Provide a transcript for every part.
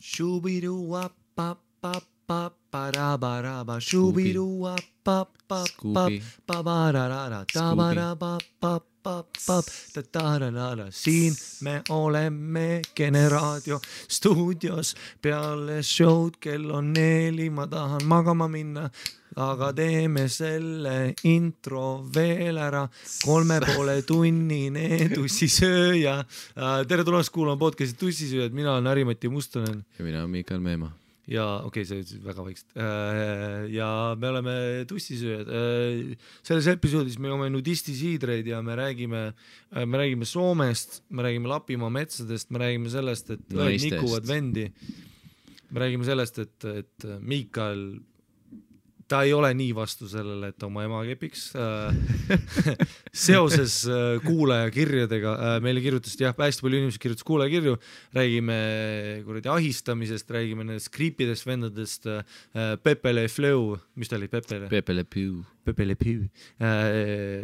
Shooby-doo wop pop pop pop ba da ba ba shooby-doo wop pop pop pop ba ba da da da ba ba siin me oleme Kene raadio stuudios. Peale show'd, kell on neli, ma tahan magama minna. Aga teeme selle intro veel ära, kolme poole tunnine tussisööja. tere tulemast kuulama podcast'i Tussisööjad, mina olen Harimati Mustonen. ja mina olen Miikal Meemaa. Ja okei okay,, see ütles väga vaikselt. ja me oleme tussisööjad. selles episoodis me joome nudistisiidreid ja me räägime, me räägime Soomest, me räägime Lapimaa metsadest, me räägime sellest, et õed nikuvad vendi. me räägime sellest, et, et Miikal ta ei ole nii vastu sellele, et oma ema kepiks seoses äh, kuulajakirjadega, äh, meile kirjutasid jah, hästi palju inimesi kirjutas kuulajakirju, räägime kuradi ahistamisest, räägime nendest kriipidest vendadest, äh, Pepe Le Fleu, mis ta oli, Pepe Le? Pepe Le Pew. Pepe Le Pew.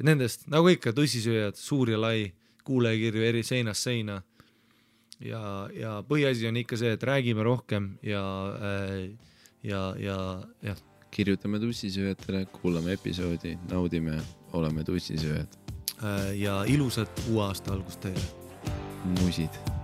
Nendest, nagu ikka, tõsisööjad, suur ja lai, kuulajakirju eri seinast seina. ja, ja põhiasi on ikka see, et räägime rohkem ja, ja, ja jah kirjutame tussisööjatele, kuulame episoodi, naudime, oleme tussisööjad. ja ilusat uue aasta algust teile. musid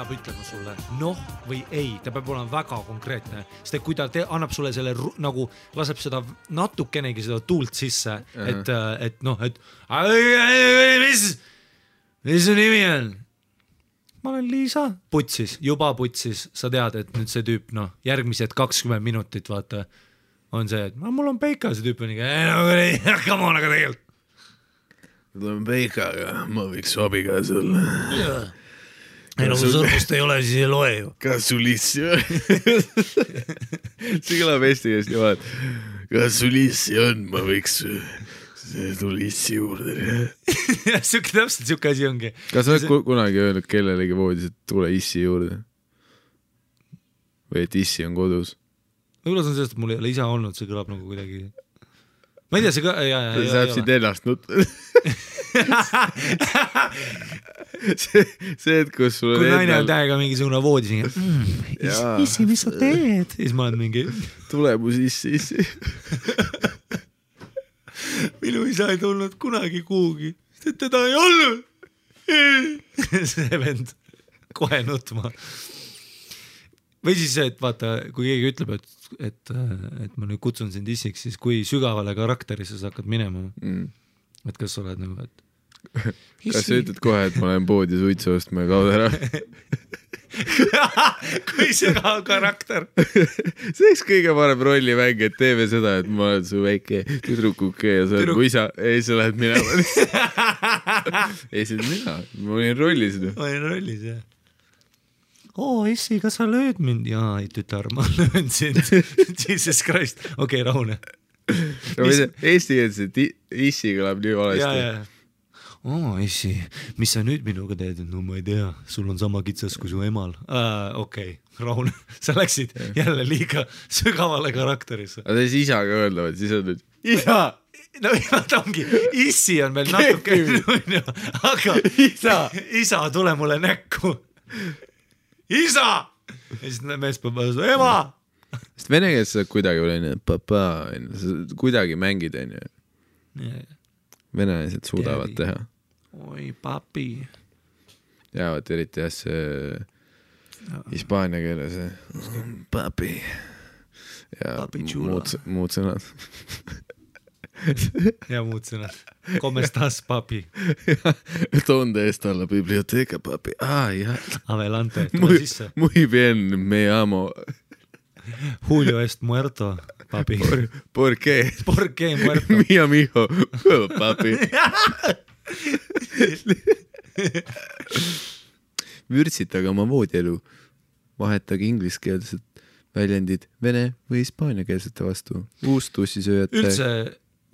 peab ütlema sulle noh või ei, ta peab olema väga konkreetne, sest et kui ta te, annab sulle selle nagu, laseb seda natukenegi seda tuult sisse uh, -huh. et, äh, et noh, et mis, mis su nimi on? ma olen Liisa, putsis, juba putsis, sa tead, et nüüd see tüüp, noh, järgmised kakskümmend minutit, vaata, on see, et no, mul on Peika, see tüüp on ikka, ei no ei, come on, aga tegelikult. ma tulen Peikaga, ma võiks abikaasa olla ei no kui sõrmust ei ole, siis ei loe ju. kas sul issi on see kõlab eesti keeles niimoodi. kas sul issi on, ma võiks tule issi juurde jah, siuke täpselt siuke asi ongi. kas sa oled see... kunagi öelnud kellelegi voodis, et tule issi juurde? või et issi on kodus? võib-olla see on sellest, et mul ei ole isa olnud, see kõlab nagu kuidagi. Ma ei tea, see ka, ja, ja, ja. sa saad sind ennast nutta see, see, et kus sul kui naine on täiega mingisugune voodis mm,, issi, mis sa teed? siis ma olen mingi. tule mu sisse, issi minu isa ei tulnud kunagi kuhugi, sest teda ei olnud. see vend kohe nutma. või siis et vaata, kui keegi ütleb, et et, et ma nüüd kutsun sind issiks, siis kui sügavale karakterisse sa hakkad minema, mm.. et kas sa oled nagu, et kas sa ütled kohe, et ma lähen poodi suitsu ostma ja kaod ära? kui sügav karakter. see oleks kõige parem rollimäng, et teeme seda, et ma olen su väike tüdrukuke ja sa oled mu isa siis sa lähed minema. ei, see olen mina, ma olin rollis ju. ma olin rollis jah. oo, issi, kas sa lööd mind? jaa, ei tütar, ma löön sind. Jesus Christ, okei okay,, rahune. Eestikeelset i- issi kõlab nii ja, valesti. ja, oo, issi, mis sa nüüd minuga teed? no ma ei tea, sul on sama kitsas kui su emal uh,. okei okay,, rahune, sa läksid jälle liiga sügavale karakterisse. aga siis isaga öeldavad, siis on nüüd isa. no ja ta ongi, issi on veel natuke, onju, aga isa, isa, tule mulle näkku. isa. ja siis mees peab vastu, ema. sest vene keeles sa kuidagi onju, papa onju, sa kuidagi mängid onju. venelased suudavad Daddy. teha. oi, papi. ja vot eriti jah see hispaania keeles papi ja Papi muud, muud sõnad. ja muud sõnad. Como estás, papi? Donde está la biblioteca papi? aa jah. Adelante, tule sisse. muy bien, me amo. Julio est muerto, papi. ¿Por qué? ¿Por qué muerto? mi amigo, papi. vürtsitage oma voodielu, vahetage ingliskeelsed väljendid vene või hispaaniakeelsete vastu. uus tussisööjate. üldse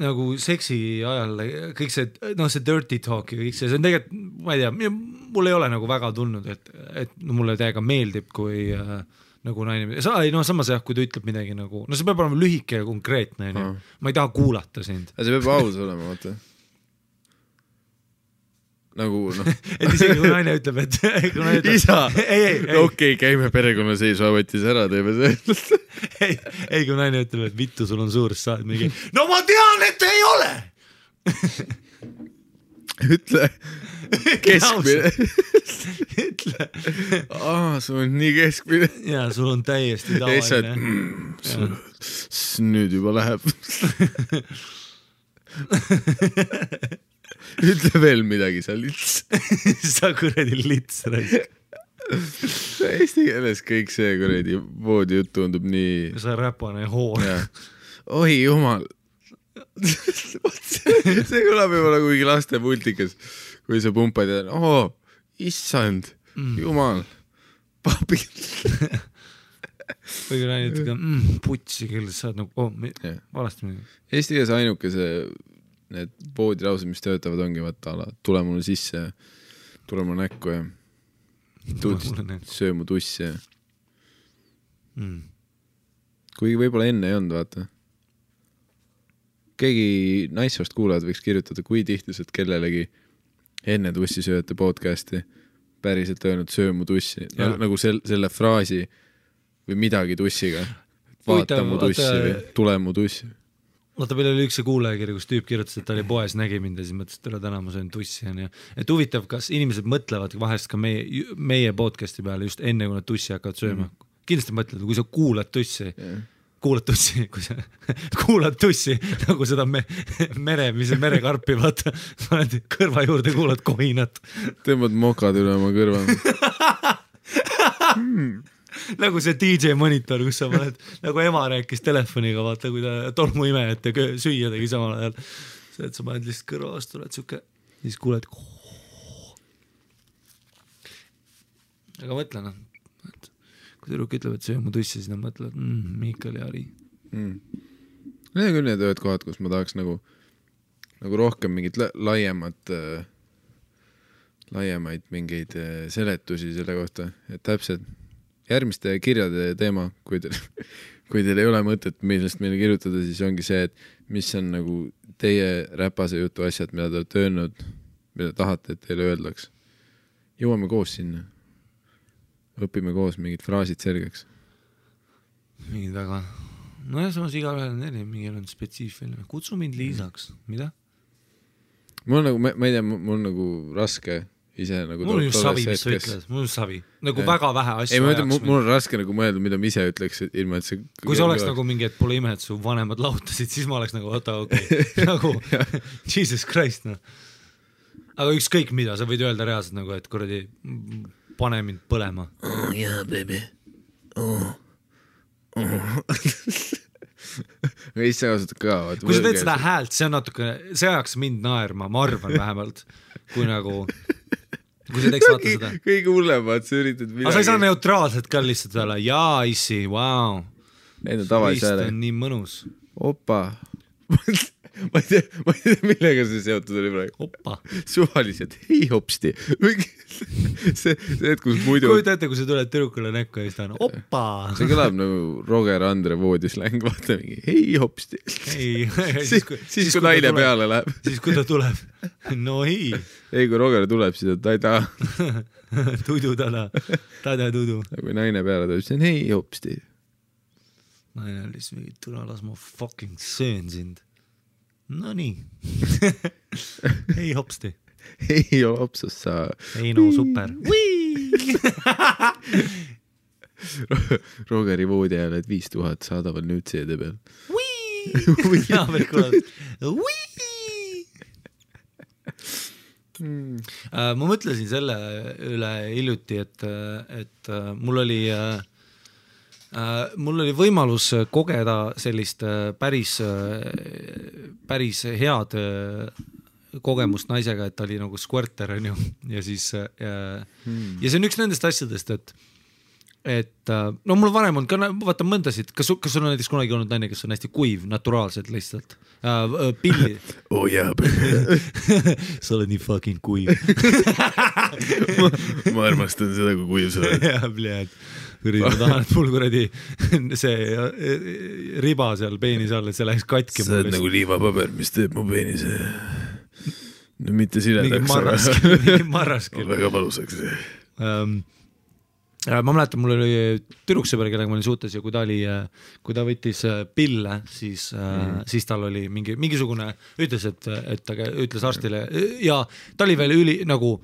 nagu seksi ajal kõik see, noh, see dirty talk ja kõik see, see on tegelikult, ma ei tea, mul ei ole nagu väga tulnud, et, et mulle täiega meeldib, kui äh, nagu naine, sa ei no samas jah, kui ta ütleb midagi nagu, no see peab olema lühike ja konkreetne onju ma ei taha kuulata sind. see peab aus olema, vaata. Nagu noh, et isegi kui naine ütleb, et kui naine ütleb, isa, ei, ei, ei, okei, käime perekonnaseisuametis ära, teeme see. ei, ei kui naine ütleb, et vittu, sul on suur, siis sa oled mingi, no ma tean, et ei ole. ütle keskmine. ütle aa, sul on nii keskmine. ja sul on täiesti tavaline. mm,, nüüd juba läheb. Ütle veel midagi seal lihtsalt. sa kuradi lits raisk. Eesti keeles kõik see kuradi voodijutt tundub nii. sa räpane hoor. oi jumal. see, kõlab juba nagu mingi laste multikas, kui sa pumpad ja oo, issand mm., jumal, papi. või kui naine ütleb mm,, putsi küll, sa oled nagu oh,, Jah. valesti midagi. Eesti keeles ainuke see, need voodilaused, mis töötavad, ongi vaata ala, tule mulle sisse, tule mulle näkku ja söö mu tussi ja Mm. kuigi võib-olla enne ei olnud, vaata. keegi naissoost kuulajad võiks kirjutada, kui tihti sa oled kellelegi enne tussisööjate podcast'i päriselt öelnud söö mu tussi, Jaa. nagu sel-, selle fraasi või midagi tussiga. vaata mu tussi või tule mu tussi. vaata, meil oli üks see kuulajakiri, kus tüüp kirjutas, et ta oli poes, nägi mind ja siis mõtles, et tere, täna ma söön tussi onju. et huvitav, kas inimesed mõtlevad vahest ka meie, meie podcast'i peale just enne, kui nad tussi hakkavad sööma mm.. kindlasti mõtlevad, kui sa kuulad tussi, kuulad tussi, kui sa kuulad tussi nagu seda me, mere, mis see merekarpi, vaata, paned kõrva juurde, kuulad kohinat tõmbad mokad üle oma kõrva. nagu see DJ monitor, kus sa paned, nagu ema rääkis telefoniga, vaata, kui ta tolmuimejat ja süüa tegi samal ajal. see, et sa paned lihtsalt kõrva vastu, oled siuke, siis kuuled. aga mõtle noh, et kui tüdruk ütleb, et söö mu tussi, siis nad mõtlevad mm,, Miikal ja Ari. mm.. Need on küll need ühed kohad, kus ma tahaks nagu, nagu rohkem mingit la laiemat äh,, laiemaid mingeid äh, seletusi selle kohta, et täpselt järgmiste kirjade teema, kui teil, kui teil ei ole mõtet, millest meile kirjutada, siis ongi see, et mis on nagu teie räpase jutu asjad, mida te olete öelnud, mida tahate, et teile öeldaks. jõuame koos sinna. õpime koos mingid fraasid selgeks. mingid väga, nojah, samas igalühel on erinev, mingil on spetsiifiline, kutsu mind Liisaks, mida? mul on nagu, ma ei tea, mul nagu raske ise nagu mul on just savi, mis sa ütled, mul on just savi, nagu Jah. väga vähe ei, asju ma ütlen, mul on raske nagu mõelda, mida ma ise ütleks, ilma et see kui sa oleks nagu mingi, et pole ime, et su vanemad lahutasid, siis ma oleks nagu oota, okei okay. nagu jesus christ noh. aga ükskõik mida, sa võid öelda reaalselt nagu, et kuradi pane mind põlema. oh, yeah, baby oh. Oh. aga siis sa kasutad ka, kui sa teed seda häält, see on natuke, see ajaks mind naerma, ma arvan vähemalt, kui nagu, kui sa teeks vaata seda. kõige hullem, vaat sa üritad aga sa ei saa neutraalselt ka lihtsalt öelda jaa, issi, vau. Need on tavalise hääle. on nii mõnus. opa ma ei tea, ma ei tea, millega see seotud oli praegu. suvaliselt, hei hopsti. see, see hetk, kus muidu, kujuta ette, kui sa tuled tüdrukule näkku ja siis ta on opa. see kõlab nagu Roger Andre voodisläng, vaata mingi hei hopsti. ei, siis, siis kui naine peale läheb. siis kui ta tuleb, no ei, ei, kui Roger tuleb, siis ta ei taha. tudu tada, tada tudu. kui naine peale tuleb, siis on hei hopsti. naine oli siis mingi, tule las ma fucking söön sind. Ei hopsti. hei hopsus sa. ei no super. Rogeri voodi ajal, et viis tuhat saadavad nüüd seede peal. veel kuulad. Äh, ma mõtlesin selle üle hiljuti, et, et äh, mul oli, mul oli võimalus kogeda sellist äh, päris, päris head äh, kogemust naisega, et ta oli nagu squirter onju ja siis ja, Hmm. ja see on üks nendest asjadest, et et äh, no mul varem on ka, vaata mõndasid, kas, kas sul on näiteks kunagi olnud naine, kes on hästi kuiv naturaalselt lihtsalt äh,, pilli oo oh, jaa, sa oled nii fucking kuiv. ma armastan seda, kui kuiv sa oled. bled. kuradi, ma tahan, et mul kuradi see riba seal peenis all, et see läheks katki. sa oled nagu liivapaber, mis teeb mu peenise no mitte mingi siledaks, marraskil, mingi marraskil. väga valusaks. äh, ma mäletan, mul oli tüdruksõber, kellega ma olin suhtes ja kui ta oli, kui ta võttis äh, pille, siis mm., siis tal oli mingi, mingisugune, ütles, et, et ta ütles arstile ja ta oli veel üli nagu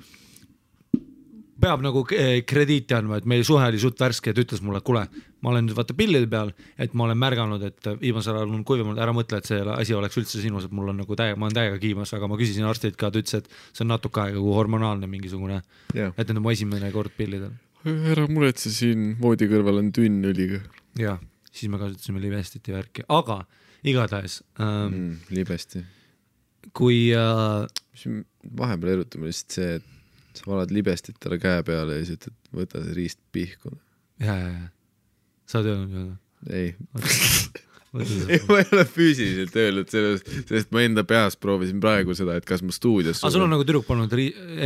peab nagu krediiti andma, et meie suhe oli suht värske ta ütles mulle, et kuule, ma olen nüüd vaata pillide peal, et ma olen märganud, et viimasel ajal on kuivemalt, ära mõtle, et see asi oleks üldse sinus, et mul on nagu täiega, ma olen täiega kiimas, aga ma küsisin arstilt ka, ta ütles, et see on natuke aega kui hormonaalne mingisugune, jah, et need on mu esimene kord pillidel. Ära muretse, siin voodi kõrval on tünn õliga ja siis me kasutasime Livestit ja värki, aga igatahes ähm, mm. libesti. kui äh, vahepeal erutab, lihtsalt see, et sa valad libestit talle käe peale ja siis ütled, võta see riist pihku. ja, ja, ja sa oled öelnud ju, ei, ei seda. ma ei ole füüsiliselt öelnud sellest, sest ma enda peas proovisin praegu seda, et kas ma stuudios aga sul on nagu tüdruk pannud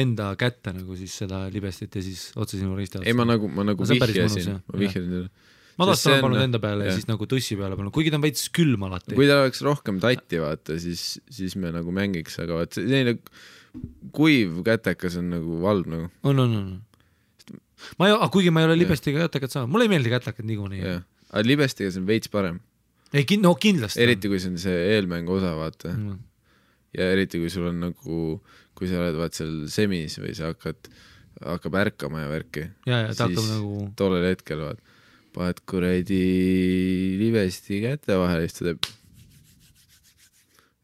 enda kätte nagu siis seda libestit ja siis otse sinu riista ei, ma nagu, ma nagu vihjasin ma vihjasin talle. ma tahtsin olla pannud enda peale ja siis nagu tussi peale pannud, kuigi ta on veits külm alati. kui tal oleks rohkem tatti, vaata, siis, siis me nagu mängiks, aga vaat selline kuiv kätekas on nagu valv nagu, on, on, on. ma ei, kuigi ma ei ole libestiga kätekat saanud, mulle ei meeldi kätekad niikuinii. aga libestiga see on veits parem, ei, no kindlasti. eriti kui see on see eelmängu osa, vaata. Mm. ja eriti kui sul on nagu, kui sa oled vaat seal semis või sa hakkad, hakkab ärkama ja värki. hakkab nagu, tollel hetkel vaat, paned kuradi libesti käte vahele, siis ta teeb.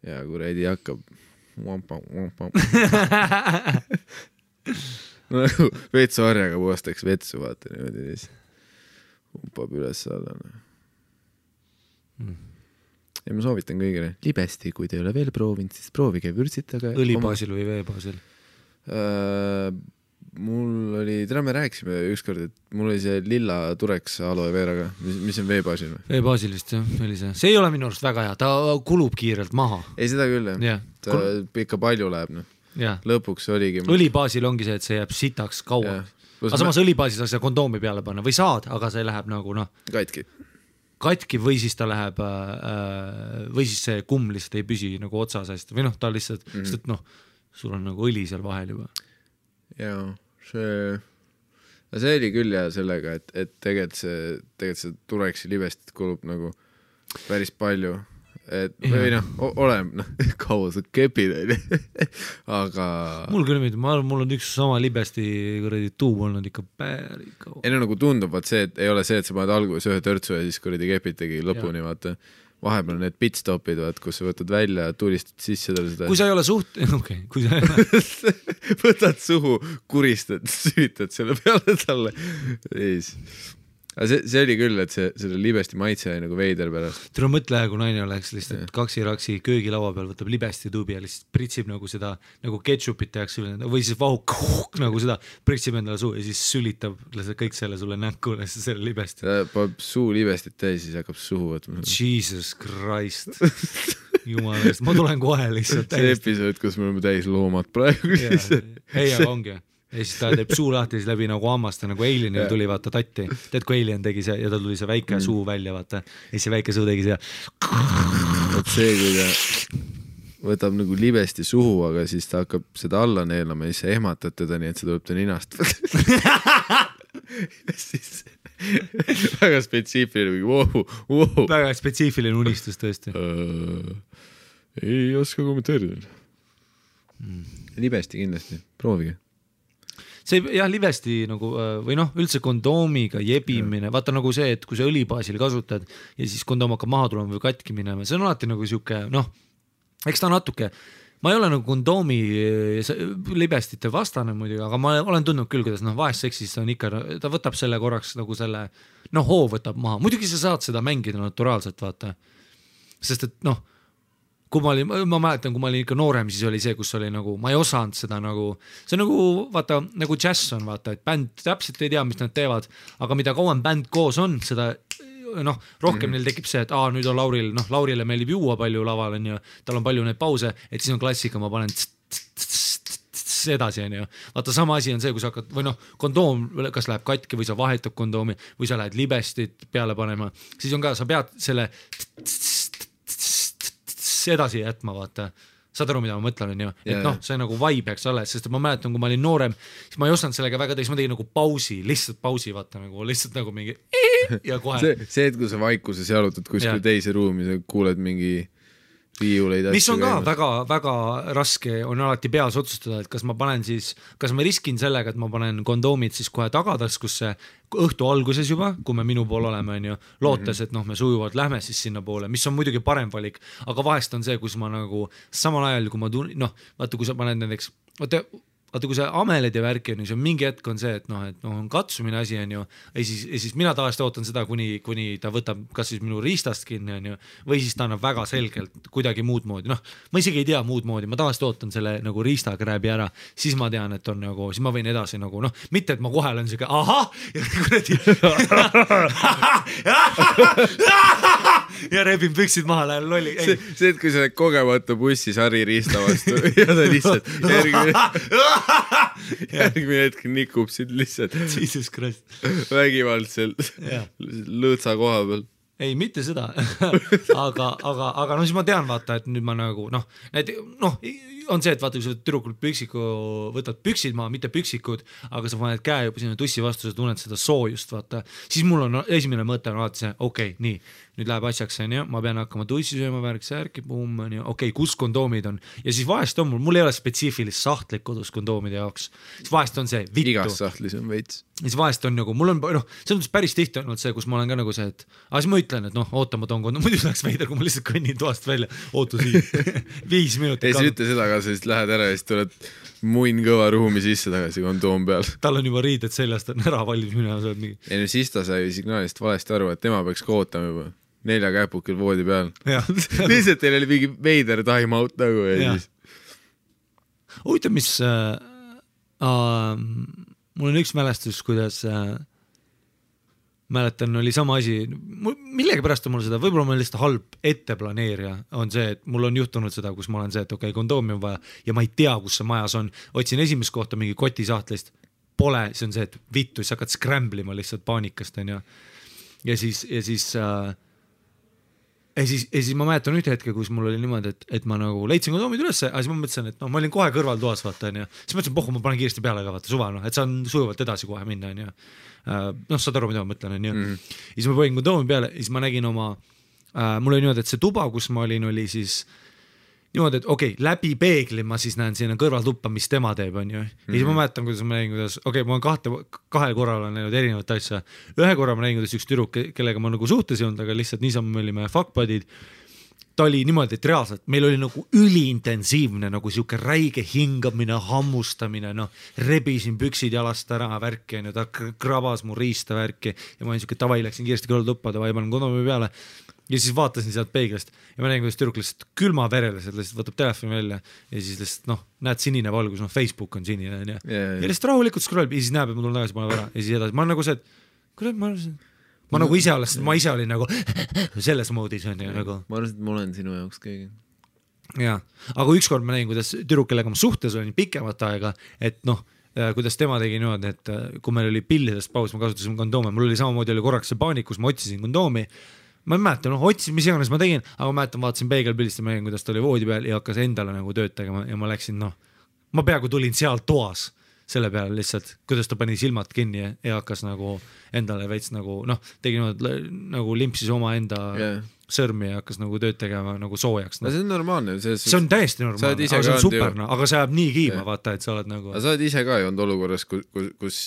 ja kuradi hakkab. nagu vetsuharjaga puhastaks vetsu, vaata niimoodi siis pumpab üles-alla no.. Mm. ja ma soovitan kõigile, libesti, kui te ei ole veel proovinud, siis proovige vürtsitage. õli baasil või vee baasil. Äh, mul oli, täna me rääkisime ükskord, et mul oli see lilla tureks aloe veeraga, mis, mis on veebaasil või? vee baasil vist jah, oli see, see ei ole minu arust väga hea, ta kulub kiirelt maha. ei, seda küll jah, jah, ta ikka palju läheb noh, lõpuks oligi. õli baasil ongi see, et see jääb sitaks kauaks. aga samas õli baasil saaks seda kondoomi peale panna või saad, aga see läheb nagu noh, katki. Katki või siis ta läheb äh, või siis see kumm lihtsalt ei püsi nagu otsas hästi või noh, ta lihtsalt mm. -hmm. sest noh, sul on nagu õli seal vahel juba. jaa, see, see oli küll hea sellega, et, et tegelikult see, tegelikult see tureksi libestit kulub nagu päris palju, et või noh, oleneb noh, kaua sa kepid onju, aga mul küll mitte, ma arvan, mul on üks sama libesti kuradi tuub olnud ikka päris kaua. ei no nagu tundub, vaat see, et ei ole see, et sa paned alguses ühe törtsu ja siis kuradi kepitegi lõpuni, vaata. vahepeal need pitstopid, vaat kus sa võtad välja, tulistad sisse talle seda kui, sa ei ole suht, okei okay,, kui sa ei ole, võtad suhu, kuristad, süütad selle peale talle. Ja siis aga see, see oli küll, et see, selle libesti maitse oli nagu veider pärast. tule mõtle, kui naine oleks lihtsalt kaksi-raksi köögilaua peal, võtab libesti tuubi ja lihtsalt pritsib nagu seda nagu ketšupit tehakse üle või siis vahuk nagu seda pritsib endale suu ja siis sülitab lihtsalt kõik selle sulle näkku lihtsalt selle libesti. ta paneb suu libestit täis, siis hakkab suhu võtma. Jesus Christ, jumala eest, ma tulen kohe lihtsalt see episood, kus me oleme täis loomad praegu lihtsalt. ei, aga ongi ja siis ta teeb suu lahti, siis läbi nagu hammaste nagu Alienil tuli vaata tatti, tead kui Alien tegi see ja tal tuli see väike mm. suu välja vaata ja siis see väike suu tegi see vot see, kui ta võtab nagu libesti suhu, aga siis ta hakkab seda alla neelama ja siis sa ehmatad teda nii, et see tuleb ta ninast. siis väga spetsiifiline, vau, vau. väga spetsiifiline unistus tõesti. ei oska kommenteerida mm.. libesti kindlasti, proovige. See jah, livesti nagu äh, või noh, üldse kondoomiga jebimine, vaata nagu see, et kui sa õli baasil kasutad ja siis kondoom hakkab maha tulema või katki minema, see on alati nagu sihuke noh, eks ta natuke, ma ei ole nagu kondoomi äh, libestite vastane muidugi, aga ma olen tundnud küll, kuidas noh, vahest seksis on ikka, ta võtab selle korraks nagu selle noh, hoo võtab maha, muidugi sa saad seda mängida naturaalselt, vaata. sest et noh kui ma olin, ma mäletan, kui ma olin ikka noorem, siis oli see, kus oli nagu, ma ei osanud seda nagu, see on nagu vaata nagu džäss on vaata, et bänd täpselt ei tea, mis nad teevad, aga mida kauem bänd koos on, seda noh, rohkem mm -hmm. neil tekib see, et aa, nüüd on Lauril, noh, Laurile meeldib juua palju laval onju, tal on palju neid pause, et siis on klassika, ma panen tss, tss, tss, tss, edasi onju. vaata sama asi on see, kui sa hakkad või noh, kondoom kas läheb katki või sa vahetad kondoomi või sa lähed libestit peale panema, siis on ka, sa pead selle edasi jätma, vaata. Saad aru, mida ma mõtlen, onju, et noh see nagu vibe jääks alles, sest ma mäletan, kui ma olin noorem, siis ma ei osanud sellega väga teha, siis ma tegin nagu pausi, lihtsalt pausi, vaata nagu lihtsalt nagu mingi ja kohe. See, see, et kui sa vaikuses jalutad kuskile Jah. teise ruumi, sa kuuled mingi riiuleid. mis on ka väga-väga raske, on alati peas otsustada, et kas ma panen siis, kas ma riskin sellega, et ma panen kondoomid siis kohe tagataskusse õhtu alguses juba, kui me minu pool oleme, onju, lootes, et noh, me sujuvalt lähme siis sinnapoole, mis on muidugi parem valik, aga vahest on see, kus ma nagu samal ajal, kui ma tun-, noh, vaata, kui sa paned näiteks, vaata, vaata, kui sa ameled ja värki on ju, see on mingi hetk on see, et noh, et noh, on katsumine asi on ju, ja siis, ja siis mina tavaliselt ootan seda, kuni, kuni ta võtab kas siis minu riistast kinni on ju, või siis ta annab väga selgelt kuidagi muud moodi, noh, ma isegi ei tea muud moodi, ma tavaliselt ootan selle nagu riistakrääbi ära, siis ma tean, et on nagu, siis ma võin edasi nagu noh, mitte et ma kohe olen siuke ahah! Ja kuradi ja rebin püksid maha, lähen lolli, see, see, et kui sa oled kogemata bussis Harri Riista vastu ja ta lihtsalt järgmine, järgmine hetk nikub sind lihtsalt Jesus Christ, vägivaldselt lõõtsa koha peal. ei, mitte seda, aga, aga, aga no siis ma tean, vaata, et nüüd ma nagu noh, need noh, on see, et vaata, kui sa tüdrukult püksiku, võtad püksid maha, mitte püksikud, aga sa paned käe juba sinna tussi vastu, sa tunned seda soojust, vaata, siis mul on esimene mõte on alati see, okei okay,, nii, nüüd läheb asjaks, onju, ma pean hakkama tussi sööma, värk-särki, pumm, onju, okei okay,, kus kondoomid on. Ja siis vahest on mul, mul ei ole spetsiifilist sahtlit kodus kondoomide jaoks, siis vahest on see vittu. Igas sahtlis on veits. siis vahest on nagu, mul on noh, selles mõttes päris tihti olnud see, kus ma olen ka nagu see, et aga siis ma ütlen, et noh, oota, ma toon kondoomi, muidu oleks veider, kui ma lihtsalt kõnnin toast välja, oota siin. Viis minutit ei, sa ei ütle seda ka, sa siis lähed ära ja siis tuled munn kõva ruumi sisse tagasi kondoom peal. tal on juba riided seljas, ta on ära valmis minema, sa oled mingi, ei no siis ta sai signaalist valesti aru, et tema peaks ka ootama juba nelja käpukil voodi peal. lihtsalt teil oli mingi veider time out nagu ja, ja. siis huvitav, mis äh, äh,, mul on üks mälestus, kuidas äh, mäletan, oli sama asi, millegipärast on mul seda, võib-olla ma olen lihtsalt halb etteplaneerija, on see, et mul on juhtunud seda, kus ma olen see, et okei okay,, kondoomi on vaja ja ma ei tea, kus see majas on, otsin esimest kohta mingi kotisahtlist, pole, siis on see, et vittu, siis hakkad scramble ima lihtsalt paanikast onju. ja siis, ja siis äh, ja siis, ja siis ma mäletan ühte hetke, kus mul oli niimoodi, et, et ma nagu leidsin kondoomid ülesse, aga siis ma mõtlesin, et noh, ma olin kohe kõrvaltoas, vaata onju. siis mõtlesin, pohhu, ma panen kiiresti peale ka vaata suva noh, et saan sujuvalt edasi kohe minna onju. noh, saad aru, mida ma mõtlen onju. ja siis ma panin kondoomi peale siis ma nägin oma äh, mul oli niimoodi, et see tuba, kus ma olin, oli siis niimoodi, et okei okay,, läbi peegli ma siis näen sinna kõrvaltuppa, mis tema teeb, onju. ja siis ma mäletan, kuidas ma nägin, kuidas, okei okay,, ma olen kahte, kahel korral olen näinud erinevat asja. ühe korra ma nägin, kuidas üks tüdruk, kellega ma nagu suhtes ei olnud, aga lihtsalt niisama me olime fuck buddy'd ta oli niimoodi, et reaalselt meil oli nagu üliintensiivne nagu sihuke räige hingamine, hammustamine, noh, rebisin püksid jalast ära, värki onju, ta kr- krabas mu riista värki ja ma olin siuke davai, läksin kiiresti kõrvaltuppa, davai, panen kondomi peale. ja siis vaatasin sealt peeglist ja ma nägin, kuidas tüdruk lihtsalt külmavereliselt lihtsalt võtab telefoni välja ja siis lihtsalt noh, näed sinine valgus, noh, Facebook on sinine onju. Jaa, ja jaa. lihtsalt rahulikult scroll ib ja siis näeb, et ma tulen tagasi, paneb ära ja siis edasi, ma olen nagu see, et kurat, ma arvasin ma nagu ise alles, ma ise olin nagu selles moodis onju nagu ma arvasin, et ma olen sinu jaoks keegi. jaa, aga ükskord ma nägin, kuidas tüdruk, kellega ma suhtes olin pikemat aega, et noh, kuidas tema tegi niimoodi, et äh, kui meil oli pillidest paus, me kasutasime kondoome, mul oli samamoodi oli korraks see paanikus, ma otsisin kondoomi. ma ei mäleta, noh otsisin, mis iganes ma tegin, aga ma mäletan, vaatasin peegelpildist ja ma nägin, kuidas ta oli voodi peal ja hakkas endale nagu tööd tegema ja ma läksin, noh, ma peaaegu tulin seal toas selle peale lihtsalt, kuidas ta pani silmad kinni ja, ja hakkas nagu endale veits nagu noh, tegi niimoodi nagu limpsis omaenda yeah. sõrmi ja hakkas nagu tööd tegema nagu soojaks no no.. see on normaalne, see on täiesti normaalne, aga see on super noh, aga see ajab nii kiima Jah. vaata, et sa oled nagu aga sa oled ise ka ju olnud olukorras, kus, kus,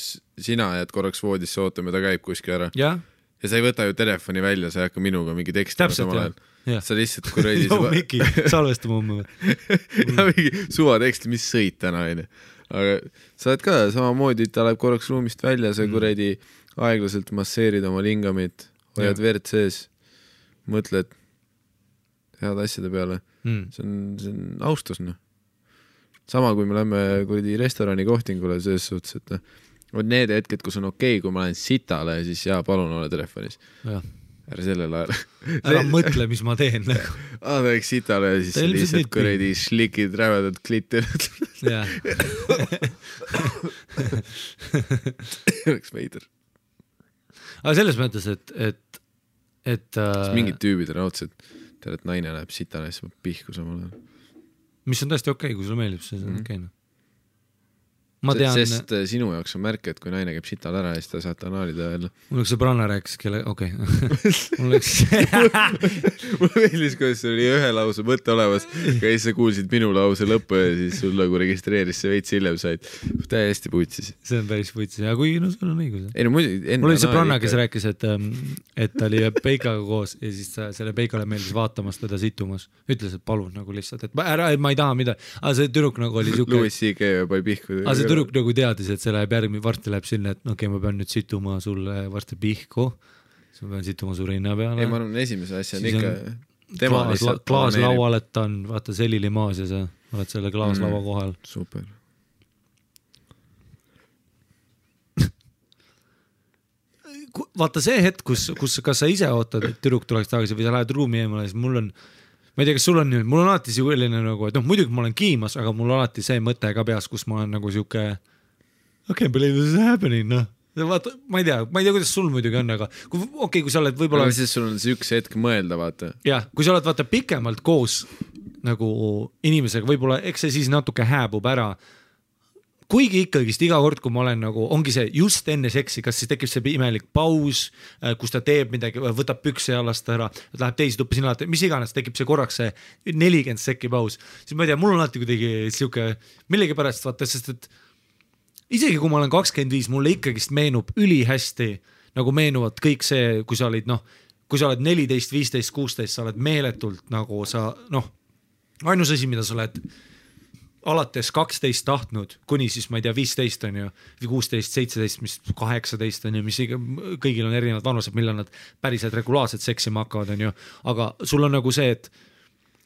sina jääd korraks voodisse ootama, ta käib kuskil ära jah, ja sa ei võta ju telefoni välja, sa ei hakka minuga mingi täpselt samal ajal., jah. sa lihtsalt kuradi joo Miki, salvesta mu homme. ja mingi suvatekst, mis sõit täna onju. Aga sa oled ka samamoodi, ta läheb korraks ruumist välja, sa kuradi aeglaselt masseerid oma lingamit, hoiad verd sees, mõtled heade asjade peale, Mm. see on, see on austus noh. sama, kui me lähme kuradi restorani kohtingule selles suhtes, et noh, on need hetked, kus on okei okay,, kui ma lähen sitale, siis jaa, palun ole telefonis, ära sellel ajal. ära mõtle, mis ma teen nagu, aa, ta läks sitale ja siis lihtsalt kuradi šlikid rävedalt klitti jah. oleks veider. aga selles mõttes, et, et, et siis äh, mingid tüübid on raudselt, tead, et naine läheb sitale siis paneb pihku samal ajal. mis on täiesti okei okay,, kui sulle meeldib see on Mhm. okei noh. tean, sest äh, sinu jaoks on märk, et kui naine käib sital ära ja siis ta saab anaalida jälle. mul üks sõbranna rääkis, kelle, okei okay. mul üks mulle meeldis, kuidas sul oli ühe lause mõte olemas, aga siis sa kuulsid minu lause lõppu ja siis sul nagu registreeris see veits hiljem said. täiesti putsis. see on päris vutsi, aga kui no sul on õigus. ei no muidugi. mul oli sõbranna, kes rääkis, et, et ta oli Peikaga koos ja siis selle Peikale meeldis vaatamas teda situmas. ütles, et palun nagu lihtsalt, et ma- ära, ma ei taha midagi, aga see tüdruk nagu oli siuke, Louis CK pani pihku. See tüdruk nagu teadis, et see läheb järgmine, varsti läheb sinna, et okei okay,, ma pean nüüd situma sulle varsti pihku. siis ma pean situma su rinna peale. ei, ma arvan, esimese asjana ikka tema klaas, lihtsalt klaas laual, et ta on, vaata selilimaas ja sa oled selle klaaslaua Mm. kohal. super. vaata see hetk, kus, kus, kas sa ise ootad, et tüdruk tuleks tagasi või sa lähed ruumi eemale, siis mul on, ma ei tea, kas sul on mul on alati selline nagu, et noh, muidugi ma olen kiimas, aga mul alati see mõte ka peas, kus ma olen nagu sihuke I can't believe this is happening, noh. vaata, ma ei tea, ma ei tea, kuidas sul muidugi on, aga kui okei okay,, kui sa oled võib-olla siis sul on see üks hetk mõelda, vaata. jah, kui sa oled vaata pikemalt koos nagu inimesega, võib-olla eks see siis natuke hääbub ära. Kuigi ikkagist iga kord, kui ma olen nagu, ongi see just enne seksi, kas siis tekib see imelik paus, kus ta teeb midagi, võtab pükse jalast ära, läheb teise tuppa, sina oled, mis iganes, tekib see korraks see nelikümmend sekki paus, siis ma ei tea, mul on alati kuidagi sihuke millegipärast vaata, sest et isegi kui ma olen kakskümmend viis, mulle ikkagist meenub ülihästi nagu meenuvad kõik see, kui sa olid noh, kui sa oled neliteist, viisteist, kuusteist, sa oled meeletult nagu sa noh, ainus asi, mida sa oled alates kaksteist tahtnud, kuni siis ma ei tea, viisteist on ju, või kuusteist, seitseteist, mis kaheksateist on ju, mis iga, kõigil on erinevad vanused, millal nad päriselt regulaarselt seksima hakkavad, on ju, aga sul on nagu see, et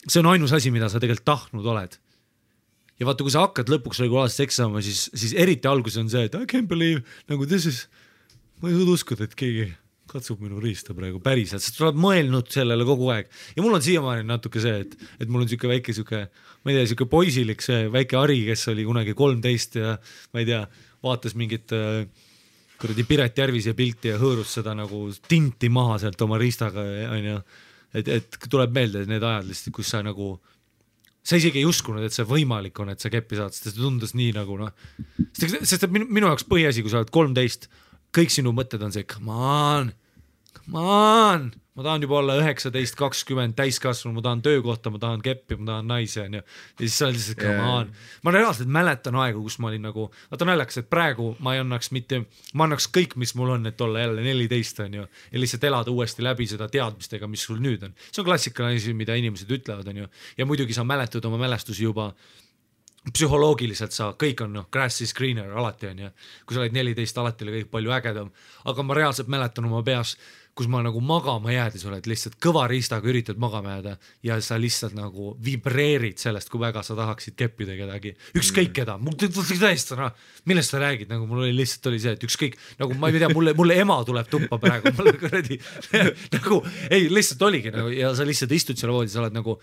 see on ainus asi, mida sa tegelikult tahtnud oled. Ja vaata, kui sa hakkad lõpuks regulaarselt seksi saama, siis, siis eriti alguses on see, et I can't believe nagu this is, ma ei suuda uskuda, et keegi katsub minu riista praegu päriselt, sest sa oled mõelnud sellele kogu aeg ja mul on siiamaani natuke see, et, et mul on siuke väike siuke, ma ei tea, siuke poisilik see väike Ari, kes oli kunagi kolmteist ja ma ei tea, vaatas mingit äh, kuradi Piret Järvise pilti ja hõõrus seda nagu tinti maha sealt oma riistaga onju. et, et tuleb meelde need ajad lihtsalt, kus sa nagu sa isegi ei uskunud, et see võimalik on, et sa keppi saad, sest see tundus nii nagu noh, sest, sest minu, minu jaoks põhiasi, kui sa oled kolmteist, kõik sinu mõtted on see come on, come on, ma tahan juba olla üheksateist, kakskümmend täiskasvanu, ma tahan töökohta, ma tahan keppi, ma tahan naisi, onju. ja siis sa oled lihtsalt come Jaa. on. ma reaalselt mäletan aegu, kus ma olin nagu, vaata naljakas, et praegu ma ei annaks mitte, ma annaks kõik, mis mul on, et olla jälle neliteist, onju. ja lihtsalt elada uuesti läbi seda teadmistega, mis sul nüüd on. see on klassikaline asi, mida inimesed ütlevad, onju. ja muidugi sa mäletad oma mälestusi juba psühholoogiliselt sa, kõik on noh, grass is greener alati on ju. kui sa olid neliteist, alati oli kõik palju ägedam, aga ma reaalselt mäletan oma peas, kus ma nagu magama jäädes oled lihtsalt kõva riistaga üritad magama jääda ja sa lihtsalt nagu vibreerid sellest, kui väga sa tahaksid keppida kedagi, ükskõik keda, mul tõesti noh, millest sa räägid, nagu mul oli lihtsalt oli see, et ükskõik nagu ma ei tea, mulle, mulle ema tuleb tuppa praegu, mulle kuradi nagu ei, lihtsalt oligi nagu ja sa lihtsalt istud seal voodis, sa oled nagu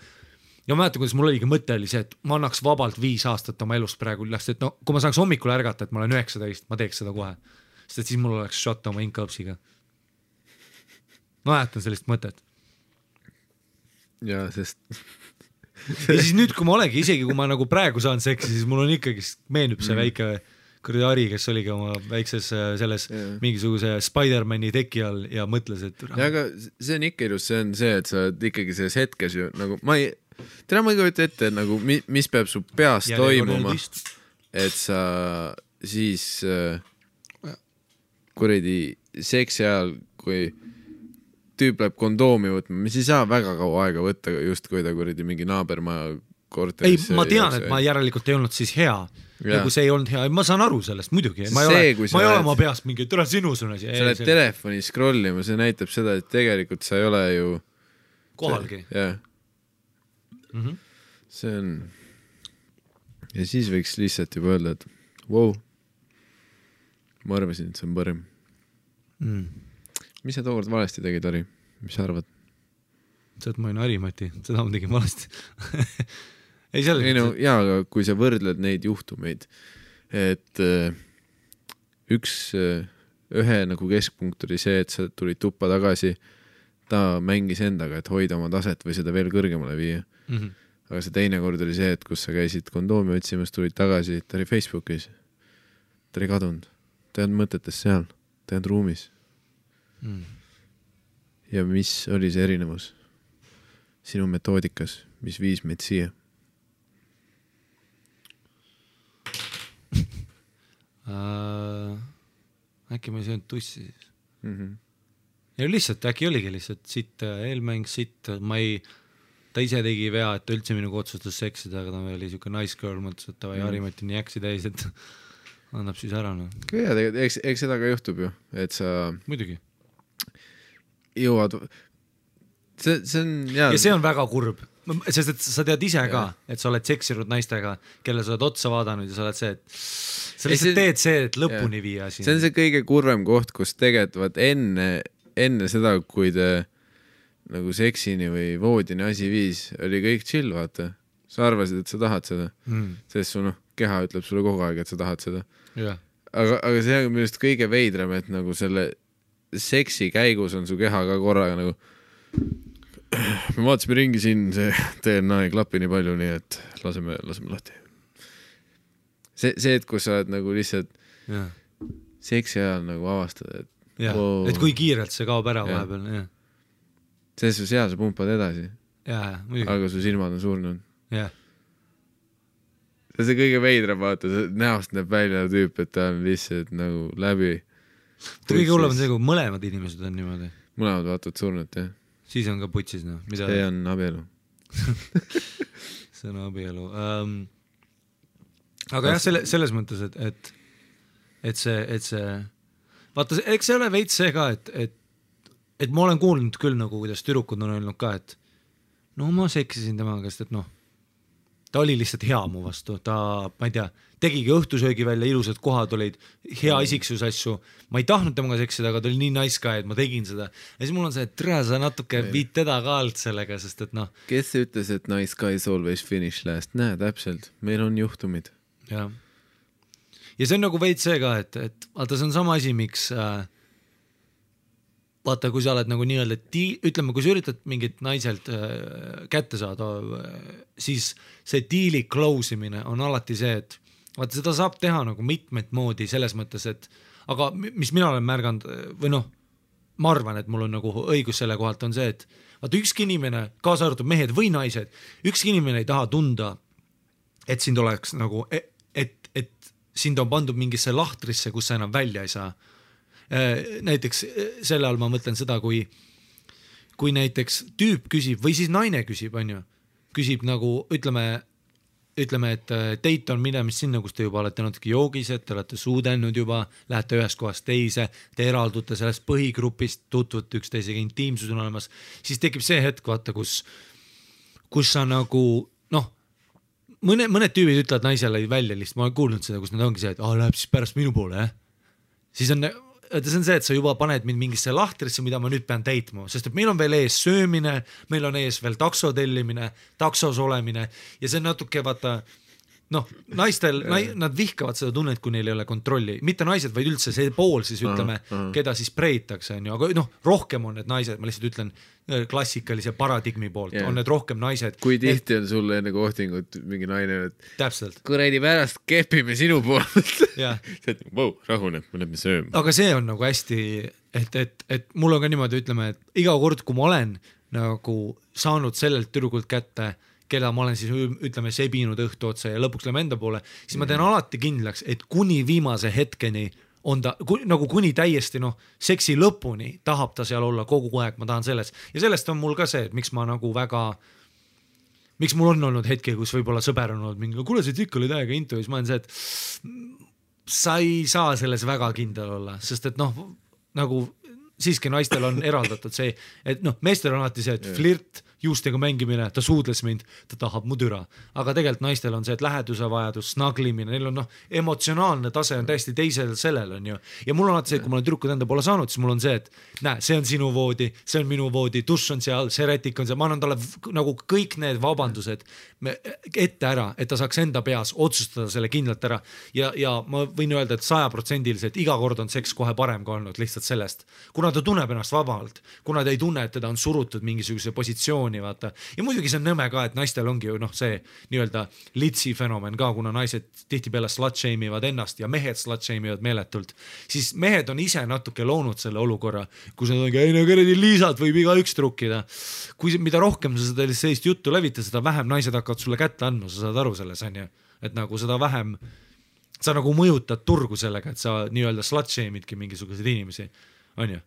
ja ma mäletan, kuidas mul oligi mõte oli see, et ma annaks vabalt viis aastat oma elust praegu üles, et no kui ma saaks hommikul ärgata, et ma olen üheksateist, ma teeks seda kohe. sest et siis mul oleks shot oma inkapsiga. ma mäletan sellist mõtet. jaa, sest ja siis nüüd, kui ma olengi, isegi kui ma nagu praegu saan seksi, siis mul on ikkagi, meenub see väike kuradi Ari, kes oligi oma väikses äh, selles Jaa. mingisuguse Spider-man'i teki all ja mõtles, et aga see on ikka ilus, see on see, et sa oled ikkagi selles hetkes ju nagu ma ei, tere, ma ei kujuta ette nagu mi, mis peab su peas toimuma, et sa siis äh, kuradi seksi ajal, kui tüüp läheb kondoomi võtma, mis ei saa väga kaua aega võtta, justkui ta kuradi mingi naabermaja ei korteris. ma tean, et ma järelikult ei olnud siis hea Jah. nagu see ei olnud hea, ma saan aru sellest muidugi, ma ei See, ole kui, ma ei ole oma peas mingi, tule sinus on asi, sa lähed telefoni scroll ima, see näitab seda, et tegelikult sa ei ole ju kohalgi. jah, Mhm. see on ja siis võiks lihtsalt juba öelda, et vau wow,, ma arvasin, et see on parem. Mm. mis sa tookord valesti tegid, Harri, mis sa arvad? see, et ma olin Harimati, seda ma tegin valesti ei selles ei no mõttes, jaa, aga kui sa võrdled neid juhtumeid, et äh, üks äh,, ühe nagu keskpunkt oli see, et sa tulid tuppa tagasi, ta mängis endaga, et hoida oma taset või seda veel kõrgemale viia. Mm -hmm. aga see teine kord oli see, et kus sa käisid kondoomi otsimas, tulid tagasi, ta oli Facebookis. ta oli kadunud, ta ei olnud mõtetes seal, ta ei olnud ruumis. mm. ja mis oli see erinevus sinu metoodikas, mis viis meid siia? äh, äkki ma ei söönud tussi siis Mm -hmm. ei lihtsalt äkki oligi lihtsalt sitt äh, eelmäng, sitt, ma ei, ta ise tegi vea, et ta üldse minuga otsustas seksida, aga ta oli siuke nice girl, mõtles, et davai Harimati on nii äksi täis, et annab siis ära noh, ja tegelikult, eks, eks seda ka juhtub ju, et sa muidugi. jõuad, see, see on jaa. ja see on väga kurb, sest et sa tead ise ka, et sa oled seksinud naistega, kelle sa oled otsa vaadanud ja sa oled see, et sa lihtsalt see- teed see, et lõpuni viia see siin on. see kõige kurvem koht, kus tegelikult vaat enne, enne seda, kui te nagu seksini või voodini asi viis, oli kõik chill, vaata. sa arvasid, et sa tahad seda, Mm, sest su noh, keha ütleb sulle kogu aeg, et sa tahad seda. jah, aga, aga see on minu arust kõige veidram, et nagu selle seksi käigus on su keha ka korraga nagu me vaatasime ringi siin, see DNA ei klapi nii palju, nii et laseme, laseme lahti. see, see, et kus sa oled nagu lihtsalt jah, seksi ajal nagu avastad, et Wow., et kui kiirelt see kaob ära vahepeal, jah, selles suhtes hea, sa pumpad edasi, aga su silmad on surnud. jah, see on see kõige veidram, vaata, näost näeb välja tüüp, et ta on lihtsalt nagu läbi. kõige hullem on see, kui mõlemad inimesed on niimoodi, mõlemad vaatavad surnud, jah. siis on ka putsis noh, see on abielu. see on abielu um,. aga jah, selle, selles mõttes, et, et, et see, et see, vaata, eks see ole veits see ka, et, et, et ma olen kuulnud küll nagu, kuidas tüdrukud on öelnud ka, et no ma seksisin temaga, sest et noh, ta oli lihtsalt hea mu vastu, ta, ma ei tea, tegigi õhtusöögi välja, ilusad kohad olid, hea isiksus asju, ma ei tahtnud temaga seksida, aga ta oli nii nice guy, et ma tegin seda. ja siis mul on see, et tere, sa natuke viid teda ka alt sellega, sest et noh, kes ütles, et nice guys always finish last, näe täpselt, meil on juhtumid. jah. ja see on nagu veits see ka, et, et vaata, see on sama asi, miks äh, vaata, kui sa oled nagu nii-öelda di-, ütleme, kui sa üritad mingit naiselt äh, kätte saada äh,, siis see diili close imine on alati see, et vaata, seda saab teha nagu mitmet moodi selles mõttes, et aga mi- mis mina olen märganud äh, või noh, ma arvan, et mul on nagu õigus selle kohalt on see, et vaata ükski inimene, kaasa arvatud mehed või naised, ükski inimene ei taha tunda, et sind oleks nagu, et, et sind on pandud mingisse lahtrisse, kus sa enam välja ei saa. Näiteks eh, selle all ma mõtlen seda, kui, kui näiteks tüüp küsib või siis naine küsib, onju, küsib nagu ütleme, ütleme, et äh, date on minemas sinna, kus te juba olete natuke joogised, te olete suudelnud juba, lähete ühest kohast teise, te eraldute sellest põhigrupist, tutvute üksteisega, intiimsus on olemas, siis tekib see hetk, vaata, kus, kus sa nagu noh, mõne, mõned tüübid ütlevad naisele välja lihtsalt, ma olen kuulnud seda, kus nad ongi see, et aa, läheb siis pärast minu poole, jah. siis on, see on see, et sa juba paned mind mingisse lahtrisse, mida ma nüüd pean täitma, sest et meil on veel ees söömine, meil on ees veel takso tellimine, taksos olemine. Ja see on natuke vaata noh, naistel, nad vihkavad seda tunnet, kui neil ei ole kontrolli, mitte naised, vaid üldse see pool siis ütleme, keda siis preitakse, onju, aga noh, rohkem on need naised, ma lihtsalt ütlen äh, klassikalise paradigmi poolt yeah. on need rohkem naised. kui tihti on sulle enne kohtingut mingi naine, et täpselt, kuradi pärast kepime sinu poole. jah sa oled, vau, rahune, me lähme sööma. aga see on nagu hästi, et, et, et mul on ka niimoodi, ütleme, et iga kord, kui ma olen nagu saanud sellelt tüdrukult kätte, keda ma olen siis ütleme sebinud õhtu otsa ja lõpuks läheme enda poole, siis ma teen alati kindlaks, et kuni viimase hetkeni on ta ku, nagu kuni täiesti noh, seksi lõpuni tahab ta seal olla kogu aeg, ma tahan selles. Ja sellest on mul ka see, et miks ma nagu väga miks mul on olnud hetki, kus võib-olla sõber on olnud mingi, kuule sa ikka olid täiega into. Ja siis ma olen see, et sa ei saa selles väga kindel olla, sest et noh, nagu siiski naistel on eraldatud see, et noh, meestel on alati see, et flirt, juustega mängimine, ta suudles mind, ta tahab mu türa, aga tegelikult naistel on see, et läheduse vajadus, snaglimine, neil on noh, emotsionaalne tase on täiesti teisel sellel on ju. ja mul on alati see, kui ma olen tüdrukud enda poole saanud, siis mul on see, et näe, see on sinu voodi, see on minu voodi, dušš on seal, see rätik on seal, ma annan talle nagu kõik need vabandused ette ära, et ta saaks enda peas otsustada selle kindlalt ära. Ja, ja ma võin öelda, et sajaprotsendiliselt iga kord on seks kohe parem kui olnud lihtsalt sellest, kuna ta tunneb ennast vabalt, kuna ta ei tunne, et teda on surutud mingisuguse positsiooni, vaata. ja muidugi see on nõme ka, et naistel ongi ju noh, see nii-öelda litsi fenomen ka, kuna naised tihtipeale slut shame ivad ennast ja mehed slut shame ivad meeletult, siis mehed on ise natuke loonud selle olukorra, kus nad ongi, ei no kuradi Liisat võib igaüks trukkida. kui, mida rohkem sa seda sellist juttu levitad, seda vähem naised hakkavad sulle kätte andma, sa saad aru selles, onju. et nagu seda vähem, sa nagu mõjutad turgu sellega, et sa nii-öelda slut shame idki mingisuguseid inimesi, onju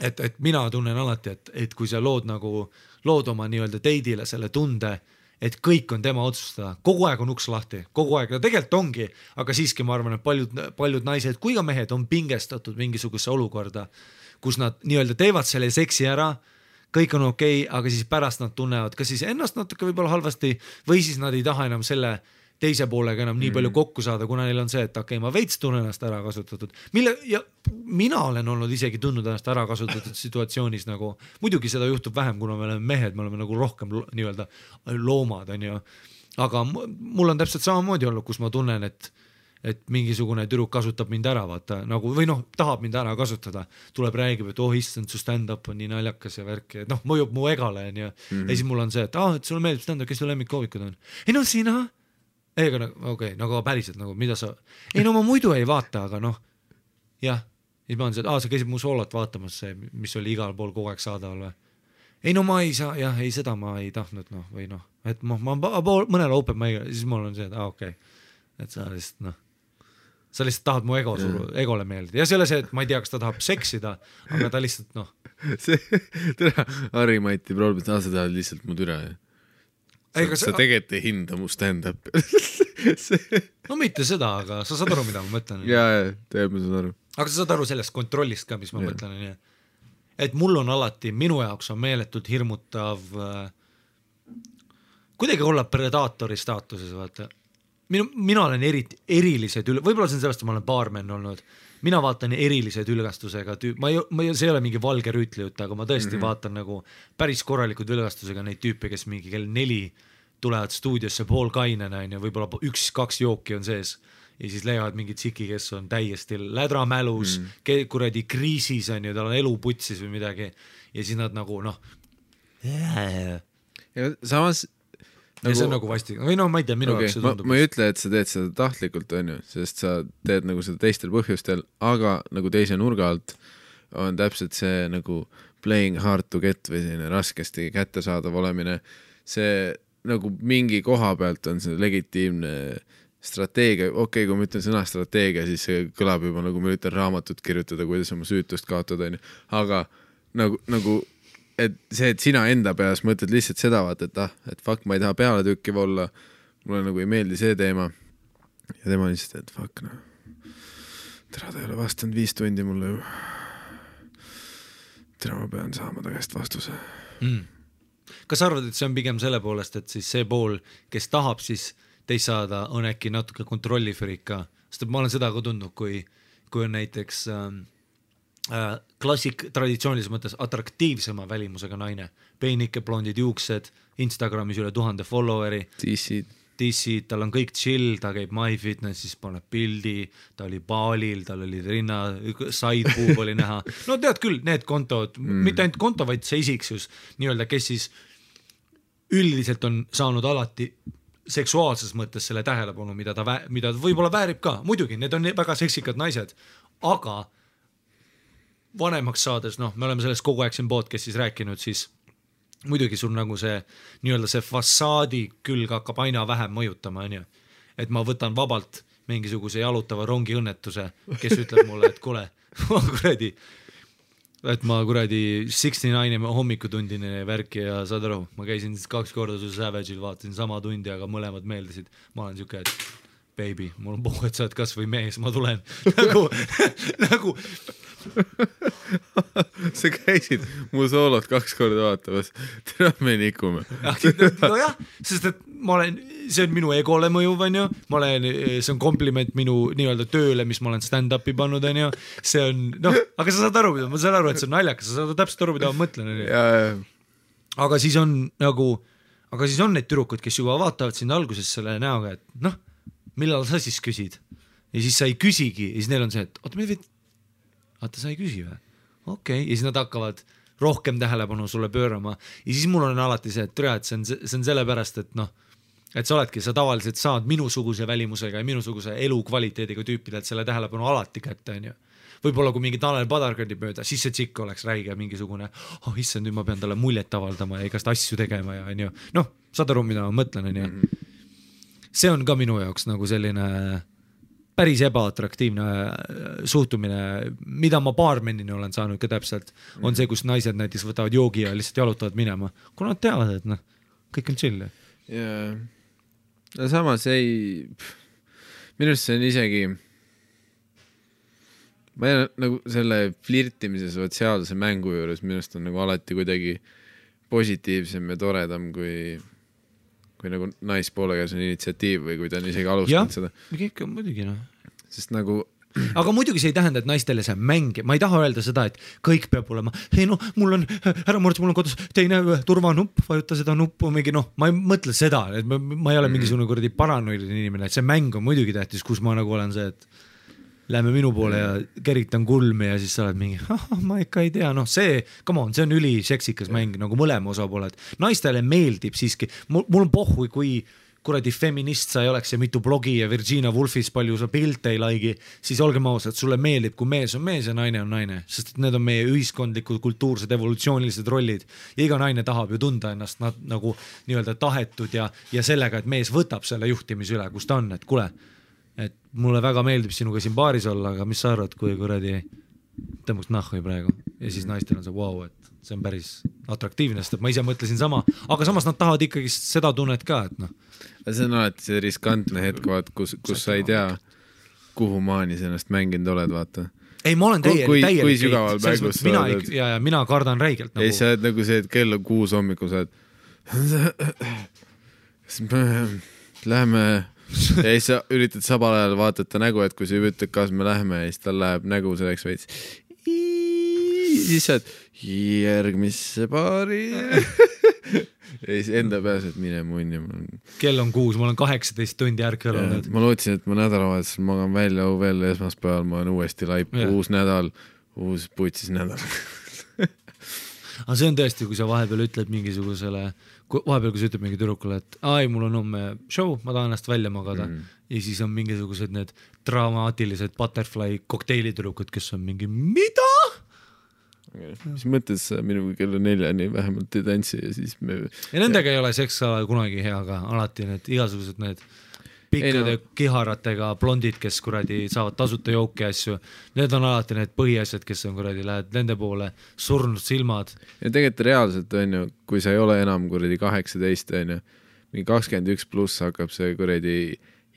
et, et mina tunnen alati, et, et kui sa lood nagu, lood oma nii-öelda date'ile selle tunde, et kõik on tema otsustada, kogu aeg on uks lahti, kogu aeg, no tegelikult ongi, aga siiski ma arvan, et paljud, paljud naised kui ka mehed on pingestatud mingisugusesse olukorda, kus nad nii-öelda teevad selle seksi ära, kõik on okei okay,, aga siis pärast nad tunnevad kas siis ennast natuke võib-olla halvasti või siis nad ei taha enam selle teise poolega enam nii palju kokku saada, kuna neil on see, et okei okay,, ma veits tunnen ennast ära kasutatud, mille ja mina olen olnud isegi tundnud ennast ära kasutatud situatsioonis nagu, muidugi seda juhtub vähem, kuna me oleme mehed, me oleme nagu rohkem nii-öelda loomad, onju. aga mu- mul on täpselt samamoodi olnud, kus ma tunnen, et et mingisugune tüdruk kasutab mind ära, vaata nagu või noh, tahab mind ära kasutada, tuleb, räägib, et oh issand, su stand-up on nii naljakas ja värk ja noh, mõjub mu egale onju mm. -hmm. ja siis mul on see, et aa, et sulle meeldib stand-up, kes su lemmikkoomikud on? ei no sina ei, aga no okei okay,, no aga päriselt nagu mida sa, ei no ma muidu ei vaata, aga noh, jah. siis ma olen see, et aa, sa käisid mu soolot vaatamas, see, mis oli igal pool kogu aeg saadaval või? ei no ma ei saa, jah, ei seda ma ei tahtnud noh, või noh, et ma pa- pool- mõnel open mic'il, siis mul on see, et aa okei okay., et sa lihtsalt noh, sa lihtsalt tahad mu ego suru, egole meeldida ja see ei ole see, et ma ei tea, kas ta tahab seksida, aga ta lihtsalt noh, see, tere, Harri-Mati problem, et sa tahad lihtsalt mu türa ju. Sa, sa tegelikult ei hinda mu stand-up'i no mitte seda, aga sa saad aru, mida ma mõtlen. ja, ja, tead, ma saan aru. aga sa saad aru sellest kontrollist ka, mis ma Jah. mõtlen, onju. et mul on alati, minu jaoks on meeletult hirmutav äh, kuidagi olla predaatori staatuses, vaata. minu, mina olen eriti, erilised üle, võib-olla see on sellest, et ma olen baarmen olnud, mina vaatan erilise tülgastusega tüüp, ma ei, ma ei, see ei ole mingi valge rüütli jutt, aga ma tõesti mm -hmm. vaatan nagu päris korraliku tülgastusega neid tüüpe, kes mingi kell neli tulevad stuudiosse poolkainena onju, võib-olla üks-kaks jooki on sees ja siis leiavad mingi tsiki, kes on täiesti lädramälus mm., kuradi kriisis onju, tal on elu putsis või midagi ja siis nad nagu noh. ja ja samas nagu... see on nagu vastik või noh, ma ei tea, minu okei jaoks see tundub ma ei ütle, et sa teed seda tahtlikult, onju, sest sa teed nagu seda teistel põhjustel, aga nagu teise nurga alt on täpselt see nagu playing hard to get või selline raskesti kättesaadav olemine. see nagu mingi koha pealt on see legitiimne strateegia, okei okay,, kui ma ütlen sõna strateegia, siis see kõlab juba nagu ma üritan raamatut kirjutada, kuidas oma süütust kaotada, onju, aga nagu, nagu et see, et sina enda peas mõtled lihtsalt seda, vaata, et ah, et fuck, ma ei taha pealetükkiv olla, mulle nagu ei meeldi see teema. ja tema lihtsalt, et fuck noh, tere, ta ei ole vastanud viis tundi mulle ju. tere, ma pean saama ta käest vastuse mm. Kas sa arvad, et see on pigem selle poolest, et siis see pool, kes tahab siis teist saada, on äkki natuke kontrollifriik ka, sest et ma olen seda ka tundnud, kui, kui on näiteks ähm, äh, klassik traditsioonilises mõttes atraktiivsema välimusega naine, peenike blondid juuksed, Instagramis üle tuhande follower'i. DC-d. DC-d, tal on kõik chill, ta käib MyFitnessis, paneb pildi, ta oli baalil, tal oli rinna, side boob oli näha. no tead küll, need kontod mm., mitte ainult konto, vaid see isiksus nii-öelda, kes siis üldiselt on saanud alati seksuaalses mõttes selle tähelepanu, mida ta, mida ta võib-olla väärib ka, muidugi, need on väga seksikad naised, aga vanemaks saades, noh, me oleme sellest kogu aeg siin podcast'is rääkinud, siis muidugi sul nagu see nii-öelda see fassaadi külg hakkab aina vähem mõjutama, onju. et ma võtan vabalt mingisuguse jalutava rongiõnnetuse, kes ütleb mulle, et kuule, kuradi, et ma kuradi Sixty Nine'i hommikutundine värk ja saad aru, ma käisin siis kaks korda su Savage'il, vaatasin sama tundi, aga mõlemad meeldisid. ma olen siuke, et baby, mul on puhku, et sa oled kasvõi mees, ma tulen nagu nagu sa käisid mu soolot kaks korda vaatamas, täna me nikume. nojah, sest et ma olen, see on minu egole mõjuv, onju, ma olen, see on kompliment minu nii-öelda tööle, mis ma olen stand-up'i pannud, onju. see on noh, aga sa saad aru, ma saan aru, et see on naljakas, sa saad täpselt aru, mida ma mõtlen, onju. aga siis on nagu, aga siis on neid tüdrukuid, kes juba vaatavad sind alguses selle näoga, et noh, millal sa siis küsid ja siis sa ei küsigi ja siis neil on see, et oota, me vaata, sa ei küsi või? okei okay., ja siis nad hakkavad rohkem tähelepanu sulle pöörama ja siis mul on alati see, et tere, et see on, see on sellepärast, et noh, et sa oledki, sa tavaliselt saad minusuguse välimusega ja minusuguse elukvaliteediga tüüpidelt selle tähelepanu alati kätte, onju. Võib-olla kui mingi Tanel Padar kõnnib mööda, siis see tšikk oleks räige mingisugune, oh issand, nüüd ma pean talle muljet avaldama ja igast asju tegema ja onju, noh, saad aru, mida ma mõtlen, onju. See on ka minu jaoks nagu selline päris ebaatraktiivne äh, suhtumine, mida ma baarmenina olen saanud ka täpselt, on see, kus naised näiteks võtavad joogi ja lihtsalt jalutavad minema, kuna nad teavad, et noh, kõik on chill. jaa, no samas ei, minu arust see on isegi, ma ei nagu selle flirtimise sotsiaalse mängu juures minu arust on nagu alati kuidagi positiivsem ja toredam, kui kui nagu naispoole käes on initsiatiiv või kui ta on isegi alustanud seda. muidugi noh. sest nagu aga muidugi see ei tähenda, et naistele see on mäng, ma ei taha öelda seda, et kõik peab olema, ei noh, mul on, ära muretse, mul on kodus teine turvanupp, vajuta seda nuppu, mingi noh, ma ei mõtle seda, et ma, ma ei ole mhm. mingisugune kuradi paranoiline inimene, et see mäng on muidugi tähtis, kus ma nagu olen see, et lähme minu poole ja keritan kulmi ja siis sa oled mingi, ma ikka ei tea, noh, see, come on, see on üliseksikas mäng nagu mõlema osapooled. naistele meeldib siiski, mul, mul on pohhui, kui kuradi feminist sa ei oleks ja mitu blogi ja Virginia Woolfis palju sa pilte ei like'i, siis olgem ausad, sulle meeldib, kui mees on mees ja naine on naine, sest need on meie ühiskondlikud, kultuursed, evolutsioonilised rollid. ja iga naine tahab ju tunda ennast nad nagu nii-öelda tahetud ja, ja sellega, et mees võtab selle juhtimise üle, kus ta on, et kuule et mulle väga meeldib sinuga siin baaris olla, aga mis sa arvad, kui kuradi tõmbaks nahhu praegu ja siis naistel on see vau wow,, et see on päris atraktiivne, sest et ma ise mõtlesin sama, aga samas nad tahavad ikkagi seda tunnet ka, et noh. see on alati see riskantne hetk, vaat kus, kus sa ei tea, kuhu maani sa ennast mänginud oled, vaata ei, ma olen täielik, täielik. kui sügaval mängus sa oled? ja, ja mina kardan räigelt nagu. ei, sa oled nagu see, et kell on kuus hommikul, sa oled. kas me läheme ja siis sa üritad samal ajal vaadata ta nägu, et kui sa juba ütled, kas me lähme ja siis tal läheb nägu selleks veits. siis sa oled järgmisse ja siis enda peas, et mine munni. kell on kuus, ma olen kaheksateist tundi ärkvel olnud. ma lootsin, et ma nädalavahetusel magan välja, veel esmaspäeval ma olen uuesti laip, uus nädal, uus putsis nädal aga see on tõesti, kui sa vahepeal ütled mingisugusele vahepeal, kui sa ütled mingi tüdrukule, et ai, mul on homme show, ma tahan ennast välja magada mm. ja siis on mingisugused need dramaatilised butterfly kokteilitüdrukud, kes on mingi mida? Mis mõttes sa minuga kella neljani vähemalt ei tantsi ja siis me ja nendega ei ole seks kunagi hea ka, alati need igasugused need pikkade no. kiharatega blondid, kes kuradi saavad tasuta jooki ja asju. Need on alati need põhiasjad, kes on kuradi, lähed nende poole, surnud silmad. ja tegelikult reaalselt on ju, kui sa ei ole enam kuradi kaheksateist, on ju, mingi kakskümmend üks pluss hakkab see kuradi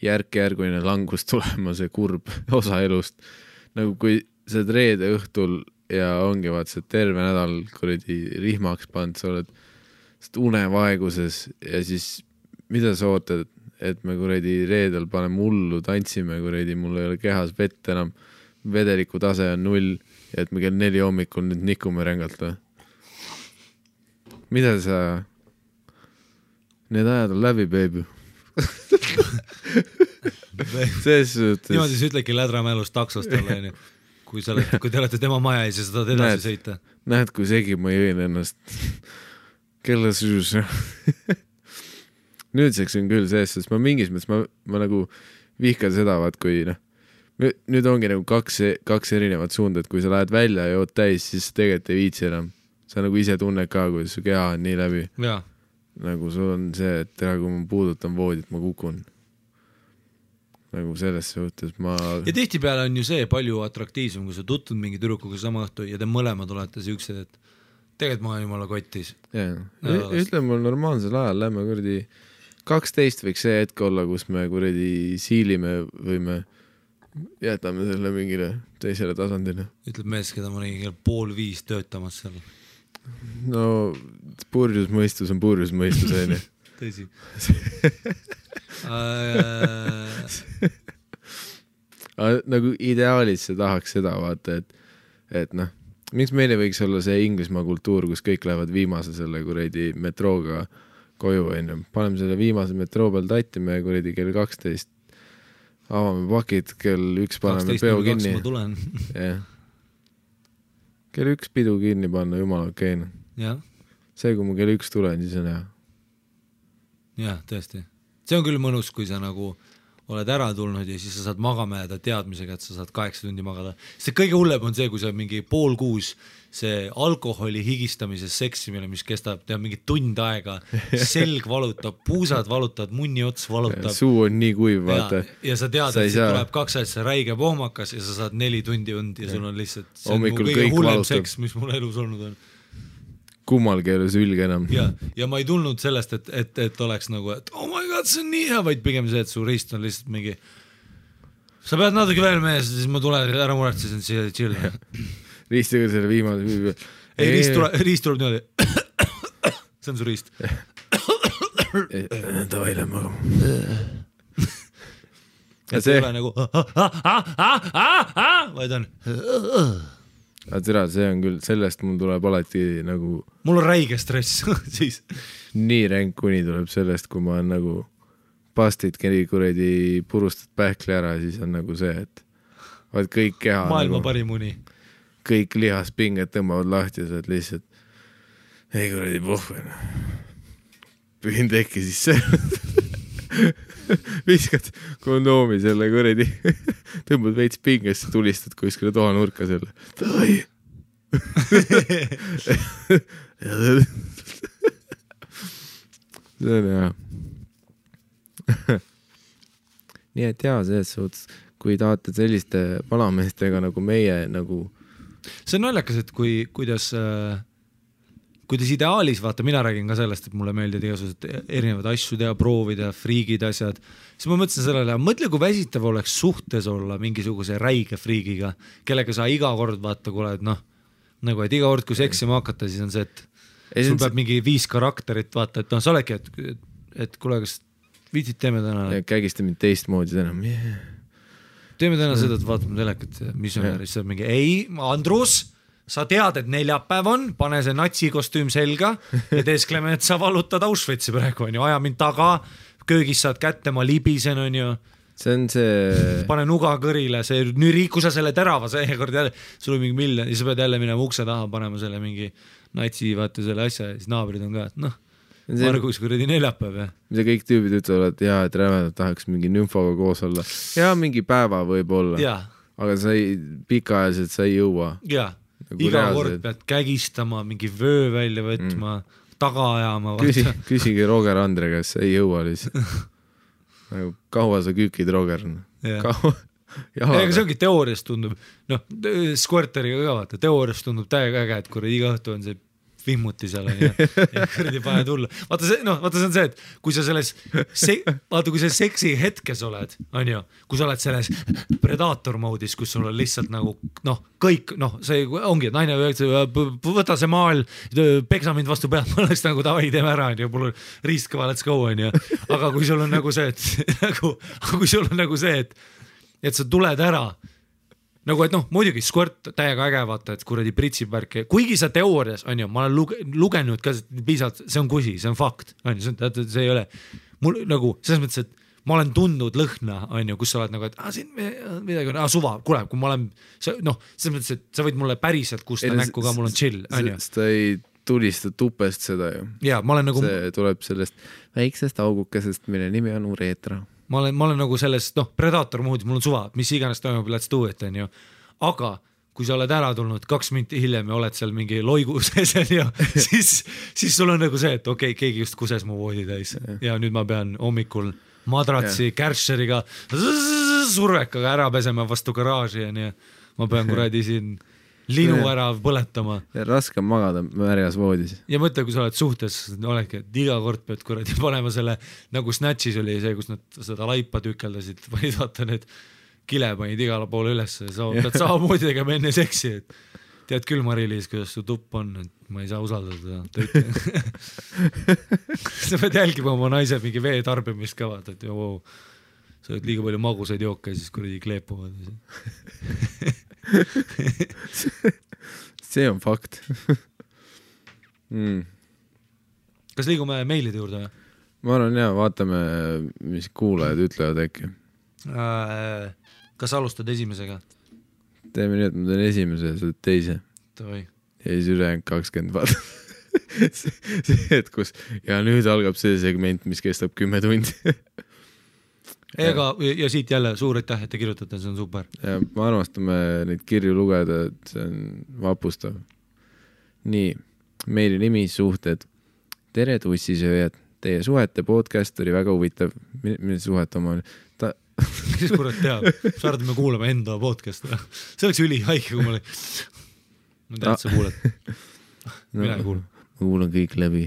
järk-järguline langus tulema, see kurb osa elust. nagu kui sa oled reede õhtul ja ongi vaat see terve nädal kuradi rihmaks pannud, sa oled unevaeguses ja siis mida sa ootad, et me kuradi reedel paneme hullu, tantsime kuradi, mul ei ole kehas vett enam, vedeliku tase on null ja et me kell neli hommikul nüüd nikume rängalt või? mida sa, need ajad on läbi, beebi selles suhtes. niimoodi sa ütledki lädramälus taksost talle onju, kui sa oled, kui te olete tema maja ees ja sa tahad edasi näed, sõita. näed, kui segi ma jõin ennast kella süüs nüüdseks on küll sees, sest ma mingis mõttes, ma, ma nagu vihkan seda, vaat kui noh, nüüd ongi nagu kaks, kaks erinevat suunda, et kui sa lähed välja ja jood täis, siis tegelikult ei viitsi enam. sa nagu ise tunned ka, kuidas su keha on nii läbi. nagu sul on see, et tea, kui ma puudutan voodit, ma kukun. Nagu selles suhtes ma. ja tihtipeale on ju see palju atraktiivsem, kui sa tutvud mingi tüdrukuga sama õhtu ja te mõlemad olete siuksed, et tegelikult ma olen jumala kotis. ütle mulle normaalsel ajal, lähme kuradi kaksteist võiks see hetk olla, kus me kuradi siilime või me jätame selle mingile teisele tasandile. ütleb mees, keda ma nägin kell pool viis töötamas seal. no purjus mõistus on purjus mõistus onju. tõsi nagu ideaalis sa tahaks seda vaata, et, et noh, miks meil ei võiks olla see Inglismaa kultuur, kus kõik lähevad viimase selle kuradi metrooga äh, koju, onju, paneme selle viimase metroo peal tatime kuradi kell kaksteist, avame pakid, kell üks paneme peo kinni. jah. kell üks pidu kinni panna, jumala okei okay, noh. see, kui ma kell üks tulen, siis on hea. jah, tõesti. See on küll mõnus, kui sa nagu oled ära tulnud ja siis sa saad magama jääda teadmisega, et sa saad kaheksa tundi magada. see kõige hullem on see, kui sa mingi pool kuus see alkoholi higistamises seksimine, mis kestab tead mingi tund aega, selg valutab, puusad valutavad, munni ots valutab. suu on nii kuiv, vaata. ja sa tead, et siit tuleb kaks asja, räige pohmakas ja sa saad neli tundi und ja, ja sul on lihtsalt, see on mu kõige hullem valutab. seks, mis mul elus olnud on kummalgi ei ole sülge enam. ja, ja ma ei tulnud sellest, et, et, et oleks nagu, et oh my god, see on nii hea, vaid pigem see, et su rist on lihtsalt mingi. sa pead natuke veel mees, siis ma tulen, ära muretse, siis on siia chill ristiga selle viimase. ei, riist tuleb, riist tuleb niimoodi. see on su riist. Davai, lähme magama. et see ei ole nagu, vaid on. Aga tere, see on küll, sellest mul tuleb alati nagu. mul on räige stress siis. nii ränk uni tuleb sellest, kui ma olen nagu pastid kuradi purustad pähkli ära, siis on nagu see, et vaat kõik keha. maailma nagu, parim uni kõik lihaspinged tõmbavad lahti, sa oled lihtsalt, ei kuradi pohven. pühin teki sisse viskad kondoomi selle kuradi, tõmbad veits pingesse, tulistad kuskile toanurka selle. Davai. see on hea. nii et jaa, selles suhtes, kui tahate selliste vanameestega nagu meie nagu see on naljakas, et kui, kuidas äh, kuidas ideaalis, vaata, mina räägin ka sellest, et mulle meeldivad igasugused erinevaid asju teha, proovida, friigid, asjad. siis ma mõtlesin sellele, mõtle, kui väsitav oleks suhtes olla mingisuguse räige friigiga, kellega sa iga kord vaata, kuule, et noh, nagu, et iga kord, kui seksima hakata, siis on see, et Ei, sul peab mingi viis karakterit, vaata, et noh, sa oledki, et, et kuule, kas viitsid, teeme täna. kägista mind teistmoodi täna yeah teeme täna seda, et vaatame telekat, misjonäri, siis on mingi ei, Andrus, sa tead, et neljapäev on, pane see natsikostüüm selga ja teeskleme, et sa valutad Auschwitzi praegu onju, aja mind taga, köögis saad kätte, ma libisen onju see on see. pane nuga kõrile, see nüüd riiku sa selle terava seekord jälle, sul on mingi miljon ja sa pead jälle minema ukse taha panema selle mingi natsi, vaata selle asja ja siis naabrid on ka, et noh. Margus kuradi neljapäev jah. mida kõik tüübid ütlevad, et jaa, et rämedalt tahaks mingi nümfoga koos olla. jaa, mingi päeva võib-olla. aga sa ei, pikaajaliselt sa ei jõua. jaa, nagu iga kord reaalselt. pead kägistama, mingi vöö välja võtma mm., taga ajama. küsi, küsige Roger Andre käest, ei jõua lihtsalt. nagu kaua sa kükid, Roger? kaua? ei, aga see ongi teoorias tundub, noh, Squirteriga ka vaata, teoorias tundub täiega äge, et kuradi iga õhtu on see vihmuti seal onju ja kuradi paned hullu. vaata see, noh, vaata see on see, et kui sa selles se-, vaata kui sa seksi hetkes oled, onju, kui sa oled selles predaator moodis, kus sul on lihtsalt nagu noh, kõik noh, see ongi, et naine öeldakse, võta see maal, peksa mind vastu pead, ma oleks nagu davai, teeme ära onju, mul on riistkõva, let's go onju. aga kui sul on nagu see, et nagu, kui sul on nagu see, et et sa tuled ära nagu, et noh, muidugi Squirt täiega äge, vaata, et kuradi pritsib värki, kuigi sa teoorias on ju, ma olen luge, lugenud ka piisavalt, see on kusi, see on fakt, on ju, see see ei ole mul nagu selles mõttes, et ma olen tundnud lõhna, on ju, kus sa oled nagu, et aa siin me- midagi on, aa suva, kuule, kui ma olen, noh, selles mõttes, et sa võid mulle päriselt kusta näkku ka, mul on chill, on ju. ta ei tulista tupest seda ju. ja ma olen nagu, see tuleb sellest väiksest augukesest, mille nimi on ureetra. Ma olen, ma olen nagu selles, noh, predaator moodis, mul on suva, mis iganes toimub, let's do it, onju. aga kui sa oled ära tulnud kaks minti hiljem ja oled seal mingi loigu sees onju, siis, siis sul on nagu see, et okei okay,, keegi just kuses mu voodi täis ja nüüd ma pean hommikul madratsi käršeriga, survekaga ära pesema vastu garaaži onju. ma pean kuradi siin linu ära põletama raske on magada märjas voodis. ja mõtle, kui sa oled suhtes, oledki, et iga kord pead kuradi panema selle nagu Snatchis oli see, kus nad seda laipa tükeldasid, panid vaata need kile panid igale poole ülesse, sa pead samamoodi tegema enne seksi, et tead küll, Mari-Liis, kuidas su tupp on, et ma ei saa usaldada teda. sa pead jälgima oma naise mingi vee tarbimist ka vaata, et joo, sa oled liiga palju magusaid jooke, siis kuradi kleepuvad. see on fakt mm.. kas liigume meilide juurde või? ma arvan ja vaatame, mis kuulajad ütlevad äkki. Äh, kas alustad esimesega? teeme nii, et ma teen esimese sa teed teise ja siis ülejäänud kakskümmend vaata. see see hetk, kus ja nüüd algab see segment, mis kestab kümme tundi. ega ja siit jälle suur aitäh, et te kirjutate, see on super. ja me armastame neid kirju lugeda, et see on vapustav. nii, meili nimi suhted. tere, tussisööjad, teie suhete podcast oli väga huvitav. milline suhete oma oli? ta, kes kurat teab, sa arvad, et me kuulame enda podcast'e? see oleks ülihaige, kui ma olin. ma tean, et sa kuulad. mina ei kuula. ma kuulan kõik läbi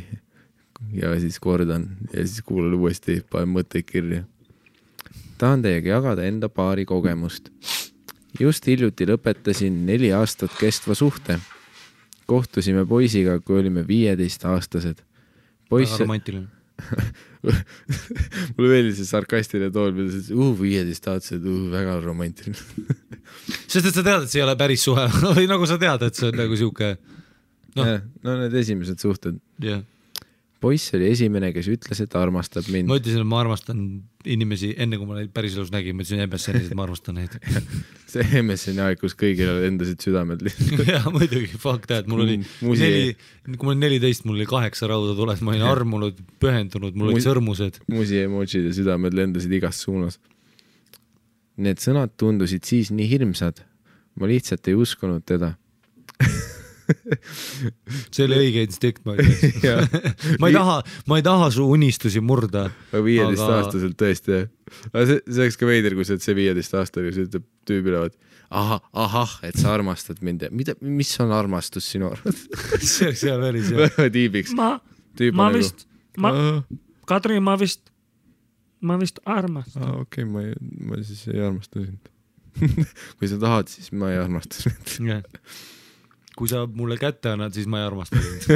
ja siis kordan ja siis kuulan uuesti, panen mõtteid kirja. Tahan teiega jagada enda paari kogemust. just hiljuti lõpetasin neli aastat kestva suhte. kohtusime poisiga, kui olime viieteistaastased. poiss väga, romantiline. mulle meeldis see sarkastiline toon, mida sa ütlesid, uh viieteistaastased, uh väga romantiline. sest et sa tead, et see ei ole päris suhe või nagu sa tead, et see on nagu sihuke, Noh. no need esimesed suhted. jah. Poiss oli esimene, kes ütles, et armastab mind ma. ütlesin, et ma armastan inimesi enne, kui ma neid päriselus nägin, ma ütlesin MSN-is, et ma armastan neid. see MSN-i aeg, kus kõigil lendasid südamed lihtsalt. jaa, muidugi, fuck that, mul oli Musi- neli, kui ma olin neliteist, mul oli kaheksa rauda tules, ma olin armunud, pühendunud, mul olid Mus- sõrmused. musi emotsid ja südamed lendasid igas suunas. Need sõnad tundusid siis nii hirmsad. ma lihtsalt ei uskunud teda. see oli õige instinkt, ma ütlen. ma ei taha, ma ei taha su unistusi murda. viieteistaastaselt tõesti jah. aga see, see oleks ka veider, kui sa oled see viieteistaastane, kes ütleb tüübile, et ahah, ahah, et sa armastad mind ja mida, mis on armastus sinu arvates? see oleks hea päris hea. väga tiibiks. ma, ma on nagu vist, ma, Kadri, ma vist, ma vist armastan. aa okei, ma ei, ma siis ei armasta sind. kui sa tahad, siis ma ei armasta sind. Kui sa mulle kätte annad, siis ma ei armasta sind.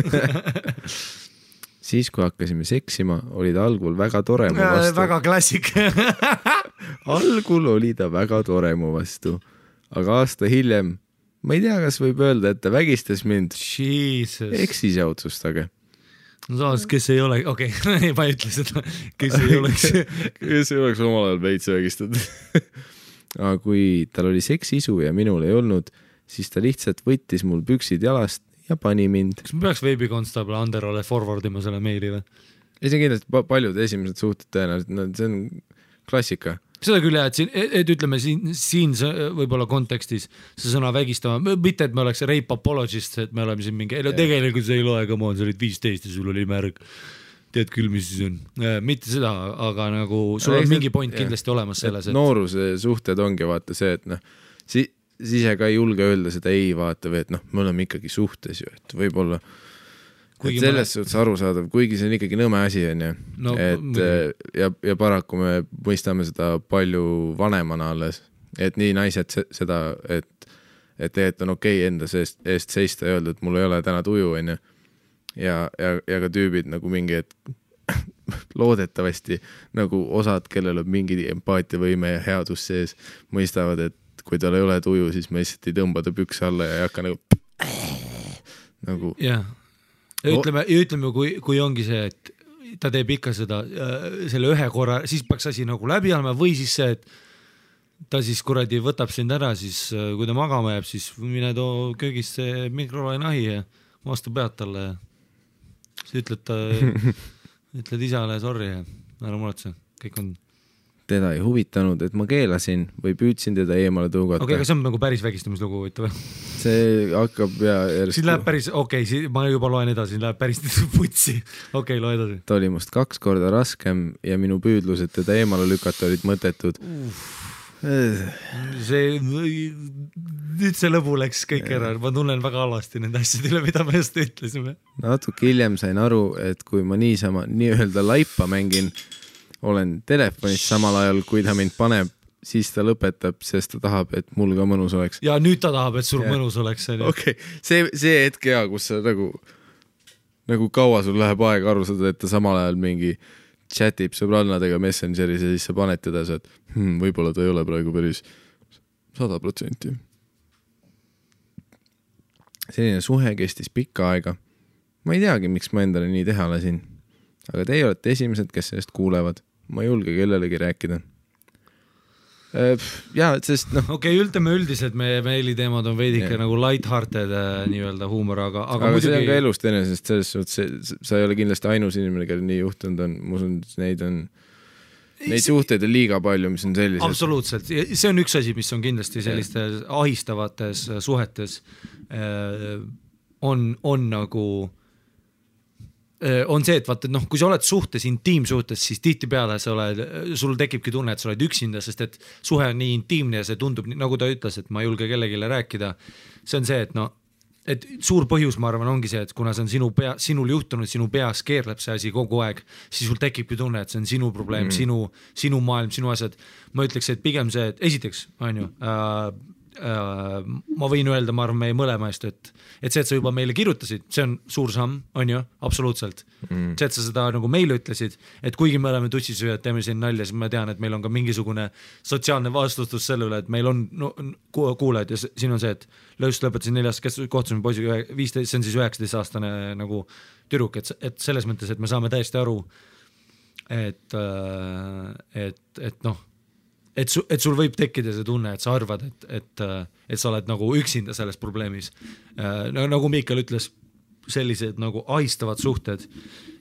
siis, kui hakkasime seksima, oli ta algul väga tore mu vastu. väga klassik. algul oli ta väga tore mu vastu, aga aasta hiljem, ma ei tea, kas võib öelda, et ta vägistas mind. Eks ise otsustage. no samas, kes ei ole, okei okay. ma ei ütle seda, kes ei oleks. kes ei oleks omal ajal veits vägistatud. aga kui tal oli seksiisu ja minul ei olnud, siis ta lihtsalt võttis mul püksid jalast ja pani mind. kas ma peaks veebikonstaabel Anderole forward ima selle meili või? ei, see on kindlasti pa- paljud esimesed suhted tõenäoliselt, no see on klassika. seda küll jah, et siin, et ütleme siin, siin võib-olla kontekstis see sõna vägistama, mitte et me oleks rape apologist, et me oleme siin mingi, ei no tegelikult see ei loe, come on, sa olid viisteist ja sul oli märg. tead küll, mis siis on, mitte seda, aga nagu sul Aga on mingi point kindlasti olemas selles, et nooruse suhted ongi vaata see, et noh, si-, siis ise ka ei julge öelda seda ei vaata või et noh, me oleme ikkagi suhtes ju, et võib-olla et selles suhtes arusaadav, kuigi see on ikkagi nõme asi, onju. Et äh, ja, ja paraku me mõistame seda palju vanemana alles, et nii naised se- seda, et, et tegelikult on okei okay enda seest, eest seista ja öelda, et mul ei ole täna tuju, onju. ja, ja, ja ka tüübid nagu mingi hetk loodetavasti nagu osad, kellel on mingi empaatiavõime ja headus sees, mõistavad, et kui tal ei ole tuju, siis me lihtsalt ei tõmba ta pükse alla ja ei hakka nagu nagu jah, ja ütleme, ütleme, kui, kui ongi see, et ta teeb ikka seda äh, selle ühe korra, siis peaks asi nagu läbi olema või siis see, et ta siis kuradi võtab sind ära, siis äh, kui ta magama jääb, siis mine too köögisse mikrolaineahi ja vastu pead talle ja siis ütled ta, ütled isale sorry ja ära muretse, kõik on, teda ei huvitanud, et ma keelasin või püüdsin teda eemale tõugata okei, aga see on nagu päris vägistamislugu huvitav. see hakkab ja siis läheb päris, okei okay,, ma juba loen edasi, läheb päris putsi, okei okay,, loe edasi. ta oli must kaks korda raskem ja minu püüdlused teda eemale lükata olid mõttetud. see, nüüd see lõbu läks kõik ära, ma tunnen väga halvasti nende asjade üle, mida me just ütlesime. natuke hiljem sain aru, et kui ma niisama nii-öelda laipa mängin, olen telefonis samal ajal, kui ta mind paneb, siis ta lõpetab, sest ta tahab, et mul ka mõnus oleks. ja nüüd ta tahab, et sul Jah. mõnus oleks, onju. okei okay., see, see hetk hea, kus sa nagu, nagu kaua sul läheb aega aru saada, et ta samal ajal mingi chatib sõbrannadega Messengeris ja siis sa paned teda, oled hmm,, võib-olla ta ei ole praegu päris sada protsenti. selline suhe kestis pikka aega. ma ei teagi, miks ma endale nii teha lasin. aga teie olete esimesed, kes sellest kuulevad. Ma ei julge kellelegi rääkida. ja, sest noh, okei okay,, ütleme üldiselt meie meiliteemad on veidike Jah. nagu light-hearted äh, nii-öelda huumor, aga, aga, aga, aga see on ka muidugi elust enesest, selles suhtes, sa ei ole kindlasti ainus inimene, kellel nii juhtunud on, ma usun, et neid on, neid suhteid on liiga palju, mis on sellised. absoluutselt, see on üks asi, mis on kindlasti sellistes ahistavates äh, suhetes äh, on, on nagu äh, on see, et vaata, et noh, kui sa oled suhtes, intiimsuhtes, siis tihtipeale sa oled, sul tekibki tunne, et sa oled üksinda, sest et suhe on nii intiimne ja see tundub, nagu ta ütles, et ma ei julge kellelegi rääkida. see on see, et no, et suur põhjus, ma arvan, ongi see, et kuna see on sinu pea, sinul juhtunud, sinu peas keerleb see asi kogu aeg, siis sul tekibki tunne, et see on sinu probleem mm, sinu, sinu maailm, sinu asjad. ma ütleks, et pigem see, et esiteks on ju äh, äh, ma võin öelda, ma arvan, meie mõlema eest, et, et see, et sa juba meile kirjutasid, see on suur samm, on ju, absoluutselt mm.. see, et sa seda nagu meile ütlesid, et kuigi me oleme tussisööjad, teeme siin nalja, siis ma tean, et meil on ka mingisugune sotsiaalne vastutus selle üle, et meil on no, ku- kuulajad ja siin on see, et just lõpetasin neljas, kes kohtusime poisiga viisteist, see on siis üheksateistaastane nagu tüdruk, et, et selles mõttes, et me saame täiesti aru, et, et, et noh et su, et sul võib tekkida see tunne, et sa arvad, et, et, et sa oled nagu üksinda selles probleemis. no nagu Miikal ütles, sellised nagu ahistavad suhted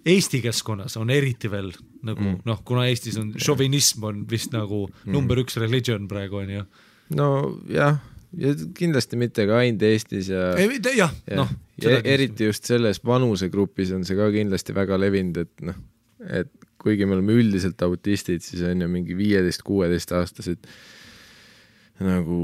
Eesti keskkonnas on eriti veel nagu mm. noh, kuna Eestis on šovinism on vist nagu mm. number üks religion praegu on ju. nojah, ja kindlasti mitte ka ainult Eestis ja jah, noh. ja eriti just selles vanusegrupis on see ka kindlasti väga levinud, et noh, et kuigi me oleme üldiselt autistid, siis on ju mingi viieteist-kuueteistaastased nagu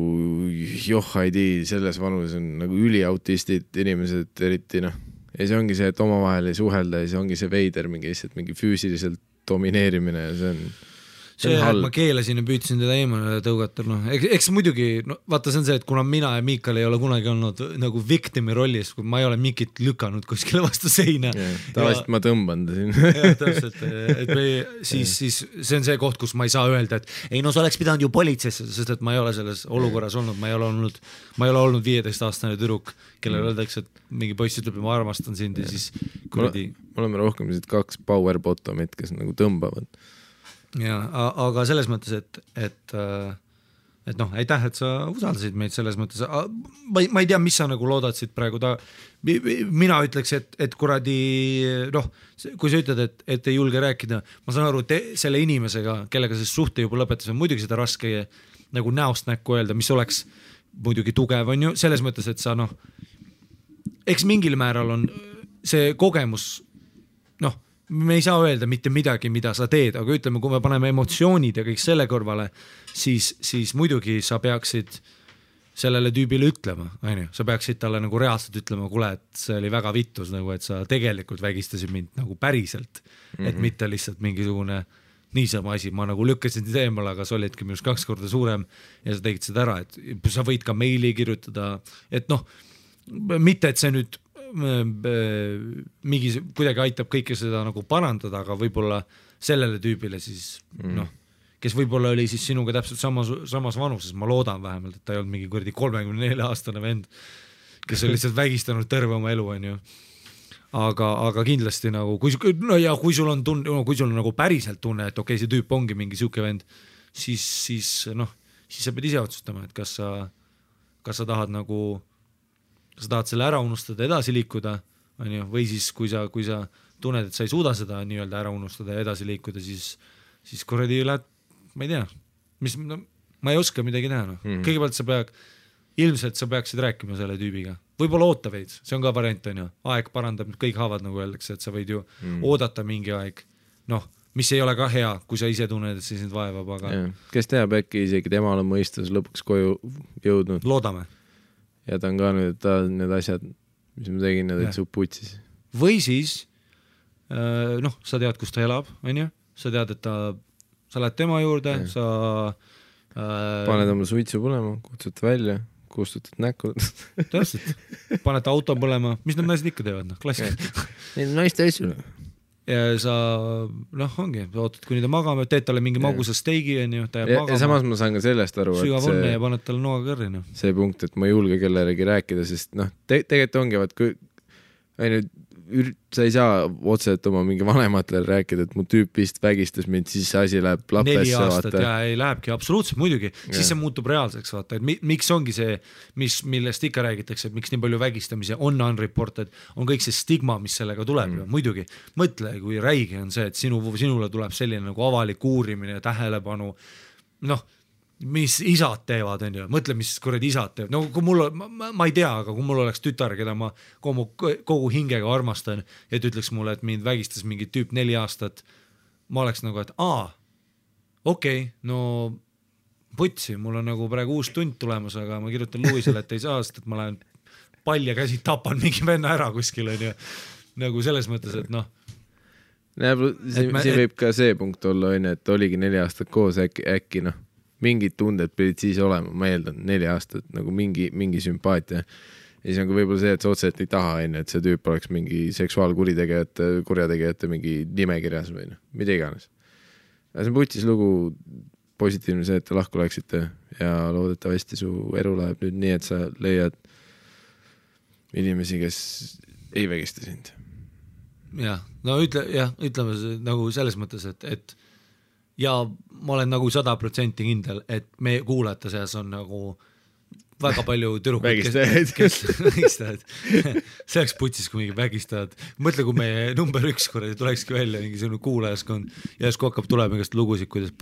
joh ei tea, selles vanuses on nagu üliautistid inimesed eriti noh, ja see ongi see, et omavahel ei suhelda ja siis ongi see veider mingi lihtsalt mingi füüsiliselt domineerimine ja see on see, et ma keelasin ja püüdsin teda eemale tõugata, noh, eks muidugi, no vaata, see on see, et kuna mina ja Miikal ei ole kunagi olnud nagu victim'i rollis, ma ei ole Mikit lükanud kuskile vastu seina. tavaliselt ma tõmban ta siin. Jah, täpselt, et me siis, siis see on see koht, kus ma ei saa öelda, et ei no sa oleks pidanud ju politseisse, sest et ma ei ole selles olukorras olnud, ma ei ole olnud, ma ei ole olnud viieteistaastane tüdruk, kellele öeldakse, et mingi poiss ütleb, ma armastan sind ja siis kuradi. me oleme rohkem sellised kaks power bottom'it, kes nagu tõmbavad ja aga selles mõttes, et, et äh, et noh, aitäh, et sa usaldasid meid selles mõttes, ma ei, ma ei tea, mis sa nagu loodad siit praegu ta, mina ütleks, et, et kuradi noh, kui sa ütled, et, et ei julge rääkida, ma saan aru, et selle inimesega, kellega sa suhte juba lõpetasid, on muidugi seda raske nagu näost näkku öelda, mis oleks muidugi tugev, on ju, selles mõttes, et sa noh, eks mingil määral on see kogemus me ei saa öelda mitte midagi, mida sa teed, aga ütleme, kui me paneme emotsioonid ja kõik selle kõrvale, siis, siis muidugi sa peaksid sellele tüübile ütlema, onju, sa peaksid talle nagu reaalselt ütlema, kuule, et see oli väga vittus nagu, et sa tegelikult vägistasid mind nagu päriselt. Mm, -hmm. et mitte lihtsalt mingisugune niisama asi, ma nagu lükkasin sind eemale, aga sa olidki minust kaks korda suurem ja sa tegid seda ära, et sa võid ka meili kirjutada, et noh, mitte, et see nüüd mingi kuidagi aitab kõike seda nagu parandada, aga võib-olla sellele tüübile siis mm. noh, kes võib-olla oli siis sinuga täpselt samas, samas vanuses, ma loodan vähemalt, et ta ei olnud mingi kuradi kolmekümne nelja aastane vend, kes on lihtsalt vägistanud terve oma elu, onju aga, aga kindlasti nagu kui, no ja kui sul on tunne no,, kui sul on nagu päriselt tunne, et okei okay,, see tüüp ongi mingi sihuke vend, siis, siis noh, siis sa pead ise otsustama, et kas sa, kas sa tahad nagu, kas sa tahad selle ära unustada, edasi liikuda, onju, või siis, kui sa, kui sa tunned, et sa ei suuda seda nii-öelda ära unustada ja edasi liikuda, siis, siis kuradi lähed, ma ei tea, mis no,, ma ei oska midagi teha, noh mm -hmm., kõigepealt sa pead, ilmselt sa peaksid rääkima selle tüübiga, võib-olla oota veits, see on ka variant, onju, aeg parandab kõik haavad, nagu öeldakse, et sa võid ju mm. oodata mingi aeg, noh, mis ei ole ka hea, kui sa ise tunned, et see sind vaevab, aga. kes teab, äkki isegi temal on mõistus lõpuks koju jõudnud. loodame. Ja ta on ka nüüd, ta need asjad, mis ma tegin, need olid su putsis. või siis noh, sa tead, kus ta elab, onju, sa tead, et ta, sa lähed tema juurde, sa äh, paned oma suitsu põlema, kutsud ta välja kustutad näkku. Täpselt, paned auto põlema, mis need naised ikka teevad, noh, klassika. Neid naiste asju. Ja sa noh, ongi, ootad, kuni ta magama, teed talle mingi magusa steigi onju, ta jääb ja, magama. ja samas ma saan ka sellest aru, sügav õnne ja paned talle noaga kõrri noh. see punkt, et ma ei julge kellelegi rääkida, sest noh te, tegelikult ongi, vaat kui onju, sa ei saa otseselt oma mingi vanematele rääkida, et mu tüüp vist vägistas mind, siis see asi läheb neli lapesse, aastat vaata. ja ei lähebki absoluutselt muidugi, siis see muutub reaalseks, vaata, et mi, miks ongi see, mis, millest ikka räägitakse, et miks nii palju vägistamisi on unreported, on kõik see stigma, mis sellega tuleb mm. ju, muidugi. mõtle, kui räige on see, et sinu, sinule tuleb selline nagu avalik uurimine ja tähelepanu, noh mis isad teevad, onju, mõtle, mis kuradi isad teevad, no kui mul, ma, ma ei tea, aga kui mul oleks tütar, keda ma kogu, kogu hingega armastan ja ta ütleks mulle, et mind vägistas mingi tüüp neli aastat, ma oleks nagu, et aa, okei okay,, no putsi, mul on nagu praegu uus tund tulemas, aga ma kirjutan Lewisele, et ei saa, sest et ma lähen palja käsi tapan mingi venna ära kuskil onju. nagu selles mõttes, et noh, siin me- siin et- võib ka see punkt olla, onju, et oligi neli aastat koos, äkki, äkki noh, mingid tunded pidid siis olema, ma eeldan, neli aastat nagu mingi, mingi sümpaatia. ja siis on ka võib-olla see, et sa otseselt ei taha, onju, et see tüüp oleks mingi seksuaalkuritegijate, kurjategijate mingi nimekirjas või noh, mida iganes. aga see on putis lugu, positiivne see, et te lahku läksite ja loodetavasti su elu läheb nüüd nii, et sa leiad inimesi, kes ei vägista sind. jah, no ütle jah, ütleme nagu selles mõttes, et, et ja ma olen nagu sada protsenti kindel, et meie kuulajate seas on nagu väga palju tüdrukuid, kes, kes, vägistajad, see oleks putsis, kui mingi vägistajad, mõtle, kui meie number üks kuradi tulekski välja mingisugune kuulajaskond, järsku hakkab tulema igast lugusid, kuidas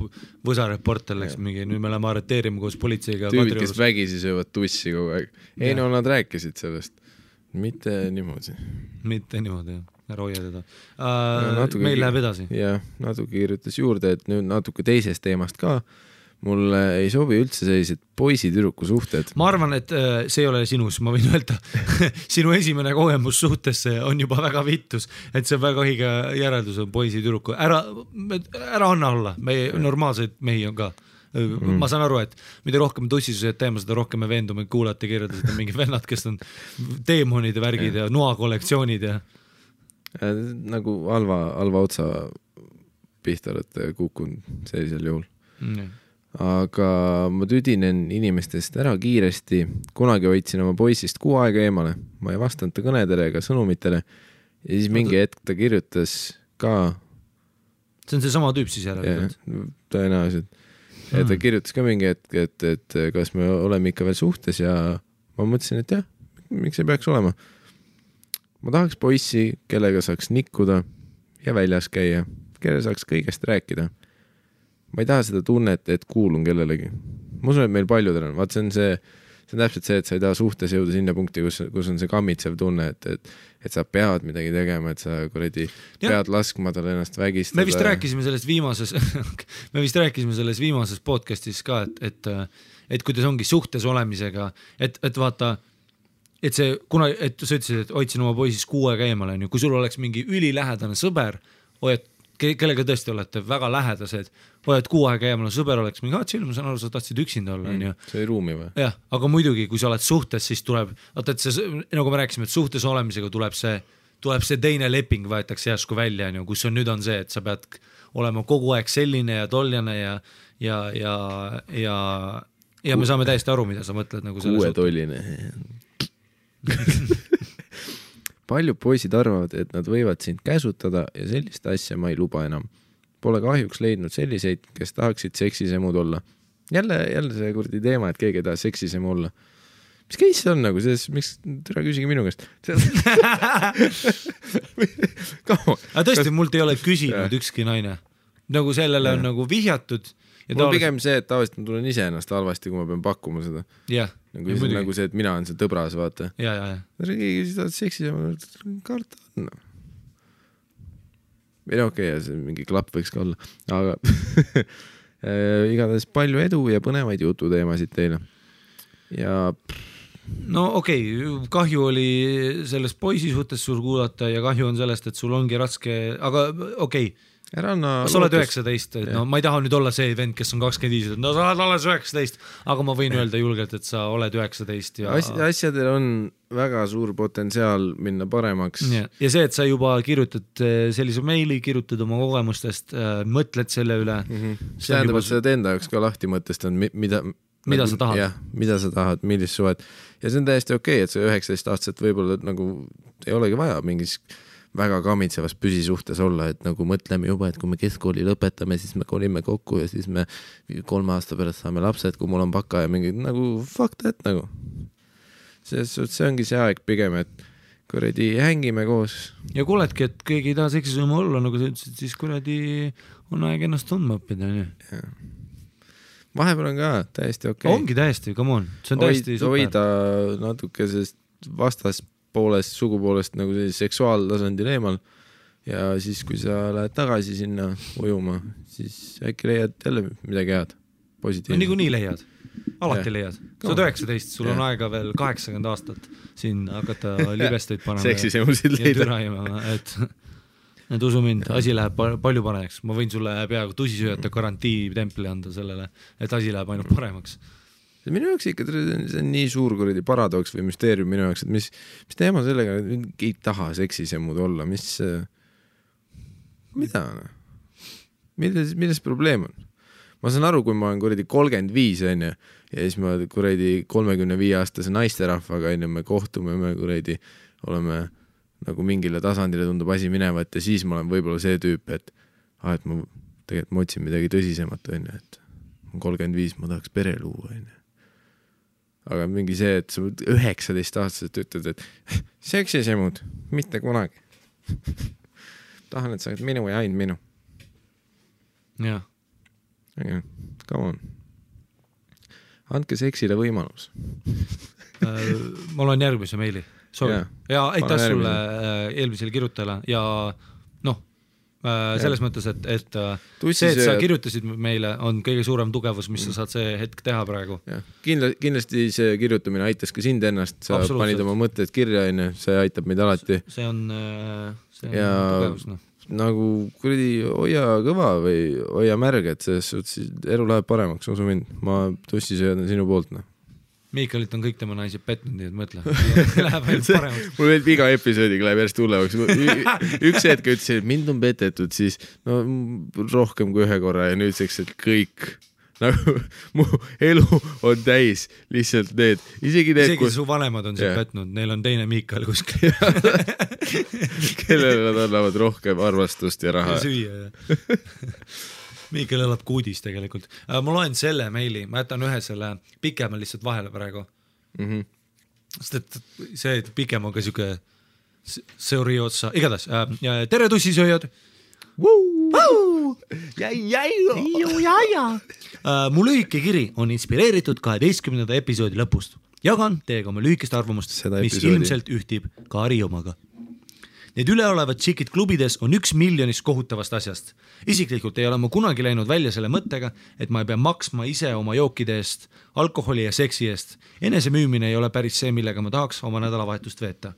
Võsa reporter läks mingi, nüüd me läheme arreteerima koos politseiga. tüübid, kes vägisi söövad tussi kogu aeg. ei Jah. no nad rääkisid sellest, mitte niimoodi. mitte niimoodi jah, ära hoia teda uh,. meil läheb edasi. jah, natuke kirjutas juurde, et nüüd natuke teisest teemast ka. mulle ei sobi üldse sellised poisi-tüdruku suhted. ma arvan, et äh, see ei ole sinus, ma võin öelda, sinu esimene kogemus suhtesse on juba väga vittus, et see on väga õige järeldus on poisi-tüdruku, ära, ära anna olla, me normaalseid mehi on ka mm.. ma saan aru, et mida rohkem tussisuseid teeme, seda rohkem me veendume, kuulajate kirjeldas, et on mingid vennad, kes on teemonid ja värgid ja noakollektsioonid ja nagu halva, halva otsa pihta olete kukkunud sellisel juhul. mm. aga ma tüdinen inimestest ära kiiresti, kunagi hoidsin oma poisist kuu aega eemale, ma ei vastanud ta kõnedele ega sõnumitele ja siis mingi hetk ta kirjutas ka see on seesama tüüp siis järelikult. tõenäoliselt. ja ta kirjutas ka mingi hetk, et, et kas me oleme ikka veel suhtes ja ma mõtlesin, et jah, miks ei peaks olema. Ma tahaks poissi, kellega saaks nikkuda ja väljas käia, kellega saaks kõigest rääkida. ma ei taha seda tunnet, et kuulun kellelegi. ma usun, et meil paljudel on, vaat see on see, see on täpselt see, et sa ei taha suhtes jõuda sinna punkti, kus, kus on see kammitsev tunne, et, et et sa pead midagi tegema, et sa kuradi pead laskma tal ennast vägistada. me vist rääkisime sellest viimases me vist rääkisime selles viimases podcast'is ka, et, et, et kuidas ongi suhtes olemisega, et, et vaata, et see, kuna, et sa ütlesid, et hoidsin oma poisist kuu aega eemal, onju, kui sul oleks mingi ülilähedane sõber, hoiad, kellega tõesti olete väga lähedased, hoiad kuu aega eemal, sõber oleks mingi, aa chill, ma saan aru, sa tahtsid üksinda olla, onju see oli ruumi või? jah, aga muidugi, kui sa oled suhtes, siis tuleb, vaata, et see, nagu me rääkisime, et suhtes olemisega tuleb see, tuleb see teine leping võetakse järsku välja, onju, kus on nüüd on see, et sa pead olema kogu aeg selline ja tollane ja, ja, ja, ja, ja me saame täiesti aru, mida sa mõtled nagu kuuetolline. paljud poisid arvavad, et nad võivad sind käsutada ja sellist asja ma ei luba enam. Pole kahjuks leidnud selliseid, kes tahaksid seksisemud olla. jälle, jälle see kuradi teema, et keegi ei taha seksisemu olla. mis case see on nagu, selles, miks, tere küsige minu käest. aga tõesti, mult ei ole küsinud ükski naine. nagu sellele on nagu vihjatud ja mul on pigem see, et tavaliselt ma tunnen ise ennast halvasti, kui ma pean pakkuma seda. jah, nagu, see on nagu see, et mina olen see tõbras, vaata. ja, ja, ja keegi seda seksisema, karta on. ei no okei okay,, see mingi klapp võiks ka olla, aga äh, igatahes palju edu ja põnevaid jututeemasid teile. ja no okei okay,, kahju oli sellest poisi suhtes sul kuulata ja kahju on sellest, et sul ongi raske, aga okei okay,, ära anna. sa oled üheksateist, no ma ei taha nüüd olla see vend, kes on kakskümmend viis, no sa oled alles üheksateist, aga ma võin öelda julgelt, et sa oled üheksateist ja As, asjadel on väga suur potentsiaal minna paremaks. ja, see, et sa juba kirjutad eh, sellise meili, kirjutad oma kogemustest, mõtled selle üle mm. -hmm. see tähendab, et sa oled enda jaoks ka lahti mõtestanud, mida Mida sa tahad. jah, mida sa tahad, millist suhet ja see on täiesti okei okay,, et sa üheksateist aastaselt võib-olla nagu ei olegi vaja mingis väga kamitsevas püsisuhtes olla, et nagu mõtleme juba, et kui me keskkooli lõpetame, siis me kolime kokku ja siis me kolme aasta pärast saame lapsed, kui mul on baka ja mingi nagu fuck that nagu. selles suhtes see ongi see aeg pigem, et kuradi hängime koos. ja kuuledki, et keegi ei taha seksisõima olla, nagu sa ütlesid, siis kuradi on aeg ennast tundma õppida, onju. vahepeal on ka täiesti okei okay.. ongi täiesti, come on, see on täiesti hoid, super. hoida natuke sellest vastaspoolest, sugupoolest nagu sellise seksuaaltasandil eemal. ja siis, kui sa lähed tagasi sinna ujuma, siis äkki leiad jälle midagi head, no positiivset. niikuinii leiad, alati Jah. leiad. sa oled üheksateist, sul on Jah. aega veel kaheksakümmend aastat siin hakata libestuid panema. seksisemusid ja leida. et, et usu mind, asi läheb pa- palju paremaks, ma võin sulle peaaegu tusisööjate garantiitempli anda sellele, et asi läheb ainult paremaks. Minu jaoks ikka, see on nii suur kuradi paradoks või müsteerium minu jaoks, et mis, mis teema sellega, ei taha seksisemud olla, mis, mida noh, milles, milles probleem on? ma saan aru, kui ma olen kuradi kolmkümmend viis onju ja siis ma kuradi kolmekümne viie aastase naisterahvaga onju, me kohtume, me kuradi oleme nagu mingile tasandile tundub asi minevat ja siis ma olen võib-olla see tüüp, et ah, et ma tegelikult ma otsin midagi tõsisemat onju, et kolmkümmend viis, ma tahaks pere luua onju aga mingi see, et sa üheksateistaastaselt ütled, et seksisemud, mitte kunagi. tahan, et sa oled minu ja ainult minu. jah, Come on. andke seksile võimalus. Äh, ma loen järgmise meili, sorry ja aitäh sulle äh, eelmisele kirjutajale ja noh, selles mõttes, et, et äh, see, et sa kirjutasid meile, on kõige suurem tugevus, mis sa saad see hetk teha praegu. kindla-, kindlasti see kirjutamine aitas ka sind ennast, sa panid oma mõtted kirja, onju, see aitab meid alati. see on, see on Ja- tugevus, noh. nagu kuradi hoia kõva või hoia märg, et selles suhtes elu läheb paremaks, usu mind, ma tussisööjad on sinu poolt, noh. Miikalit on kõik tema naised petnud, nii et mõtle, läheb ainult paremaks. mul veel iga episoodiga läheb järjest hullemaks. üks hetk ütlesin, et mind on petetud, siis no rohkem kui ühe korra ja nüüdseks, et kõik nagu mu elu on täis lihtsalt need, isegi need, isegi kus, su vanemad on sind petnud, neil on teine Miikal kuskil kellele nad annavad rohkem armastust ja raha ja. süüa ja Miikel elab kuudis tegelikult uh,. ma loen selle meili, ma jätan ühe selle pikema lihtsalt vahele praegu mm. -hmm. sest et see pikem on ka siuke seori otsa, igatahes uh, tere tussisööjad Uh, mu lühike kiri on inspireeritud kaheteistkümnenda episoodi lõpust. jagan teiega oma lühikest arvamust, mis episoodi. ilmselt ühtib ka Harri omaga. Need üleolevad tšikid klubides on üks miljonist kohutavast asjast. isiklikult ei ole ma kunagi läinud välja selle mõttega, et ma ei pea maksma ise oma jookide eest, alkoholi ja seksi eest. enesemüümine ei ole päris see, millega ma tahaks oma nädalavahetust veeta.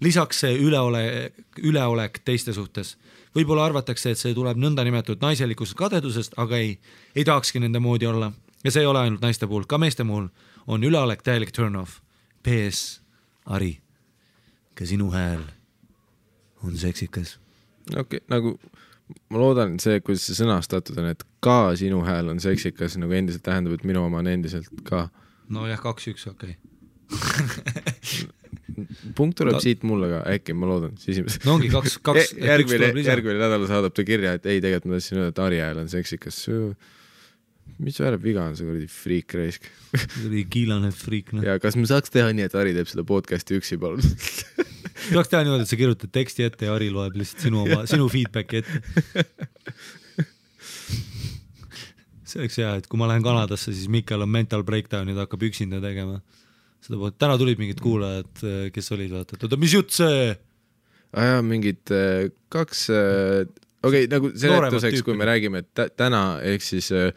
lisaks see üleole, üleolek teiste suhtes võib-olla arvatakse, et see tuleb nõndanimetatud naiselikust kadedusest, aga ei, ei tahakski nende moodi olla. ja see ei ole ainult naiste puhul, ka meeste puhul on üleolek täielik turn-off. PS, Ari, ka sinu hääl on seksikas. okei okay,, nagu ma loodan, see, kuidas see sõnastatud on, et ka sinu hääl on seksikas, nagu endiselt tähendab, et minu oma on endiselt ka. nojah, kaks-üks, okei okay. punkt tuleb Ta... siit mulle ka, äkki, ma loodan, siis esimesed. no ongi kaks, kaks järgmine, järgmine nädal saadab ta kirja, et ei, tegelikult ma tahtsin öelda, et Ari hääl on seksikas. Mis hääle viga on, see kuradi friik raisk? Kuradi kiilane friik, noh. ja kas me saaks teha nii, et Ari teeb seda podcast'i üksi, palun? Saaks teha niimoodi, et sa kirjutad teksti ette ja Ari loeb lihtsalt sinu oma, sinu feedback'i ette. See oleks hea, et kui ma lähen Kanadasse, siis Mikkel on mental breakdown'i, ta hakkab üksinda tegema. Seda poolt, täna tulid mingid kuulajad, kes olid, vaata, et oota, mis jutt see? aa jaa, mingid äh, kaks, äh, okei okay,, nagu seletuseks, kui me räägime, et täna ehk siis äh,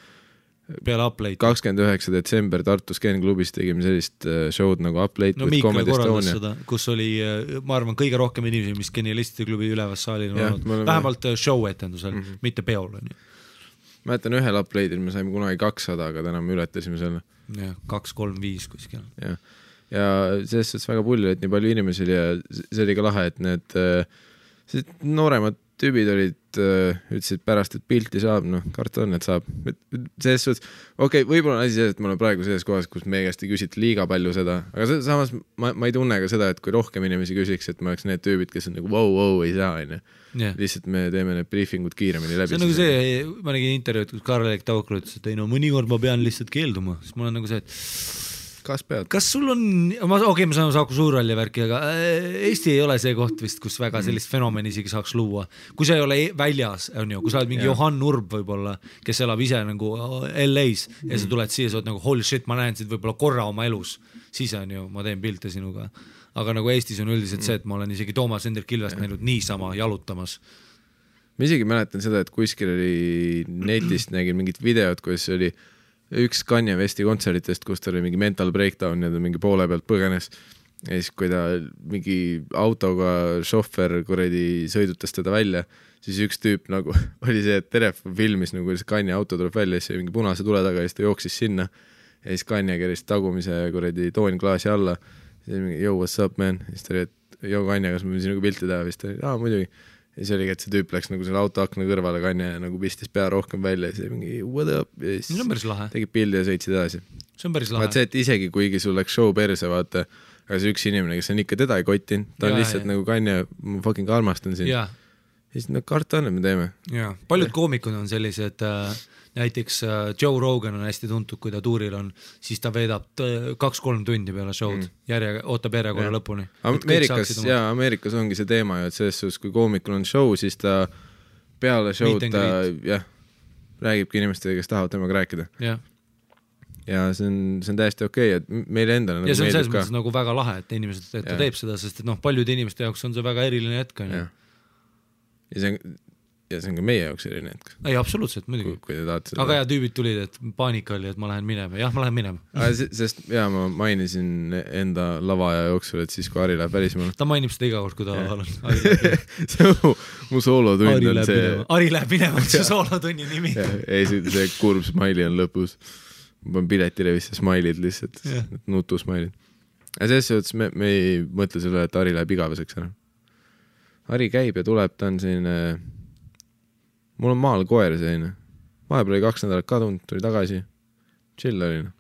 peale Up Late. kakskümmend üheksa detsember Tartus Ken klubis tegime sellist show'd nagu Up Late no, with Comedy Estonia. kus oli, ma arvan, kõige rohkem inimesi, mis Genialistide klubi ülevas saalil on ja, olnud, oleme... vähemalt show etendusel mm, -hmm. mitte peol, onju. mäletan ühel Up Late'il me saime kunagi kakssada, aga täna me ületasime selle. jah, kaks, kolm, viis kuskil. jah ja selles suhtes väga pull, et nii palju inimesi oli ja see oli ka lahe, et need sellised nooremad tüübid olid, ütlesid pärast, et pilti saab, noh, karta on, et saab. selles suhtes, okei okay,, võib-olla on asi selles, et ma olen praegu selles kohas, kus meie käest ei küsita liiga palju seda, aga samas ma, ma ei tunne ka seda, et kui rohkem inimesi küsiks, et me oleks need tüübid, kes on nagu vau, vau, ei saa, onju. lihtsalt me teeme need briifingud kiiremini läbi. see on nagu see, ma nägin intervjuud, kus Karl-Erik Taukru ütles, et ei no mõnikord ma pean lihtsalt keelduma, siis mul on nagu see, et kas pead? kas sul on, ma okei okay,, ma saan Saku Suurhalli värki, aga äh, Eesti ei ole see koht vist, kus väga mm. sellist fenomeni isegi saaks luua. kui sa ei ole e-, väljas, on ju, kui sa oled mingi yeah. Johan Urb võib-olla, kes elab ise nagu LA-s ja sa tuled siia, sa oled nagu holy shit, ma näen sind võib-olla korra oma elus, siis on ju, ma teen pilte sinuga. aga nagu Eestis on üldiselt see, et ma olen isegi Toomas Hendrik Ilvest yeah. näinud niisama jalutamas ma isegi mäletan seda, et kuskil oli netist nägin mingit videot, kuidas oli äh, üks Kanye Westi kontsertidest, kus tal oli mingi mental breakdown ja ta mingi poole pealt põgenes. ja siis, kui ta mingi autoga šohver kuradi sõidutas teda välja, siis üks tüüp nagu oli see, et telefon filmis nagu, kuidas Kanye auto tuleb välja, siis mingi punase tule taga ja siis ta jooksis sinna. ja siis Kanye keris tagumise kuradi toonklaasi alla. siis mingi yo what's up man, siis ta oli, et yo Kanye, kas ma võin sinuga pilti teha, siis ta oli, aa muidugi ja siis oligi, et see tüüp läks nagu selle auto akna kõrvale kanja ja nagu pistis pea rohkem välja ja siis mingi what up ja siis see on päris lahe. tegid pildi ja sõitsid edasi. see on päris lahe. vaat see, et isegi kuigi sul läks show perse, vaata, aga see üks inimene, kes on ikka teda ei kottinud, ta on ja, lihtsalt ja. nagu kanja, ma fucking armastan sind. ja siis no karta on, et me teeme. jaa, paljud koomikud on sellised äh, näiteks äh, Joe Rogan on hästi tuntud, kui ta tuuril on, siis ta veedab kaks-kolm tundi peale show'd mm. järje, ootab järjekorra ja. lõpuni. Ameerikas jaa, Ameerikas ongi see teema ju, et selles suhtes, kui koomikul on show, siis ta peale show'd ta jah, räägibki inimestega, kes tahavad temaga rääkida. jah ja see on, see on täiesti okei okay,, et meile endale ja nagu see on selles mõttes nagu väga lahe, et inimesed, et ta ja. teeb seda, sest et noh, paljude inimeste jaoks on see väga eriline hetk onju. ja see on, ja see on ka meie jaoks selline hetk. ei, absoluutselt, muidugi. kui te tahate seda. aga ja tüübid tulid, et paanika oli, et ma lähen minema, jah, ma lähen minema sest ja ma mainisin enda lavaaja jooksul, et siis kui Harri läheb välismaale. ta mainib seda iga kord, kui ta laval on. see on mu, mu soolotund on see. Harri läheb minema, on su soolotunni nimi. ei, see, see kurb smiley on lõpus. ma panen piletilevisse smile'id lihtsalt, nutusmile'id. aga selles suhtes me, me ei mõtle selle, et Harri läheb igaveseks ära. Harri käib ja tuleb, ta on selline mul on maal koer selline, vahepeal oli kaks nädalat kadunud, tuli tagasi, chill oli noh.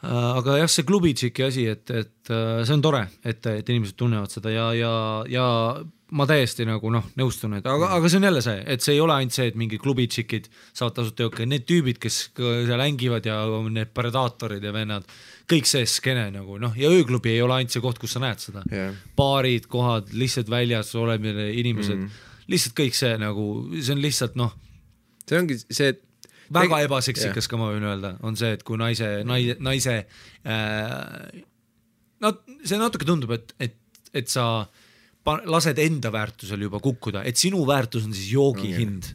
Äh, aga jah, see klubi tšiki asi, et, et äh, see on tore, et, et inimesed tunnevad seda ja, ja, ja ma täiesti nagu noh, nõustun, et aga, aga see on jälle see, et see ei ole ainult see, et mingid klubitšikid saavad tasuta jooke, need tüübid, kes seal hängivad ja need predaatorid ja vennad, kõik see skeene nagu noh, ja ööklubi ei ole ainult see koht, kus sa näed seda. Yeah.. baarid, kohad, lihtsalt väljas olemine, inimesed. Mm, -hmm. Lihtsalt kõik see nagu, see on lihtsalt noh. see ongi see, et väga ebaseksikas ka ma võin öelda, on see, et kui naise, naise, naise äh, no see natuke tundub, et, et, et sa lased enda väärtusel juba kukkuda, et sinu väärtus on siis joogi okay. hind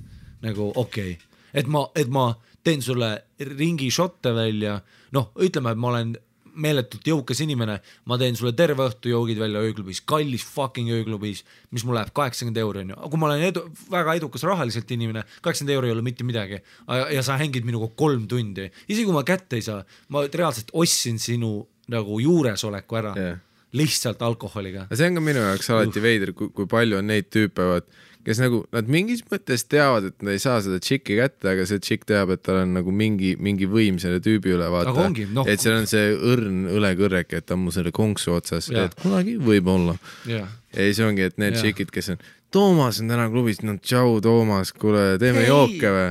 nagu okei okay., et ma, et ma teen sulle ringi šotte välja, noh, ütleme, et ma olen meeletult jõukas inimene, ma teen sulle terve õhtu joogid välja ööklubis, kallis fucking ööklubis, mis mul läheb kaheksakümmend euri onju, aga kui ma olen edu, väga edukas rahaliselt inimene, kaheksakümmend euri ei ole mitte midagi. Ja sa hängid minuga kolm tundi, isegi kui ma kätte ei saa, ma reaalselt ostsin sinu nagu juuresoleku ära. Yeah lihtsalt alkoholiga. see on ka minu jaoks alati veider, kui, kui palju on neid tüüpe, vaat, kes nagu, nad mingis mõttes teavad, et nad ei saa seda tšikki kätte, aga see tšikk teab, et tal on nagu mingi, mingi võim selle tüübi üle, vaata. No. et seal on see õrn õlekõrreke, et ta on mu selle konksu otsas, et kunagi võib-olla. ja siis ongi, et need tšikid, kes on, Toomas on täna klubis, no tšau, Toomas, kuule, teeme hey. jooke või?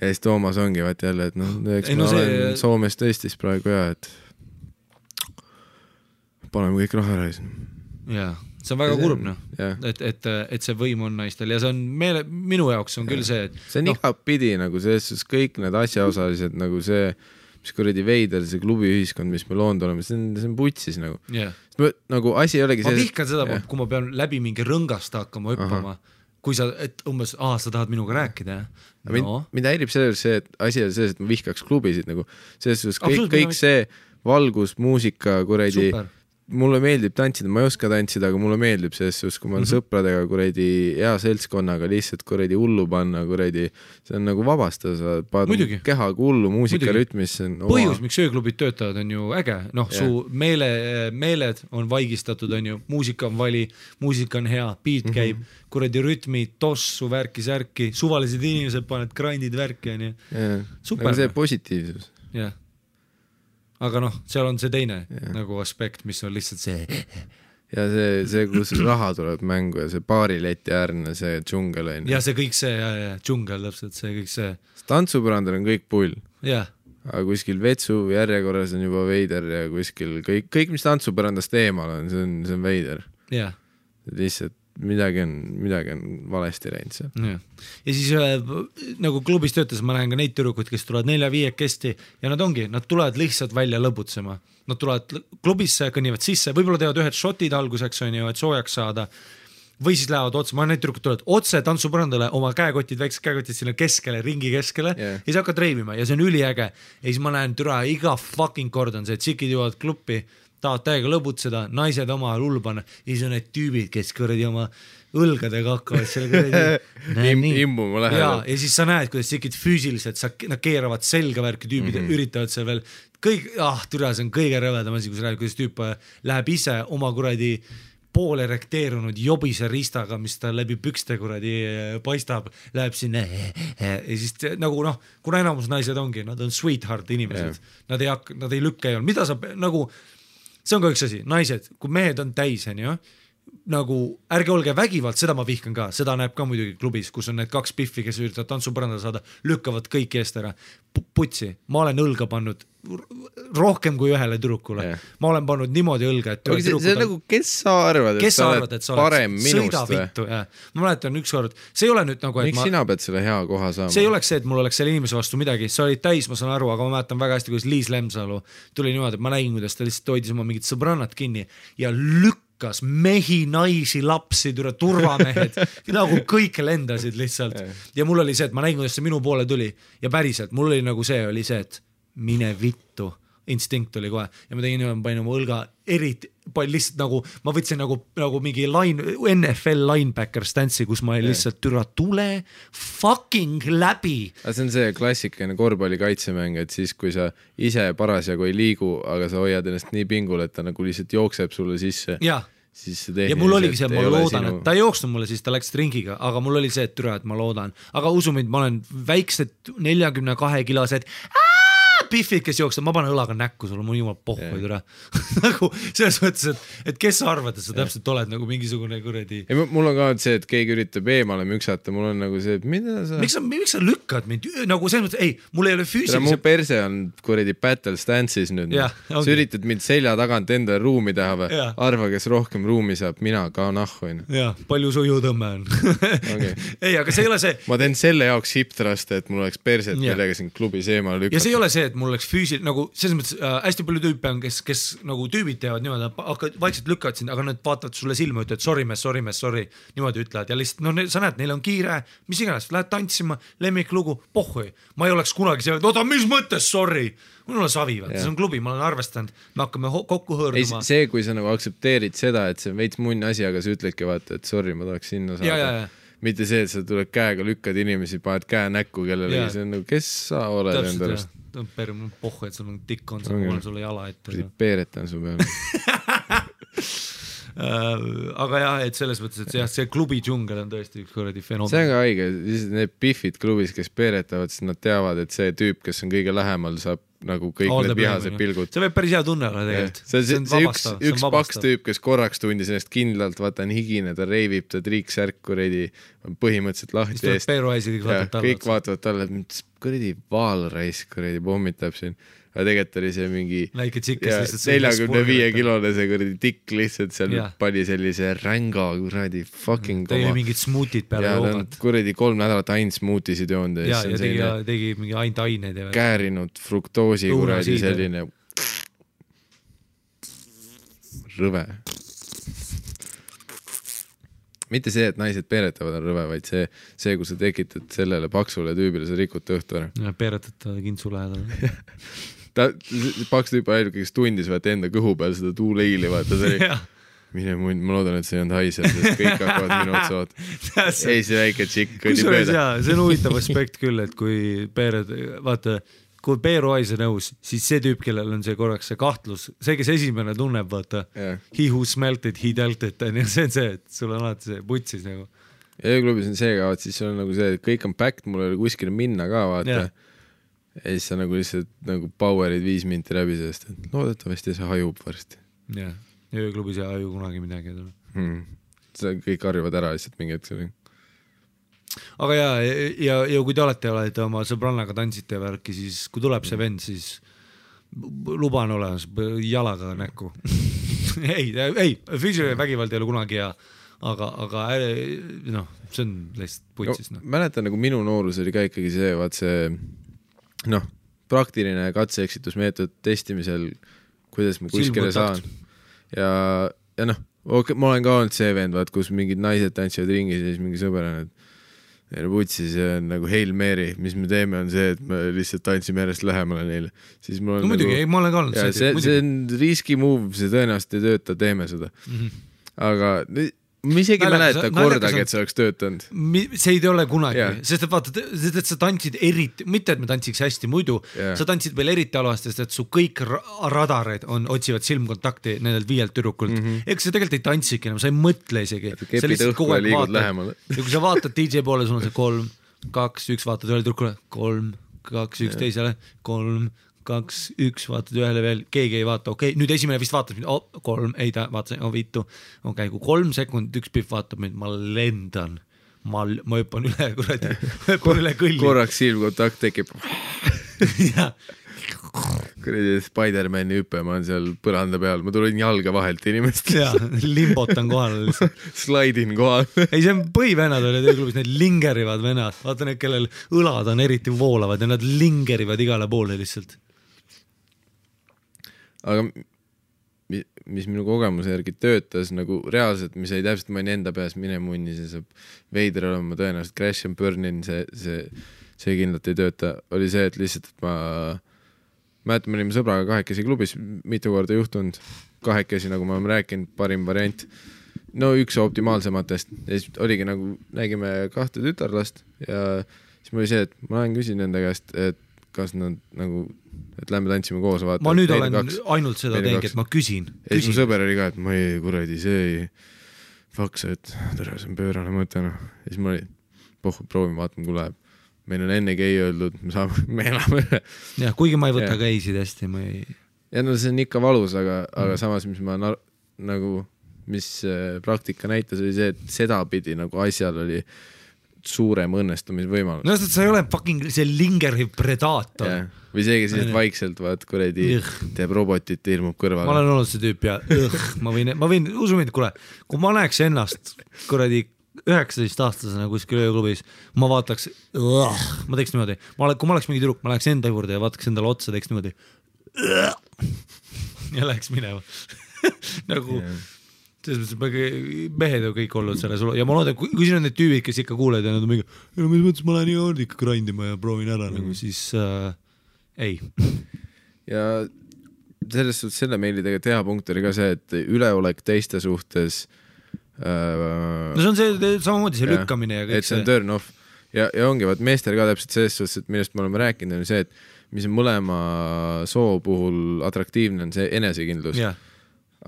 ja siis Toomas ongi vaat jälle, et noh, eks ei, ma no, olen see... Soomest Eestis praegu ja et paneme kõik raha ära siis. jaa, see on väga see kurb noh, et, et, et see võim on naistel ja see on meele, minu jaoks on ja. küll see, et see on no, igatpidi nagu selles suhtes kõik need asjaosalised nagu see, mis kuradi veider see klubiühiskond, mis me loonud oleme, see on, see on putsis nagu. Yeah.. nagu asi ei olegi ma vihkan seda, kui ma pean läbi mingi rõngast hakkama hüppama kui sa, et umbes, aa, sa tahad minuga rääkida, jah? no.. mind, mind häirib selles see, et asi on selles, et ma vihkaks klubisid nagu, selles suhtes kõik, kõik see valgus, muusika, kuradi mulle meeldib tantsida, ma ei oska tantsida, aga mulle meeldib selles suhtes, kui ma olen mm -hmm. sõpradega kuradi hea seltskonnaga lihtsalt kuradi hullu panna, kuradi, see on nagu vabastav, sa paned keha hullu muusikarütmisse. põhjus, miks ööklubid töötavad, on ju äge, noh su meele, meeled on vaigistatud, on ju, muusika on vali, muusika on hea, beat mhm. käib mm, -hmm. kuradi rütmid, tossu, värki-särki, suvalised inimesed panevad grind'id värki, on ju. see positiivsus. jah aga noh, seal on see teine ja. nagu aspekt, mis on lihtsalt see ja see, see, kus raha tuleb mängu ja see baarileti äärne see džungel on ju. ja see kõik see ja, ja džungel täpselt see kõik see. tantsupõrandal on kõik pull. aga kuskil vetsu järjekorras on juba veider ja kuskil kõik, kõik, mis tantsupõrandast eemal on, see on, see on veider. lihtsalt midagi on, midagi on valesti läinud seal. ja siis äh, nagu klubis töötades ma näen ka neid tüdrukuid, kes tulevad nelja-viiekesti ja nad ongi, nad tulevad lihtsalt välja lõbutsema. Nad tulevad klubisse, kõnnivad sisse, võib-olla teevad ühed šotid alguseks onju, et soojaks saada või siis lähevad otse, ma olen neid tüdrukuid tulevad otse tantsupõrandale, oma käekotid, väiksed käekotid sinna keskele, ringi keskele yeah. ja siis hakkad reivima ja see on üliäge. ja siis ma näen, türa iga fucking kord on see, et tšikid jõuavad kluppi tahavad täiega lõbutseda, naised omavahel hullu panna ja siis on need tüübid, kes kuradi oma õlgadega hakkavad seal kuradi Im, imbuma lähedal. ja siis sa näed, kuidas tšikid füüsiliselt, sa, nad keeravad selga värki, tüübid mm -hmm. üritavad seal veel kõik, ah türa, see on kõige rõvedam asi, kui sa näed, kuidas tüüp äh, läheb ise oma kuradi poole erekteerunud jobise riistaga, mis tal läbi pükste kuradi äh, paistab, läheb sinna ja siis nagu noh, kuna enamus naised ongi, nad on sweetheart inimesed yeah., nad ei hakka, nad ei lükka mida sa nagu see on ka üks asi, naised, kui mehed on täis, onju, nagu ärge olge vägivald, seda ma vihkan ka, seda näeb ka muidugi klubis, kus on need kaks pihvi, kes üritavad tantsupõrandale saada, lükkavad kõik eest ära. putsi, ma olen õlga pannud rohkem kui ühele tüdrukule yeah., ma olen pannud niimoodi õlga, et. see, see on nagu, kes sa arvad, et sa oled et sa parem minust või? ma mäletan ükskord, see ei ole nüüd nagu. miks ma... sina pead selle hea koha saama? see ei oleks see, et mul oleks selle inimese vastu midagi, sa olid täis, ma saan aru, aga ma mäletan väga hästi, kuidas Liis Lemsalu tuli niimoodi, et ma nägin, kuidas ta lihtsalt hoidis oma mingit sõbrannat kinni ja lükkas mehi, naisi, lapsi, turvamehed. Nagu kõik lendasid lihtsalt. Ja mul oli see, et ma nägin, kuidas see minu poole tuli. Ja päriselt mul oli nagu see oli see, et mine vittu, instinkt oli kohe ja ma tegin panin oma õlga eriti lihtsalt nagu, ma võtsin nagu, nagu mingi line, NFL linebacker stance'i, kus ma lihtsalt türa tule fucking läbi. see on see klassikaline korvpalli kaitsemäng, et siis, kui sa ise parasjagu ei liigu, aga sa hoiad ennast nii pingul, et ta nagu lihtsalt jookseb sulle sisse. siis ja mul oligi see, ma loodan sinu..., et ta ei jooksnud mulle, siis ta läks ringiga, aga mul oli see, et türa, et ma loodan, aga usu mind, ma olen väiksed neljakümne kahe kilosed pihvid, kes jooksevad, ma panen õlaga näkku sulle, mul jumal pohhu türa. nagu selles mõttes, et, et kes sa arvad, et sa täpselt oled nagu mingisugune kuradi. ei, mul on ka see, et keegi üritab eemale müksata, mul on nagu see, et mida sa. miks sa, miks sa lükkad mind nagu selles mõttes, ei, mul ei ole tere, mu füüsilise, perse on kuradi battle stance'is nüüd. Jah, sa ongi. üritad mind selja tagant endale ruumi teha või arva, kes rohkem ruumi saab, mina ka nahhu onju. jah, palju su jõutõmme on Okei. ei, aga see ei ole see, ma teen selle jaoks hip thruste, et mul oleks perset, millega siin klubis eemale ja see ei lükata. ole see, et mul oleks füüsiline nagu selles mõttes äh, hästi palju tüüpe on, kes, kes nagu tüübid teevad niimoodi, nad hakkavad vaikselt lükkavad sind, aga nad vaatavad sulle silma, ütlevad sorry mees, sorry mees, sorry, niimoodi ütlevad. Ja lihtsalt noh, sa näed, neil on kiire, mis iganes, lähed tantsima, lemmiklugu, pohhui, ma ei oleks kunagi seal, oota, mis mõttes sorry, mul on savi, vaata, see on klubi, ma olen arvestanud, me hakkame kokku ei, hõõrduma. see, kui sa nagu aktsepteerid seda, et see on veits munn asi, aga sa ütledki vaata, et sorry, ma tahaks sinna saada. ja mitte see, et sa tuled käega, lükkad inimesi, paned käe näkku kellelegi, see on nagu, kes sa oled enda arust,, mul on pohhu, et sul on tikk on, Ongi. panen sulle jala ette. peeretan su peale. Äh, aga jah, et selles mõttes, et jah, see klubi džungel on tõesti üks kuradi see fenomen. on ka haige, siis need pihvid klubis, kes peeretavad, siis nad teavad, et see tüüp, kes on kõige lähemal, saab nagu kõik All need vihased pilgud. see võib päris hea tunne olla tegelikult. see, see, see üks, üks paks tüüp, kes korraks tundis ennast kindlalt, vaata on higine, ta reivib, ta triiksärk kuradi on põhimõtteliselt lahti eest. Kõik vaatavad talle. et kuradi vaalraisk kuradi pommitab siin. Aga tegelikult oli see mingi väike tšikk, kes ja lihtsalt. neljakümne viie. kilone see kuradi tikk lihtsalt seal Jah. pani sellise ränga kuradi fucking ta jõi mingid smuutid peale ja joogat. kuradi kolm nädalat ainult smuutisid joonud ja ja, ja tegi selline, tegi mingi ainult aineid ja. käärinud fruktoosi kuradi selline rõve. mitte see, et naised peeretavad, on rõve, vaid see, see, kui sa tekitad sellele paksule tüübile, sa rikud ta õhtu ära. ja peeretad ta kintsu lähedal. ta, paks tüüp ainuke, kes tundis vaata enda kõhu peal seda tuuleili, vaata see oli, mine munn, ma loodan, et see ei olnud hais seal, sest kõik hakkavad minu otsa vaatama. ei, see väike tšikk kusjuures mööda. see on huvitav aspekt küll, et kui peered, vaata, kui Peeru Ais on nõus, siis see tüüp, kellel on see korraks see kahtlus, see, kes esimene tunneb, vaata jah, he who smelt it, he dealt it onju, see on see, et sul on alati see putsis nagu. ööklubis on see ka, vaat siis sul on nagu see, et kõik on packed, mul ei ole kuskile minna ka, vaata Jah. Ja siis sa nagu lihtsalt nagu power'id viis minti läbi sellest, et loodetavasti see hajub varsti jah, ööklubis ei aju kunagi midagi. hmm.. see kõik harjuvad ära lihtsalt mingi hetk aga ja, ja, ja kui te olete, olete oma sõbrannaga tantsite värki, siis kui tuleb see vend, siis b- luba on olemas, jalaga näkku. ei, ei, füüsiline vägivald ei ole kunagi hea, aga, aga noh, see on lihtsalt putsis no, noh. mäletan nagu minu noorus oli ka ikkagi see, vaat see noh, praktiline katse-eksitusmeetod testimisel, kuidas ma kuskile saan. ja, ja noh, okei, ma olen ka olnud see vend, vaat kus mingid naised tantsivad ringis ja siis mingi sõber on, et neil putsis ja on nagu Hail Mary, mis me teeme, on see, et me lihtsalt tantsime järjest lähemale neile, siis mul on no muidugi, ei nagu, ma olen ka olnud ja see, see on riski move, see tõenäoliselt ei tööta, teeme seda, Mhm. aga nü- ma isegi ei mäleta kordagi et see oleks töötanud. See ei ole kunagi yeah., sest et vaata, sest et sa tantsid eriti, mitte et me tantsiks hästi muidu yeah., sa tantsid veel eriti halvasti, sest et su kõik ra radarid on, otsivad silmkontakti nendelt viielt tüdrukult mm. -hmm. ega sa tegelikult ei tantsigi enam, sa ei mõtle isegi. kepid õhku ja liigud lähemale. ja kui sa vaatad DJ poole, sul on see kolm, kaks, üks, vaatad ühele tüdrukule, kolm, kaks, üks teisele, kolm, kaks, üks, vaatad ühele veel, keegi ei vaata, okei okay,, nüüd esimene vist vaatas mind oh,, kolm, ei ta vaatas, oh vittu. okei okay,, kui kolm sekundit üks pihv vaatab mind, ma lendan. ma, ma hüppan üle kuradi, hüppan üle kõlli. korraks silmkontakt tekib, kuradi Spider-mani hüpe, ma olen seal põranda peal, ma tulen jalge vahelt inimest, ja limbotan kohale lihtsalt. slaidin kohal. ei, see on põhivennad olid ööklubis, need lingerivad vennad, vaata need, kellel õlad on eriti voolavad ja nad lingerivad igale poole lihtsalt. Aga mi- mis minu kogemuse järgi töötas nagu reaalselt, mis jäi täpselt, olin enda peas, mine munni, see saab veider olema tõenäoliselt crash and burning, see, see, see kindlalt ei tööta, oli see, et lihtsalt, et ma mäletan, me olime sõbraga kahekesi klubis, mitu korda juhtunud, kahekesi, nagu me oleme rääkinud, parim variant. no üks optimaalsematest ja siis oligi nagu, nägime kahte tütarlast ja siis mul oli see, et ma lähen küsin nende käest, et kas nad nagu, et lähme tantsime koos, vaata. ma nüüd olen ainult seda kaks. et ma küsin, ja siis mu küsin. sõber oli ka, et ma ei, kuradi, see ei, fuck sa, et tere, see on pöörane mõte, noh. ja siis ma olin, pohhu, proovime, vaatame, kui läheb. meil on enne gei öeldud, me saame, me elame üle. jah, kuigi ma ei võta geisid hästi, ma ei, ja no see on ikka valus, aga mm., aga samas, mis ma na- nagu, mis äh, praktika näitas, oli see, et sedapidi nagu asjal oli suurem õnnestumisvõimalus no sa ei ole fucking see lingeriv predaator yeah.. või see, kes lihtsalt vaikselt vaat kuradi teeb robotit ja ilmub ma kõrvale. olen olnud see tüüp ja ma võin, ma võin, usu mind, kuule, kui ma näeks ennast kuradi üheksateistaastasena kuskil ööklubis, ma vaataks, ma teeks niimoodi, ma olen, kui ma oleks mingi tüdruk, ma läheks enda juurde ja vaataks endale otsa, teeks niimoodi. ja läheks minema nagu selles mõttes, et mehed on kõik olnud selles ja ma loodan, kui, siin on need tüübid, kes ikka kuulevad ja nad on mingi, mis mõttes ma lähen iga kord ikka grind ima ja proovin ära mm. nagu siis äh, ei. ja selles suhtes selle meili tegelikult hea punkt oli ka see, et üleolek teiste suhtes äh, no see on see samamoodi see Jah, lükkamine ja et kõik see on see. turn off ja, ja ongi vaat meestel ka täpselt selles suhtes, et millest me oleme rääkinud, on see, et mis on mõlema soo puhul atraktiivne, on see enesekindlus,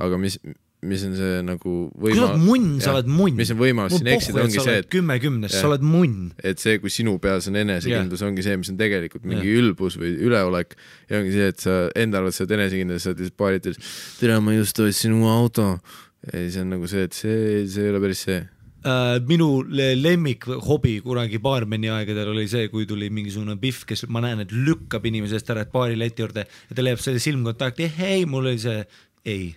aga mis, mis on see nagu kui sa oled munn, sa oled munn. mis on võimalus siin eksida, ongi see, et kümme kümnest, sa oled munn. et see, kui sinu peas on enesekindlus ongi see, mis on tegelikult mingi yeah. ülbus või üleolek ja ongi see, et sa enda arvates oled enesekindel, sa oled lihtsalt paarid ütles, tere, ma just ostsin uue auto. ja siis on nagu see, et see, see ei ole päris see. Uh, minu le- lemmik hobi kunagi baarmeni aegadel oli see, kui tuli mingisugune pihv, kes ma näen, et lükkab inimese eest ära, et baari leti juurde ja ta leiab selle silmkontakti, hei, mul oli see ei.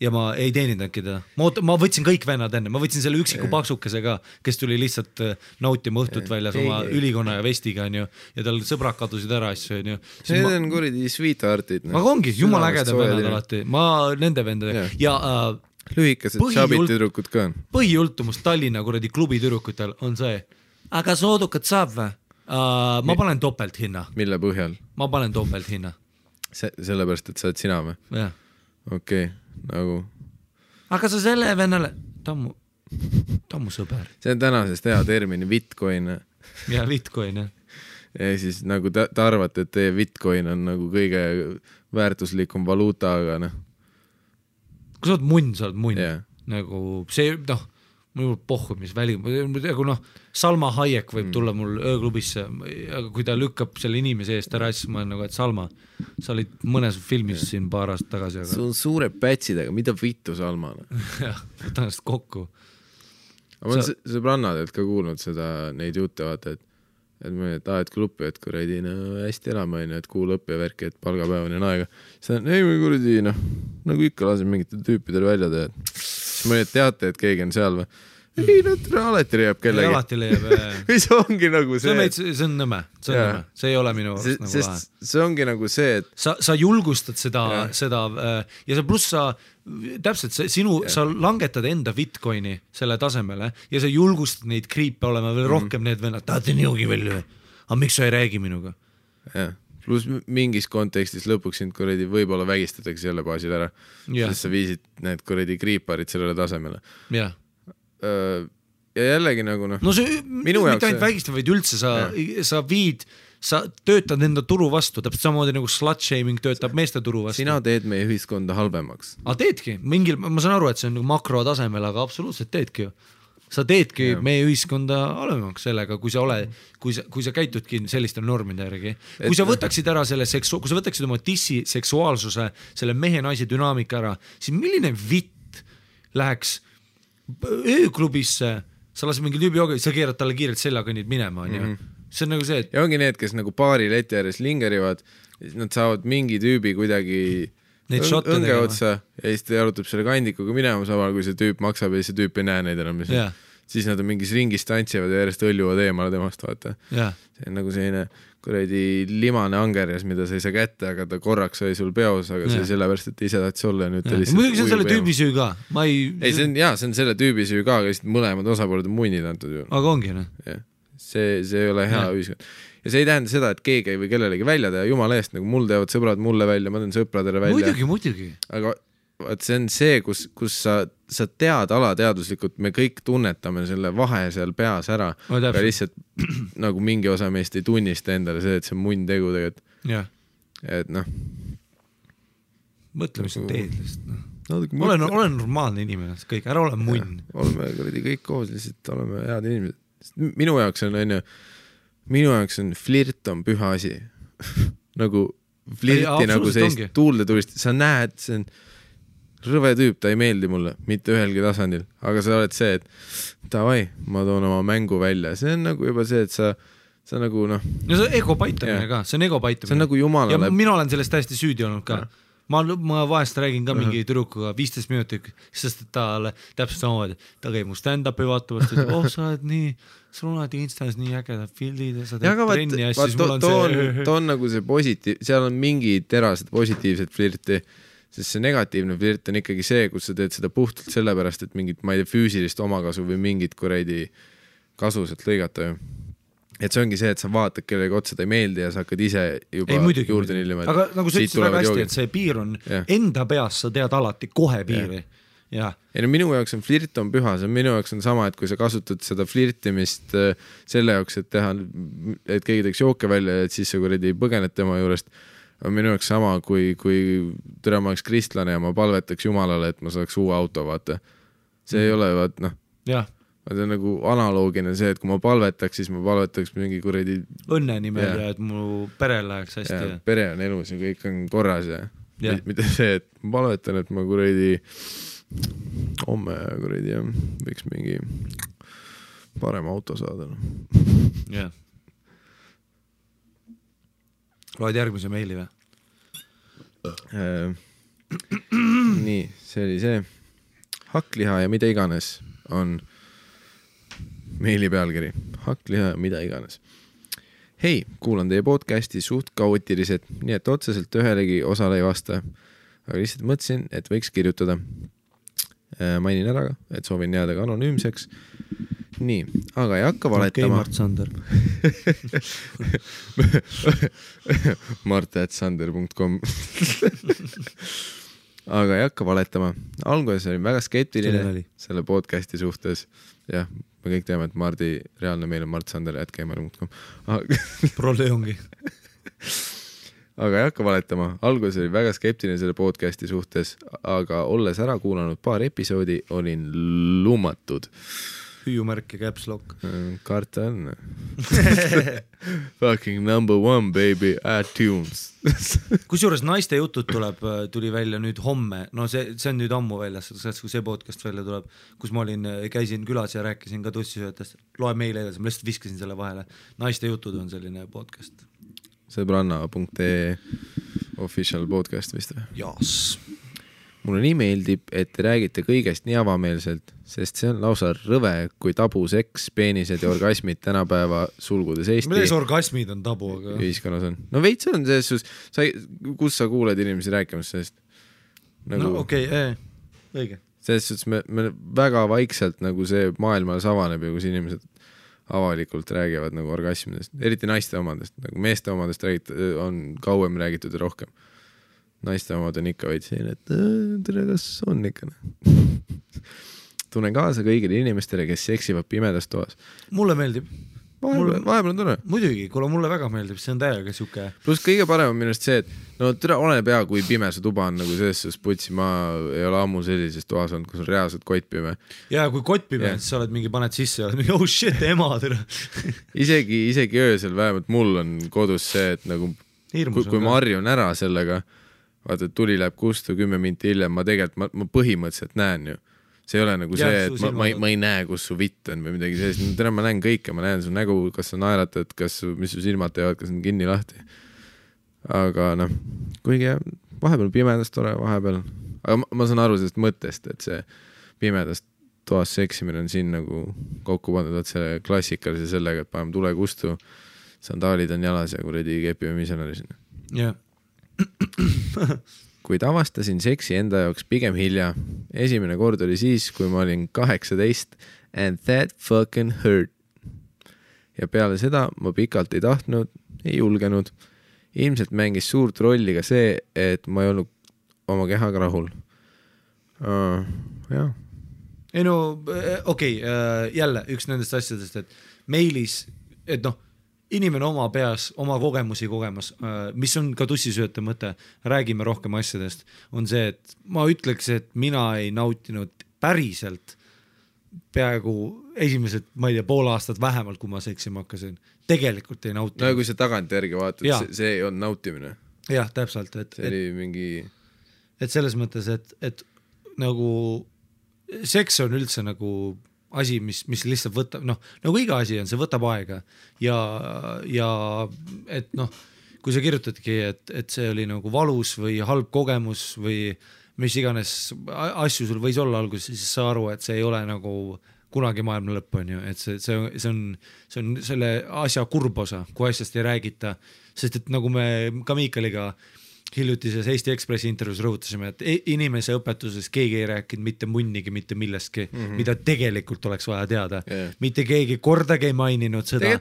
Ja ma ei teenindanudki teda, ma oot-, ma võtsin kõik vennad enne, ma võtsin selle üksiku paksukese ka, kes tuli lihtsalt äh, nautima õhtut väljas oma ülikonna ja vestiga onju ja tal sõbrad kadusid ära asju onju. Need on kuradi sweetheart'id no.. aga ongi, jumala ägedad vennad. alati, ma nende vendadega Jah. ja uh, lühikesed tšabid tüdrukud ka põhijultumus Tallinna kuradi klubi tüdrukutel on see, aga soodukat saab või uh,? ma panen topelthinna, mille põhjal? ma panen topelthinna, see, sellepärast, et sa oled sina või? okei okay,, nagu. Aga sa selle vennale, ta on mu, ta on mu sõber. See on tänasest hea termin, Bitcoin. Ja Bitcoin jah. ja siis nagu te, te arvate, et teie Bitcoin on nagu kõige väärtuslikum valuuta, aga noh, kui sa oled munn, sa oled munn. Jah. nagu see noh, mul pohhu, mis väli, nagu noh, Salma Hayek võib tulla mul ööklubisse, aga kui ta lükkab selle inimese eest ära, siis ma olen nagu, et Salma, sa olid mõnes filmis siin paar aastat tagasi, aga sul on suured pätsidega, mida vittu Salma jah, võta ennast kokku. aga ma olen Sa- sa... sõbrannadelt ka kuulnud seda, neid jutte vaata, et et ma, et aa, et klubi, et kuradi no hästi elame onju, et kuu lõpp ja värki, et palgapäevani on aega. siis ta on, ei ma kuradi noh, nagu ikka lasen mingitel tüüpidel välja teha. Siis ma olin, et teate, et keegi on seal või? ei no alati leiab kellegi. alati leiab, või see ongi nagu see on see, see on nõme, see on Jaa. nõme, see ei ole minu see arust, nagu lahe. sest see ongi nagu see, et sa, sa julgustad seda Jah., seda äh, ja sa pluss sa täpselt see sinu, sa langetad enda Bitcoini selle tasemele ja sa julgustad neid kriipe olema Mhm. veel rohkem need vennad, tahate nihugi veel või? aga miks sa ei räägi minuga? jah, pluss mingis kontekstis lõpuks sind kuradi võib-olla vägistatakse jälle baasil ära, Jah. sest sa viisid need kuradi kriiparid sellele tasemele. jah, ja jällegi nagu noh, no see mitte ainult vägistab, vaid üldse sa, sa viid, sa töötad enda turu vastu, täpselt samamoodi nagu slut shaming töötab meeste turu vastu. sina teed meie ühiskonda halvemaks. aga teedki, mingil, ma saan aru, et see on nagu makrotasemel, aga absoluutselt teedki ju. Sa teedki Jah. meie ühiskonda halvemaks sellega, kui sa oled, kui sa, kui sa käitudki selliste normide järgi. kui sa võtaksid ära selle seksu-, kui sa võtaksid oma dissi seksuaalsuse, selle mehe-naise dünaamika ära, siis milline vitt läheks ööklubisse, sa lased mingi tüübi joogi, sa keerad talle kiirelt selja, kõnnid minema, onju. see on nagu see, et ja ongi need, kes nagu baari leti ääres lingerivad, nad saavad mingi tüübi kuidagi Neid šotte õnge tegema. otsa ja siis ta jalutab selle kandikuga minema, samal kui see tüüp maksab ja siis see tüüp ei näe neid enam Jah. siis nad on mingis ringis tantsivad ja järjest hõljuvad eemale temast, vaata. jah, see on nagu selline kuradi limane angerjas, mida sa ei saa kätte, aga ta korraks oli sul peos, aga see Jah. oli sellepärast, et ta ise tahtis olla ja nüüd ta lihtsalt muidugi see on selle tüübi süü ka, ma ei, ei, see on jaa, see on selle tüübi süü ka, aga lihtsalt mõlemad osapooled on munnid antud juhul. aga ongi noh, see, see ei ole hea ühiskond. Ja see ei tähenda seda, et keegi ei või kellelegi välja teha, jumala eest, nagu mul teevad sõbrad mulle välja, ma teen sõpradele välja, muidugi, muidugi aga vot see on see, kus, kus sa, sa tead alateaduslikult, me kõik tunnetame selle vahe seal peas ära, No aga lihtsalt nagu mingi osa meist ei tunnista endale see, et see on munn tegu tegelikult, et noh. mõtle, mis sa teed lihtsalt noh. natuke ole, ole normaalne inimene, kõik, ära ole munn. oleme kuradi kõik koos, lihtsalt oleme head inimesed. minu jaoks on, onju, minu jaoks on flirt on püha asi. Nagu flirti Ei, nagu sellist tuulde tulist, sa näed, see on rõve tüüp, ta ei meeldi mulle mitte ühelgi tasandil, aga sa oled see, et davai, ma toon oma mängu välja, see on nagu juba see, et sa, sa nagu noh, no see on ego paitamine ka, see on ego paitamine. see on nagu ja jumalale, mina olen sellest täiesti süüdi olnud ka. ma, ma vahest räägin ka mingi tüdrukuga viisteist minutit, sest et talle täpselt samamoodi, ta käib mu stand-up'i vaatamas, ta ütleb, oh sa oled nii, sul on alati Instas nii ägedad pildid ja sa ja teed vaat, trenni ja siis mul on too on, see too on nagu see positiiv, seal on mingi terased positiivset flirti, sest see negatiivne flirt on ikkagi see, kus sa teed seda puhtalt sellepärast, et mingit, ma ei tea, füüsilist omakasu või mingit kuradi kasu sealt lõigata ju. et see ongi see, et sa vaatad kellegi otsa, ta ei meeldi ja sa hakkad ise juba ei muidugi, juurde nillima. aga nagu sa ütlesid väga hästi, et see piir on enda peas, sa tead alati kohe piiri. jah, ei no minu jaoks on flirt on püha, see on minu jaoks on sama, et kui sa kasutad seda flirtimist äh, selle jaoks, et teha, et keegi teeks jooke välja, et siis sa kuradi põgened tema juurest. on minu jaoks sama, kui, kui tere, ma oleks kristlane ja ma palvetaks Jumalale, et ma saaks uue auto, vaata. see ei ole, vaat noh, on nagu analoogine see, et kui ma palvetaks, siis ma palvetaks mingi kuradi õnne nimel Jah. ja et mu perel läheks hästi ja, ja pere on elus ja kõik on korras ja Jah. mitte see, et ma palvetan, et ma kuradi homme kuradi jah, võiks mingi parem auto saada noh. no.. jah. loed järgmise meili või? Äh, nii, see oli see. hakkliha ja mida iganes on meili pealkiri, hakkliha ja mida iganes. hei, kuulan teie podcast'i suht kaootiliselt, nii et otseselt ühelegi osale ei vasta. aga lihtsalt mõtlesin, et võiks kirjutada. Mainin ära, et soovin jääda ka anonüümseks. nii, aga ei hakka okei, valetama Mart Sander. mart.sander.com aga ei hakka valetama, alguses olin väga skeptiline selle podcast'i suhtes. jah, me kõik teame, et Mardi reaalne meil on martsander.gmail.com. Prole ongi. aga ei hakka valetama, alguses olin väga skeptiline selle podcast'i suhtes, aga olles ära kuulanud paar episoodi, olin lummatud. hüüumärk ja caps lock. karta on. Fucking number one baby at tunes. kusjuures naiste jutud tuleb, tuli välja nüüd homme, no see, see on nüüd ammu väljas, sellest, kui see podcast välja tuleb, kus ma olin, käisin külas ja rääkisin ka tussisööjatest, loe meile edasi, ma lihtsalt viskasin selle vahele. naiste jutud on selline podcast. sõbranna.ee official podcast vist või? jaas. mulle nii meeldib, et te räägite kõigest nii avameelselt, sest see on lausa rõve, kui tabu seks, peenised ja orgasmid tänapäeva sulgudes Eesti mees orgasmid on tabu, aga ühiskonnas on. no veits on selles suhtes, sa kus sa kuuled inimesi rääkimas sellest? nagu no okei okay,, õige. selles suhtes me, me väga vaikselt nagu see maailm alles avaneb ja kus inimesed avalikult räägivad nagu orgasmidest, eriti naiste omadest, nagu meeste omadest räägit-, on kauem räägitud ja rohkem. naiste omad on ikka veits selline, et "Äh, tere, kas on ikka? tunnen kaasa kõigile inimestele, kes seksivad pimedas toas. mulle meeldib, vahepeal vahepeal on tore. muidugi, kuule mulle väga meeldib, see on täiega siuke, pluss kõige parem on minu arust see, et no tere, oleneb hea, kui pime see tuba on nagu selles suhtes putsi, ma ei ole ammu sellises toas olnud, kus on reaalselt kottpime. ja kui kott pime Jah. yeah., siis sa oled mingi, paned sisse oled mingi oh shit, ema tere. isegi, isegi öösel vähemalt mul on kodus see, et nagu kui, hirmus kui ma harjun ära sellega, vaata, et tuli läheb kustu kümme minti hiljem, ma tegelikult, ma, ma põhimõtteliselt näen ju. See ei ole nagu Jah, see, et ma, ma ei, ma ei näe, kus su vitt on või midagi sellist, tere, ma näen kõike, ma näen su nägu, kas sa naeratad, kas, mis su silmad teevad, kas on kinni-lahti. aga noh, kuigi jah, vahepeal pimedas tore, vahepeal, aga ma, ma saan aru sellest mõttest, et see pimedas toas seksimine on siin nagu kokku pandud, vot selle klassikalise sellega, et paneme tule kustu, sandaalid on jalas ja kuradi kepime misjonäri sinna. jah, kuid avastasin seksi enda jaoks pigem hilja. esimene kord oli siis, kui ma olin kaheksateist and that fucking hurt. ja peale seda ma pikalt ei tahtnud, ei julgenud. ilmselt mängis suurt rolli ka see, et ma ei olnud oma kehaga rahul uh,. jah, ei no äh, okei okay,, jälle üks nendest asjadest, et meilis, et noh, inimene oma peas oma kogemusi kogemas, mis on ka tussisööta mõte, räägime rohkem asjadest, on see, et ma ütleks, et mina ei nautinud päriselt peaaegu esimesed, ma ei tea, pool aastat vähemalt, kui ma seksima hakkasin, tegelikult ei no nautinud. kui sa tagantjärgi vaatad see, see ei olnud nautimine, jah, täpselt, et, see et, oli mingi, et selles mõttes, et, et nagu seks on üldse nagu asi, mis, mis lihtsalt võtab, noh, nagu iga asi on, see võtab aega. Ja, ja et noh, kui sa kirjutadki, et, et see oli nagu valus või halb kogemus või mis iganes asju sul võis olla alguses, siis sa aru, et see ei ole nagu kunagi maailma lõpp on ju, et see, see, see on, see on selle asja kurb osa, kui asjast ei räägita, sest et nagu me ka Miikaliga hiljutises Eesti Ekspressi intervjuus rõhutasime, et inimese õpetuses keegi ei rääkinud mitte munnigi mitte millestki mm, -hmm. mida tegelikult oleks vaja teada yeah.. mitte keegi kordagi ei maininud seda.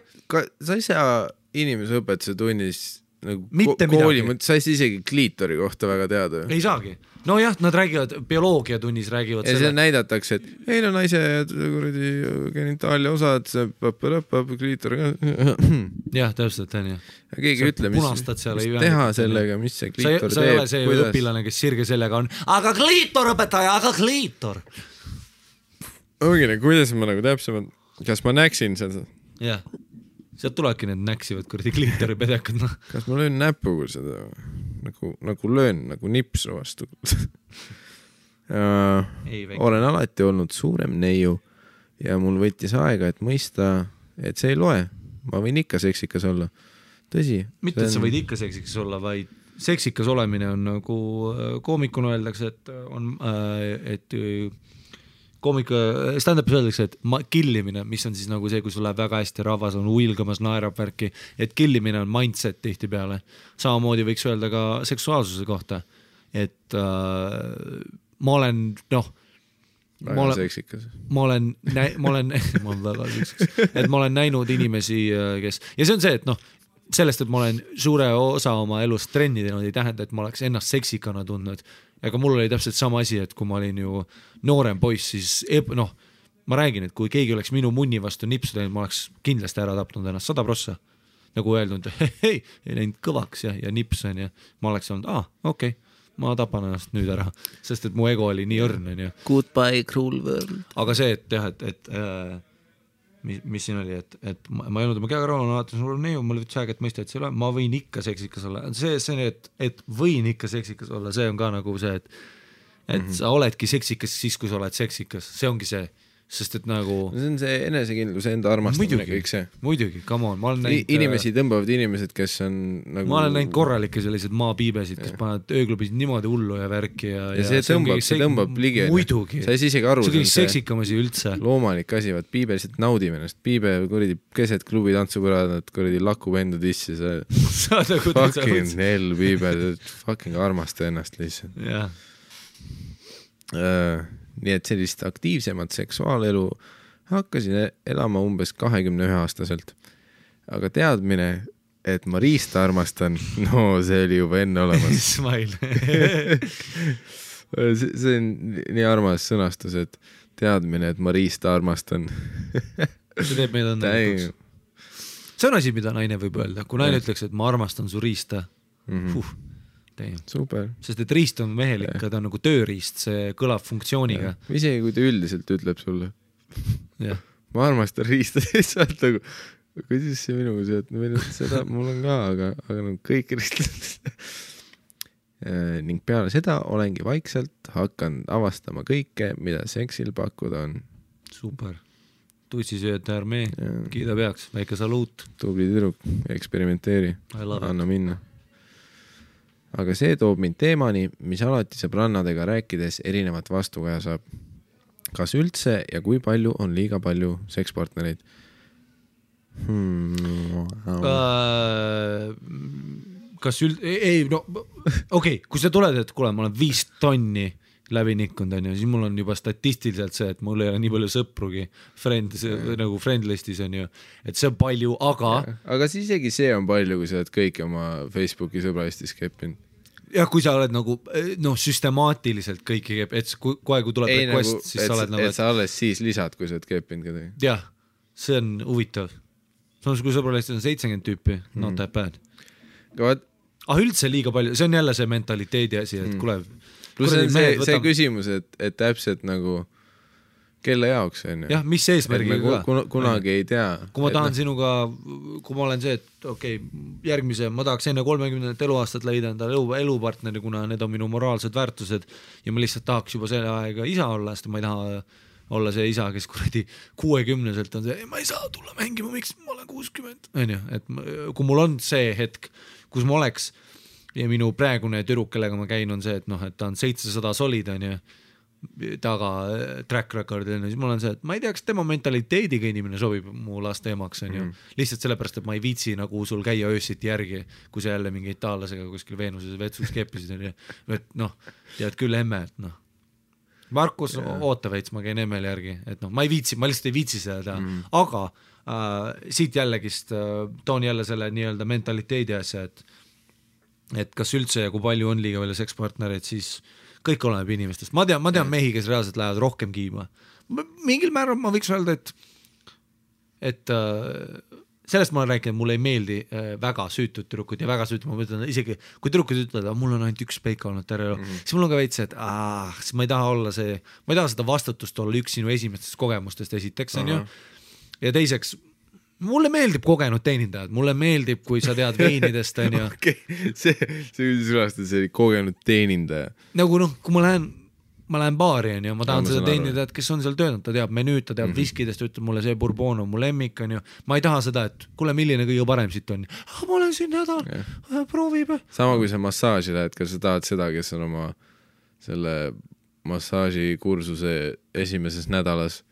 sa ei saa inimeseõpetuse tunnis nagu Mitte ko kooli sa ei saa isegi kliitori kohta väga teada ei saagi. nojah, nad räägivad, bioloogiatunnis räägivad ja seal näidatakse, et ei no naise kuradi genitaalia osad, kliitor jah, täpselt onju. keegi Sa ei ütle, mis, mis teha sellega, mis see sa ei, kliitor sa ei ole see teeb, õpilane, kes sirge seljaga on, aga kliitor õpetaja, aga kliitor. ongi kuidas ma nagu täpsemalt, kas ma näeksin seda, jah, sealt tulevadki need näksivad kuradi kliitori pedekad, noh. kas ma löön näpuga seda nagu, nagu löön nagu nipsu vastu väike. olen alati olnud suurem neiu ja mul võttis aega, et mõista, et see ei loe, ma võin ikka seksikas olla. tõsi. mitte, et sa võid ikka seksikas olla, vaid seksikas olemine on nagu äh, koomikuna öeldakse, et on, et äh, koomik, stand-up'is öeldakse, et ma- killimine, mis on siis nagu see, kui sul läheb väga hästi, rahvas on huilgamas, naerab värki, et killimine on mindset tihtipeale. samamoodi võiks öelda ka seksuaalsuse kohta, et äh, ma olen noh, ma väga olen- seksikas. ma olen, ma olen, ma olen väga siukseks, et ma olen näinud inimesi, kes ja see on see, et noh, sellest, et ma olen suure osa oma elust trenni teinud, ei tähenda, et ma oleks ennast seksikana tundnud. aga mul oli täpselt sama asi, et kui ma olin ju noorem poiss, siis eb- noh, ma räägin, et kui keegi oleks minu munni vastu nipsu teinud, ma oleks kindlasti ära tapnud ennast sada prossa. nagu öelnud, ei läinud kõvaks ja, ja nips on ju, ma oleks olnud, aa, okei okay, ma tapan ennast nüüd ära, sest et mu ego oli nii õrn, onju. Goodbye cruel world. aga see, et jah, et, et äh, mis, mis siin oli, et, et ma, ma ei olnud oma käega rahul, ma vaatasin, mul on neiu, mul võttis aega, et mõista, et see ei ole, ma võin ikka seksikas olla, see, see, et, et võin ikka seksikas olla, see on ka nagu see, et et mm -hmm. sa oledki seksikas siis, kui sa oled seksikas, see ongi see, sest et nagu see on see enesekindlus, enda armastamine, kõik see. muidugi, come on, ma olen näinud äh, inimesi tõmbavad inimesed, kes on nagu ma olen näinud korralikke selliseid maapiibesid, kes panevad ööklubis niimoodi hullu ja värki ja, ja see tõmbab, see tõmbab ligi. muidugi, sa ei saa isegi aru, see on kõige see see seksikam asi üldse. loomulik asi, vaat Piibe lihtsalt naudib ennast, Piibe kuradi keset klubi tantsupõrandat kuradi lakub enda tissi, sa sa nagu fucking hell, Piibe, fucking armasta ennast lihtsalt jah, uh,. Nii et sellist aktiivsemat seksuaalelu hakkasin e- elama umbes kahekümne ühe aastaselt. aga teadmine, et ma riista armastan, no see oli juba enne olemas. smile. see on nii armas sõnastus, et teadmine, et ma riista armastan. see teeb meid õnnelikuks. see on asi, mida naine võib öelda, kui naine ütleks, et ma armastan su riista Mhm. huh,, super. sest et riist on mehelik, ta on nagu tööriist, see kõlab funktsiooniga, isegi kui ta üldiselt ütleb sulle, ma armastan riista, siis sa oled nagu, kuidas see minuga seotud, või noh, seda mul on ka, aga, aga nagu kõik riistlased. ning peale seda olengi vaikselt hakanud avastama kõike, mida seksil pakkuda on. super, tussisööjate armee, Jaa. kiidab heaks, väike saluut, tubli tüdruk, eksperimenteeri, anna minna. Aga see toob mind teemani, mis alati sõbrannadega rääkides erinevat vastukaja saab. kas üldse ja kui palju on liiga palju sekspartnereid hmm,? Äh, kas üld-, ei no okei okay,, kui sa tuled, et kuule, ma olen viis tonni läbi nikkunud, onju, siis mul on juba statistiliselt see, et mul ei ole nii palju sõprugi friend, nagu friend list'is onju, et see on palju, aga aga siis isegi see on palju, kui sa oled kõik oma Facebooki sõbraistis keppinud. jah, kui sa oled nagu noh, süstemaatiliselt kõiki, et s- kui kohe, kui tuleb ei nagu, request, et, siis sa oled nagu, et sa alles siis lisad, kui sa oled keppinud kedagi. et jah, see on huvitav. samas kui sõbralistis on seitsekümmend tüüpi, not that bad. aga vaat, ah üldse liiga palju, see on jälle see mentaliteedi asi, et kuule. Pluss see on see, see küsimus, et, et täpselt nagu kelle jaoks onju. jah, mis eesmärgiga ka. kuna, kunagi ei tea. kui ma tahan sinuga, kui ma olen see, et okei okay,, järgmise, ma tahaks enne kolmekümnendat eluaastat leida endale elu, elupartneri, kuna need on minu moraalsed väärtused ja ma lihtsalt tahaks juba selle ajaga isa olla, sest ma ei taha olla see isa, kes kuradi kuuekümneselt on see, ma ei saa tulla mängima, miks ma olen kuuskümmend, onju, et ma- kui mul on see hetk, kus ma oleks ja minu praegune tüdruk, kellega ma käin, on see, et noh, et ta on seitsesada solid, onju taga äh, track record'il onju, siis mul on see, et ma ei tea, kas tema mentaliteediga inimene sobib mu laste emaks onju mm., lihtsalt sellepärast, et ma ei viitsi nagu sul käia öösiti järgi, kui sa jälle mingi itaallasega kuskil Veenuses vetsus keppisid onju, et noh, tead küll emme, et noh. Markus, oota veits, ma käin emmel järgi, et noh, ma ei viitsi, ma lihtsalt ei viitsi seda teha mm., aga äh, siit jällegist äh, toon jälle selle nii-öelda mentaliteedi asja, et et kas üldse ja kui palju on liiga palju sekspartnereid, siis kõik oleneb inimestest, ma tean, ma tean mehi, kes reaalselt lähevad rohkem kiima. mingil määral ma võiks öelda, et, et äh, sellest ma olen rääkinud, mulle ei meeldi äh, väga süütud tüdrukud ja väga süütud, ma mõtlen isegi kui tüdrukud ütlevad, mul on ainult üks peika olnud terve elu mm, -hmm. siis mul on ka veits et aa, siis ma ei taha olla see, ma ei taha seda vastutust olla üks sinu esimestest kogemustest esiteks onju. Ja teiseks mulle meeldib kogenud teenindajad, mulle meeldib, kui sa tead veinidest onju okei, see, see sõnastus, see oli kogenud teenindaja. nagu noh, kui ma lähen, ma lähen baari onju, ma tahan ma seda teenindajat, kes on seal töötanud, ta teab menüüd, ta teab mm -hmm. viskidest, ütleb mulle see bourbon on mu lemmik onju. ma ei taha seda, et kuule, milline kõige parem siit on. ma olen siin nädal, proovib. sama kui sa massaaži lähed, kas sa tahad seda, kes on oma selle massaažikursuse esimeses nädalas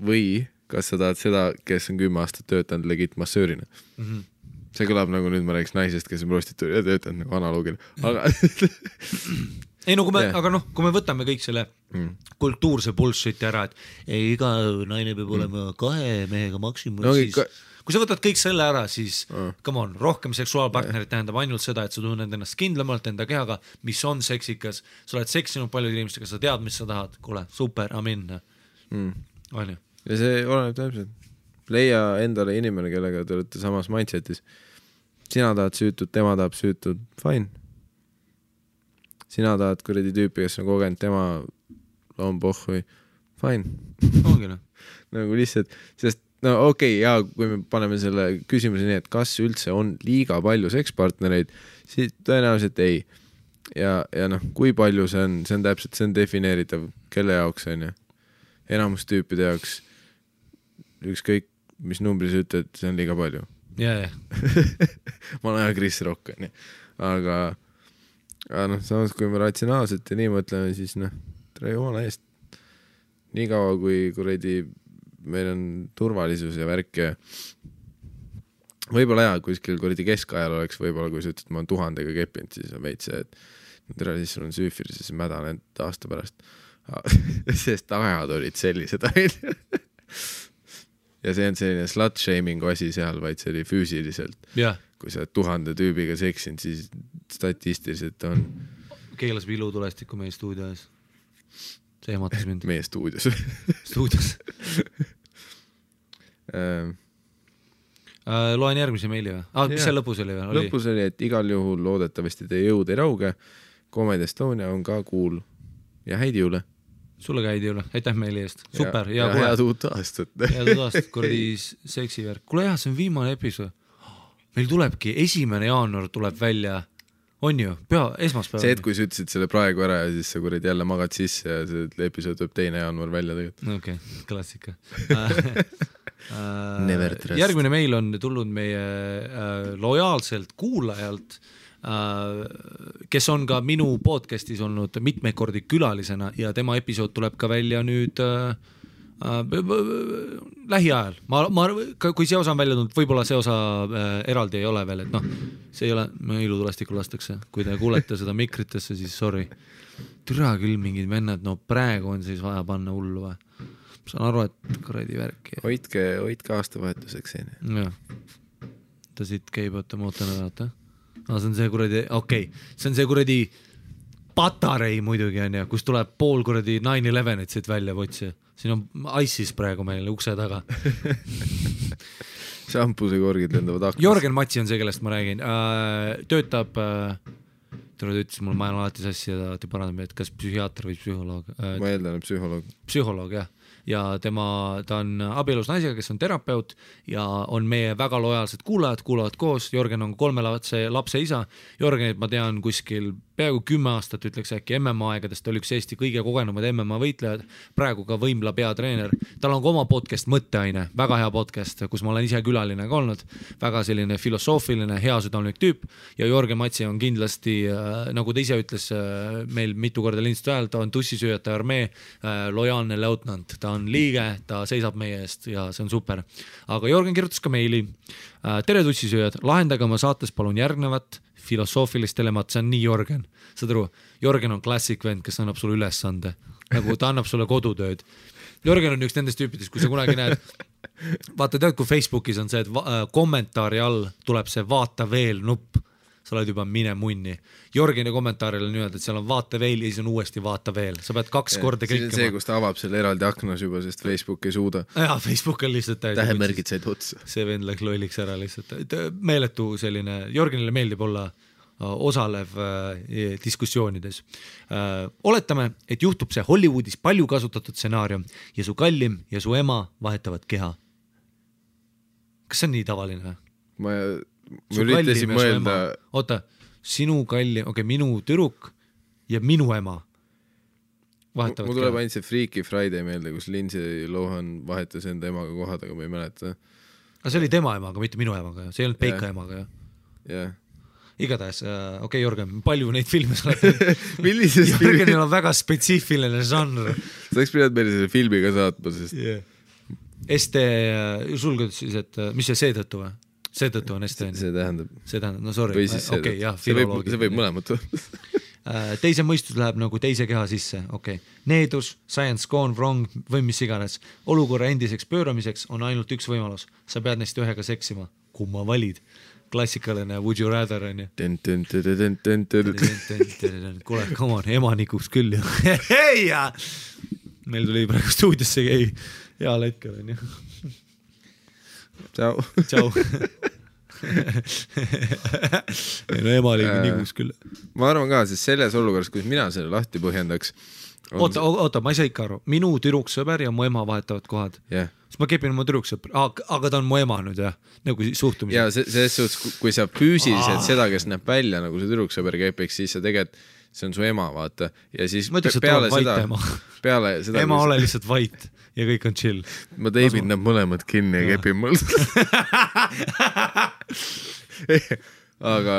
või kas sa tahad seda, kes on kümme aastat töötanud legit massöörina mm? -hmm. see kõlab nagu nüüd ma räägiks naisest, kes on prostituut ja töötanud nagu analoogina, aga ei no kui me yeah., aga noh, kui me võtame kõik selle Mm. kultuurse bullshit'i ära, et ei, iga naine peab olema kahe mehega maksimum No siis ka- kui sa võtad kõik selle ära, siis Mm. come on, rohkem seksuaalpartnerit tähendab ainult seda, et sa tunned ennast kindlamalt enda kehaga, mis on seksikas, sa oled seksinud paljude inimestega, sa tead, mis sa tahad, kuule, super, amin, mm. onju. Ja see oleneb täpselt. leia endale inimene, kellega te olete samas mindset'is. sina tahad süütut, tema tahab süütut, fine. sina tahad kuradi tüüpi, kes on kogenud, tema on pohhui, fine. ongi noh, nagu lihtsalt, sest no okei okay,, ja kui me paneme selle küsimuse nii, et kas üldse on liiga palju sekspartnereid, siis tõenäoliselt ei. ja, ja noh, kui palju see on, see on täpselt, see on defineeritav, kelle jaoks on ju. enamus tüüpide jaoks, ükskõik mis numbri sa ütled, see on liiga palju. ja, ja, vana hea Chris Rock onju, aga, aga noh, samas kui me ratsionaalselt ja nii mõtleme, siis noh, tere jumala eest. niikaua kui kuradi meil on turvalisus ja värk ja võib-olla jaa, kuskil kuradi keskajal oleks võib-olla, kui sa ütled, ma olen tuhandega keppinud, siis on veits see, et tere, siis sul on süüfilis ja siis mädaned aasta pärast. sest ajad olid sellised onju. ja see on selline slut shaming'u asi seal, vaid see oli füüsiliselt. jah, kui sa oled tuhande tüübiga seksinud, siis statistiliselt on keelas vilutulestiku meie stuudio ees. see ehmatas mind meie stuudios stuudios äh,. äh,. loen järgmise meili või ah,? mis seal lõpus oli või? lõpus oli, et igal juhul loodetavasti teie jõud ei rauge. Comedy Estonia on ka cool ja häid jõule. Sulle ka jõule, aitäh meili eest, super, ja kuule head, uut aastat. head uut aastat, kuradi s- seksivärk, kuule jah, see on viimane episood. meil tulebki, esimene jaanuar tuleb välja, on ju, pea, esmaspäeval. see, et kui sa ütlesid selle praegu ära ja siis sa kuradi jälle magad sisse ja see episood tuleb teine jaanuar välja tegelikult. okei okay,, klassika Never trust. järgmine meil on tulnud meie äh, lojaalselt kuulajalt äh,, kes on ka minu podcast'is olnud mitmeid kordi külalisena ja tema episood tuleb ka välja nüüd äh, äh, lähiajal, ma, ma, kui see osa on välja tulnud, võib-olla see osa äh, eraldi ei ole veel, et noh, see ei ole, ilutulestikku lastakse, kui te kuulete seda mikritesse, siis sorry. türa küll mingid vennad, no praegu on siis vaja panna hullu või? saan aru, et kuradi värki. hoidke, hoidke aastavahetuseks onju. jah. ta siit käib, oota, ma ootan ära, oota. aa, see on see kuradi, okei okay., see on see kuradi patarei muidugi onju, kus tuleb pool kuradi nine elevenit siit välja votsi. siin on ISIS praegu meil ukse taga. šampusekorgid lendavad aknast. Jörgen Matsi on see, kellest ma räägin äh,, töötab äh,, ta ütles mulle, ma olen alati sassi ja ta alati parandab, et kas psühhiaater või psühholoog äh, ma eeldan, et psühholoog. psühholoog jah, ja tema, ta on abielus naisega, kes on terapeut ja on meie väga lojaalsed kuulajad, kuulavad koos, Jörgen on kolme lapse, lapse isa. Jörgenit ma tean kuskil peaaegu kümme aastat, ütleks äkki MMA aegadest, oli üks Eesti kõige kogenumad MMA võitlejad, praegu ka võimla peatreener. tal on ka oma podcast Mõtteaine, väga hea podcast, kus ma olen ise külaline ka olnud, väga selline filosoofiline, heasüdamlik tüüp. Ja Jörgen Matsi on kindlasti äh,, nagu ta ise ütles äh, meil mitu korda lindistuse ajal, ta on tussisööjate armee äh, lojaalne leutnant, ta on liige, ta seisab meie eest ja see on super. aga Jörgen kirjutas ka meili. Tere, tussisööjad, lahendage oma saates palun järgnevat filosoofilist dilemmat, see on nii Jörgen, saad aru, Jörgen on klassik vend, kes annab sulle ülesande, nagu ta annab sulle kodutööd. Jörgen on üks nendest tüüpidest, kui sa kunagi näed, vaata tead, kui Facebookis on see, et äh, kommentaari all tuleb see vaata veel nupp, sa oled juba mine munni. Jörgeni kommentaarile on niimoodi, et seal on vaata veel ja siis on uuesti vaata veel, sa pead kaks korda see on see, klikkima. kus ta avab selle eraldi aknas juba, sest Facebook ei suuda. jaa, Facebook on lihtsalt täiesti tähemärgid said otsa. see vend läks lolliks ära lihtsalt, et meeletu selline, Jörgenile meeldib olla äh, osalev äh, diskussioonides äh,. oletame, et juhtub see Hollywoodis palju kasutatud stsenaarium ja su kallim ja su ema vahetavad keha. kas see on nii tavaline või? ma, ma üritasin mõelda, oota, sinu kallim, okei okay,, minu tüdruk ja minu ema vahetavad mul tuleb ainult see Freaky Friday meelde, kus Lindsay Lohan vahetas enda emaga kohad, aga ma ei mäleta. aga see oli tema emaga, mitte minu emaga see ei olnud Peika Jah. emaga jah. igatahes äh,, okei okay,, Jörgen, palju neid filme sa oled teinud? Jörgenil on väga spetsiifiline žanr sa oleks pidanud meile selle filmi ka saatma, sest yeah.. ST, sul kuidas siis, et äh, mis see seetõttu või? Seetõttu on ST on ju, see tähendab, see tähendab, no sorry okei, jah, see võib, see võib mõlemat olla. teise mõistus läheb nagu teise keha sisse, okei okay.. needus, science gone wrong või mis iganes. olukorra endiseks pööramiseks on ainult üks võimalus, sa pead neist ühega seksima, kumma valid? klassikaline would you rather on ju. kuule, come on, emanikuks küll ju. ei meil tuli praegu stuudiosse keegi heal hetkel onju. tšau. tšau. ei no ema oli Äh. nigus küll. ma arvan ka, sest selles olukorras, kus mina selle lahti põhjendaks. oota, oota, ma ei saa ikka aru, minu tüdruksõber ja mu ema vahetavad kohad. jah, siis ma kepin oma tüdruksõpra, aga ta on mu ema nüüd jah, nagu suhtumise ja. see, selles suhtes, kui sa füüsiliselt Aa. seda, kes näeb välja nagu see tüdruksõber kepiks, siis sa tegelikult, see on su ema, vaata. ja siis ma ütleks, et peale ole vait ema. peale seda, ema, ole lihtsalt vait ja kõik on chill. ma teibin nad mõlemad kinni ja Jah. kepin mul. aga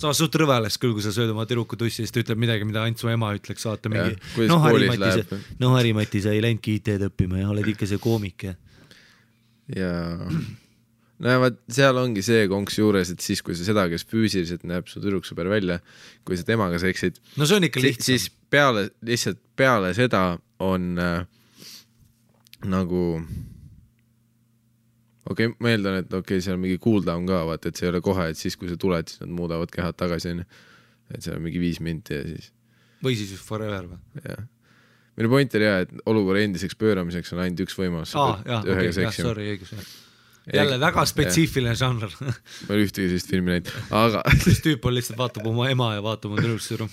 samas suht rõve oleks küll, kui sa sööd oma tüdruku tussi ja siis ta ütleb midagi, mida ainult su ema ütleks, vaata mingi noh, koolis Harimati, läheb. no Harimati, sa ei läinudki IT-d õppima ja oled ikka see koomik ja. ja no ja vaat seal ongi see konks juures, et siis, kui sa seda, kes füüsiliselt näeb su tüdruksõber välja, kui sa temaga seksid, no see on ikka lihtsam. siis peale, lihtsalt peale seda on äh, nagu okei okay,, ma eeldan, et okei okay,, seal on mingi cooldown ka, vaata, et see ei ole kohe, et siis, kui sa tuled, siis nad muudavad kehad tagasi, onju. et seal on mingi viis minti ja siis, või siis forever või? jah. minu point oli jah, et olukorra endiseks pööramiseks on ainult üks võimalus. aa, jah, okei, jah, sorry, õigus, jah. jälle väga spetsiifiline žanr. ma ei ole ühtegi sellist filmi näinud, aga üks tüüp on lihtsalt vaatab oma ema ja vaatab oma tüdruksõbru.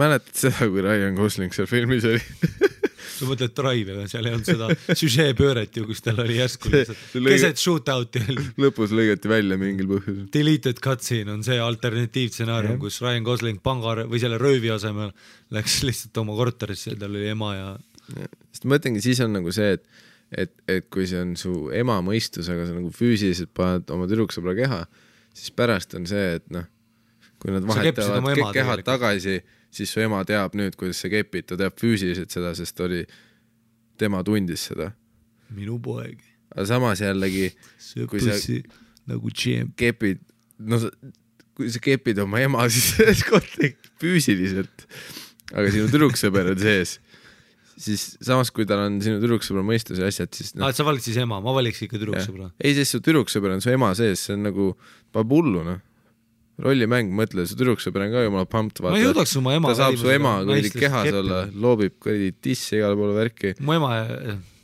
Mäletad seda, kui Ryan Gosling seal filmis oli? sa mõtled Drive'i või, seal ei olnud seda süžeepööret ju, kus tal oli järsku lihtsalt lõige- keset shootout'i oli lõpus lõigati välja mingil põhjusel. deleted cutscene on see alternatiivstsenaarium, Jah. kus Ryan Gosling panga või selle röövi asemel läks lihtsalt oma korterisse, tal oli ema ja sest ma mõtlengi, siis on nagu see, et et, et kui see on su ema mõistus, aga sa nagu füüsiliselt paned oma tüdruksõbra keha, siis pärast on see, et noh, kui nad vahetavad kehad tegelikult. tagasi, siis su ema teab nüüd, kuidas sa kepid, ta teab füüsiliselt seda, sest oli, tema tundis seda. minu poeg aga samas jällegi Kui sa- nagu tšemp. kepid, no sa, kui sa kepid oma ema, siis selles kontekstis füüsiliselt, aga sinu tüdruksõber on sees, siis samas, kui tal on sinu tüdruksõbra mõistus ja asjad, siis aa, noh et sa valisid siis ema, ma valiks ikka tüdruksõbra. ei, sest su tüdruksõber on su ema sees, see on nagu, paneb hullu noh. rollimäng, mõtle, su tüdruksõber on ka jumala pumped, ma ei vaata. jõudaks oma ema ta saab su ema kuradi kehas olla, loobib kuradi tisse igale poole värki. mu ema,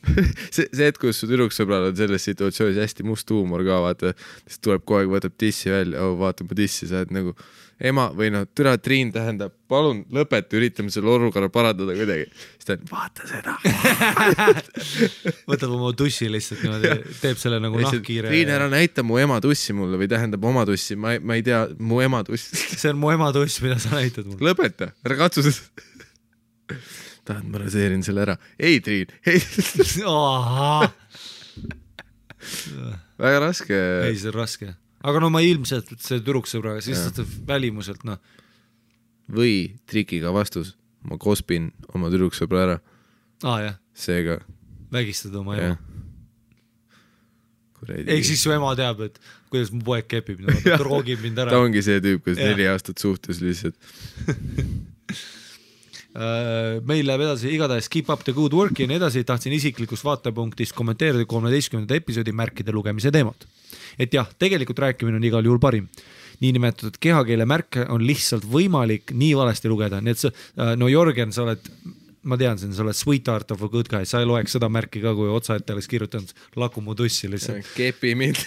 see, see hetk, kus su tüdruksõbral on selles situatsioonis hästi must huumor ka, vaata, siis tuleb kogu aeg, võtab dissi välja, oh vaata mu dissi, sa oled nagu ema või noh, türa Triin tähendab, palun lõpeta, üritame selle olukorra parandada kuidagi. siis ta on, vaata seda. võtab oma tussi lihtsalt niimoodi, teeb selle nagu nahkhiire. Triin, ära näita mu ema tussi mulle või tähendab oma tussi, ma ei, ma ei tea, mu ema tuss. see on mu ema tuss, mida sa näitad mulle. lõpeta, ära katsu seda. tahad, ma raseerin selle ära. ei, Triin, ei. väga raske. ei, see on raske. Aga no ma ilmselt see tüdruksõbraga, siis ta välimuselt noh, või trikiga vastus, ma kospin oma tüdruksõbra ära, aa jah, seega vägistad oma ema.. ehk siis su ema teab, et kuidas mu poeg kepib, Jah. roogib mind ta ära. ongi see tüüp, kes Jah. neli aastat suhtes lihtsalt. Äh, meil läheb edasi igatahes Keep up the good work'i ja nii edasi, tahtsin isiklikust vaatepunktist kommenteerida kolmeteistkümnenda episoodi märkide lugemise teemat. Et jah, tegelikult rääkimine on igal juhul parim. niinimetatud kehakeele märke on lihtsalt võimalik nii valesti lugeda, nii et sa, no Jörgen, sa oled ma tean sind, sa oled sweetheart of a good guy, sa ei loeks seda märki ka, kui otsaette oleks kirjutanud laku mu tussi lihtsalt. kepi mind.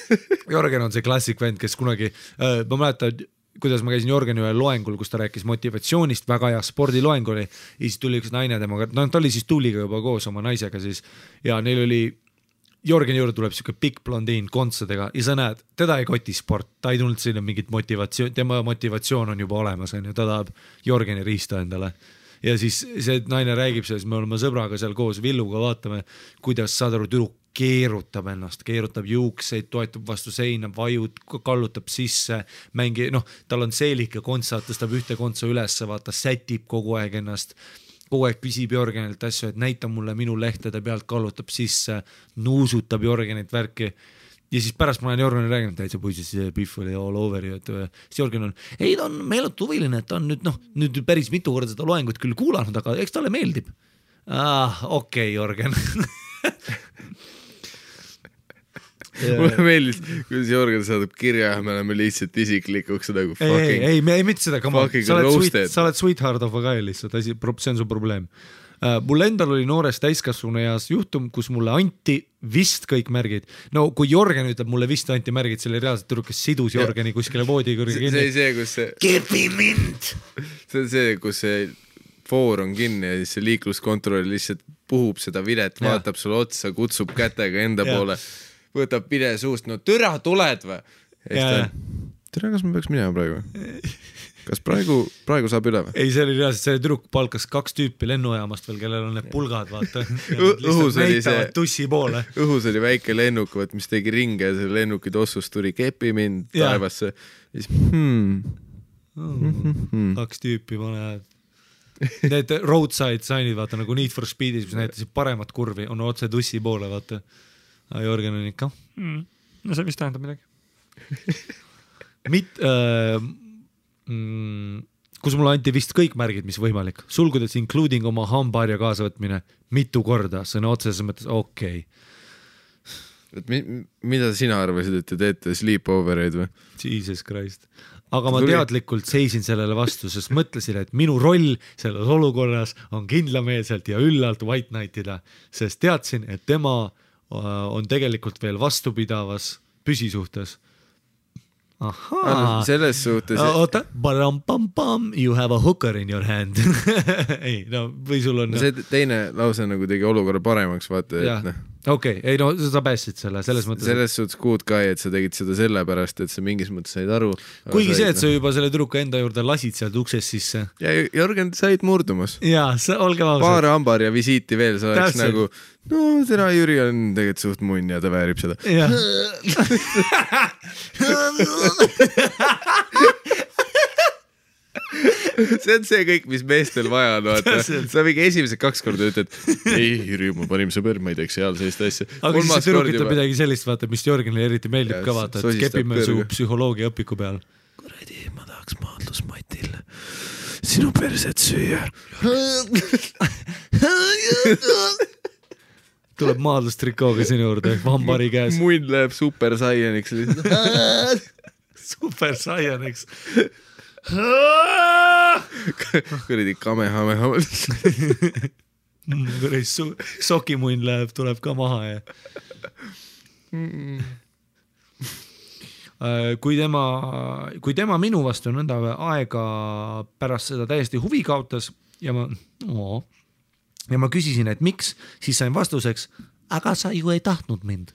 Jörgen on see klassik vend, kes kunagi, ma mäletan, kuidas ma käisin Jörgeni ühel loengul, kus ta rääkis motivatsioonist, väga hea spordiloeng oli. ja siis tuli üks naine temaga, no ta oli siis Tuuliga juba koos oma naisega siis ja neil oli, Jörgeni juurde tuleb siuke pikk blondiin kontsadega ja sa näed, teda ei koti sport, ta ei tulnud sinna mingit motivatsioon, tema motivatsioon on juba olemas, onju, ta tahab Jörgeni riista endale. Ja siis see naine räägib sellest, me oleme sõbraga seal koos Villuga, vaatame, kuidas saad aru, tüdruk keerutab ennast, keerutab juukseid, toetub vastu seina, vajud, kallutab sisse, mängi, noh, tal on seelik ja kontsad, tõstab ühte kontsa ülesse, vaata, sätib kogu aeg ennast kogu aeg küsib Jörgenilt asju, et näita mulle minu lehtede pealt, kallutab sisse, nuusutab Jörgenit värki ja siis pärast ma olen Jörgenile rääkinud, täitsa poisid, see Pihv oli all over ju, et siis Jörgen on, ei ta on meeletu huviline, et ta on nüüd noh, nüüd päris mitu korda seda loengut küll kuulanud, aga eks talle meeldib. ah,. okei okay,, Jörgen mulle meeldis, kuidas Jörgen saadab kirja ja me oleme lihtsalt isiklikuks nagu ei, ei, fucking. ei, me ei mitte seda, come on, sa oled sweet sa oled sweetheart of a guy lihtsalt, asi, see on su probleem uh,. mul endal oli noores täiskasvanueas juhtum, kus mulle anti vist kõik märgid. no kui Jörgen ütleb mulle vist anti märgid, see oli reaalselt tüdruk, kes sidus. Jörgeni kuskile voodi kõrge see kinni oli. see, kus see, kepi mind. see on see, kus see foor on kinni ja siis see liikluskontroll lihtsalt puhub seda vilet, vaatab sulle otsa, kutsub kätega enda Jah. poole, võtab vile suust, no türa tuled või? türa, kas ma peaks minema praegu? kas praegu, praegu saab üle või? ei, see oli reaalselt, see tüdruk palkas kaks tüüpi lennujaamast veel, kellel on need pulgad, vaata. õhus oli see- õhus oli väike lennuk, vot mis tegi ringe ja selle lennuki tossust tuli kepi mind taevasse. siis hmm, Mm. kaks tüüpi panevad. Need roadside sign'id, vaata nagu Need for Speedis, mis näitasid paremat kurvi, on otse tussi poole, vaata. Aga Jörgen on ikka mm,. no see vist tähendab midagi. mit- äh,, mm, kus mulle anti vist kõik märgid, mis võimalik, sulgudes including oma hambaharja kaasavõtmine mitu korda, sõna otseses mõttes okei okay.. et mi, mida sina arvasid, et te teete sleepover eid või? Jesus Christ. aga ma Tuli- teadlikult seisin sellele vastu, sest mõtlesin, et minu roll selles olukorras on kindlameelselt ja üllalt White Knight ida, sest teadsin, et tema äh, on tegelikult veel vastupidavas püsisuhtes. ahaa, selles suhtes, oota, you have a hooker in your hand. ei no või sul on no see teine lause nagu tegi olukorra paremaks, vaata, et noh, okei, ei no sa päästsid selle selles mõttes, selles suhtes good guy, et sa tegid seda sellepärast, et sa mingis mõttes said aru. kuigi see, et sa juba selle tüdruku enda juurde lasid sealt uksest sisse ja Jörgen, said murdumas. ja sa, olgem ausad. paar hambaharja visiiti veel, sa oleks Täpselt. nagu, no tere, Jüri on tegelikult suht munn ja ta väärib seda. see on see kõik, mis meestel vaja on, vaata. Sa mingi esimesed kaks korda ütled, ei, Jüri, mu parim sõber, ma ei teeks seal sellist asja. aga siis see tüdruk ütleb midagi sellist, vaata, mis Jörgenile eriti meeldib Ja, ka vaata, et kepime su psühholoogia õpiku peal. kuradi, ma tahaks maadlusmatil sinu perset süüa. tuleb maadlustrikooga sinu juurde, hambari käes. munn läheb super saianiks lihtsalt. super saianiks. kuradi kamehameha. kuradi su- sokimunn läheb, tuleb ka maha ja Äh, kui tema, kui tema minu vastu nõnda aega pärast seda täiesti huvi kaotas ja ma oo, ja ma küsisin, et miks, siis sain vastuseks, aga sa ju ei tahtnud mind.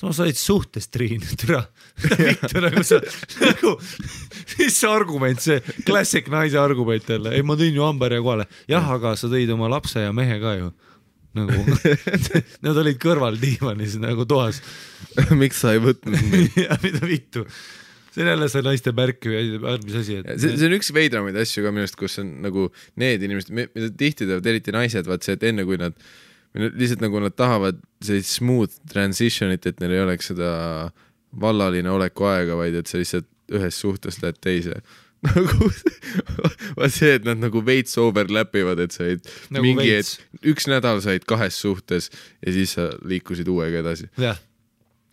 Samas sa olid suhtes, Triin, türa, vittu nagu sa, nagu, mis see argument, see klassik naise argument jälle, ei ma tõin ju hambaharja kohale, jah, aga sa tõid oma lapse ja mehe ka ju. nagu nad olid kõrval diivanis nagu toas. Miks sa ei võtnud mind? ja mida vittu, see on jälle see naiste märk või mis asi, et see, see on üks veidramaid asju ka minu arust, kus on nagu need inimesed, mida tihti teevad, eriti naised, vaat see, et enne kui nad, nad lihtsalt nagu nad tahavad sellist smooth transition'it, et neil ei oleks seda vallaline oleku aega, vaid et sa lihtsalt ühest suhtest lähed teise. nagu vaat see, et nad nagu veits overlap ivad, et sa olid Nagu mingi et üks nädal said kahes suhtes ja siis sa liikusid uuega edasi.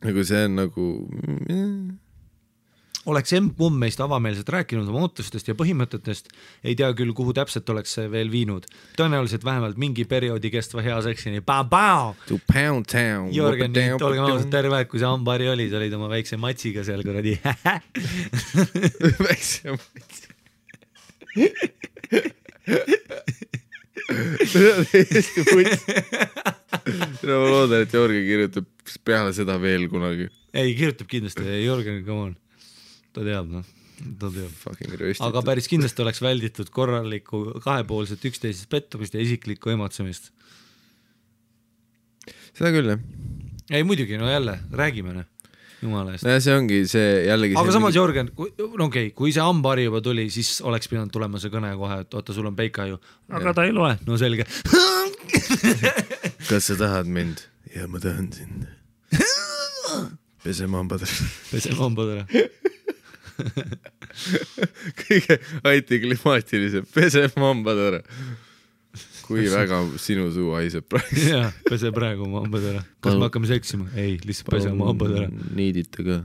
nagu see on nagu mm, oleks emb-kumm meist avameelselt rääkinud oma ootustest ja põhimõtetest, ei tea küll, kuhu täpselt oleks see veel viinud. tõenäoliselt vähemalt mingi perioodi kestva hea seksini. Jörgen, olgem ausad, terve aeg, kui see hambahari oli, sa olid oma väikse matsiga seal kuradi. väiksem see on täiesti puts. no ma loodan, et Jörgen kirjutab peale seda veel kunagi. ei, kirjutab kindlasti, Jörgen, come on. Ta teab noh, ta teab. Aga päris kindlasti oleks välditud korralikku kahepoolset üksteises pettumist ja isiklikku ematsemist. seda küll jah. ei muidugi, no jälle, räägime noh, jumala eest. nojah, see ongi see jällegi. aga samas, Jörgen, no okei okay,, kui see hambahari juba tuli, siis oleks pidanud tulema see kõne kohe, et oota, sul on peika ju. aga ta ei loe, no selge. kas sa tahad mind? ja ma tahan sind. peseme hambad ära. peseme hambad ära. kõige antiklimaatilisem, peseme hambad ära. kui väga sinu suu haiseb praegu. jaa, pese praegu oma hambad ära. kas me hakkame seksima? ei, lihtsalt pese oma hambad ära. niidite ka.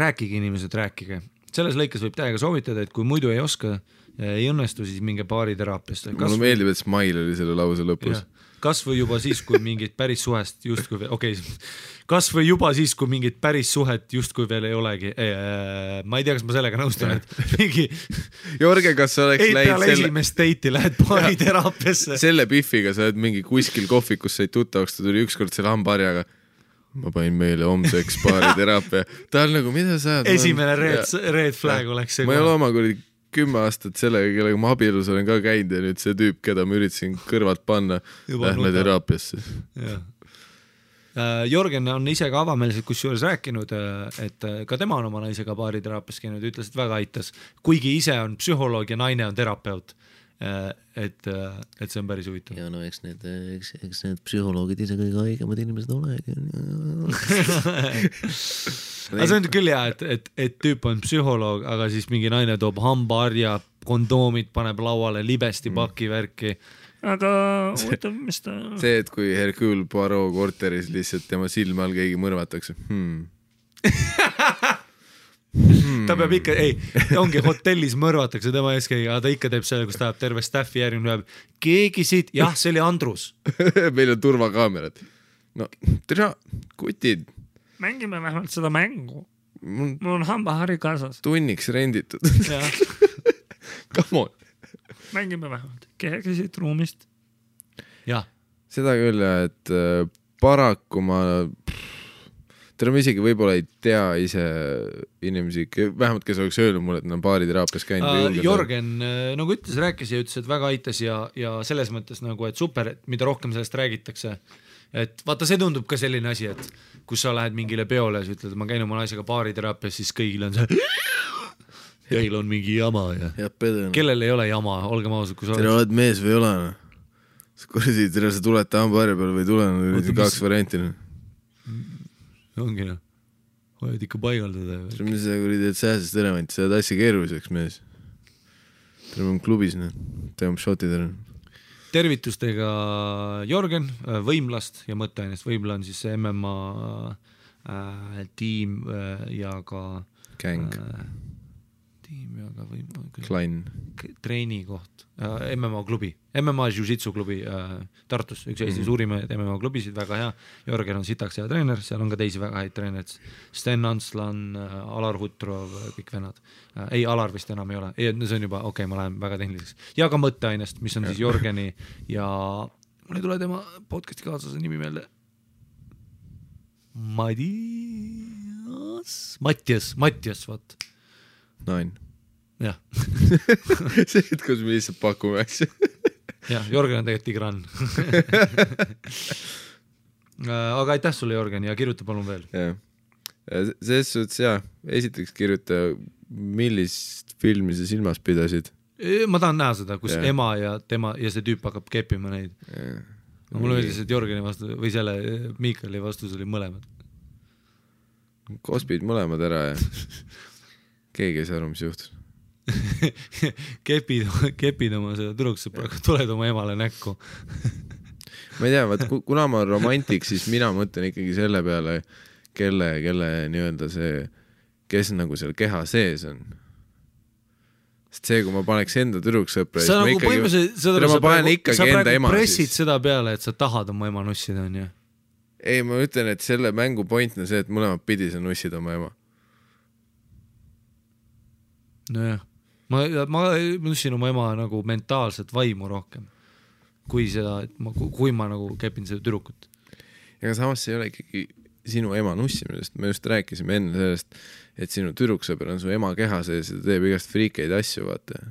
rääkige, inimesed, rääkige. selles lõikes võib täiega soovitada, et kui muidu ei oska, ei õnnestu, siis minge baariteraapiasse. mulle meeldib, et smile oli selle lause lõpus. kasvõi juba siis, kui mingit päris suhest justkui, okei okay,, kasvõi juba siis, kui mingit päris suhet justkui veel ei olegi. ma ei tea, kas ma sellega nõustun, et mingi Jorge, kas sa oleks läinud selle, esimest date'i lähed baariteraapiasse. selle Biffiga, sa oled mingi kuskil kohvikus said tuttavaks, ta tuli ükskord selle hambaharjaga. ma panin meile homseks baariteraapia. ta on nagu, mida sa ajad? esimene red, red flag oleks see. ma ei ole oma kuradi kümme aastat sellega, kellega ma abielus olen ka käinud ja nüüd see tüüp, keda ma üritasin kõrvalt panna, lähme teraapiasse. jah. Jörgen on ise ka avameelselt kusjuures rääkinud, et äh, ka tema on oma naisega baariteraapias käinud, ütles, et väga aitas, kuigi ise on psühholoog ja naine on terapeut. et, et see on päris huvitav. ja no eks need, eks, eks need psühholoogid ise kõige haigemad inimesed olegi. aga see on küll hea, et, et, et tüüp on psühholoog, aga siis mingi naine toob hambaharja, kondoomid paneb lauale, libestipaki värki. Aga huvitav, mis ta. see, et kui Hercule Poirot korteris lihtsalt tema silme all keegi mõrvatakse hmm. ta peab ikka, ei, ongi hotellis mõrvatakse tema ees keegi, aga ta ikka teeb selle, kus ta ajab terve staff'i järgi, peab keegi siit, jah, see oli Andrus. meil on turvakaamerad. no tere, kutid, mängime vähemalt seda mängu. mul on hambahari kaasas. tunniks renditud. Come on. Mängime vähemalt, keegi siit ruumist. jah, seda küll jah, et äh, paraku ma, tere, ma isegi võib-olla ei tea ise inimesi, vähemalt kes oleks öelnud mulle, et nad on baariteraapias käinud julgenud. Äh, Jörgen äh, nagu ütles, rääkis ja ütles, et väga aitas ja, ja selles mõttes nagu, et super, et mida rohkem sellest räägitakse. et vaata, see tundub ka selline asi, et kus sa lähed mingile peole ja sa ütled, ma käin oma naisega baariteraapias, siis kõigil on see. Teil on mingi jama ja pede. kellel ei ole jama, olgem ausad, kui sa tere, oled. oled mees või ei ole? kuradi, tere, sa tuled hambaharja peale või ei tule, Oota, no mis- kaks varianti. ongi noh, hoiad ikka paigaldada. mis sa kuradi teed sääsest elevanti, sa ajad asja keeruliseks, mees. tere, me oleme klubis, noh, teeme šotid ära. tervitustega Jörgen äh, Võimlast ja mõtteainest, Võimla on siis see MMA äh, tiim äh, ja ka gäng, äh, tiim, aga või Klein. treenikoht, MMA klubi, MMA Jiu-Jitsu klubi äh, Tartus, üks Eesti mm -hmm. suurimaid MMA klubisid, väga hea. Jörgen on sitaks hea treener, seal on ka teisi väga häid treenereid. Sten Antslan, Alar Hutrov, kõik vennad äh,. ei, Alar vist enam ei ole, see on juba, okei okay,, ma lähen väga tehniliseks. ja ka mõtteainest, mis on siis Jörgeni ja mul ei tule tema podcast'i kaaslase nimi meelde. Madias, Mattias, Mattias, vot, Nine. jah see hetk, kus me lihtsalt pakume asju. jah, Jörgen on tegelikult Tigran. aga aitäh sulle, Jörgen, ja kirjuta palun veel. jah, selles suhtes jaa, esiteks kirjuta, millist filmi sa silmas pidasid. ma tahan näha seda, kus yeah. ema ja tema ja see tüüp hakkab keppima neid. mulle meeldis, et Jörgeni vastu või selle Miikali vastus oli mõlemad. kospid mõlemad ära ja keegi ei saa aru, mis juhtus. kepid, kepid oma seda tüdruksõpraga, tuled oma emale näkku. ma ei tea, vaat ku- kuna ma olen romantik, siis mina mõtlen ikkagi selle peale, kelle, kelle nii-öelda see, kes nagu seal keha sees on. sest see, kui ma paneks enda tüdruksõpra, sa nagu seda Tere, ma panen ikkagi sa enda praegu ema pressid siis. seda peale, et sa tahad oma ema nussida, onju. ei, ma ütlen, et selle mängu point on see, et mõlemat pidi sa nussid oma ema. nojah, ma, ma nussin oma ema nagu mentaalset vaimu rohkem kui seda, et ma, kui ma nagu kepin seda tüdrukut. aga samas see ei ole ikkagi sinu ema nussimine, sest me just rääkisime enne sellest, et sinu tüdruksõber on su ema keha sees ja ta teeb igast friikeid asju, vaata.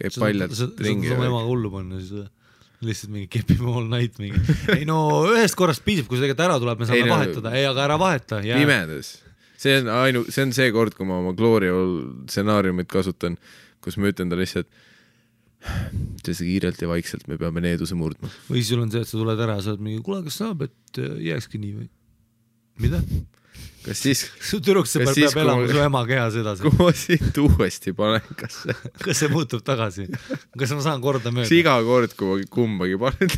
käib paljalt ringi. oma emaga hullu panna siis või? lihtsalt mingi kepime all night mingi. ei no ühest korrast piisab, kui see tegelikult ära tuleb, me saame Ei ei, no- vahetada, ei aga ära vaheta. pimedas. See on ainu, see on see kord, kui ma oma Gloria stsenaariumit kasutan, kus ma ütlen talle lihtsalt, seda kiirelt ja vaikselt, me peame needuse murdma. või sul on see, et sa tuled ära sa oled mingi, kuule, kas saab, et äh, jääkski nii või? mida? kas siis, su tüdruksõber Kas siis, peab elama kui- su ema kehas edasi kui. ma siit uuesti panen, kas see, kas see muutub tagasi? kas ma saan korda kas iga kord, kui ma kumbagi panen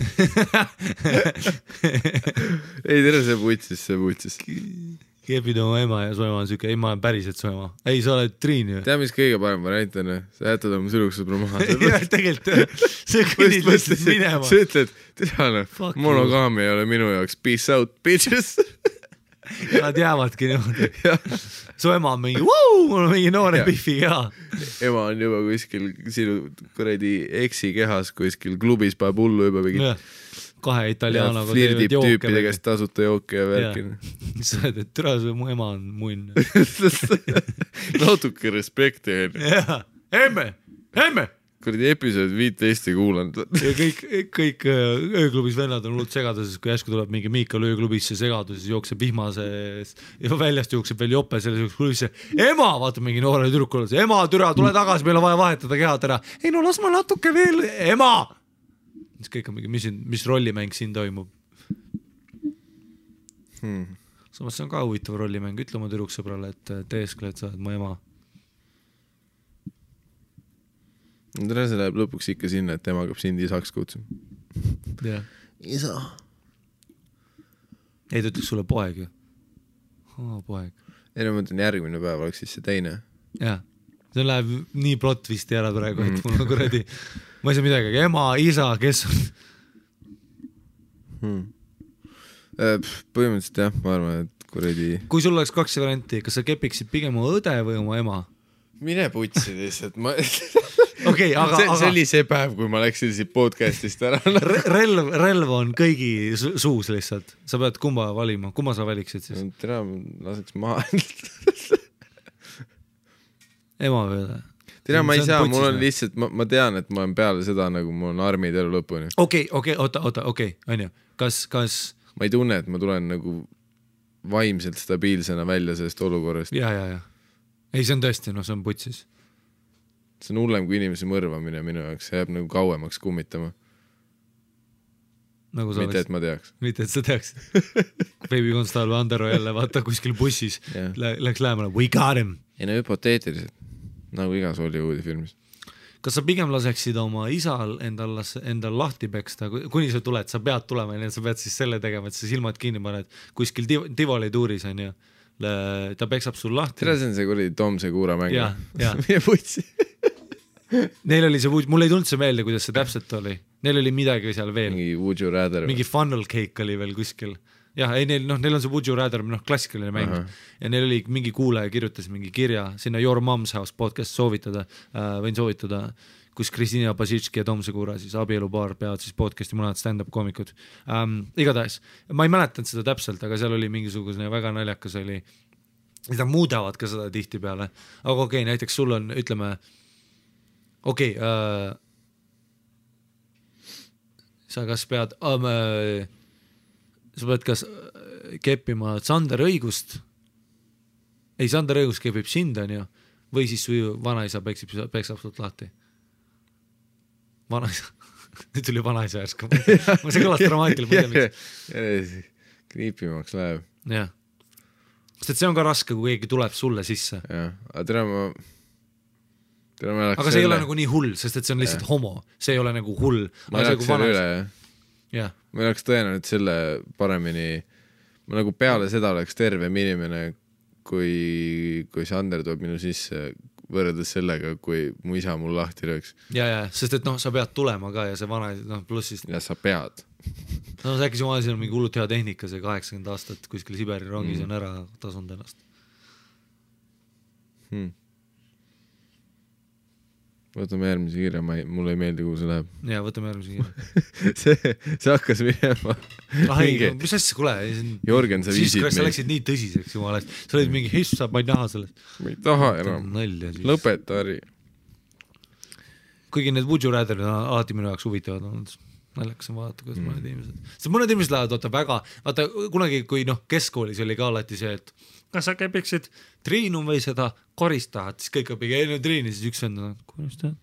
ei tere, see vutsis, see vutsis. Kepid oma ema ja su ema on siuke, ei ma olen päriselt su ema. ei, sa oled Triin ju. tead, mis kõige parem variant on? sa jätad oma tüdruksõbra maha. jah, tegelikult sa kõnnid lihtsalt minema. sa ütled, tea noh monogaamia ei ole minu jaoks, peace out, bitches. nad jäävadki niimoodi. su ema on mingi, mul on mingi noore. Biffi keha. ema on juba kuskil sinu kuradi eksi kehas kuskil klubis paneb hullu juba mingi kahe italianoga flirdib tüüpide. käest tasuta jooke ja värki. sa oled, et türa, su mu ema on munn. natuke respekti onju. jaa, emme, emme. kuradi episood viiteist ei kuulanud. ja kõik, kõik äh, ööklubis vennad on hullult segaduses, kui järsku tuleb mingi Miikal ööklubisse segaduses, jookseb vihma sees ja väljast jookseb veel jope selles klubisse. ema, vaatab mingi noore tüdrukule, ema, türa, tule tagasi, meil on vaja vahetada kehad ära. ei no las ma natuke veel, ema. Siis kõik on mingi, mis siin, mis rollimäng siin toimub Hmm. samas see on ka huvitav rollimäng, ütle oma tüdruksõbrale, et äh, teeskled, sa oled mu ema. tere, see läheb lõpuks ikka sinna, et tema hakkab sind isaks kutsuma. jah. isa. ei, ta ütleks sulle poeg ju. poeg. ei no ma mõtlen, järgmine päev oleks siis see teine. jah, see läheb nii plot twist'i ära praegu, et mul on kuradi, ma ei saa midagi, ema, isa, kes on, hmm.. põhimõtteliselt jah, ma arvan, et kuradi. kui sul oleks kaks varianti, kas sa kepiksid pigem oma õde või oma ema? mine putsi lihtsalt, ma okei, aga, see, see aga oli see päev, kui ma läksin siit podcast'ist ära. re- relv, relv on kõigi su suus lihtsalt, sa pead kumba valima, kumma sa valiksid siis, tere, laseks maha. ema või õde? tere, ma ei saa, mul on lihtsalt, ma, ma tean, et ma olen peale seda nagu mul on armid elu lõpuni. okei, okei, oota, oota, okei, onju, kas, kas ma ei tunne, et ma tulen nagu vaimselt stabiilsena välja sellest olukorrast. ja, ja, ja, ei, see on tõesti, noh, see on putsis. see on hullem kui inimese mõrvamine minu jaoks, see jääb nagu kauemaks kummitama, nagu mitte et, ma teaks. mitte et sa teaksid. Baby Constable Andero jälle vaata kuskil bussis. Lä- läks lähemale, we got him ei no hüpoteetiliselt, nagu igas Hollywoodi filmis. kas sa pigem laseksid oma isal endal, endal lahti peksta, kuni sa tuled, sa pead tulema, onju, sa pead siis selle tegema, et sa silmad kinni paned kuskil Tiv- Tivoli tuuris onju, ta peksab sul lahti tere, see on see kuradi Tom Segura mäng mine putsi. neil oli see, mul ei tulnud see meelde, kuidas see täpselt oli, neil oli midagi seal veel, mingi Would you rather. mingi funnel cake oli veel kuskil. jah, ei neil noh, neil on see Would you rather, noh klassikaline mäng Ahah. ja neil oli mingi kuulaja kirjutas mingi kirja sinna Your Mom's House podcast soovitada äh,, võin soovitada, kus Kristina Basitški ja Tom Segura siis abielupaar peavad siis podcast'i mõlemad stand-up koomikud ähm,. igatahes, ma ei mäletanud seda täpselt, aga seal oli mingisugune väga naljakas oli, nad muudavad ka seda tihtipeale, aga okei okay,, näiteks sul on, ütleme, okei okay, äh,, sa kas pead ähm,, äh, sa pead kas äh, keppima Sander õigust, ei Sander õigus kepib sind, onju, või siis su vanaisa peksib, peksab sult lahti. vanaisa, nüüd tuli vanaisa järsku, see kõlas dramaatiliselt, ma ei tea miks, kriipimaks läheb, jah. sest et see on ka raske, kui keegi tuleb sulle sisse, jah, aga tere, ma, tere, ma aga see ei ole nagu nii hull, sest et see on lihtsalt homo, see ei ole nagu hull. ma elaks selle üle, jah. jah, ma oleks tõenäoliselt selle paremini, ma nagu peale seda oleks tervem inimene, kui, kui Sander tuleb minu sisse, võrreldes sellega, kui mu isa mul lahti lööks. ja, ja sest et noh, sa pead tulema ka ja see vana, noh pluss siis, ja sa pead. no äkki su vanaisa on mingi hullult hea tehnika, see kaheksakümmend aastat kuskil Siberi rongis mm. on ära tasunud ennast. Hmm. Võtame järgmise kirja, ma ei, mulle ei meeldi, kuhu see läheb. ja võtame järgmise kirja. see, see hakkas minema. ah ei, mis asja, kuule. Jörgen, sa viisid siis, sa meid- läksid nii tõsiseks, jumala eest, sa olid mingi hissa, ma ei taha sellest. ma ei taha enam. nalja siis. lõpeta, Harri. kuigi need Would you rather'id on alati minu jaoks huvitavad olnud. naljakas on vaadata, kuidas mõned inimesed, sest mõned inimesed lähevad vaata väga, vaata kunagi, kui noh, keskkoolis oli ka alati see, et kas sa kepiksid Triinu või seda koristajat, siis kõik õpige, ei no Triini, siis üks vend on koristaja.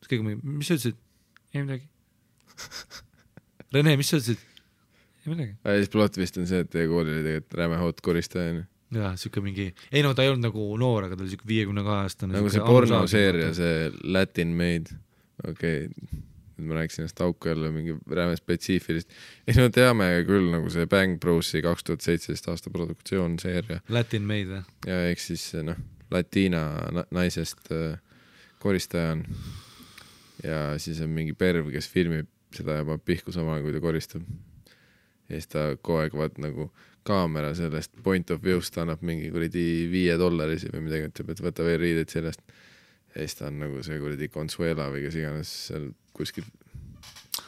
siis kõik mingi, mis sa ütlesid? ei midagi. Rene, mis sa ütlesid? ei midagi. ja siis plott vist on see, et teie kool oli tegelikult räme hot koristaja, onju. jaa, siuke mingi, ei no ta ei olnud nagu noor, aga ta oli siuke viiekümne kahe aastane. nagu see pornoseeria, see Latin Made, okei okay., nüüd ma rääkisin ennast auku jälle mingi räme spetsiifilist. ei no teame küll nagu see Bang Brosi kaks tuhat seitseteist aasta produktsioon seeria Latin made või? ja ehk siis noh, latiina na- naisest äh, koristaja on. ja siis on mingi perv, kes filmib seda ja paneb pihku samal ajal, kui ta koristab. ja siis ta kogu aeg vaat nagu kaamera sellest point of view'st annab mingi kuradi viie dollarisi või midagi, ütleb, et võta veel riideid sellest. ja siis ta on nagu see kuradi Consuela või kes iganes seal kuskil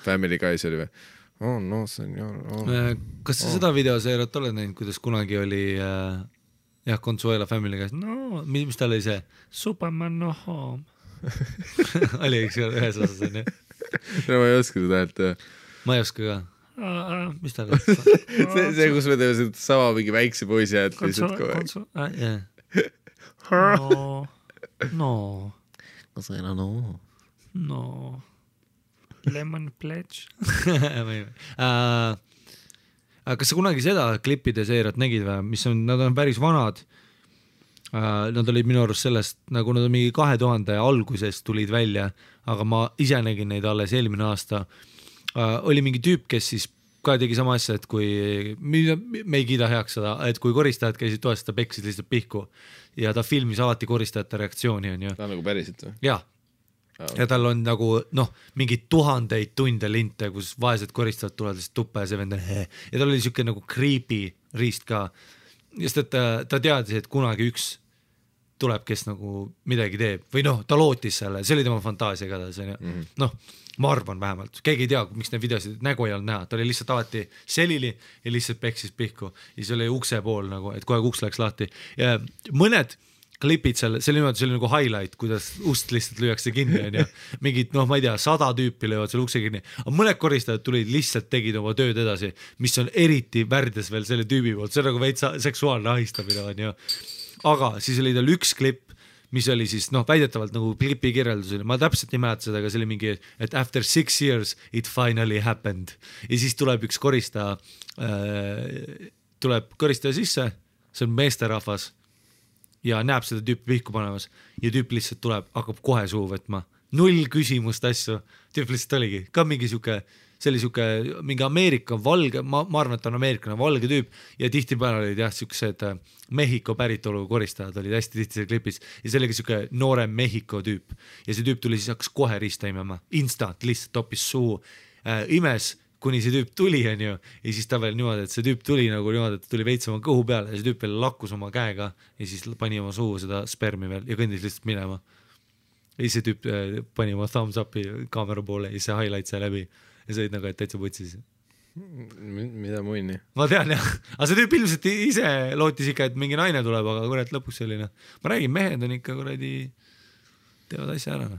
Family Guy's oli või? oh no senor oh.. kas sa Oh. seda videoseeriat oled näinud, kuidas kunagi oli äh, jah, Consuela Family käes, no mis, mis tal oli see, Superman no home oli üks ühes osas onju, no ma ei oska seda häält teha. ma ei oska ka. mis tal oli? see, see, kus me teeme seda sama mingi väikse poisi häält lihtsalt kogu aeg. no, no, kas sa enam no. no, lemon pledge uh,. kas sa kunagi seda klippide seeriat nägid või, mis on, nad on päris vanad uh,. Nad olid minu arust sellest nagu nad on mingi kahe tuhande alguses tulid välja, aga ma ise nägin neid alles eelmine aasta uh,. oli mingi tüüp, kes siis ka tegi sama asja, et kui, me ei kiida heaks seda, et kui koristajad käisid toas, ta peksis lihtsalt pihku ja ta filmis alati koristajate reaktsiooni, onju. ta on nagu päriselt või? jaa, ja tal on nagu noh, mingeid tuhandeid tunde linte, kus vaesed koristajad tulevad lihtsalt tuppa ja see vend on heh. ja tal oli siuke nagu creepy riist ka. sest et ta, ta teadis, et kunagi üks tuleb, kes nagu midagi teeb. Või noh, ta lootis selle, see oli tema fantaasia igatahes onju. Mm -hmm., noh, ma arvan vähemalt, keegi ei tea, miks neid videosid, nägu ei olnud näha, ta oli lihtsalt alati selili ja lihtsalt peksis pihku. Ja siis oli ukse pool nagu, et kohe kui uks läks lahti. Ja mõned klipid seal, see oli niimoodi, see oli nagu highlight, kuidas ust lihtsalt lüüakse kinni, onju. mingid noh, ma ei tea, sada tüüpi löövad seal ukse kinni, aga mõned koristajad tulid, lihtsalt tegid oma tööd edasi, mis on eriti värdjas veel selle tüübi poolt, see on nagu veits seksuaalne ahistamine onju. aga siis oli tal üks klipp, mis oli siis noh, väidetavalt nagu klipi kirjeldus oli, ma täpselt ei mäleta seda, aga see oli mingi, et after six years it finally happened. Ja siis tuleb üks koristaja äh,, tuleb koristaja sisse, see on meesterahvas ja näeb seda tüüpi pihku panemas ja tüüp lihtsalt tuleb, hakkab kohe suhu võtma, null küsimust asju, tüüp lihtsalt oligi ka mingi sihuke see oli siuke mingi Ameerika valge, ma, ma arvan, et ta on ameeriklane, valge tüüp ja tihtipeale olid jah, siuksed äh, Mehhiko päritolu koristajad olid hästi tihti seal klipis ja see oli ka siuke noorem Mehhiko tüüp. Ja see tüüp tuli siis hakkas kohe riista imema, instant lihtsalt toppis suhu äh,, imes kuni see tüüp tuli, onju, ja siis ta veel niimoodi, et see tüüp tuli nagu niimoodi, et ta tuli veits oma kõhu peale ja see tüüp veel lakkus oma käega ja siis pani oma suhu seda spermi veel ja kõndis lihtsalt minema. ja siis see tüüp äh, pani oma thumbs up'i kaamera poole ja siis see highlight sai läbi ja sa olid nagu, et täitsa putsis. mida munni? ma tean jah, aga see tüüp ilmselt ise lootis ikka, et mingi naine tuleb, aga kurat, lõpuks selline, ma räägin, mehed on ikka kuradi, teevad asja ära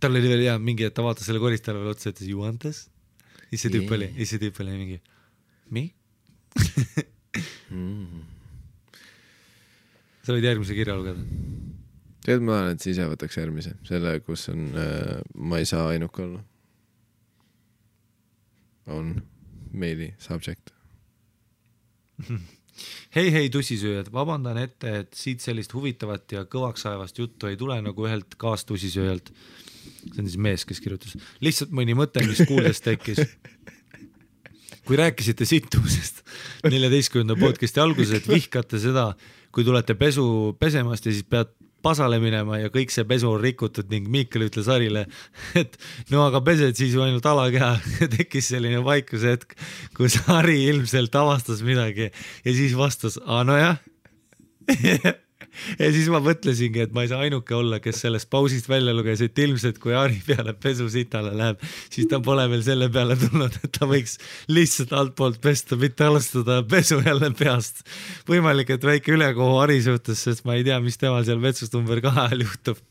tal oli veel hea mingi, et ta vaatas selle koristajale veel otsa, ütles you want this? siis see tüüp oli, siis see tüüp oli mingi me sa võid järgmise kirja lugeda. tead, ma tahan, et sa ise võtaks järgmise, selle, kus on äh, ma ei saa ainuke olla. on meili subject. hei, hei tussisööjad, vabandan ette, et siit sellist huvitavat ja kõvaksaevast juttu ei tule nagu ühelt kaastussisööjalt. See on siis mees, kes kirjutas, lihtsalt mõni mõte, mis kuuldes tekkis. kui rääkisite sittumisest neljateistkümnenda podcast'i alguses, et vihkate seda, kui tulete pesu pesemast ja siis pead pasale minema ja kõik see pesu on rikutud ning Miikal ütles Harile, et no aga pesed siis ju ainult alakeha. tekkis selline vaikuse hetk, kus Hari ilmselt avastas midagi ja siis vastas, aa nojah ja siis ma mõtlesingi, et ma ei saa ainuke olla, kes sellest pausist välja luges, et ilmselt kui Ari peale pesu sitale läheb, siis ta pole veel selle peale tulnud, et ta võiks lihtsalt altpoolt pesta, mitte alustada pesu jälle peast. võimalik, et väike ülekohu Ari suhtes, sest ma ei tea, mis temal seal vetsus number kahe ajal juhtub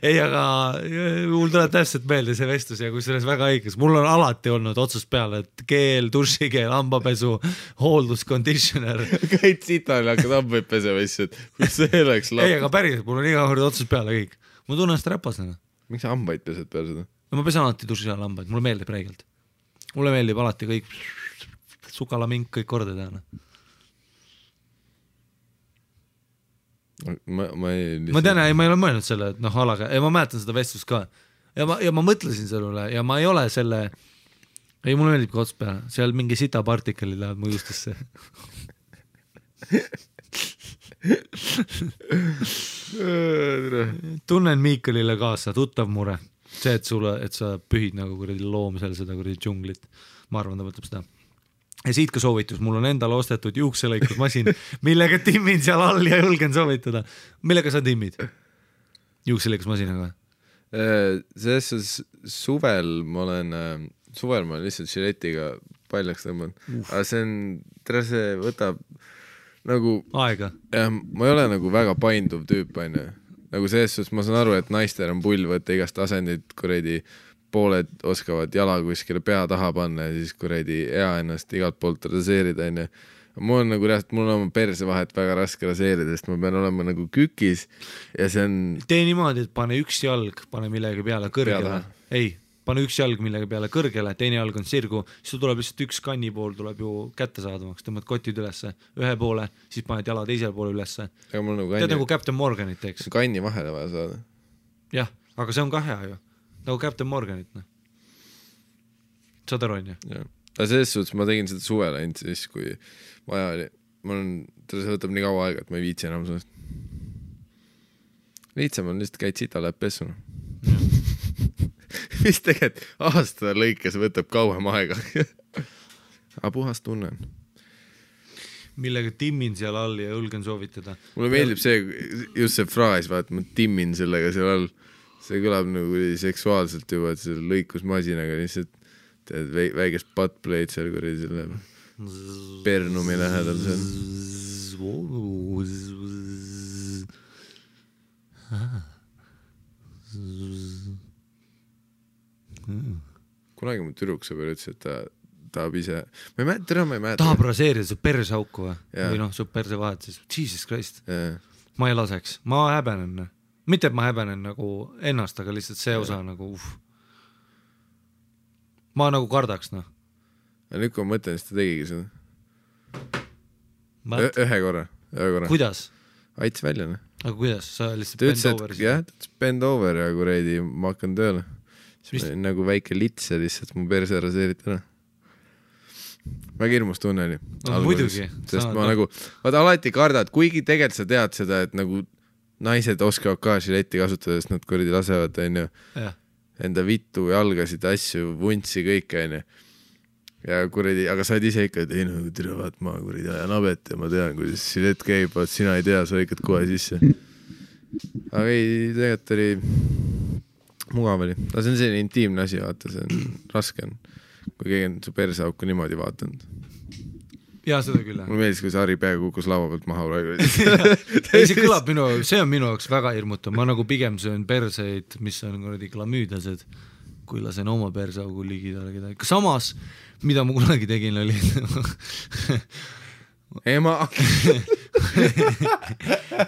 ei, aga äh, mul tuleb täpselt meelde see vestlus ja kusjuures väga õiges, mul on alati olnud otsust peale, et keel, dušikeel, hambapesu, hooldus, conditioner. käid sital ja hakkad hambaid pesema, siis, et kus see oleks ei, aga päriselt, mul on iga kord otsust peale kõik. ma tunnen ennast räpasena. miks sa hambaid pesed peale seda? no ma pesen alati duši all hambaid, mulle meeldib räigelt. mulle meeldib alati kõik sukalamink kõik korda teha, noh ma, ma ei lihtsalt... ma tean, ei, ma ei ole mõelnud selle, et noh, alaga, ja ma mäletan seda vestlust ka. ja ma, ja ma mõtlesin selle üle ja ma ei ole selle, ei, mulle meeldib ka ots peale, seal mingi sita partikelid lähevad mu juustesse tunnen Miikalile kaasa, tuttav mure. see, et sulle, et sa pühid nagu kuradi loom seal seda kuradi džunglit. ma arvan, ta mõtleb seda ja siit ka soovitus, mul on endale ostetud juukselõikusmasin, millega timmin seal all ja julgen soovitada. millega sa timmid? juukselõikusmasinaga? Äh, selles suhtes suvel ma olen, suvel ma lihtsalt žiletiga paljaks tõmban uh., aga see on, tere, see võtab nagu. aega? jah, ma ei ole nagu väga painduv tüüp, onju. nagu selles suhtes ma saan aru, et naistel on pull võtta igast asendeid kuradi pooled oskavad jala kuskile pea taha panna ja siis kuradi hea ennast igalt poolt raseerida, onju. mul on nagu reaalselt, mul on oma persevahet väga raske raseerida, sest ma pean olema nagu kükis ja see on. tee niimoodi, et pane üks jalg, pane millegi peale kõrgele. ei, pane üks jalg millegi peale kõrgele, teine jalg on sirgu, siis sul tuleb lihtsalt üks kanni pool tuleb ju kättesaadavaks, tõmbad kotid ülesse, ühe poole, siis paned jala teisele poole ülesse. Nagu tead nagu Captain Morganit teeks. kanni vahele vaja saada. jah, aga see on ka hea ju nagu Captain Morganit, noh. saad aru, onju? aga selles suhtes ma tegin seda suvel ainult siis, kui vaja oli. mul on, see võtab nii kaua aega, et ma ei viitsi enam sellest. lihtsam on lihtsalt käid sita, läheb pessu noh. mis tegelikult aasta lõikes võtab kauem aega aga puhas tunne on millega timmin seal all ja julgen soovitada. mulle meeldib see, just see fraas, vaata, ma timmin sellega seal all see kõlab nagu seksuaalselt juba, et selle lõikusmasinaga lihtsalt teed väikest buttplay'd seal kuradi selle Pernumi lähedal seal. kunagi mu tüdruksõber ütles, et ta tahab ise, ma ei mäleta, tere, ma ei mäleta. tahab raseerida su perseauku või? või noh, su persevahet siis, jesus christ. ma ei laseks, ma häbenen mitte, et ma häbenen nagu ennast, aga lihtsalt see osa nagu uh. ma nagu kardaks noh. nüüd, kui ma mõtlen, siis ta tegigi seda. ühe korra, ühe korra. kuidas? aitas välja noh. aga kuidas, sa lihtsalt ta ütles, et over jah, ta ütles bend over ja kuradi ma hakkan tööle. siis ma olin nagu väike lits ja lihtsalt mu perse raseeriti ära. väga hirmus tunne oli No muidugi, sest ma noh. nagu, vaata alati kardad, kuigi tegelikult sa tead seda, et nagu naised oskavad ka žiletti kasutada, sest nad kuradi lasevad, onju, enda vittu, jalgasid, asju, vuntsi, kõike, onju. ja kuradi, aga sa oled ise ikka, et ei no tere, vaat ma kuradi ajan habet ja ma tean, kuidas žilett käib, vaat sina ei tea, sa hõikad kohe sisse. aga ei, tegelikult oli, mugav oli, aga see on selline intiimne asi, vaata, see on raske on, kui keegi on su perseauku niimoodi vaadanud. Ja seda küll jah. mulle meeldis, kui Harri pea kukkus laua pealt maha praegu. ei, see kõlab minu, see on minu jaoks väga hirmutav, ma nagu pigem söön perseid, mis on kuradi klamüüdiased, kui lasen oma perseaugu ligidale kedagi, samas mida ma kunagi tegin, oli ema,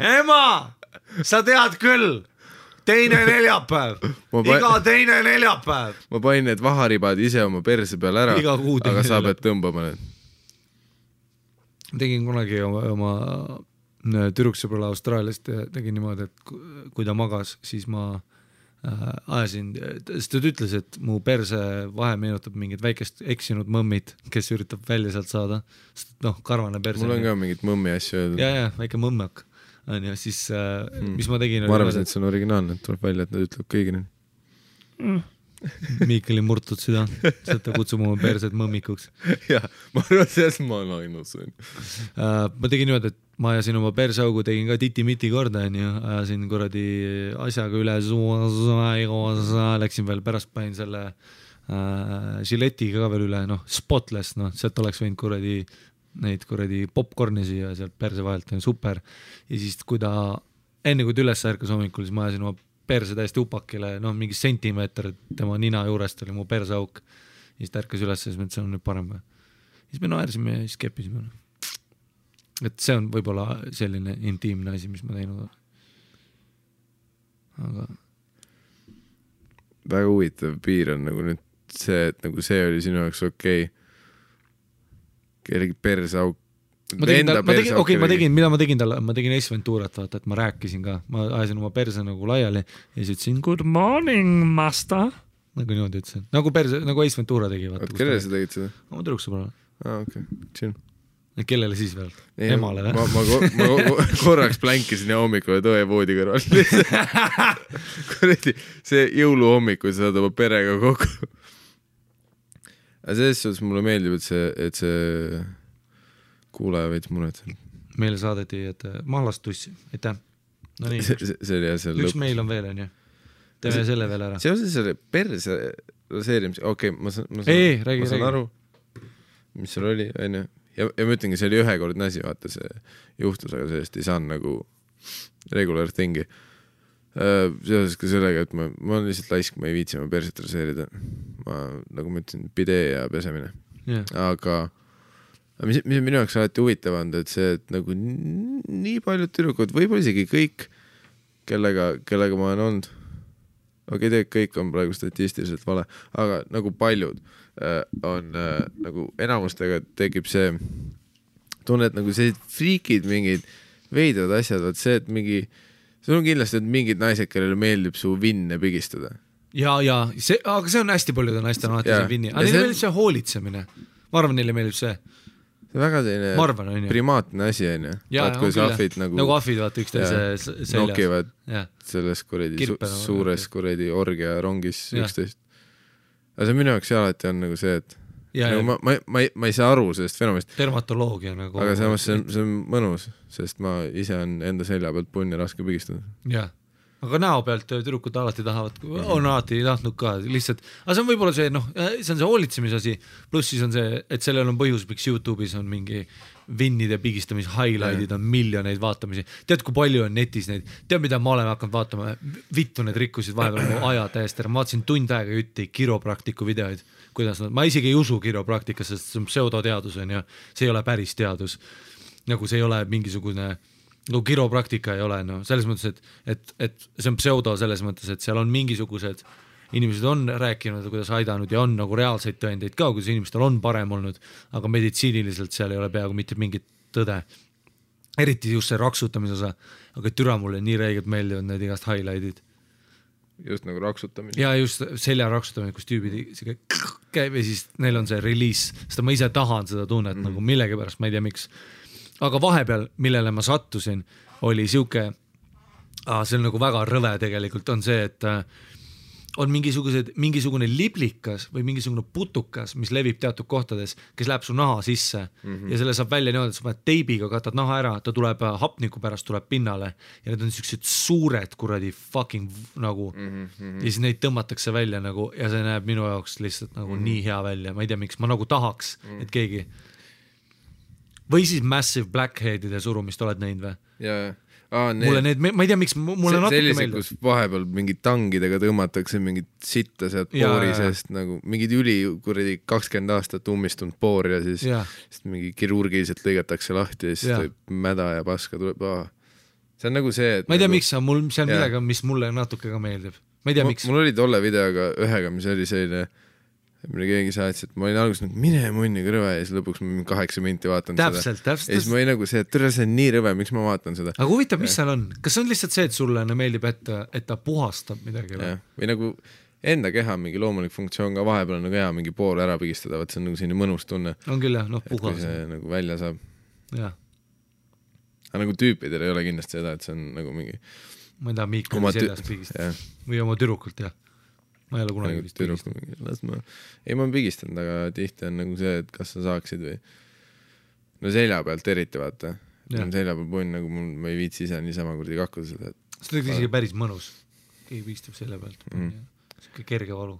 ema, sa tead küll, teine neljapäev, iga teine neljapäev. ma panin need vaharibad ise oma perse peale ära, aga sa pead tõmbama need. Tegin kunagi oma, oma äh, tüdruksõbrale Austraaliast ja tegin niimoodi, et ku- kui ta magas, siis ma äh, ajasin, sest ta ütles, et mu perse vahe meenutab mingit väikest eksinud mõmmit, kes üritab välja sealt saada, sest noh, karvane perse. mul on ka mingit mõmmi asju öeldud. ja, ja väike mõmmak onju, siis äh, Hmm. mis ma tegin. ma arvasin, et see on originaalne, et tuleb välja, et nad ütlevad kõigile. Miikali murtud süda, sealt ta kutsub oma perset mõmmikuks jah, ma arvan, sellest ma olen ainus. Uh, ma tegin niimoodi, et ma ajasin oma perseaugu, tegin ka titi-miti korda, onju, ajasin kuradi asjaga üle, läksin veel pärast panin selle uh, žiletiga ka veel üle, noh, spotless, noh, sealt oleks võinud kuradi neid kuradi popkorni siia sealt perse vahelt, super. ja siis, kui ta, enne kui ta üles ärkas hommikul, siis ma ajasin oma perse täiesti upakile, noh, mingi sentimeeter tema nina juurest oli mu perseauk. siis ta ärkas üles ja siis et see on nüüd parem või. siis me naersime ja siis keppisime et see on võib-olla selline intiimne asi, mis ma teinud olen. aga väga huvitav piir on nagu nüüd see, et nagu see oli sinu jaoks okei okay.. kellegi perseauk. Ma tegin tal, ma tegin, okei okay,, ma tegin, mida ma tegin talle, ma tegin Ace Venturat, vaata, et ma rääkisin ka, ma ajasin oma perse nagu laiali ja siis ütlesin good morning, master. nagu niimoodi ütlesin, nagu perse, nagu Ace Ventura tegi, vaata. kellele sa tegid seda? oma tüdruksõbrale. aa, okei, chill. kellele siis veel? emale ma, või? ma, ma, ma ko- korraks plänkisin ja hommikul oled õe voodi kõrval. kuradi, see jõuluhommikul sa saad oma perega kokku. aga selles suhtes mulle meeldib, et see, et see kuulaja veits muretseb. meile saadeti, et mahlast tussi, aitäh. See, see see jah, see üks lõpp. meil on veel, onju. teeme selle veel ära. seoses selle perse raseerimise, okei okay,, ma saan, ma saan, räägi, ma saan räägi. aru, mis seal oli, onju. ja, ja ma ütlengi, see oli ühekordne asi, vaata see juhtus, aga sellest ei saanud nagu regular thing'i. seoses ka sellega, et ma, ma olen lihtsalt laisk, ma ei viitsi oma perset raseerida. ma, nagu ma ütlesin, pidee ja pesemine, aga aga mis, mis on minu jaoks alati huvitav olnud, et see, et nagu nii paljud tüdrukud, võib-olla isegi kõik, kellega, kellega ma olen olnud, okei okay,, tegelikult kõik on praegu statistiliselt vale, aga nagu paljud äh, on äh, nagu enamustega tekib see tunne, et nagu sellised friikid, mingid veidrad asjad, vot see, et mingi, sul on kindlasti mingid naised, kellele meeldib su vinne pigistada. ja, ja see, aga see on hästi paljude naiste on alati see vinni, aga neile on- meeldib see hoolitsemine. ma arvan, neile meeldib see, see on väga selline arvan, primaatne asi onju. Vaat kuidas ahvid nagu, nagu ahvid vaata üksteise seljas. nokivad jah, selles kuradi su suures kuradi orgiarongis üksteist. aga see minu jaoks alati on nagu see, et ja, nagu ja ma, ma, ma ei, ma ei saa aru sellest fenomenist, dermatoloogia nagu. aga samas see on, see on mõnus, sest ma ise on enda selja pealt punni raske pigistada. jah, aga näo pealt tüdrukud alati tahavad, on alati tahtnud ka lihtsalt, aga see on võib-olla see noh, see on see hoolitsemise asi, pluss siis on see, et sellel on põhjus, miks Youtube'is on mingi vinnide pigistamise highlight'id on miljoneid vaatamisi, tead, kui palju on netis neid, tead, mida ma olen hakanud vaatama, vittu need rikkusid vahepeal mu aja täiesti ära, ma vaatasin tund aega jutti kiropraktiku videoid, kuidas nad, ma isegi ei usu kiropraktikasse, sest see on pseudoteadus onju, see ei ole päris teadus. nagu see ei ole mingisugune no kiropraktika ei ole noh, selles mõttes, et, et, et see on pseudo selles mõttes, et seal on mingisugused inimesed on rääkinud, kuidas aidanud ja on nagu reaalseid tõendeid ka, kuidas inimestel on parem olnud, aga meditsiiniliselt seal ei ole peaaegu mitte mingit tõde. eriti just see raksutamise osa, aga türa mulle nii räigelt meeldivad need igast highlight'id just nagu raksutamine. ja just selja raksutamine, kus tüübid siuke käib ja siis neil on see reliis, sest ma ise tahan seda tunnet mm -hmm. nagu millegipärast, ma ei tea, miks. Aga vahepeal, millele ma sattusin, oli siuke, see on nagu väga rõve tegelikult, on see, et äh, on mingisugused, mingisugune liblikas või mingisugune putukas, mis levib teatud kohtades, kes läheb su naha sisse mm -hmm. ja selle saab välja niimoodi, et sa paned teibiga, katad naha ära, ta tuleb äh, hapniku pärast tuleb pinnale ja need on siuksed suured kuradi fucking nagu mm -hmm. ja siis neid tõmmatakse välja nagu ja see näeb minu jaoks lihtsalt nagu mm -hmm. nii hea välja, ma ei tea, miks ma nagu tahaks mm, -hmm. et keegi või siis Massive Blackhead'ide surumist oled näinud või? ja, ja, aa need mulle need, ma ei tea, miks mu- mulle natuke sellised, meeldib kus vahepeal mingid tangidega tõmmatakse mingit sitta sealt Jaa, jaa. seest nagu mingid üli kuradi kakskümmend aastat ummistunud poor ja siis Jaa. siis mingi kirurgiliselt lõigatakse lahti ja siis Jaa. tuleb mäda ja paska tuleb, see on nagu see, et ma ei tea, nagu, miks, aga mul seal Jaa. midagi on, mis mulle natuke ka meeldib. ma ei tea, miks. mul oli tolle videoga ühega, mis oli selline, mille keegi saatis, et ma olin alguses nagu mine munni kõrve ja siis lõpuks ma mingi kaheksa minti vaatan seda. täpselt, ja siis ma olin nagu see, et tere, see on nii rõve, miks ma vaatan seda. aga huvitav, mis seal on, kas see on lihtsalt see, et sulle meeldib, et, et ta puhastab midagi või? või nagu enda keha mingi loomulik funktsioon ka vahepeal on nagu hea mingi pool ära pigistada, vot see on nagu selline mõnus tunne, on küll jah, noh, puhas, nagu välja saab. jah. aga nagu tüüpidel ei ole kindlasti seda, et see on nagu mingi ma ei taha Miikali seljas pigistada või oma tüdrukult jah. Ma ei ole kunagi vist pigistanud. las ma, ei ma olen pigistanud, aga tihti on nagu see, et kas sa saaksid või no selja pealt eriti vaata, Jah. selja peal punn nagu mul, ma ei viitsi ise niisama kuradi kakkuda seda, et see on isegi päris mõnus. keegi pigistab selle pealt Mhm. mm.. siuke kerge valu.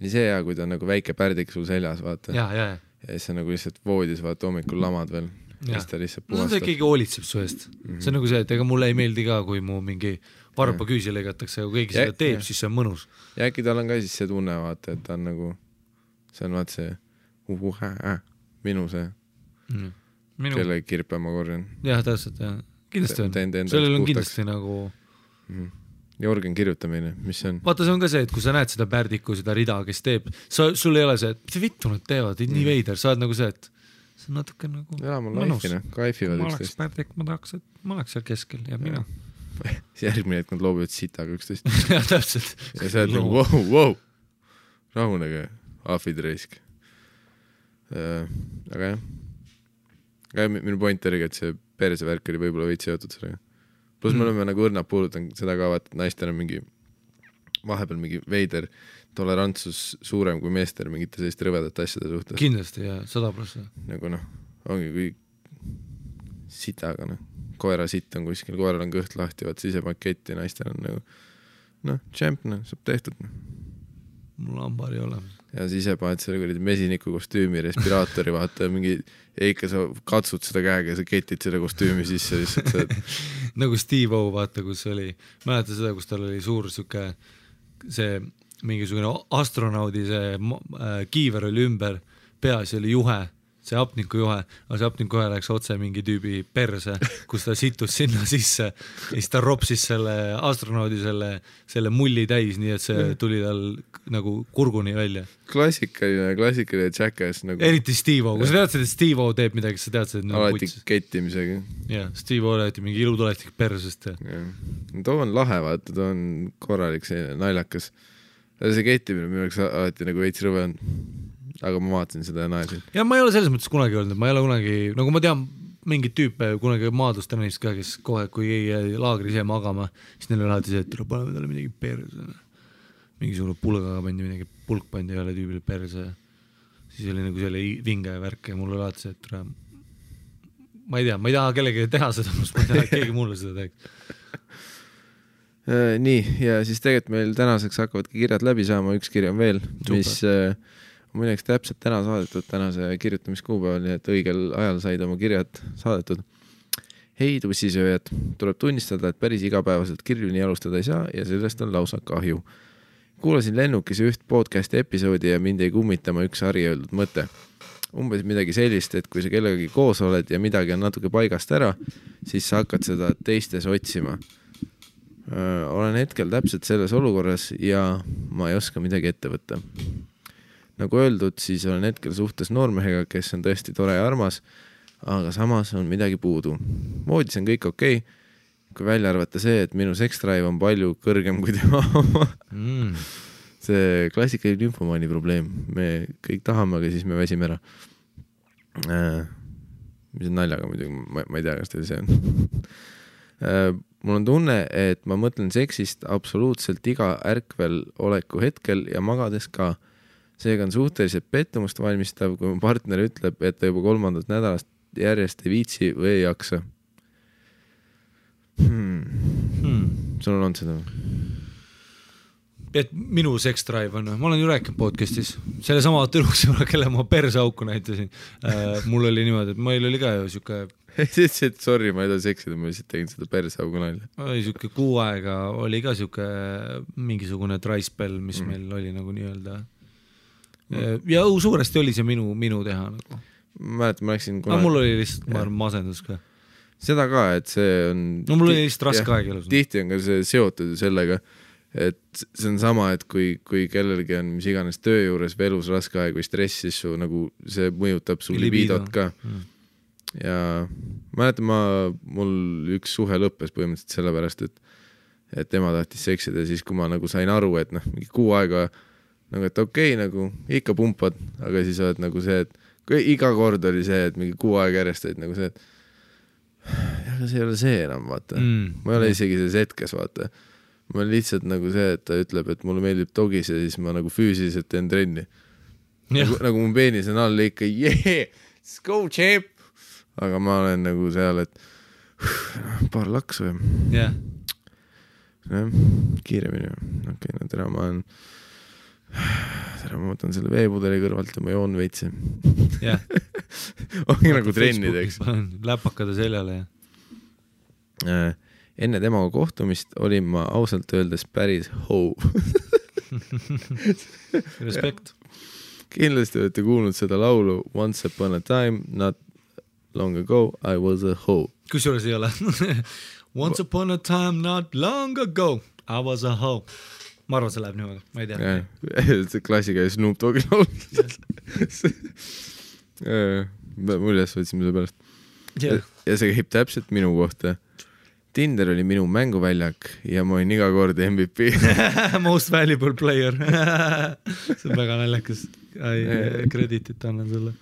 nii see hea, kui ta on nagu väike pärdik sul seljas, vaata. ja, ja, ja. ja siis sa nagu lihtsalt voodis vaata hommikul lamad veel ja siis ta lihtsalt no puhastab. keegi hoolitseb su eest mm. Mhm. -hmm. see on nagu see, et ega mulle ei meeldi ka, kui mu mingi varbaküüsi lõigatakse, aga kui keegi Ja- seda teeb siis see on mõnus. ja äkki tal on ka siis see tunne, vaata, et ta on nagu, see on vaat see uh, äh, minu see, Mm. minu, kelle kirpe ma korjan jah, täpselt jah, kindlasti on sellel on kindlasti nagu, mm.. Jorgen kirjutamine, mis see on? vaata, see on ka see, et kui sa näed seda Pärdiku seda rida, kes teeb, sa, sul ei ole see, et mis vittu nad teevad, nii Mm. veider, sa oled nagu see, et see on natuke nagu elame life'i noh, kaifivad ma oleks üksteist. Pärdik, ma tahaks, et ma oleks seal keskel ja mina. järgmine hetk nad loobivad sitaga üksteist jah, täpselt. ja sa oled nagu vau, vau, rahunege, ahvid raisk. aga jah, aga mi- minu point oligi, et see persevärk oli võib-olla veits seotud sellega. pluss me Mm. oleme nagu õrnalt puudutanud seda ka, vaata, et naistel on mingi vahepeal mingi veider tolerantsus suurem kui meestel mingite selliste rõvedate asjade suhtes. kindlasti ja sada prossa. nagu noh, ongi kui sitaga noh, koera sitt on kuskil, koeral on kõht lahti, vaat sisepakett ja naistel on nagu noh, tšemp noh, saab tehtud noh. mul hambal ei ole. ja siis ise paned selle kuradi mesiniku kostüümi, respiraatori, vaata mingi, ikka sa katsud seda käega ja sa ketid selle kostüümi sisse lihtsalt, sa oled nagu Steve-O, vaata, kus oli, mäletad seda, kus tal oli suur sihuke see mingisugune astronaudi see äh, kiiver oli ümber, peas oli juhe, see hapnikujuhe, aga see hapnikujuhe läks otse mingi tüübi perse, kus ta sittus sinna sisse ja siis ta ropsis selle astronaudi selle, selle mulli täis, nii et see tuli tal nagu kurguni välja. klassikaline, klassikaline jackass nagu eriti Steve-O, kui sa teadsid, et Steve-O teeb midagi, sa teadsid, et nagu alati kettimisega. jah, Steve-O alati mingi ilutulestik persest ja too on lahe, vaata, too on korralik selline naljakas. see kettimine minu jaoks alati nagu veits rõve on. Aga ma vaatasin seda ja naersin. ja ma ei ole selles mõttes kunagi olnud, ma ei ole kunagi, nagu ma tean mingeid tüüpe kunagi maadlustrennis ka, kes kohe, kui keegi jäi laagris jäi magama, siis neil oli alati see, et paneme talle midagi perse. mingisugune pulgaga pandi midagi, pulk pandi ühele tüübile perse. siis oli nagu selle vinge värk ja mul oli alati see, et tule. ma ei tea, ma ei taha kellelegi teha seda, ma ei taha, et keegi mulle seda teeks. Äh, nii, ja siis tegelikult meil tänaseks hakkavadki kirjad läbi saama, üks kiri on veel, mis äh, jaoks täpselt täna saadetud, tänase kirjutamiskuupäeval, nii et õigel ajal said oma kirjad saadetud. hei, tussisööjad, tuleb tunnistada, et päris igapäevaselt kirju nii alustada ei saa ja sellest on lausa kahju. kuulasin lennukis üht podcast'i episoodi ja mind jäi kummitama üks Harri öeldud mõte. umbes midagi sellist, et kui sa kellegagi koos oled ja midagi on natuke paigast ära, siis sa hakkad seda teistes otsima olen hetkel täpselt selles olukorras ja ma ei oska midagi ette võtta. Nagu öeldud, siis olen hetkel suhtes noormehega, kes on tõesti tore ja armas, aga samas on midagi puudu. voodis on kõik okei okay, kui välja arvata see, et minu sex drive on palju kõrgem kui tema oma mm.. see klassikaline infomaani probleem, me kõik tahame, aga siis me väsime ära äh,. mis on naljaga muidugi, ma, ma ei tea, kas teil see on äh,. mul on tunne, et ma mõtlen seksist absoluutselt iga ärkvel oleku hetkel ja magades ka. Seega on suhteliselt pettumust valmistav, kui mu partner ütleb, et ta juba kolmandat nädalast järjest ei viitsi või ei jaksa hmm.. Hmm. sul on olnud seda või? et minu sex drive on, ma olen ju rääkinud podcast'is, sellesama tüdruksõbra, kelle ma perseauku näitasin äh,. mul oli niimoodi, et meil oli ka ju siuke, sa ütlesid, sorry, ma ei taha seksida, ma lihtsalt tegin seda perseaugu nalja. oli siuke kuu aega oli ka siuke mingisugune dry spell, mis mm. meil oli nagu nii-öelda. Ja õu, suuresti oli see minu, minu teha nagu. ma mäletan, ma läksin aga mul oli lihtsalt, ma arvan, masendus ka. seda ka, et see on. no mul oli lihtsalt raske aeg elus. tihti on ka see seotud ju sellega, et see on sama, et kui, kui kellelgi on mis iganes töö juures või elus raske aeg või stress, siis su nagu see mõjutab su Libido. libidot ka. Mm. ja mäletan ma, mul üks suhe lõppes põhimõtteliselt sellepärast, et et tema tahtis seksida ja siis, kui ma nagu sain aru, et noh, mingi kuu aega nagu, et okei okay,, nagu ikka pumpad, aga siis oled nagu see, et iga kord oli see, et mingi kuu aega järjest olid nagu see, et aga see ei ole see enam, vaata Mm. ma ei ole isegi selles hetkes, vaata. ma olen lihtsalt nagu see, et ta ütleb, et mulle meeldib dogis ja siis ma nagu füüsiliselt teen trenni. nagu, nagu mu peenis on all ikka, yeah, let's go champ. aga ma olen nagu seal, et paar laksu ja jah, jah, kiiremini. okei okay,, no tere, ma olen, tere, ma võtan selle veepudeli kõrvalt ja ma joon veits. jah. ongi nagu trennideks. läpakad seljale ja Äh, enne temaga kohtumist olin ma ausalt öeldes päris hoo. respekt. kindlasti olete kuulnud seda laulu Once upon a time, not long ago I was a hoe. kusjuures ei ole. Once upon a time not long ago I was a hoe. Ma arvan, see läheb niimoodi, ma ei tea. see klassika Snoop Dogi laul. ma üles võtsin selle pärast. jah, ja see käib täpselt minu kohta. Tinder oli minu mänguväljak ja ma olin iga kord MVP. most valuable player. see on väga naljakas. krediitit annan sulle.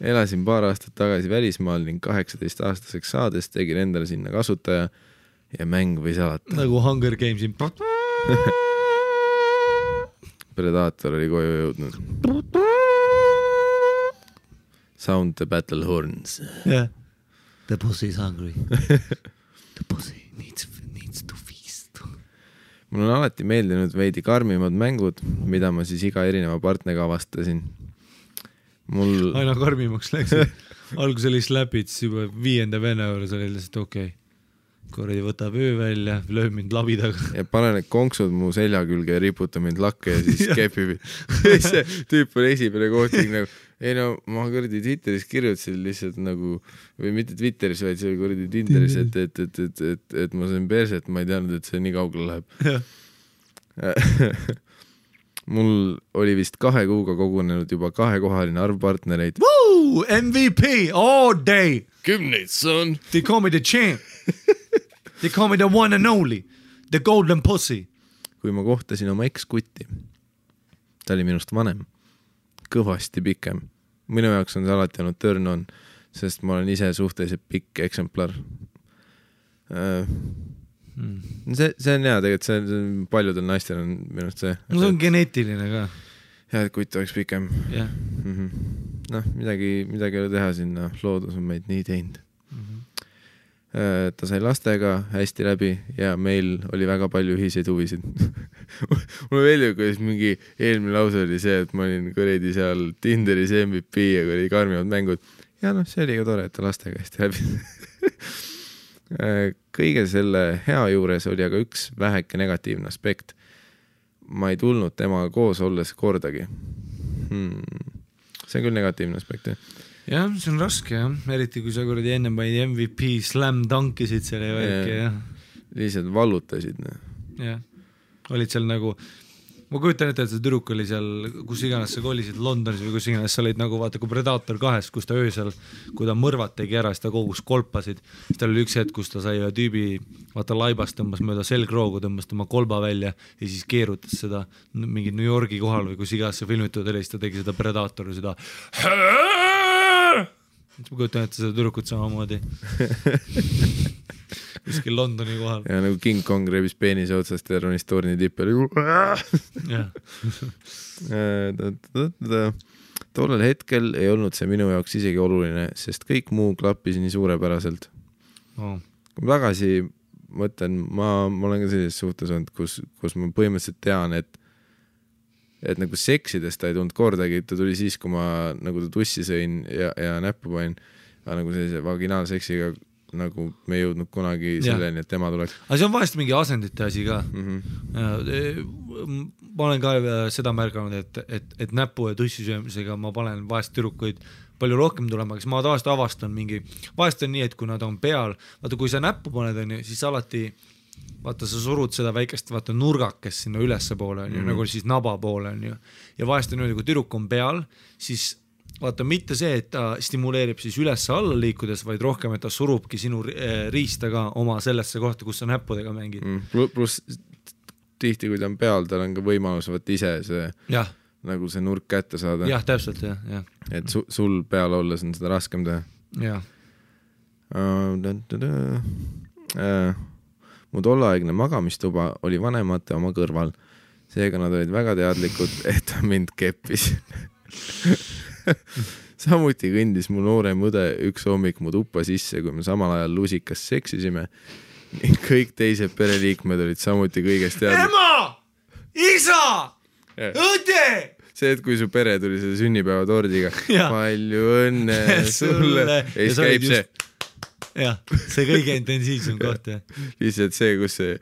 elasin paar aastat tagasi välismaal ning kaheksateistaastaseks saades tegin endale sinna kasutaja ja mäng võis alata. nagu Hunger Games'i. Predaator oli koju jõudnud. Sound the battle horns. jah, The pussy is hungry. The pussy needs, needs to feast. mulle on alati meeldinud veidi karmimad mängud, mida ma siis iga erineva partneriga avastasin. mul, aina karmimaks läksid. alguses oli slapid, siis juba viienda vene juures oli lihtsalt okei okay.. Kuradi võtab öö välja, lööb mind labidaga. ja pane need konksud mu selja külge ja riputa mind lakke ja siis kepib. see tüüp oli esimene koht nagu, ei no ma kuradi Twitteris kirjutasin lihtsalt nagu või mitte Twitteris, vaid see oli kuradi Tinderis, et, et, et, et, et, et ma sain perset, ma ei teadnud, et see nii kaugele läheb. mul oli vist kahe kuuga kogunenud juba kahekohaline arv partnereid. MVP all day. kümneid, son. They call me the champ. They call me the one and only. The golden pussy. kui ma kohtasin oma ekskutti, ta oli minust vanem, kõvasti pikem. minu jaoks on see alati olnud turn on, sest ma olen ise suhteliselt pikk eksemplar. see, see on hea tegelikult, see on- paljudel naistel on minu arust see. no see on geneetiline ka, hea, et kutt oleks pikem jah mm. -hmm. noh, midagi, midagi ei ole teha sinna, loodus on meid nii teinud. mm. -hmm. Ta sai lastega hästi läbi ja meil oli väga palju ühiseid huvisid. mulle meeldib, kuidas mingi eelmine lause oli see, et ma olin kuradi seal Tinderis MVP ja kuradi karmimad mängud. ja noh, see oli ka tore, et ta lastega hästi läbi. kõige selle hea juures oli aga üks väheke negatiivne aspekt. ma ei tulnud temaga koos olles kordagi hmm.. see on küll negatiivne aspekt jah. jah, see on raske jah, eriti kui sa kuradi ennem panid MVP slam ja värki Jaa. jah, lihtsalt vallutasid noh. jah. olid seal nagu ma kujutan ette, et see tüdruk oli seal, kus iganes sa kolisid, Londonis või kus iganes sa olid nagu vaata kui Predator kahes, kus ta öösel, kui ta mõrvad tegi ära, siis ta kogus kolpasid. siis tal oli üks hetk, kus ta sai ühe tüübi, vaata laibast tõmbas mööda selgroogu, tõmbas tema kolba välja ja siis keerutas seda mingi New Yorgi kohal või kus iganes see filmitud oli, siis ta tegi seda Predatori seda. Siis ma kujutan ette seda tüdrukut samamoodi. kuskil Londoni kohal, ja nagu King Kong rebis peenise otsast ja ronis torni tippi oli. jah. tollel hetkel ei olnud see minu jaoks isegi oluline, sest kõik muu klappis nii suurepäraselt. Oh. kui ma tagasi mõtlen, ma, ma olen ka sellises suhtes olnud, kus, kus ma põhimõtteliselt tean, et et nagu seksides ta ei tulnud kordagi, ta tuli siis, kui ma nagu tussi sõin ja, ja näppu panin, aga nagu sellise vaginaalseksiga nagu me ei jõudnud kunagi selleni, et tema tuleks aga see on vahest mingi asendite asi ka. mm. -hmm. ma olen ka äh, seda märganud, et, et, et näpu ja tussi söömisega ma panen vahest tüdrukuid palju rohkem tulema, siis ma tavaliselt avastan mingi, vahest on nii, et kui nad on peal, vaata kui sa näppu paned, onju, siis alati vaata, sa surud seda väikest vaata nurgakest sinna ülespoole onju mm, -hmm. nagu siis naba poole onju. ja vahest on niimoodi, kui tüdruk on peal, siis vaata mitte see, et ta stimuleerib siis üles-alla liikudes, vaid rohkem, et ta surubki sinu eh, riista ka oma sellesse kohta, kus sa näppudega mängid. mm.. pluss tihti, kui ta on peal, tal on ka võimalus vaata ise see jah, nagu see nurk kätte saada, jah, täpselt jah, jah, et su, sul peal olles on seda raskem teha jah. Äh, mu tolleaegne magamistuba oli vanemate oma kõrval, seega nad olid väga teadlikud, et ta mind keppis. samuti kõndis mu noorem õde üks hommik mu tuppa sisse, kui me samal ajal lusikas seksisime ning kõik teised pereliikmed olid samuti kõigest teadlikud. ema, isa, õde. see, et kui su pere tuli selle sünnipäevatordiga, Jaa. palju õnne sulle ja siis käib see jah, see kõige intensiivsem koht jah. lihtsalt see, kus see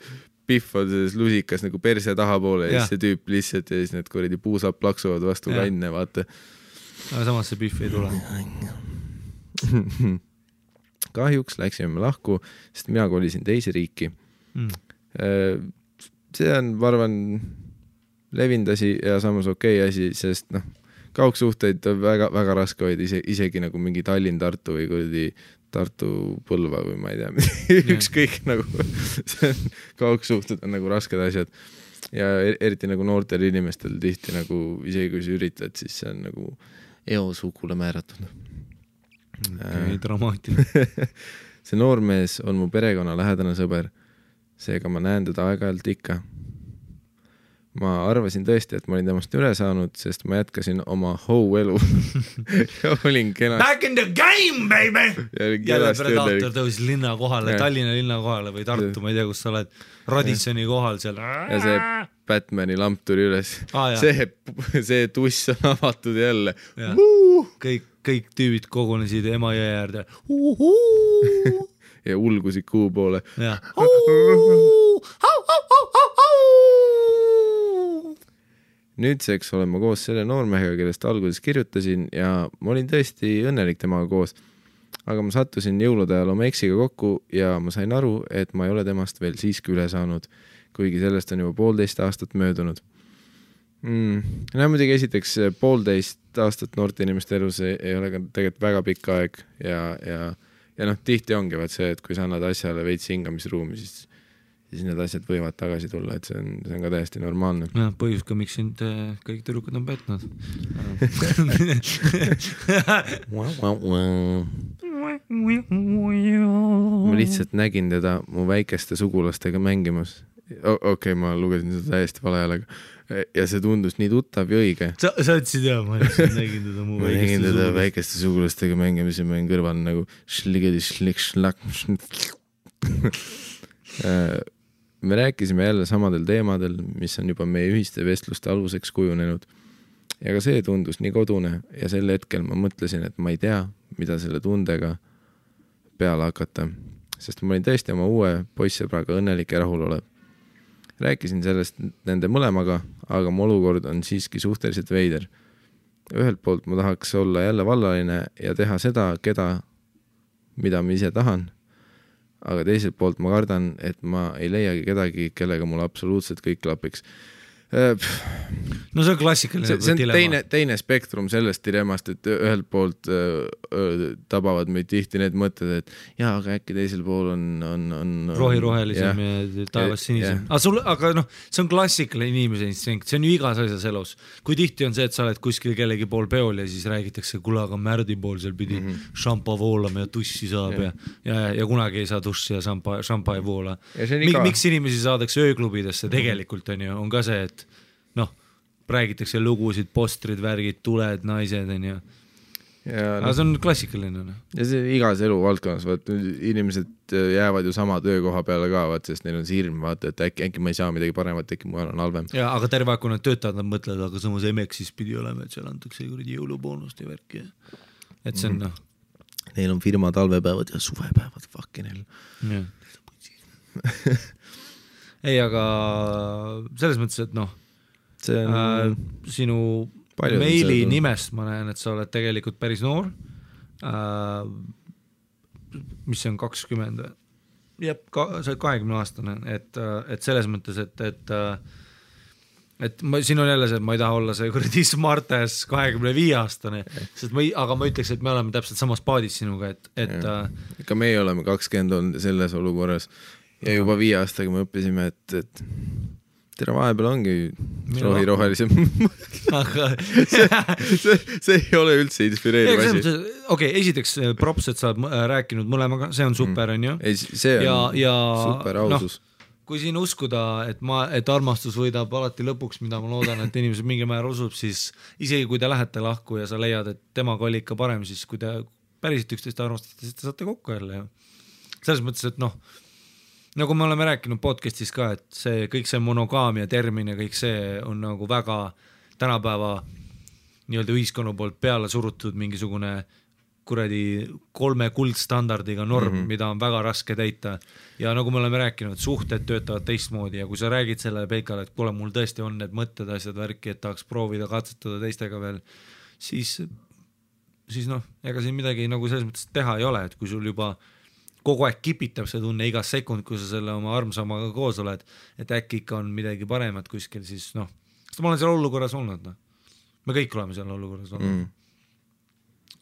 Pihv on selles lusikas nagu perse tahapoole ja Jah. siis see tüüp lihtsalt ja siis need kuradi puusad plaksuvad vastu kanne, vaata. aga samas see Pihv ei tule. kahjuks läksime me lahku, sest mina kolisin teise riiki. Mm. see on, ma arvan, levinud asi ja samas okei okay asi, sest noh, kaugsuhteid on väga-väga raske hoida ise, isegi nagu mingi Tallinn-Tartu või kuradi Tartu-Põlva või ma ei tea, ükskõik nagu, see on, kaugsuhted on nagu rasked asjad. ja er- eriti nagu noortel inimestel tihti nagu isegi kui sa üritad, siis see on nagu eosugule määratud. okei, dramaatiline. see noormees on mu perekonna lähedane sõber. seega ma näen teda aeg-ajalt ikka. Ma arvasin tõesti, et ma olin temast üle saanud, sest ma jätkasin oma hou-elu ja olin kena. Back in the game, baby. jälle kenasti Predator tõusis linna kohale. Tallinna linna kohale või Tartu, ma ei tea, kus sa oled, Radissoni kohal seal. ja see Batman'i lamp tuli üles jah. see, see tuss on avatud jälle. Kõik, kõik tüübid kogunesid Emajõe äärde. ja ulgusid kuu poole. jah. Nüüdseks olen ma koos selle noormehega, kellest alguses kirjutasin ja ma olin tõesti õnnelik temaga koos. aga ma sattusin jõulude ajal oma eksiga kokku ja ma sain aru, et ma ei ole temast veel siiski üle saanud, kuigi sellest on juba poolteist aastat möödunud mm.. no muidugi esiteks poolteist aastat noorte inimeste elus ei, ei ole ka tegelikult väga pikk aeg ja, ja, ja noh, tihti ongi vaat see, et kui sa annad asjale veits hingamisruumi, siis siis need asjad võivad tagasi tulla, et see on, see on ka täiesti normaalne. jah, põhjus ka, miks sind äh, kõik tüdrukud on petnud. ma lihtsalt nägin teda mu väikeste sugulastega mängimas. okei okay,, ma lugesin seda täiesti vale häälega. ja see tundus nii tuttav ja õige. sa, sa ütlesid jah, ma lihtsalt nägin teda mu ma nägin teda. väikeste sugulastega mängimas ja ma olin kõrval nagu šligedi šlik šlak. Me rääkisime jälle samadel teemadel, mis on juba meie ühiste vestluste aluseks kujunenud. ja ka see tundus nii kodune ja sel hetkel ma mõtlesin, et ma ei tea, mida selle tundega peale hakata, sest ma olin tõesti oma uue poissõbraga õnnelik ja rahulolev. rääkisin sellest nende mõlemaga, aga mu olukord on siiski suhteliselt veider ühelt poolt ma tahaks olla jälle vallaline ja teha seda, keda, mida ma ise tahan. Aga teiselt poolt ma kardan, et ma ei leiagi kedagi, kellega mul absoluutselt kõik klapiks. No see on klassikaline see, see on dilemma. teine, teine spektrum sellest dilemmast, et ühelt poolt öö, öö, tabavad meid tihti need mõtted, et jaa, aga äkki teisel pool on, on, on. rohi rohelisem ja, ja taevas sinisem. aga sul, aga noh, see on klassikaline inimese instinkt, see on ju igas asjas elus. kui tihti on see, et sa oled kuskil kellegi pool peol ja siis räägitakse, kuule, aga Märdi pool seal pidi mm -hmm. šampa voolama ja tussi saab ja, ja, ja, ja kunagi ei saa duši ja šampa, šampa ei voola. Ja on Mik, miks inimesi saadakse ööklubidesse tegelikult on ju, on ka see, et noh, räägitakse lugusid, postrid, värgid, tuled, naised on ju. ja aga noh, see on klassikaline noh. ja see igas eluvaldkonnas, vaat inimesed äh, jäävad ju sama töökoha peale ka, vaat sest neil on see hirm, vaata, et äkki, äkki ma ei saa midagi paremat, äkki mujal on halvem. ja aga terve aeg, kui nad töötavad, nad mõtlevad, aga samas Emexis pidi olema, et seal antakse kuradi jõuluboonust ja värki et see on noh, Neil on firma talvepäevad ja suvepäevad, fucking hell. jah. ei, aga selles mõttes, et noh see on äh,, sinu Paljud on meili nimest ma näen, et sa oled tegelikult päris noor äh,. mis see on, kakskümmend või? jah, ka sa oled kahekümne aastane, et, et selles mõttes, et, et äh, et ma, siin on jälle see, et ma ei taha olla see kuradi smartass kahekümne viie aastane, sest ma ei, aga ma ütleks, et me oleme täpselt samas paadis sinuga, et, et äh, ikka meie oleme kakskümmend olnud selles olukorras ja juba viie aastaga me õppisime, et, et tere, vahepeal ongi rohi rohelisem aga see, see ei ole üldse inspireeriv asi. okei okay,, esiteks äh, props, et sa oled rääkinud mõlemaga, see on super, onju. ei, see ja on, ja super noh, ausus kui siin uskuda, et ma, et armastus võidab alati lõpuks, mida ma loodan, et inimesed mingil määral usub, siis isegi kui te lähete lahku ja sa leiad, et temaga oli ikka parem, siis kui te päriselt üksteist armastate, siis te saate kokku jälle ju. selles mõttes, et noh, nagu me oleme rääkinud podcast'is ka, et see kõik see monogaamia termin ja kõik see on nagu väga tänapäeva nii-öelda ühiskonna poolt peale surutud mingisugune kuradi kolme kuldstandardiga norm mm, -hmm. mida on väga raske täita. ja nagu me oleme rääkinud, suhted töötavad teistmoodi ja kui sa räägid sellele Peikale, et kuule, mul tõesti on need mõtted, asjad, värki, et tahaks proovida katsetada teistega veel, siis, siis noh, ega siin midagi nagu selles mõttes teha ei ole, et kui sul juba kogu aeg kipitab see tunne iga sekund, kui sa selle oma armsamaga koos oled, et äkki ikka on midagi paremat kuskil, siis noh, sest ma olen seal olukorras olnud, noh. me kõik oleme seal olukorras olnud mm.,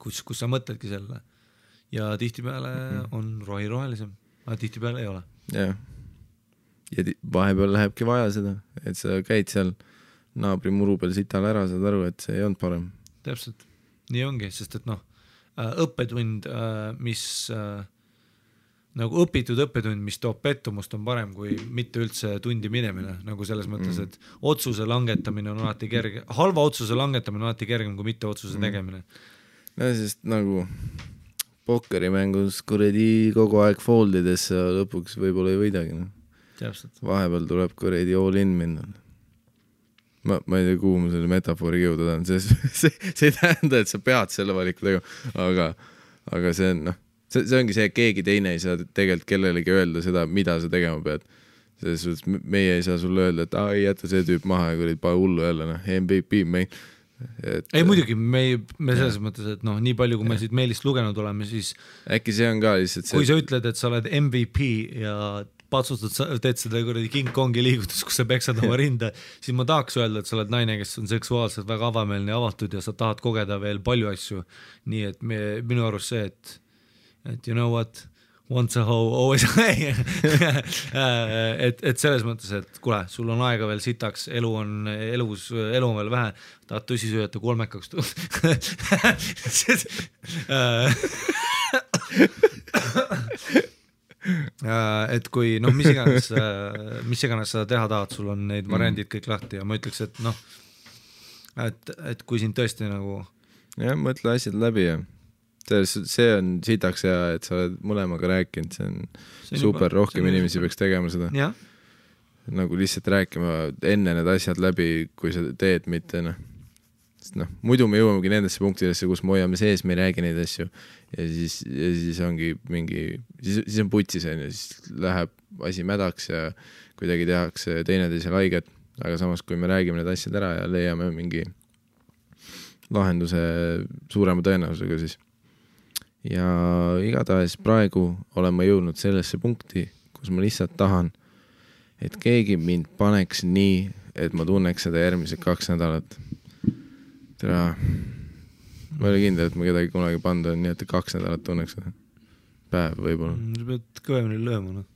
kus, kus sa mõtledki selle ja tihtipeale mm. on rohi rohelisem, aga tihtipeale ei ole. jah. ja ti- vahepeal lähebki vaja seda, et sa käid seal naabri muru peal sital ära, saad aru, et see ei olnud parem. täpselt, nii ongi, sest et noh, õppetund, mis äh, nagu õpitud õppetund, mis toob pettumust, on parem kui mitte üldse tundi minemine, nagu selles mõttes, et otsuse langetamine on alati kerge, halva otsuse langetamine on alati kergem kui mitte otsuse tegemine. no sest nagu pokkerimängus kuradi kogu aeg fold ides sa lõpuks võib-olla ei võidagi, noh. vahepeal tuleb kuradi all in minna. ma, ma ei tea, kuhu ma selle metafooriga jõuda tahan, see, see, see ei tähenda, et sa pead selle valiku tegema, aga, aga see on noh, see, see ongi see, et keegi teine ei saa tegelikult kellelegi öelda seda, mida sa tegema pead. selles suhtes me- meie ei saa sulle öelda, et aa ei jäta see tüüp maha ja kuradi pane hullu jälle noh, MVP meil. et ei muidugi me ei, me selles mõttes, et noh, nii palju, kui me siit meilist lugenud oleme, siis äkki see on ka lihtsalt kui see, sa ütled, et sa oled MVP ja patsutad, teed seda kuradi King Kongi liigutust, kus sa peksad oma rinda, siis ma tahaks öelda, et sa oled naine, kes on seksuaalselt väga avameelne ja avatud ja sa tahad kogeda veel palju asju. nii et me, minu arust see, et, et you know what, once a hoe, always a hay et, et selles mõttes, et kuule, sul on aega veel sitaks, elu on elus, elu on veel vähe, tahad tõsi süüa kolmekaks Äh, et kui noh, mis iganes, mis iganes sa teha tahad, sul on neid variandid kõik lahti ja ma ütleks, et noh, et, et kui sind tõesti nagu jah, mõtle asjad läbi ja see on sitaks hea, et sa oled mõlemaga rääkinud, see on See on super, rohkem inimesi super. peaks tegema seda. nagu lihtsalt rääkima enne need asjad läbi, kui sa teed, mitte noh, sest noh, muidu me jõuamegi nendesse punktidesse, kus me hoiame sees, me ei räägi neid asju ja siis, ja siis ongi mingi, siis, siis on putsis onju, siis läheb asi mädaks ja kuidagi tehakse teineteisele haiget, aga samas, kui me räägime need asjad ära ja leiame mingi lahenduse suurema tõenäosusega, siis ja igatahes praegu olen ma jõudnud sellesse punkti, kus ma lihtsalt tahan, et keegi mind paneks nii et ma tunneks seda järgmised kaks nädalat. tere, ma ei ole kindel, et ma kedagi kunagi pannud olen, nii et kaks nädalat tunneks seda. päev võib-olla. sa pead kõvemini lööma, noh.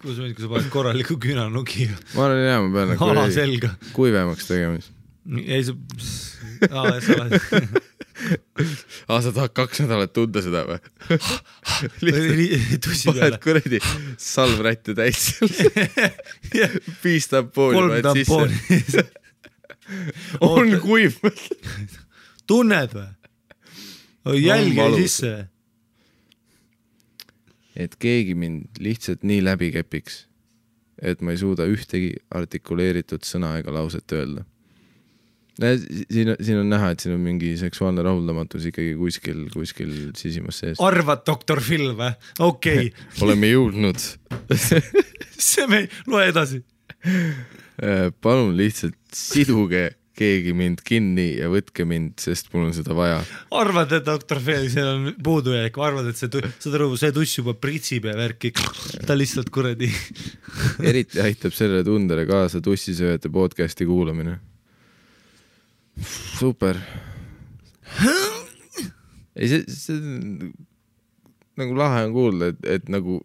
kuidas ma, kui sa paned korraliku küünanogi ma arvan, jaa, ma pean nagu ala kuradi selga. kuivemaks tegema siis. Ei sa, aa, sa oled aa, sa tahad kaks nädalat tunda seda või? paned kuradi salvrätte täis seal, viis tampooni paned sisse. on kuiv. tunned või? jälgi valus. sisse. et keegi mind lihtsalt nii läbi kepiks, et ma ei suuda ühtegi artikuleeritud sõna ega lauset öelda. siin, siin on näha, et siin on mingi seksuaalne rahuldamatus ikkagi kuskil, kuskil sisimas sees. arvad, doktor Phil või? okei okay. oleme jõudnud. see me ei loe edasi. palun lihtsalt siduge keegi mind kinni ja võtke mind, sest mul on seda vaja. arvad, et doktor Phil, on puudujääk, arvad, et see, saad aru, see tuss juba pritsib ja värki, ta lihtsalt kuradi. eriti aitab sellele tundele kaasa tussisööjate podcast'i kuulamine. super. ei, see, see on nagu lahe on kuulda, et, et nagu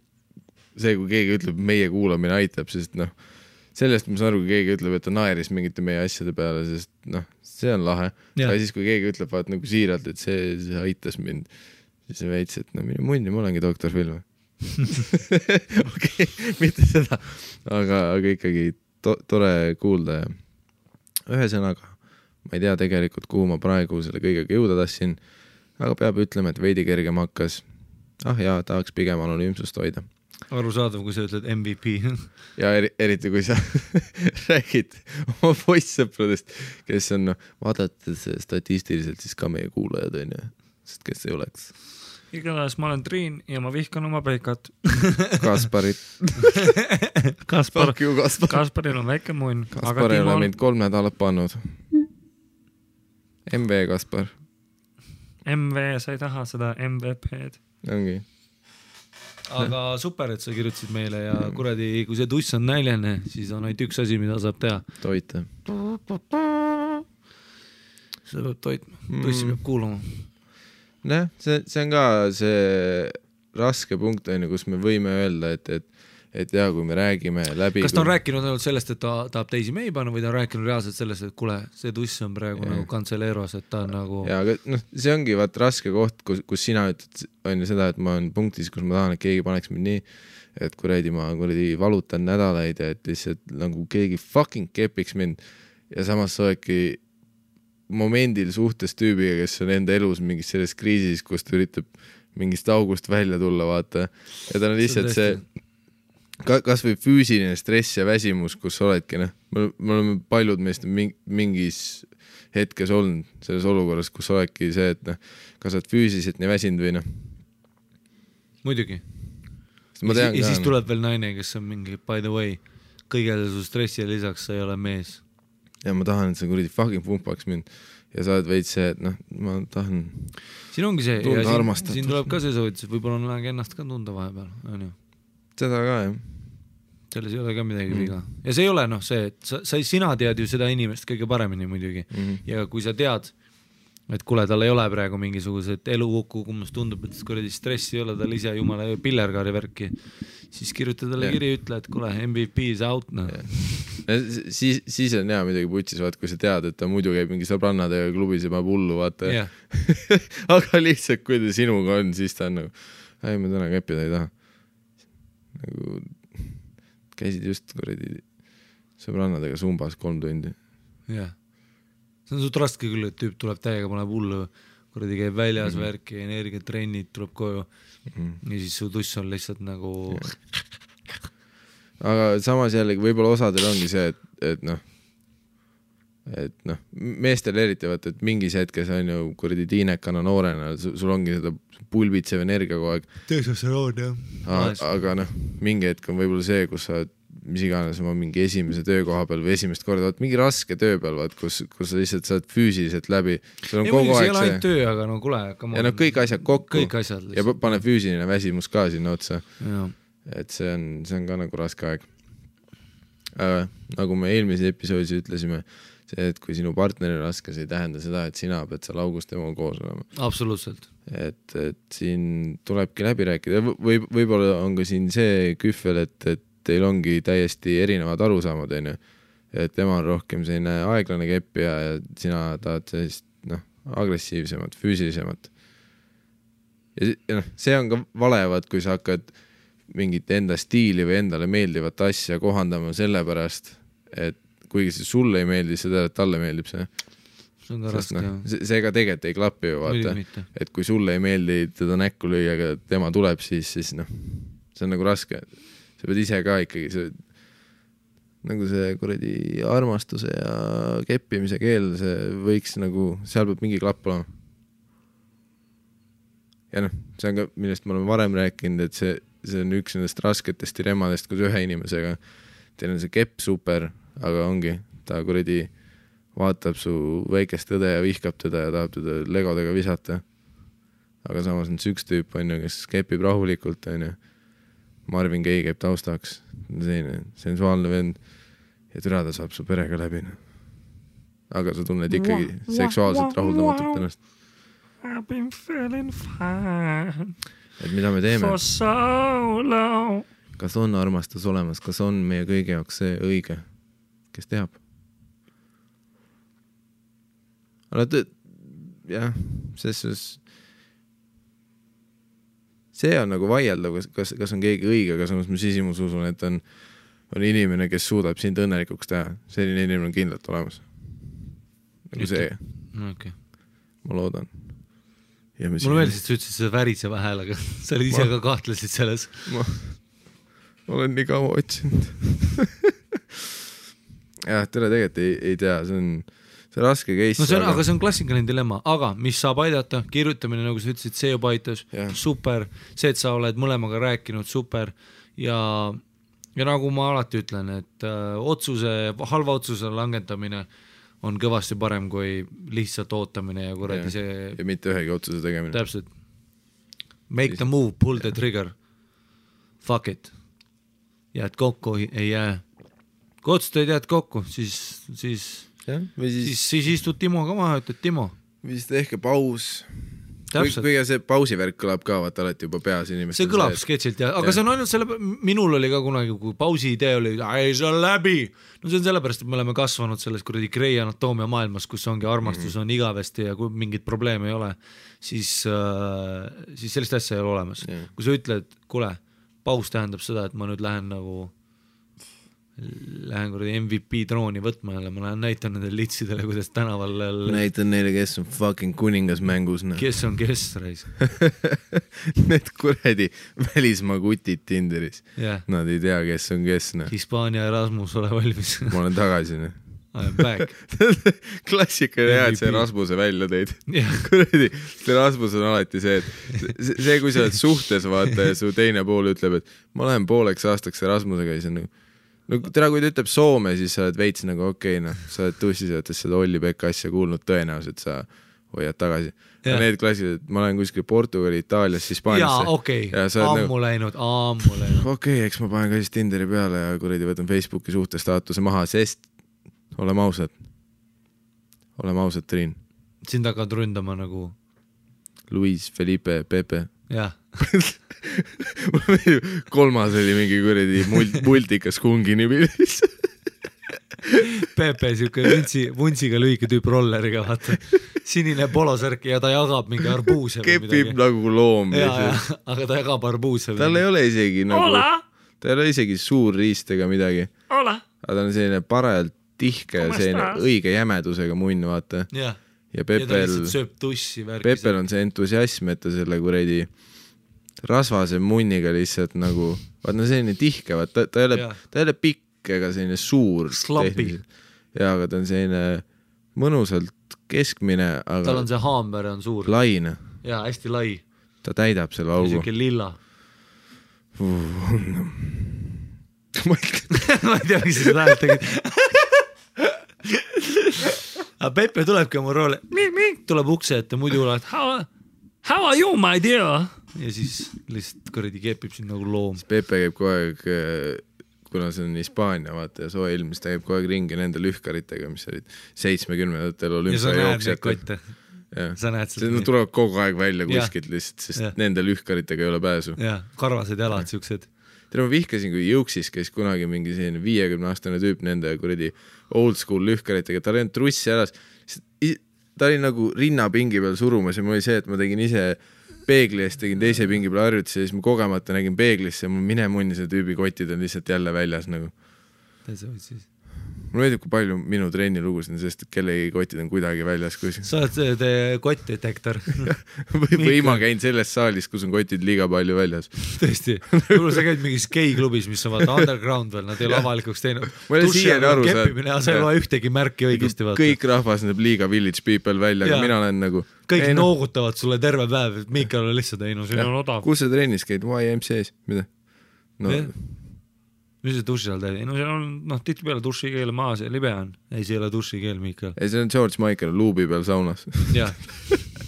see, kui keegi ütleb, meie kuulamine aitab, sest noh, sellest ma saan aru, kui keegi ütleb, et ta naeris mingite meie asjade peale, sest noh, see on lahe. Aga siis, kui keegi ütleb vaat nagu siiralt, et see, see aitas mind, siis veits, et no mine munni, ma olengi doktor Phil või? okei, mitte seda, aga, aga ikkagi to, tore kuulda ja ühesõnaga, ma ei tea tegelikult, kuhu ma praegu selle kõigega jõuda tahtsin, aga peab ütlema, et veidi kergem hakkas. ah jaa, tahaks pigem anonüümsust hoida arusaadav, kui sa ütled MVP. ja eri, eriti kui sa räägid oma poissõpradest, kes on noh, vaadates statistiliselt siis ka meie kuulajad onju, sest kes ei oleks. igatahes ma olen Triin ja ma vihkan oma peikat. Kasparit, Kaspar, Kaspar. Kasparil on väike munn, Kaspar ei ole mind kolm nädalat pannud. MV Kaspar, MV, sa ei taha seda MVP-d. ongi. aga super, et sa kirjutasid meile ja kuradi, kui see tuss on näljane, siis on ainult üks asi, mida saab teha. toita. seda peab toitma, tussi peab kuulama. jah, see, see on ka see raske punkt onju, kus me võime öelda, et, et, et ja kui me räägime läbi. kas ta on rääkinud ainult sellest, et ta tahab teisi mehi panna või ta on rääkinud reaalselt sellest, et kuule, see tuss on praegu Jah. nagu kantseleeros, et ta on nagu ja aga noh, see ongi vaat raske koht, kus, kus sina ütled onju seda, et ma olen punktis, kus ma tahan, et keegi paneks mind nii, et kuradi ma kuradi valutan nädalaid ja et lihtsalt nagu keegi fucking kepiks mind ja samas sa oledki momendil suhtes tüübiga, kes on enda elus mingis selles kriisis, kus ta üritab mingist august välja tulla, vaata. ja tal on lihtsalt see, ka, kasvõi füüsiline stress ja väsimus, kus sa oledki noh, me oleme paljud meist on ming- mingis hetkes olnud selles olukorras, kus oledki see, et noh, kas sa oled füüsiliselt nii väsinud või noh, muidugi. ja, tean ja ka siis noh. tuleb veel naine, kes on mingi by the way, kõigele su stressile lisaks sa ei ole mees. ja ma tahan, et sa kuradi fucking pumpaks mind ja sa oled veits see, et noh, ma tahan, siin ongi see, siin, siin tuleb ka see soovitus, et võib-olla on aeg ennast ka tunda vahepeal, onju. Seda ka jah, selles ei ole ka midagi Mm. viga. ja see ei ole noh, see, et sa, sa, sina tead ju seda inimest kõige paremini muidugi mm. -hmm. ja kui sa tead, et kuule, tal ei ole praegu mingisugused elukukkumus, tundub, et kuradi stressi ei ole, tal ise jumala pillerkaari värki, siis kirjuta talle Jah. kiri, ütle, et kuule, MVP is out noh. siis, siis on hea muidugi putsis, vaat kui sa tead, et ta muidu käib mingi sõbrannadega klubis ja paneb hullu, vaata jah, aga lihtsalt, kui ta sinuga on, siis ta on nagu, ei ma täna keppida ei taha. Nagu käisid just kuradi sõbrannadega sumbas kolm tundi. jah. see on suht raske küll, et tüüp tuleb täiega, paneb hullu, kuradi käib väljas mm. -hmm. värki, energiatrennid, tuleb koju ja siis su tuss on lihtsalt nagu aga samas jällegi võib-olla osadel ongi see, et, et noh, et noh, meestel eriti vaata, et mingis hetkes on ju kuradi tiinekana noorena, sul ongi seda pulbitsev energia kogu aeg, testosteroon jah. aga noh, mingi hetk on võib-olla see, kus sa oled mis iganes oma mingi esimese töökoha peal või esimest korda, vaat mingi raske töö peal, vaat kus, kus sa lihtsalt saad füüsiliselt läbi, ei kogu muidugi see ei ole ainult töö, aga no kuule, come ja on. noh, kõik asjad kokku. Ja pane füüsiline väsimus ka sinna otsa, et see on, see on ka nagu raske aeg. aga nagu me eelmises episoodis ütlesime, see, et kui sinu partneril raske, see ei tähenda seda, et sina pead seal augus temaga koos olema. absoluutselt. et, et siin tulebki läbi rääkida, või võib-olla on ka siin see kühvel, et, et teil ongi täiesti erinevad arusaamad, onju. et tema on rohkem selline aeglane keppija ja sina tahad sellist noh, agressiivsemat, füüsilisemat. ja, ja noh, see on ka vale, vaat kui sa hakkad mingit enda stiili või endale meeldivat asja kohandama sellepärast, et kuigi see sulle ei meeldi, sa tead, et talle meeldib see. see on ka sest raske noh jah., see, see ka tegelikult ei klapi ju vaata et kui sulle ei meeldi teda näkku lüüa, aga tema tuleb, siis, siis noh, see on nagu raske. sa pead ise ka ikkagi, see nagu see kuradi armastuse ja keppimise keel, see võiks nagu, seal peab mingi klapp olema. ja noh, see on ka, millest me oleme varem rääkinud, et see, see on üks nendest rasketest dilemmadest, kus ühe inimesega, teil on see kepp super, aga ongi, ta kuradi vaatab su väikest õde ja vihkab teda ja tahab teda legodega visata. Aga samas on see üks tüüp onju, kes kepib rahulikult onju. Marvin Gaye käib taustaks, selline sensuaalne vend. Ja türa ta saab su perega läbi noh. aga sa tunned ikkagi seksuaalselt rahuldamatult ennast, I've been feeling fine. Et mida me teeme? For, so long. kas on armastus olemas, kas on meie kõigi jaoks see õige, kes teab? t- jah, selles suhtes see on nagu vaieldav, kas, kas, kas on keegi õige, aga samas ma sisimus usun, et on, on inimene, kes suudab sind õnnelikuks teha, selline inimene on kindlalt olemas. nagu see, okei. ma loodan. mulle meeldis, et sa ütlesid seda väriseva häälega, sa olid ise Ma- ka kahtlesid selles. ma olen nii kaua otsinud. jah, tere, tegelikult ei, ei tea, see on, see on raske case. no see on, aga see on klassikaline dilemma, aga mis saab aidata, kirjutamine, nagu sa ütlesid, see juba aitas super, see, et sa oled mõlemaga rääkinud, super ja ja nagu ma alati ütlen, et äh, otsuse, halva otsuse langetamine on kõvasti parem kui lihtsalt ootamine ja kuradi see, ja mitte ühegi otsuse tegemine. täpselt. Make the move, pull the trigger, fuck it, jääd kokku, ei jää. Kui otsustad, jääd kokku, siis, siis, jah, siis, siis, siis istud Timoga maha, ütled Timo, või siis tehke paus. kuigi see pausivärk kõlab ka vaata alati juba peas inimestel. see kõlab sketšilt ja, aga Jah. see on ainult selle, minul oli ka kunagi, kui pausi idee oli, ei see on läbi. no see on sellepärast, et me oleme kasvanud selles kuradi Grey anatoomia maailmas, kus ongi armastus Mhm. on igavesti ja kui mingit probleemi ei ole, siis äh,, siis sellist asja ei ole olemas Jah.. kui sa ütled, kuule, paus tähendab seda, et ma nüüd lähen nagu, lähen kuradi MVP trooni võtma jälle, ma lähen näitan nendele litsidele, kuidas tänaval näitan neile, kes on fucking kuningas mängus, noh. kes on kes, rais. Need kuradi välismaa kutid Tinderis, jah, nad ei tea, kes on kes, noh. Hispaania Erasmus, ole valmis ma olen tagasi, noh. I am back. klassikaline hea, et sa. Rasmuse välja tõid. jah, kuradi, Rasmus on alati see, et see, kui sa oled suhtes, vaata ja su teine pool ütleb, et ma lähen pooleks aastaks Erasmusega ja siis on nagu no tere, kui ta ütleb Soome, siis sa oled veits nagu okei okay,, noh, sa oled tussisevatest seda Olli Pekka asja kuulnud, tõenäoliselt sa hoiad tagasi. Jah. Need klassid, et ma olen kuskil Portugali, Itaalias, jaa, Hispaaniasse. okei ja sa oled ammu läinud, ammu läinud. okei okay,, eks ma panen ka siis Tinderi peale ja kuradi võtan Facebooki suhtestaatuse maha, sest oleme ausad, oleme ausad, Triin, sind hakkavad ründama nagu, Luis, Felipe, Pepe jah, kolmas oli mingi kuradi mult-, multikas kungini pildis. Pepe siuke vuntsi, vuntsiga lühike tüüp rolleriga, vaata. sinine polosärk ja ta jagab mingi arbuuse või kepib nagu loom. aga ta jagab arbuuse. tal ei ole isegi nagu ta ei ole isegi suur riist ega midagi, aga ta on selline parajalt tihke selline õige jämedusega munn, vaata. ja Pepel lihtsalt. Pepel on see entusiasm, et ta selle kuradi rasvase munniga lihtsalt nagu, vaat no selline tihke, vaat ta, ta ei ole ta ei ole pikk ega selline suur. Jaa, aga ta on selline mõnusalt keskmine, tal aga on see haamber on suur laine, ja hästi lai, ta täidab selle augu. siuke lilla. ma ei tea, miks sa häält tegid. aga Pepe tulebki oma rooli, tuleb ukse ette, muidu oled how, how are you my dear? Ja siis lihtsalt kuradi kepib sind nagu loom. Pepe käib kogu aeg äh, kuna see on Hispaania vaata ja soe ilm, siis ta käib kogu aeg ringi nende lühkaritega, mis olid seitsmekümnendatel ja olümpiajooksjatel. jah, sa näed see nad seda, tulevad kogu aeg välja kuskilt lihtsalt, sest Jah. nende lühkaritega ei ole pääsu. jah, karvased jalad siuksed. tead, ma vihkasin, kui Jõuksis käis kunagi mingi selline viiekümne aastane tüüp nende kuradi old school lühkaritega, tal ei olnud trussi jalas, ta oli nagu rinnapingi peal surumas ja mul oli see, et ma tegin ise peegli ees, tegin teise pingi peal harjutusi ja siis ma kogemata nägin peeglisse mine munni, see tüübi kotid on lihtsalt jälle väljas nagu. täitsa võid siis. Mulle meeldib, kui palju minu trennilugusid on sellest, et kellegi kotid on kuidagi väljas kuskil. sa oled see- kottdetektor, või, või ma käin selles saalis, kus on kotid liiga palju väljas. tõesti. võib-olla sa käid mingis gei-klubis, mis on vaata underground veel, nad ei ole avalikuks teinud. Ma ei ole siiani aru saanud. sa ei loe ühtegi märki õigesti vaata. kõik rahvas näeb liiga village people välja, aga mina olen nagu kõik Ei, noogutavad sulle terve päev, et Miikal on lihtsalt, ei no siin on odav. kus sa trennis käid, YMCA-s, mida? no Jah. Mis sa duši all teed, no seal on noh, tihtipeale dušikeel maas ja libe on. ei, see ei ole dušikeel, Miikal. ei, see on George Michael luubi peal saunas jah,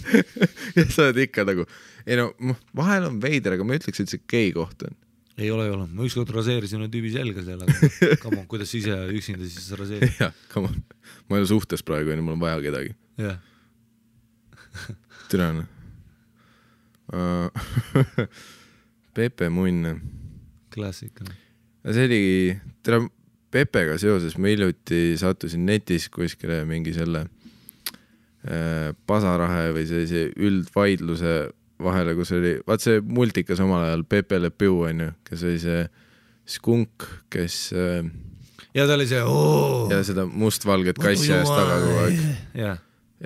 ja sa oled ikka nagu, ei no noh, vahel on veider, aga ma ütleks, et see gei koht on. ei ole, ei ole, ma ükskord raseerisin ühe tüübi selga seal, aga come on, kuidas sa ise üksinda siis raseerid, jah, come on, ma ei ole suhtes praegu, onju, mul on vaja kedagi. jah. türa noh. Pepe Munn, klassika. See oli, tere, Pepega seoses ma hiljuti sattusin netis kuskile mingi selle äh, pasarahe või sellise üldvaidluse vahele, kus oli, vaat see multikas omal ajal Pepe Le Pew onju, kes oli see skunk, kes äh, ja ta oli see oo. ja seda mustvalget kassi ajas taga kogu aeg. jah,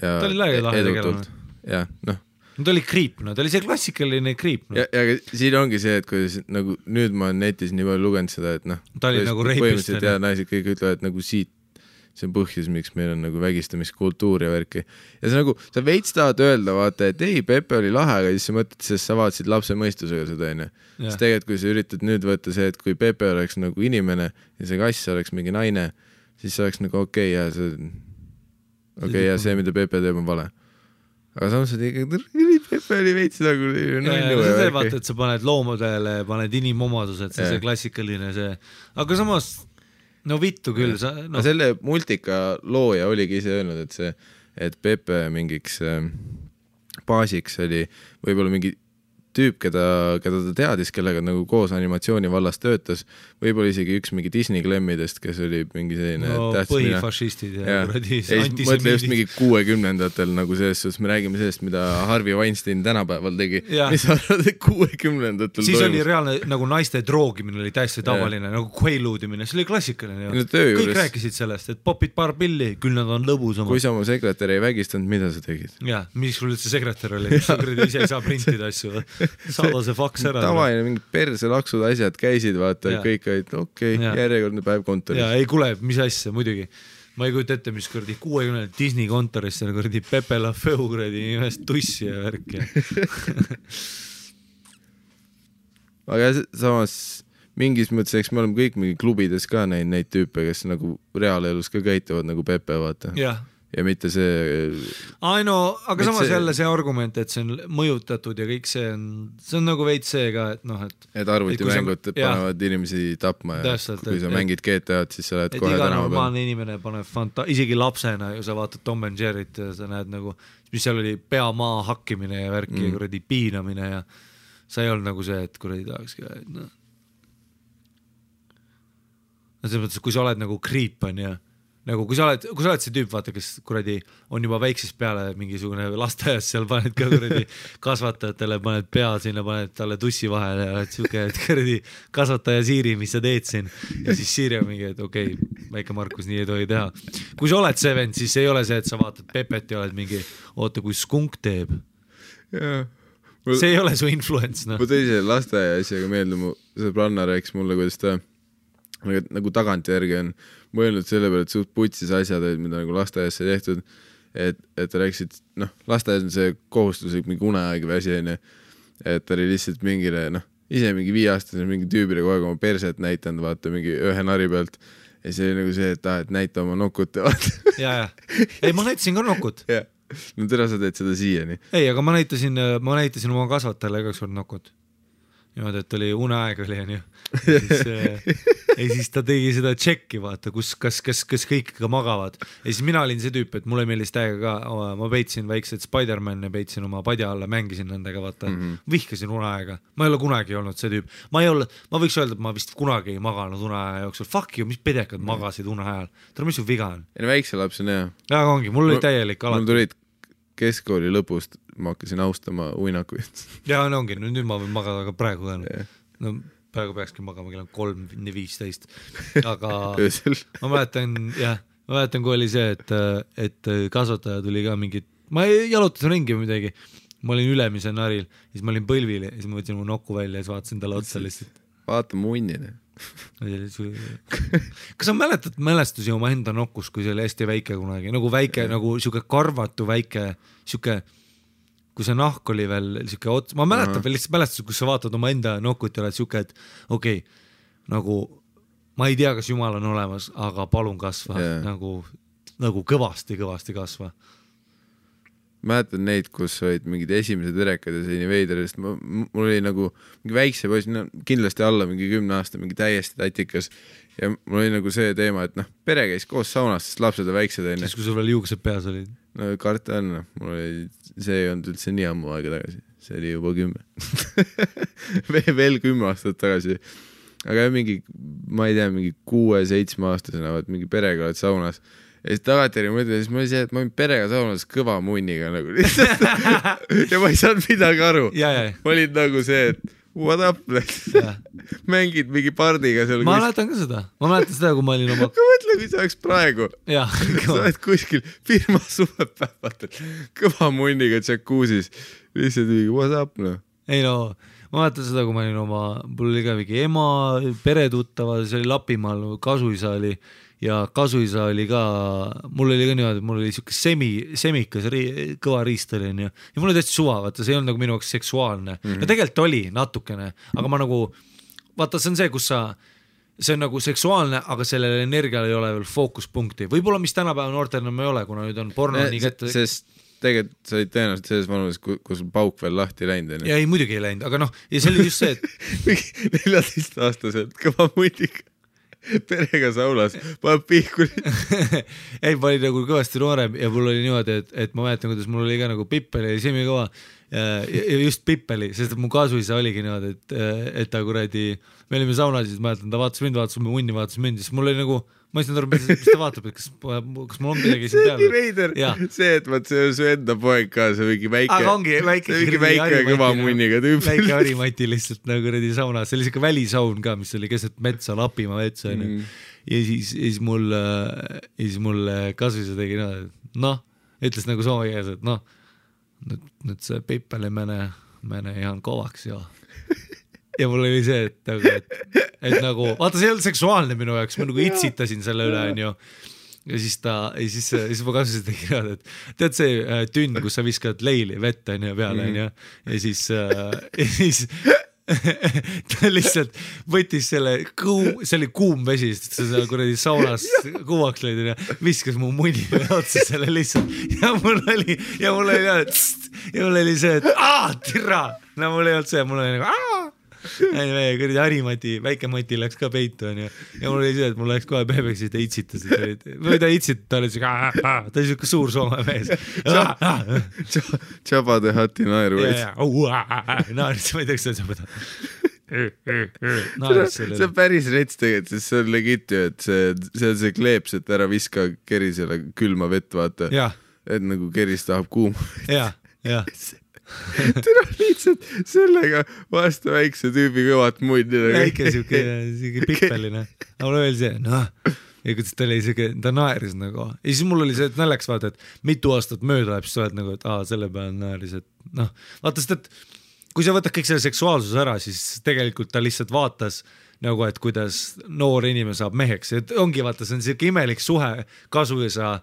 ja Ta oli lahe- lahe edutult. jah, noh, no ta oli kriip, no ta oli see klassikaline kriip, ja ja siin ongi see, et kuidas nagu nüüd ma olen netis nii palju lugenud seda, et noh. Ta oli nagu reipist, põhimõtteliselt ja naised kõik ütlevad nagu siit, see on põhjus, miks meil on nagu vägistamiskultuur ja värki. ja see nagu, sa veits tahad öelda, vaata, et ei, Pepe oli lahe, aga siis sa mõtled, sest sa vaatasid lapse mõistusega seda onju. Siis tegelikult, kui sa üritad nüüd võtta see, et kui Pepe oleks nagu inimene ja see kass oleks mingi naine, siis see oleks nagu okei okay, ja see, okei okay, ja see, mida Pepe teeb, on vale. Aga samas oli ikka, oli veits nagu ja see vaata, et sa paned loomadele, paned inimomadused, see, see klassikaline see, aga samas no vittu küll, sa no noh, selle multika looja oligi ise öelnud, et see, et Pepe mingiks äh, baasiks oli võib-olla mingi tüüp, keda, keda ta teadis, kellega nagu koos animatsiooni vallas töötas, võib-olla isegi üks mingi Disney klemmidest, kes oli mingi selline no põhifašistid ja kuradi siis mõtle just antisemiidid. mingi kuuekümnendatel nagu selles suhtes, me räägime sellest, mida Harvey Weinstein tänapäeval tegi. Mis sa arvad, et kuuekümnendatel siis oli reaalne nagu naiste droogimine oli täiesti tavaline nagu quaaluudimine, see oli klassikaline No kõik juures- rääkisid sellest, et popid paar pilli, küll nad on kui lõbusamad. sa oma sekretäri ei vägistanud, mida sa tegid? jah, mis sul üldse sekretär oli, sa kuradi ise ei saa printida asju, saada see faks ära. tavaline mingi perselaksud asjad käisid, vaata kõik olid okei okay, järjekordne päev ja kontoris. ei kuule, mis asja, muidugi. ma ei kujuta ette, mis kuradi kuuekümnendal Disney kontoris seal kuradi Pepe La Feu kuradi imest tussi ja värki. aga samas mingis mõttes, eks me oleme kõik mingi klubides ka näinud neid tüüpe, kes nagu reaalelus ka käituvad nagu Pepe, vaata. jah, ja mitte see, ai no, aga samas see- jälle see argument, et see on mõjutatud ja kõik see on, see on nagu veits see ka, et noh, et et Et arvutimängud sa- jah. panevad inimesi tapma ja Täpselt, kui et- sa et- mängid GTA-d, siis sa lähed et kohe tänava peale. normaalne inimene paneb fanta-, isegi lapsena ju sa vaatad Tom and Jerry't ja sa näed nagu, mis seal oli, pea maha hakkimine ja värki mm. ja Mm. kuradi piinamine ja sa ei olnud nagu see, et kuradi tahaks ka, et noh. no selles mõttes, kui sa oled nagu kriip onju, nagu kui sa oled, kui sa oled see tüüp, vaata, kes kuradi on juba väiksest peale mingisugune lasteaias seal paned ka kuradi kasvatajatele paned pea sinna, paned talle tussi vahele ja oled siuke, et kuradi kasvataja Siiri, mis sa teed siin ja siis Siiri on mingi, et okei okay,, väike Markus, nii ei tohi teha. kui sa oled see vend, siis ei ole see, et sa vaatad Pepet ja oled mingi, oota, kui skunk teeb, see ei ole su influence noh mul. tõi see lasteaia asjaga meelde, mu sõbranna rääkis mulle, kuidas ta nagu, nagu tagantjärgi on mõelnud selle peale, et suht putsis asjad olid, mida nagu lasteaias sai tehtud. et, et ta rääkis, et noh, lasteaias on see kohustuslik mingi uneaeg või asi onju. et oli lihtsalt mingile noh, ise mingi viieaastasele mingi tüübile kogu aeg oma perset näidanud, vaata mingi ühe nari pealt. ja see oli nagu see, et aa, et näita oma nokut ja vaata. ja, ja, ei ma näitasin ka nokut, no tere, sa teed seda siiani. ei, aga ma näitasin, ma näitasin oma kasvatajale ka ükskord nokut. niimoodi, et oli uneaeg oli onju. ja siis, ja siis ta tegi seda tšekki, vaata, kus, kas, kas, kas kõik ikka magavad. ja siis mina olin see tüüp, et mulle meeldis täiega ka, ma peitsin väikseid Spider-man'e, peitsin oma padja alla, mängisin nendega, vaata mm. -hmm. vihkasin uneaega. ma ei ole kunagi olnud see tüüp, ma ei ole, ma võiks öelda, et ma vist kunagi ei maganud uneaja jooksul, fuck you, mis pedekad magasid uneajal, tere, mis su viga on? ei no väikse lapsena jah. jaa, ongi, mul oli Mul- täielik mul alati. tulid keskkooli lõpust, ma hakkasin austama uinakuid. jaa, no ongi, nüüd ma võin magada ka praegu ka Jah.. no praegu peakski magama kell on kolm, viisteist, aga ma mäletan jah, ma mäletan, kui oli see, et, et kasvataja tuli ka mingit, ma jalutasin ringi või midagi, ma olin ülemisel naril, siis ma olin põlvil ja siis ma võtsin mu nokku välja ja siis vaatasin talle otsa lihtsalt. vaata munnina. kas sa mäletad mälestusi omaenda nokust, kui see oli hästi väike kunagi, nagu väike nagu siuke karvatu väike siuke, kui see nahk oli veel siuke ots, ma mäletan veel lihtsalt mälestusi, kus sa vaatad omaenda nokut ja oled siuke, et okei okay,, nagu ma ei tea, kas jumal on olemas, aga palun kasva yeah. nagu, nagu kõvasti-kõvasti kasva. mäletan neid, kus olid mingid esimesed erekad ja nii veider, sest ma, mul oli nagu mingi väikse poiss, no kindlasti alla mingi kümne aasta, mingi täiesti tatikas ja mul oli nagu see teema, et noh, pere käis koos saunas, sest lapsed on väiksed onju siis, kui sul veel juuksed peas olid. No karta on, noh, mul oli, see ei olnud üldse nii ammu aega tagasi, see oli juba kümme. Veel, kümme aastat tagasi. aga mingi, ma ei tea, mingi kuue-seitsmeaastasena, vaat mingi perega oled saunas. Ja siis tagantjärgi mõtled, siis mul oli see, et ma olin perega saunas kõva munniga nagu lihtsalt. Ja ma ei saanud midagi aru. ma olin nagu see, et what up, mängid mingi pardiga seal ma mäletan ka seda, ma mäletan seda, kui ma olin oma, mõtle, kui see oleks praegu, sa oled kuskil firma suvepäevatel kõva munniga džakuusis, lihtsalt mingi what up noh. ei no ma mäletan seda, kui ma olin oma, mul oli ka mingi ema, peretuttava, see oli Lapimaal, kasuisa oli ja kasuisa oli ka, mul oli ka niimoodi, mul oli siuke semi, semikas ri,, kõva riist oli onju ja mul oli täitsa suva, vaata, see ei olnud nagu minu jaoks seksuaalne mm, -hmm. no tegelikult oli natukene, aga ma nagu, vaata, see on see, kus sa see on nagu seksuaalne, aga sellel energial ei ole veel fookuspunkti, võib-olla mis tänapäeva noortel enam ei ole, kuna nüüd on porno nii kätte. sest tegelikult sa olid tõenäoliselt selles vanuses, kus sul pauk veel lahti ei läinud onju. ja ei, muidugi ei läinud, aga noh, ja see oli just see, et neljateistaastaselt kõva munniga perega saunas, paneb pihku. ei, ma olin nagu kõvasti noorem ja mul oli niimoodi, et, et ma mäletan, kuidas mul oli ka nagu Pippel oli semikõva ja, ja just Pippeli, sest et mu kasuisa oligi niimoodi, et, et ta kuradi, me olime saunas, siis mäletan, ta vaatas mind, vaatas mu munni, vaatas mind, siis mul oli nagu, ma ei saanud aru, mis, mis ta vaatab, et kas, kas mul on midagi siin see on nii peal. veider see, et vaat see on su enda poeg ka, see mingi väike. aga ongi väike, mingi väike ja kõva munniga tüüp. väike Harimati lihtsalt nagu kuradi saunas, see oli siuke välisaun ka, mis oli keset metsa, Lapimaa metsa onju Mm. ja siis, ja siis mul, ja siis mul kasuisa tegi noh, noh, ütles nagu soome keeles, et noh, nüüd, nüüd see Pippeli mene, mene ihan kovaks ja. ja mul oli see, et nagu, et, et nagu vaata, see ei olnud seksuaalne minu jaoks, ma nagu itsitasin selle üle onju. Ja siis ta, ja siis, siis ma kasutasin tegi niimoodi, et tead see äh, tünn, kus sa viskad leili vett onju peale onju. Ja siis äh, ja siis ta lihtsalt võttis selle kuu, see oli kuum vesi, sest sa seal kuradi saunas kuumaks lõid onju, viskas mu munni otsa selle lihtsalt. Ja mul oli ja mul oli ja, ja mul oli see, et aa, tirra, no mul ei olnud see, mul oli nagu aa ei, meie kuradi Harimati, väike Mati läks ka peitu onju ja mul oli see, et mul läks kohe pehmeks ja ta itsitas, või ta itsitas, ta oli siuke, ta oli siuke suur soome mees. Jabba the Hutti naeru naeris, ma ei tea, kas see on seda. see naeris see sellele on. päris rets tegelikult, sest see on legit ju, et see, see on see kleeps, et ära viska kerisele külma vett, vaata. et nagu keris tahab kuuma. jah, jah. tule lihtsalt sellega vastu väikse tüübi kõvat munni. väike siuke, siuke pippeline. aga mul oli see, noh, ja kuidas ta oli siuke, ta naeris nagu. Ja siis mul oli see naljakas vaata, et mitu aastat mööda läheb, siis sa oled nagu, et aa, selle peale naeris, et noh, vaata, sest et kui sa võtad kõik selle seksuaalsuse ära, siis tegelikult ta lihtsalt vaatas nagu, et kuidas noor inimene saab meheks, et ongi vaata, see on siuke imelik suhe kasuisa ja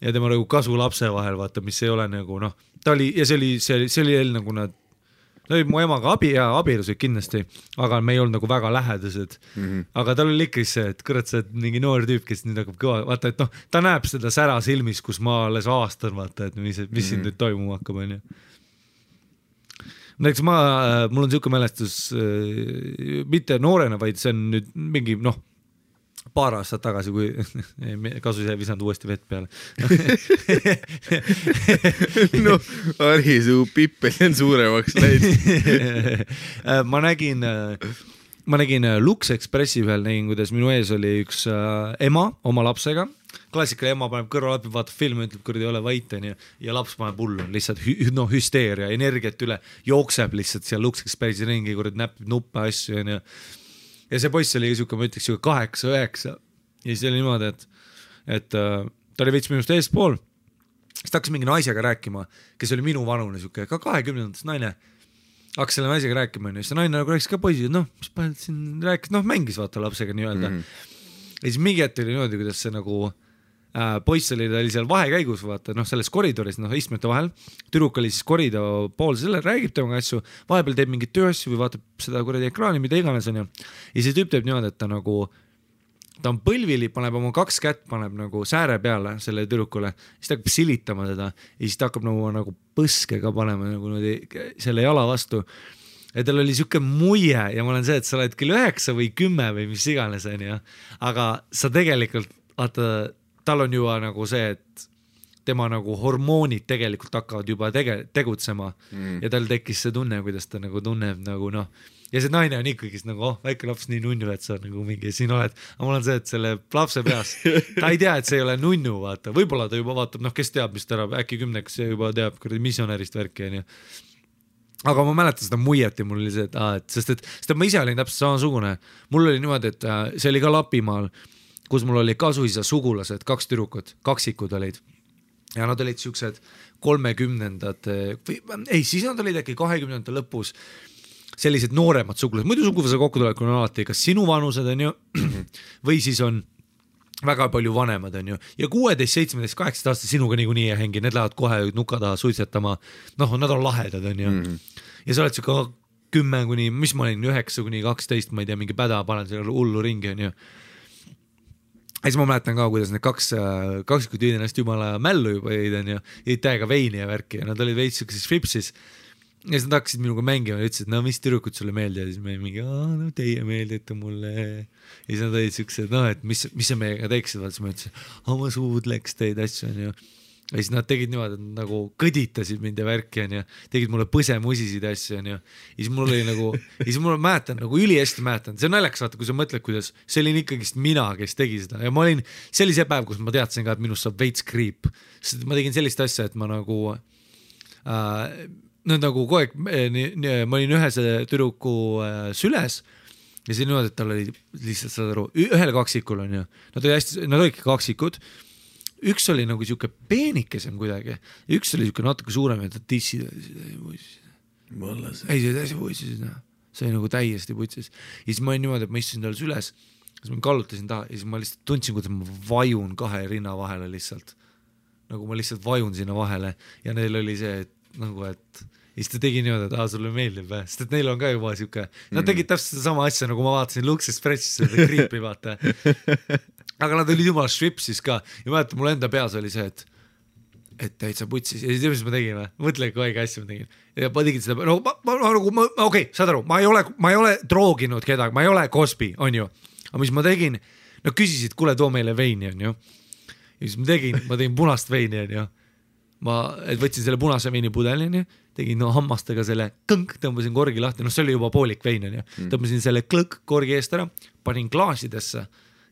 tema nagu kasulapse vahel, vaata, mis ei ole nagu noh, ta oli ja see oli, see see oli jälle nagu nad olid mu emaga abi ja abiellusid kindlasti, aga me ei olnud nagu väga lähedased mm. -hmm. aga tal oli ikka see, et kurat, sa oled mingi noor tüüp, kes nüüd hakkab kõva, vaata, et noh, ta näeb seda sära silmis, kus ma alles avastan, vaata, et mis, mis mm -hmm. siin nüüd toimuma hakkab, onju. näiteks ma, mul on siuke mälestus äh, mitte noorena, vaid see on nüüd mingi noh, paar aastat tagasi, kui kasu ise ei visanud uuesti vett peale. noh, Harri, su pippel on suuremaks läinud. ma nägin, ma nägin Lux Expressi peal nägin, kuidas minu ees oli üks äh, ema oma lapsega. klassikaline ema paneb kõrvalappi, vaatab filmi, ütleb kuradi ole vait onju ja laps paneb hullu, lihtsalt hü- noh hüsteeria, energiat üle, jookseb lihtsalt seal Lux Expressi ringi, kuradi näpib nuppe asju onju. Ja see poiss oli siuke, ma ütleks siuke kaheksa-üheksa ja siis oli niimoodi, et, et äh, ta oli veits minust eespool siis ta hakkas mingi naisega rääkima, kes oli minu vanune siuke ka kahekümnendates naine. hakkas selle naisega rääkima onju, siis see naine nagu rääkis ka poisil, noh, mis paned siin rääkis, noh mängis vaata lapsega nii-öelda mm. -hmm. ja siis mingi hetk oli niimoodi, kuidas see nagu äh, poiss oli, ta oli seal vahekäigus vaata noh, selles koridoris noh istmete vahel. tüdruk oli siis koridor pool selle, räägib temaga asju, vahepeal teeb mingeid tööasju või vaatab seda kuradi ekraani, mida iganes onju. ja see tüüp teeb niimoodi, et ta nagu ta on põlvili, paneb oma kaks kätt, paneb nagu sääre peale sellele tüdrukule, siis ta hakkab silitama teda ja siis ta hakkab nagu, nagu põskega panema nagu niimoodi selle jala vastu. ja tal oli siuke muie ja ma olen see, et sa oled kell üheksa või kümme või mis iganes, onju. aga sa tegelikult, vaata, tal on juba nagu see, et tema nagu hormoonid tegelikult hakkavad juba tege-, tegutsema. Mm. ja tal tekkis see tunne, kuidas ta nagu tunneb nagu noh, ja see naine on ikkagist nagu oh, väike laps nii nunnu, et sa nagu mingi siin oled, aga mul on see, et selle lapse peas, ta ei tea, et see ei ole nunnu, vaata, võib-olla ta juba vaatab, noh, kes teab, mis ta arvab, äkki kümnekas juba teab kuradi misjonärist värki onju. aga ma mäletan seda muiet ja mul oli see, et aa, et sest et, sest et ma ise olin täpselt samasugune, mul oli niimoodi, et äh, see oli ka Lapimaal, kus mul olid kasuisa sugulased, kaks tüdrukut, kaksikud olid. Ja nad olid siuksed kolmekümnendate või ei, siis nad olid äkki kahekümnendate lõpus sellised nooremad sugulased, muidu suguvõsa kokkutulekul on alati kas sinu vanused onju või siis on väga palju vanemad onju ja kuueteist, seitsmeteist, kaheksateist aastased sinuga niikuinii ei hängi, need lähevad kohe nuka taha suitsetama. noh, nad on lahedad onju mm -hmm. ja sa oled siuke kümme kuni, mis ma olin, üheksa kuni kaksteist, ma ei tea, mingi päda panen selle hullu ringi onju ja siis ma mäletan ka, kuidas need kaks, kaksikud jõid ennast jumala mällu juba jõid onju, jõid täiega veini ja värki ja nad olid veits siukses fripsis. ja siis nad hakkasid minuga mängima ja ütlesid, no mis tüdrukud sulle meeldivad, siis me mingi, no teie meeldite mulle. ja siis nad olid siuksed, noh, et mis, mis sa meiega teeksid, vaata siis ma ütlesin, oma suudleks teid asju onju ja siis nad tegid niimoodi, et nagu kõditasid mind ja värki onju, tegid mulle põsemusisid ja asju onju. ja siis mul oli nagu, ja siis mul mäletan nagu ülihästi mäletan, see on naljakas vaata, kui sa mõtled, kuidas see olin ikkagist mina, kes tegi seda. Ja ma olin, see oli see päev, kus ma teadsin ka, et minust saab veits kriip, sest ma tegin sellist asja, et ma nagu äh, no nagu kogu aeg, ma olin ühe selle tüdruku äh, süles. Ja siis niimoodi, et tal oli lihtsalt saad aru, ühel kaksikul onju, nad olid hästi, nad olidki kaksikud üks oli nagu siuke peenikesem kuidagi ja üks oli siuke natuke suurem ja ta tissid. ei, see täiesti putsis, noh, see oli nagu täiesti putsis ja siis ma olin niimoodi, et ma istusin tal süles, siis ma kallutasin taha ja siis ma lihtsalt tundsin, kuidas ma vajun kahe rinna vahele lihtsalt. nagu ma lihtsalt vajun sinna vahele ja neil oli see, et nagu, et ja siis ta tegi niimoodi, et aa, sulle meeldib või, sest et neil on ka juba siuke, nad tegid täpselt sedasama asja, nagu ma vaatasin Lux Expressis seda Creep'i vaata. aga nad olid jumala stripsis ka ja mäletan, mul enda peas oli see, et et täitsa putsis ja siis tead, mis ma tegin või, mõtle, kui õige asja ma tegin. ja ma tegin seda, no ma, ma, ma nagu, ma, okei okay,, saad aru, ma ei ole, ma ei ole drooginud kedagi, ma ei ole Cosby, onju. aga mis ma tegin, no küsisid, kuule, too meile veini, onju. ja siis ma tegin, ma tegin punast veini, onju. ma et võtsin selle punase veini pudeli, onju, tegin no, hammastega selle kõnk, tõmbasin korgi lahti, noh, see oli juba poolik vein, onju. tõmbasin selle klõkk korgi eest ära, panin klaasidesse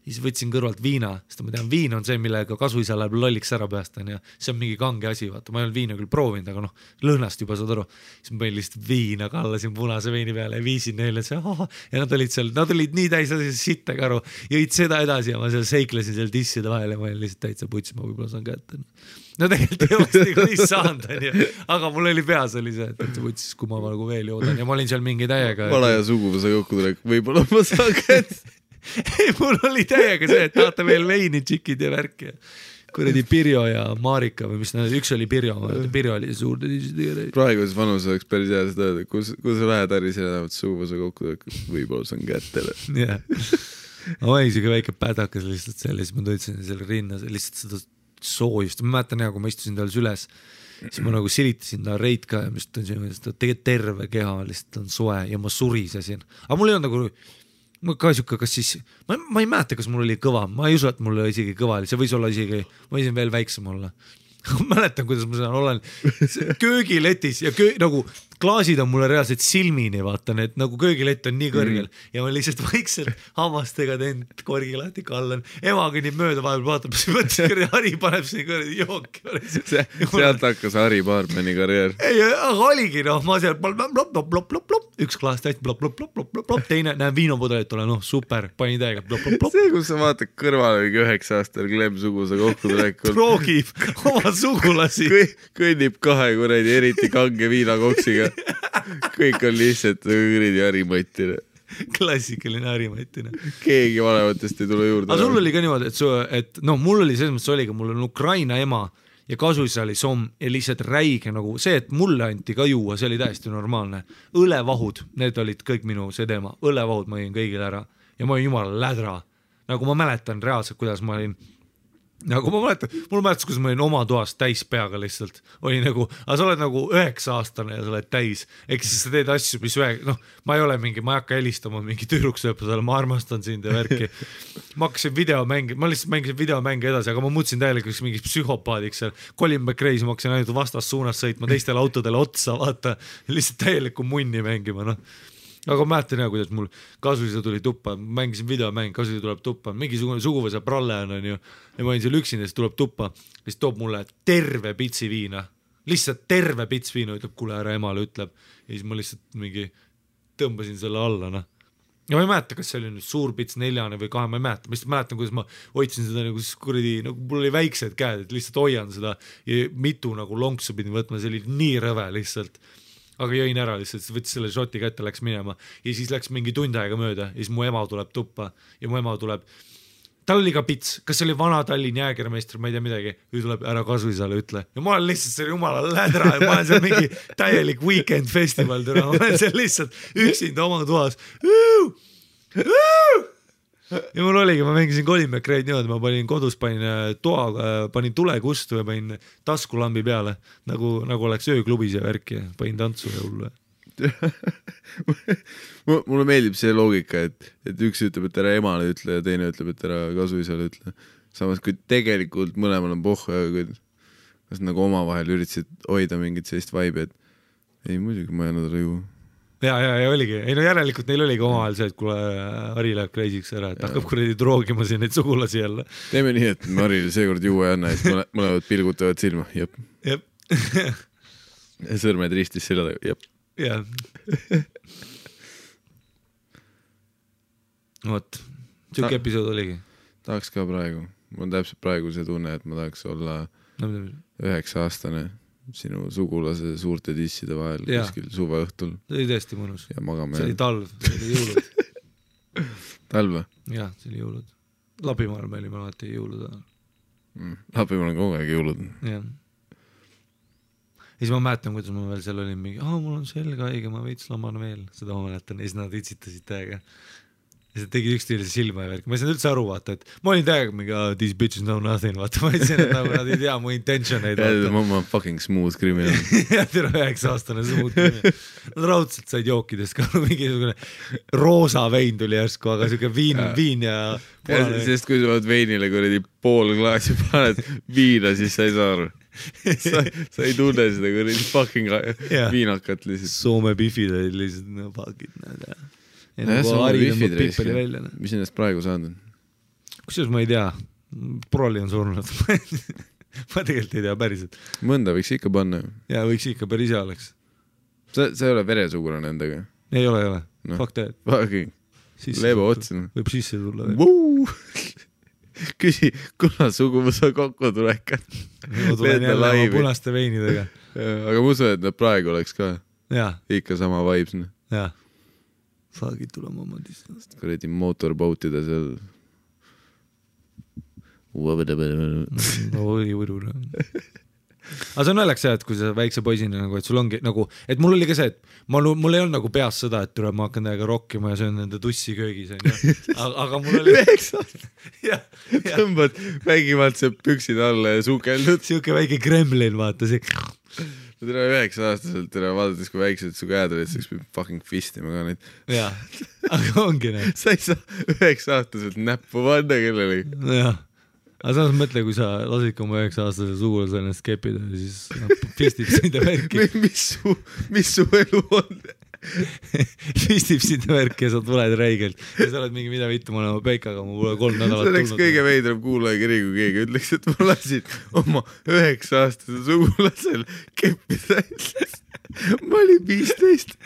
siis võtsin kõrvalt viina, sest ma tean, viin on see, millega kasuisa läheb lolliks ära päästa, onju. see on mingi kange asi, vaata, ma ei olnud viina küll proovinud, aga noh, lõhnast juba saad aru. siis ma panin lihtsalt viina, kallasin punase veini peale ja viisin neile, ja nad olid seal, nad olid nii täis sitta ka aru, jõid seda edasi ja ma seal seiklesin seal tisside vahel ja ma olin lihtsalt täitsa putsis, ma võib-olla saan kätte. no tegelikult ei oleks niikuinii saanud, onju, aga mul oli peas oli see, et täitsa putsis, kui ma nagu veel joodan ja ma olin seal mingi täiega. vana ja suguvõsa kokkutulek, võib-olla ma saan kätte. ei, mul oli täiega see, et tahate veel veini, tšikid ja värki. kuradi Pirjo ja Marika või mis nad, üks oli Pirjo, Pirjo oli suur. praeguses vanuses oleks päris hea seda öelda, kus, kus sa lähed Harri selle tänavat suguvõsa kokkutulek, võib-olla saan kätte. jah, ma olin siuke väike pädakas lihtsalt seal ja siis ma tundsin selle rinnas lihtsalt seda soojust, ma mäletan ja kui ma istusin tal süles siis ma nagu silitasin ta reidka ja ma just tundsin, ta tegelikult terve keha lihtsalt on soe ja ma surisesin, aga mul ei olnud nagu ma ka siuke, kas siis, ma, ma ei mäleta, kas mul oli kõva, ma ei usu, et mul isegi kõva oli, see võis olla isegi, ma võisin veel väiksem olla. mäletan, kuidas ma seal olen köögiletis ja köö, nagu klaasid on mulle reaalselt silmini, vaata need nagu köögilett on nii kõrgel mm. ja ma lihtsalt vaikselt hammastega teen korgi lahti, kallan, ema kõnnib mööda, vahepeal vaatab, siis mõtlesin, kuradi Hari paneb siin kuradi jooki. sealt hakkas Harri Baarmani karjäär. ei, aga oligi noh, ma seal plopp-plopp-plopp-plopp-plopp, üks klaas täis plopp-plopp-plopp-plopp-plopp, teine näen viinapudelit olen, noh super, panin täiega plopp-plopp-plopp. see, kus sa vaatad kõrvale mingi üheksa aastane Glen suguse kokkutulekul. proogib oma sugulasi. kõnnib kahe kuradi eriti kange viinakoksiga. Kõik on lihtsalt kuradi ärimatine. klassikaline ärimatine. keegi vanematest ei tule juurde. aga sul oli ka niimoodi, et su, et noh, mul oli selles mõttes oligi, mul on Ukraina ema ja kasuisa oli somm ja lihtsalt räige nagu see, et mulle anti ka juua, see oli täiesti normaalne. õlevahud, need olid kõik minu see teema, õlevahud ma jõin kõigile ära ja ma olin jumala lädra. nagu ma mäletan reaalselt, kuidas ma olin nagu ma mäletan, mul mäletas, kuidas ma olin oma toas täis peaga lihtsalt, oli nagu, aga sa oled nagu üheksa aastane ja sa oled täis, ehk siis sa teed asju, mis ühe, noh, ma ei ole mingi, ma ei hakka helistama mingi tüdruksõpradele, ma armastan sind ja värki. ma hakkasin videomänge, ma lihtsalt mängisin videomänge edasi, aga ma muutusin täielikuks mingiks psühhopaadiks seal. Colin McRae'is ma hakkasin ainult vastassuunas sõitma teistele autodele otsa, vaata, lihtsalt täielikku munni mängima, noh aga ma mäletan ja kuidas mul kasuisa tuli tuppa, mängisin videomänge, kasuisa tuleb tuppa, mingisugune suguvõsa pralle on, onju. ja ma olin seal üksinda, siis tuleb tuppa, siis toob mulle terve pitsi viina, lihtsalt terve pits viina, ütleb, kuule ära emale ütleb. ja siis ma lihtsalt mingi tõmbasin selle alla, noh. ja ma ei mäleta, kas see oli nüüd suur pits neljane või kahe, ma ei mäleta, ma lihtsalt mäletan, kuidas ma hoidsin seda nagu siis kuradi, nagu mul oli väiksed käed, et lihtsalt hoian seda. Ja mitu nagu lonksu pidin võtma, see oli nii rõve lihtsalt aga jõin ära lihtsalt, võttis selle šoti kätte, läks minema. Ja siis läks mingi tund aega mööda ja siis mu ema tuleb tuppa ja mu ema tuleb. tal oli ka pits, kas see oli vana Tallinn jäägermeister, ma ei tea midagi, või tuleb ära kasuisale ütle. Ja ma olen lihtsalt seal jumala lädra. Ja ma olen seal mingi täielik weekend festival, ma olen seal lihtsalt üksinda oma toas. Ja mul oligi, ma mängisin Colin McRae'd niimoodi, ma panin kodus, panin äh, toa, panin tule kustu ja panin taskulambi peale nagu, nagu oleks ööklubis ja värki ja panin tantsu ja hullu. mulle meeldib see loogika, et, et üks ütleb, et ära emale ütle ja teine ütleb, et ära kasuisale ütle. samas kui tegelikult mõlemal on pohhu ja kui kas nagu omavahel üritasid hoida mingit sellist vibe'i, et ei muidugi ma ei anna talle juua. ja, ja, ja oligi, ei no järelikult neil oligi omavahel see, et kuule, Harri läheb crazy'ks ära, et hakkab kuradi droogima siin neid sugulasi jälle. teeme nii, et Marile seekord juua ei anna ja siis mõle- mõlemad pilgutavad silma, jep. jah, sõrmed ristis selja taga, jep. jah. vot, siuke Ta- episood oligi. tahaks ka praegu, mul on täpselt praegu see tunne, et ma tahaks olla no üheksa aastane sinu sugulase suurte tisside vahel Jaa. kuskil suveõhtul see oli tõesti mõnus. ja magama see oli talv, see oli jõulud. talv või jah, see oli jõulud. Lapimaal me olime alati jõulude ajal, mm.? Lapimaal on kogu aeg jõulud. jah. ja siis ma mäletan, kuidas ma veel seal olin mingi, aa mul on selg haige, ma veits laman veel, seda ma mäletan ja siis nad itsitasid täiega. Siis tegid üksteisele silma ja värk, ma ei saanud üldse aru, vaata, et ma olin täiega mingi oh, these bitches know nothing, vaata, ma ütlesin, et nagu nad ei tea mu intention eid, ma olen fucking smooth criminal. jah, teil on üheksa aastane suud. Nad raudselt said jookidest ka mingisugune roosa vein tuli järsku, aga siuke viin, viin ja punane sest kui sa oled veinile kuradi pool klaasi paned viina, siis sa ei saa aru. sa, sa ei tunne seda kuradi fucking Jah. viinakat lihtsalt. Soome bifid olid lihtsalt no fuck'id, näed. Nagu jah. välja, noh. mis nendest praegu saanud on? kusjuures ma ei tea, Proli on surnud. ma tegelikult ei tea päriselt mõnda võiks ikka panna ja võiks ikka päris hea oleks. sa, sa ei ole veresugulane nendega. ei ole, ei ole no., fuck that. Fucking lebo otsa. võib sisse tulla veel. küsi, kuna suguvõsa kokkutulek on. ma tulen jälle oma punaste veinidega. aga ma usun, et nad praegu oleks ka ikka sama vibes, noh. Fuck'id tulema oma distants. kuradi motorboat'ide seal. aga see on naljakas jah, et kui sa väikse poisina nagu, et sul ongi nagu, et mul oli ka see, et ma, mul ei olnud nagu peas seda, et tule, ma hakkan täiega rokkima ja söön nende tussi köögis onju, aga, mul oli üheksa aastat jah, jah, tõmbad vägivaldselt püksid alla ja sukeldud. siuke väike kremlin vaata see. Tere üheksa aastaselt, tere vaadates, kui väiksed su käed olid, siis peab fucking fistima ka neid. jah, aga ongi noh, sa ei saa üheksa aastaselt näppu panna kellelegi. jah. aga samas mõtle, kui sa lasidki oma üheksa aastase sugulasel ennast keppida ja siis noh, pistib sind ja värki, mis su, mis su elu on? pistib sind ja värki ja sa tuled räigelt ja sa oled mingi, mida vittu, ma olen oma peikaga, mul pole kolm see nädalat oleks kõige veidram kuulajakiri, kui keegi ütleks, et ma lasin oma üheksa aastase sugulasel keppida. ma olin viisteist,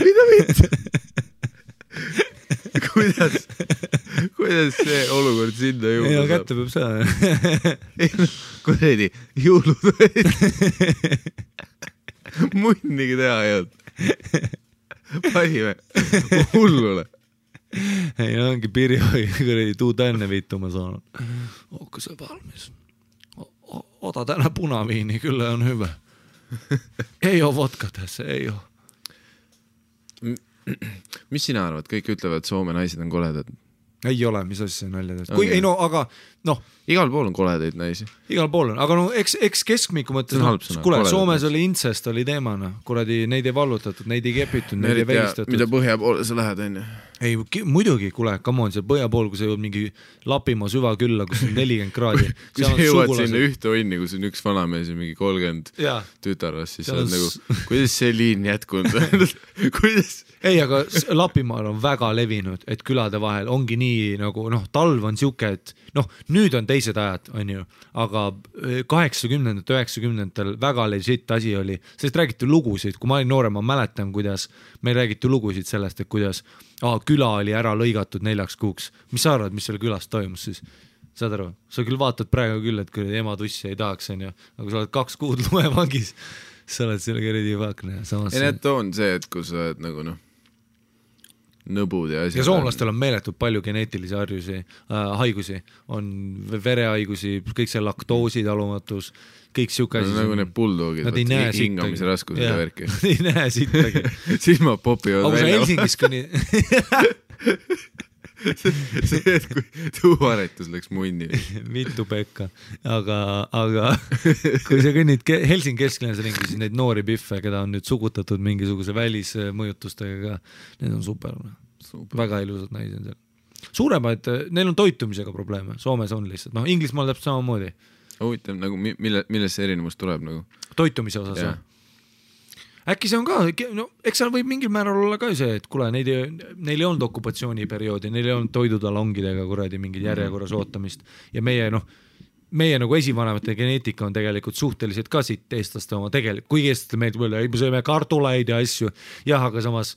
mida vittu? kuidas, kuidas see olukord sinna jõudnud kätte peab saama. ei noh, kuradi, jõulud olid. munnigi teha ei olnud. Panime hullule. ei no ongi Pirjo kuradi tuu tänne vittu ma saanud. olgu see valmis. oda täna punaviini, küll on hüve. ei joo vodkatesse, ei joo. mis sina arvad, kõik ütlevad, Soome naised on koledad. ei ole, mis asja nalja teed, On kui ei no aga noh, igal pool on koledaid naisi. igal pool on, aga no eks, eks keskmiku mõttes noh kuule, Soomes naised. oli incest oli teemana, kuradi neid ei vallutatud, neid ei kepitud, neid ei eriti hea, vägistatud mida. põhja poole sa lähed, onju. ei muidugi, kuule, come on, seal põhja pool, kui sa jõuad mingi Lapimaa süvakülla, kus on nelikümmend kraadi. kui sa jõuad sinna ühte onni, kus on üks vanamees ja mingi kolmkümmend tütarlast, siis sa oled nagu, kuidas see liin jätkunud on? kuidas? ei, aga Lapimaal on väga levinud, et külade vahel ongi nii nagu noh, talv on sihuke, et noh, nüüd on teised ajad, onju, aga kaheksakümnendatel, üheksakümnendatel väga legit asi oli, sellest räägiti lugusid, kui ma olin noorem, ma mäletan, kuidas meil räägiti lugusid sellest, et kuidas aa, küla oli ära lõigatud neljaks kuuks. mis sa arvad, mis seal külas toimus siis? saad aru, sa küll vaatad praegu küll, et kuradi ema tussi ei tahaks, onju, aga sa oled kaks kuud lumevangis, sa oled selle kuradi samas ei, need too on see, et kui sa oled nagu noh, nõbud ja asjad. ja soomlastel on meeletult palju geneetilisi harjusi äh,, haigusi, on verehaigusi, kõik see laktoositalumatus, kõik siuke asi. nagu need bulldogid, Nad ei näe hingamise raskused ja värki. Nad ei näe sittagi. silmad popivad aga kui sa välja. Helsingis kuni, see, et kui tuuaretus läks munni. mitu pekka, aga, aga kui sa kõnnid Helsingi kesklinnas ringi, siis neid noori pihve, keda on nüüd sugutatud mingisuguse välismõjutustega need on super, super., väga ilusad naised seal. suuremaid, neil on toitumisega probleeme, Soomes on lihtsalt, noh, Inglismaal täpselt samamoodi, huvitav nagu mi- mille, millest see erinevus tuleb nagu? toitumise osas Jah. või? Äkki see on ka, no eks seal võib mingil määral olla ka see, et kuule, neid ei, neil ei olnud okupatsiooniperioodi, neil ei olnud toidutalongidega kuradi mingit järjekorras ootamist. Ja meie noh, meie nagu esivanemate geneetika on tegelikult suhteliselt ka siit eestlaste oma tegelikult, kuigi eestlastele meeldib öelda, ei me sööme kartuleid ja asju, jah, aga samas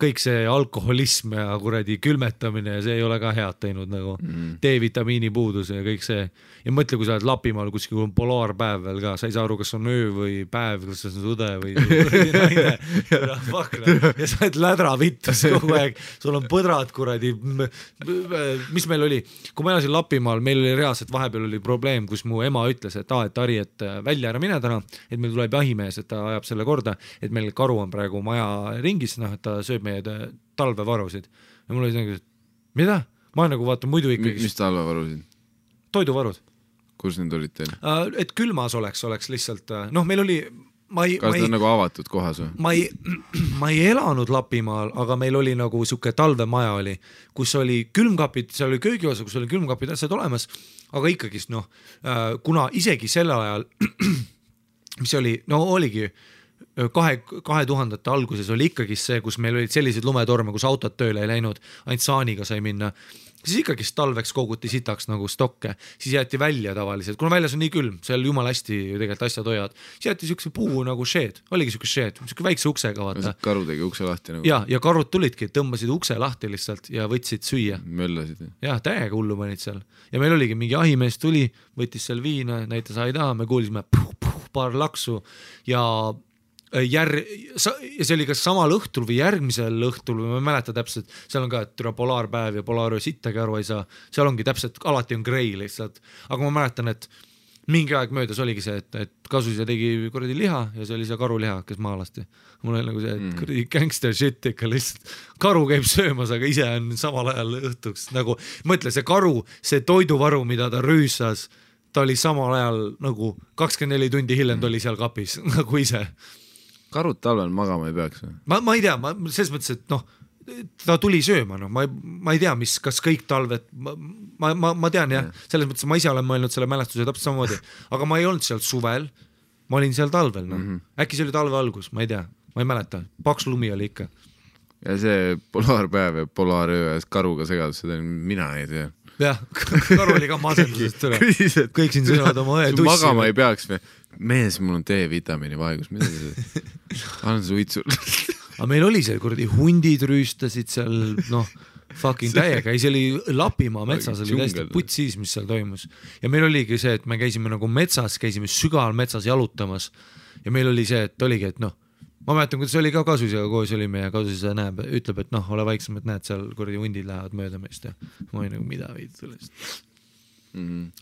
kõik see alkoholism ja kuradi külmetamine ja see ei ole ka head teinud nagu mm. D-vitamiini puudus ja kõik see ja mõtle, kui sa oled Lapimaal kuskil polaarpäev veel ka, sa ei saa aru, kas on öö või päev, kas on õde või naine. ja sa oled lädra vittus kogu aeg, sul on põdrad kuradi. mis meil oli, kui ma elasin Lapimaal, meil oli reaalselt vahepeal oli probleem, kus mu ema ütles, et aa, et Harri, et äh, välja ära mine täna, et meil tuleb jahimees, et ta ajab selle korda, et meil karu on praegu maja ringis, noh, et ta sööb meie t- talvevarusid. ja mul oli nagu, mida? ma nagu vaata muidu ikkagi mis talvevarusid, toiduvarud, kus need olid teil? et külmas oleks, oleks lihtsalt noh, meil oli, ma ei, kas ta on, nagu avatud kohas või? ma ei, ma ei elanud Lapimaal, aga meil oli nagu sihuke talvemaja oli, kus oli külmkapid, seal oli köögiosa, kus oli külmkapid, asjad olemas, aga ikkagist noh, kuna isegi sel ajal, mis oli, no oligi kahe, kahe tuhandete alguses oli ikkagist see, kus meil olid selliseid lumetorme, kus autod tööle ei läinud, ainult saaniga sai minna siis ikkagist talveks koguti sitaks nagu stokke, siis jäeti välja tavaliselt, kuna väljas on nii külm, seal jumala hästi tegelikult asjad hoiavad, siis jäeti siukse puu nagu shed, oligi siuke shed, siuke väikse uksega vaata. karu tegi ukse lahti nagu? ja, ja karud tulidki, tõmbasid ukse lahti lihtsalt ja võtsid süüa. möllasid? jah, täiega hullu panid seal ja meil oligi mingi jahimees tuli, võttis seal viina, näitas aida, me kuulsime puh, puh, paar laksu ja jär-, ja see oli kas samal õhtul või järgmisel õhtul või ma ei mäleta täpselt, seal on ka, et türa polaarpäev ja polaaröö sittagi aru ei saa, seal ongi täpselt, alati on grey lihtsalt, aga ma mäletan, et mingi aeg möödas oligi see, et, et kasuisa tegi kuradi liha ja see oli see karuliha, kes maha lasti. mul oli nagu see, et kuradi gangster shit ikka lihtsalt, karu käib söömas, aga ise on samal ajal õhtuks nagu, mõtle see karu, see toiduvaru, mida ta rüüsas, ta oli samal ajal nagu kakskümmend neli tundi hiljem ta oli seal kapis nagu ise karud talvel magama ei peaks või? ma, ma ei tea, ma selles mõttes, et noh, ta tuli sööma, noh, ma ei, ma ei tea, mis, kas kõik talved, ma, ma, ma, ma tean jah, selles mõttes ma ise olen mõelnud selle mälestuse täpselt samamoodi, aga ma ei olnud seal suvel, ma olin seal talvel, noh mm -hmm., äkki see oli talve algus, ma ei tea, ma ei mäleta, paks lumi oli ikka. ja see polaarpäev ja polaaröö ja karuga segadus, seda mina ei tea. jah, karu oli ka küsis, et kõik siin söövad oma õe sul magama tussi. ei peaks või? mees, mul on D-vitamiini vaegus, mida sa, annan suitsu. aga meil oli seal kuradi hundid rüüstasid seal, noh, fucking täiega, ei see oli Lapimaa metsas oli täiesti putsis, mis seal toimus. ja meil oligi see, et me käisime nagu metsas, käisime sügaval metsas jalutamas ja meil oli see, et oligi, et noh, ma mäletan, kuidas oli ka kasuisaga koos olime ja kasuisa näeb, ütleb, et noh, ole vaiksem, et näed, seal kuradi hundid lähevad mööda meist ja ma olin nagu mida viid sellest.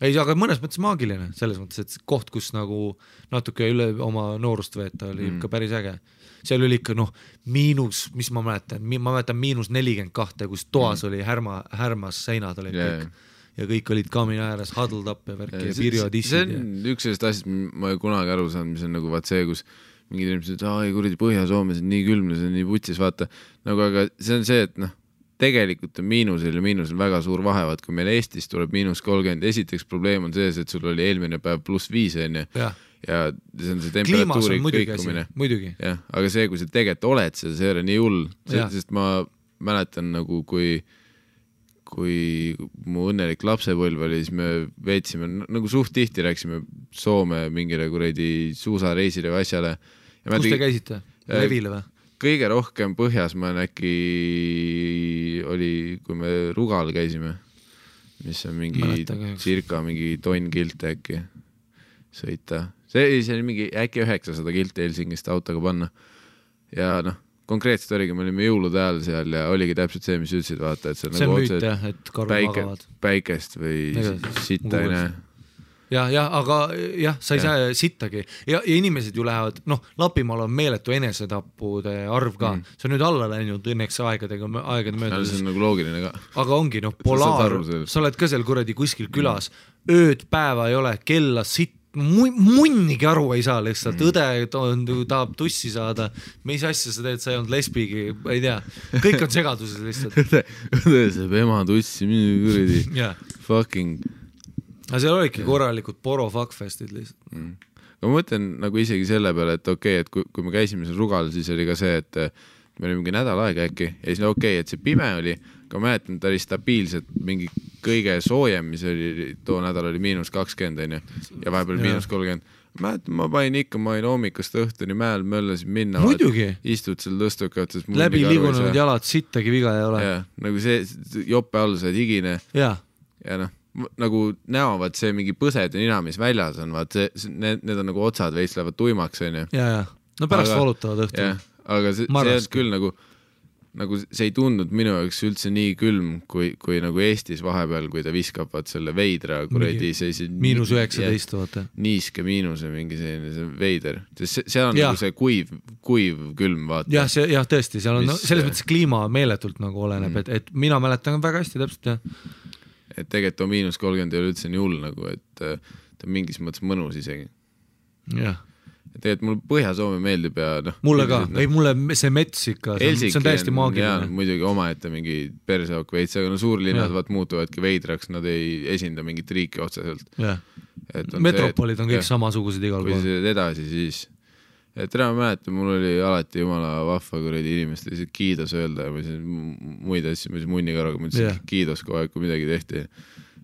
ei, aga mõnes mõttes maagiline, selles mõttes, et see koht, kus nagu natuke üle oma noorust veeta, oli mm. ikka päris äge. seal oli ikka noh, miinus, mis ma mäletan, ma mäletan miinus nelikümmend kahte, kus toas mm. oli härma, härmas seinad olid yeah. kõik ja kõik olid kaamini ääres huddled up ja värki ja see pirjodissid ja on üks sellest asjast, ma ei ole kunagi aru saanud, mis on nagu vaat see, kus mingid inimesed ütlevad, aa ei kuradi Põhja-Soomes on nii külm ja see on nii putsis, vaata. nagu aga see on see, et noh, tegelikult on miinusel ja miinusel väga suur vahe, vaat kui meil Eestis tuleb miinus kolmkümmend, esiteks probleem on sees, et sul oli eelmine päev pluss viis onju ja see on see temperatuuri kõikumine,. jah, aga see, kui sa tegelikult oled seal, see ei ole nii hull, sest ma mäletan nagu, kui kui mu õnnelik lapsepõlv oli, siis me veetsime nagu suht tihti läksime Soome mingile kuradi suusareisile või asjale. kus te käisite? Äh, Levile või? Kõige rohkem põhjas ma olen äkki, oli, kui me Rugal käisime, mis on mingi circa mingi tonn kilte äkki sõita. see, see oli mingi äkki üheksasada kilti Helsingist autoga panna. ja noh, konkreetselt oligi, me olime jõulude ajal seal ja oligi täpselt see, mis ütlesid, vaata, et seal see nagu karud päike päikest või sitta ei näe. ja, ja aga jah, sa ei Jah. saa sittagi. Ja, ja inimesed ju lähevad, noh, Lapimaal on meeletu enesetappude arv ka. Mm., see on nüüd alla läinud õnneks aegadega, aegade see möödudes on, nagu loogiline ka. aga ongi noh, polaar. sa oled ka seal kuradi kuskil külas, ööd-päeva ei ole, kella sitt, munnigi aru ei saa lihtsalt. Mm., õde to- tahab tussi saada, mis asja sa teed, sa ei olnud lesbigi, ma ei tea, kõik on segaduses lihtsalt. õde, õde saab ema tussi, mine kuradi jah, fucking aga seal olidki korralikud poro fuckfestid lihtsalt. aga ma mõtlen nagu isegi selle peale, et okei okay,, et kui, kui me käisime seal Rugal, siis oli ka see, et me olime mingi nädal aega äkki ja siis no okei okay,, et see pime oli, aga ma mäletan, ta oli stabiilselt mingi kõige soojem, mis oli too nädal oli miinus kakskümmend onju ja vahepeal miinus kolmkümmend. mäletan, ma panin ikka, ma olin hommikust õhtuni mäel, möllasin minna. Istud seal tõstukates. läbi liigunud jalad, sittagi viga ei ole. jah, nagu see jope all sa oled higine jaa ja noh, nagu näo, vaat see mingi põsed ja nina, mis väljas on, vaat see, need, need on nagu otsad veits lähevad tuimaks, onju. ja, ja no pärast Aga- valutavad õhtul aga see, see olnud küll nagu, nagu see ei tundnud minu jaoks üldse nii külm, kui, kui nagu Eestis vahepeal, kui ta viskab vaat selle veidra kuradi sellise miinus üheksateist, vaata. niiske miinuse mingi selline, see on veider, sest seal on Jah. nagu see kuiv, kuiv külm vaata. jah, see jah, tõesti, seal on no, Mis- selles mõttes kliima meeletult nagu oleneb mm., et, et mina mäletan väga hästi täpselt jah. Et tegelikult on miinus kolmkümmend ei ole üldse nii hull nagu, et äh, ta on mingis mõttes mõnus isegi. jah, tegelikult mulle Põhja-Soome meeldib ja noh. mulle ka, ei mulle see mets ikka, see on, täiesti maagiline. muidugi omaette mingi perseauk veits, aga no suurlinnad vaat muutuvadki veidraks, nad ei esinda mingit riiki otseselt. metropolid on kõik jah, samasugused igal kui sa pool. edasi, siis, et täna ma mäletan, mul oli alati jumala vahva kuradi inimestele lihtsalt kiidos öelda ja ma mu- muid asju, ma ütlesin munnikaruga, ma ütlesin yeah. kiidos kogu aeg, kui midagi tehti.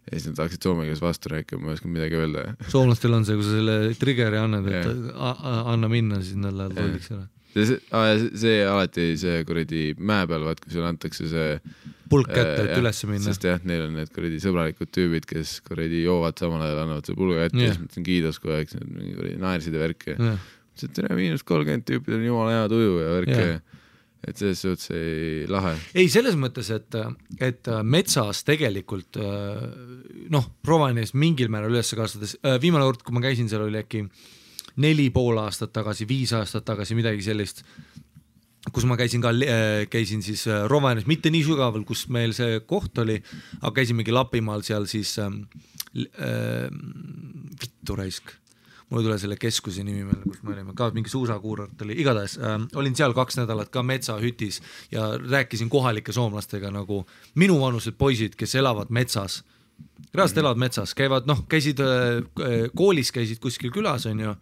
ja siis nad hakkasid soome keeles vastu rääkima, ma ei osanud midagi öelda. soomlastel on see, kui sa selle trigger'i annad, et a- a- anna minna, siis nad lähevad lolliks ära. see, see, see, alati see kuradi mäe peal, vaat kui sulle antakse see pulk kätte, Äh, et ülesse minna. sest jah, neil on need kuradi sõbralikud tüübid, kes kuradi joovad samal ajal, annavad selle pulga kätte ja Jah. siis mõtlesin kiidos kogu aeg, kuradi naersid ja värki. jah, et tere, miinus kolmkümmend tüüpidel on jumala hea tuju ja värki Jah. et selles suhtes ei lahe. ei, selles mõttes, et, et äh, metsas tegelikult äh, noh, Rovaniemis mingil määral üles kasvades, viimane kord, kui ma käisin seal, oli äkki neli pool aastat tagasi, viis aastat tagasi, midagi sellist, kus ma käisin ka, käisin siis äh, Rovaniemis, mitte nii sügaval, kus meil see koht oli, aga käisimegi Lapimaal seal siis ähm,, äh, vittu raisk mul ei tule selle keskuse nimi meelde, kus me olime, ka mingi suusakuurort oli, igatahes äh, olin seal kaks nädalat ka metsahütis ja rääkisin kohalike soomlastega nagu minuvanused poisid, kes elavad metsas. reaalselt elavad metsas, käivad noh, käisid äh, koolis, käisid kuskil külas onju,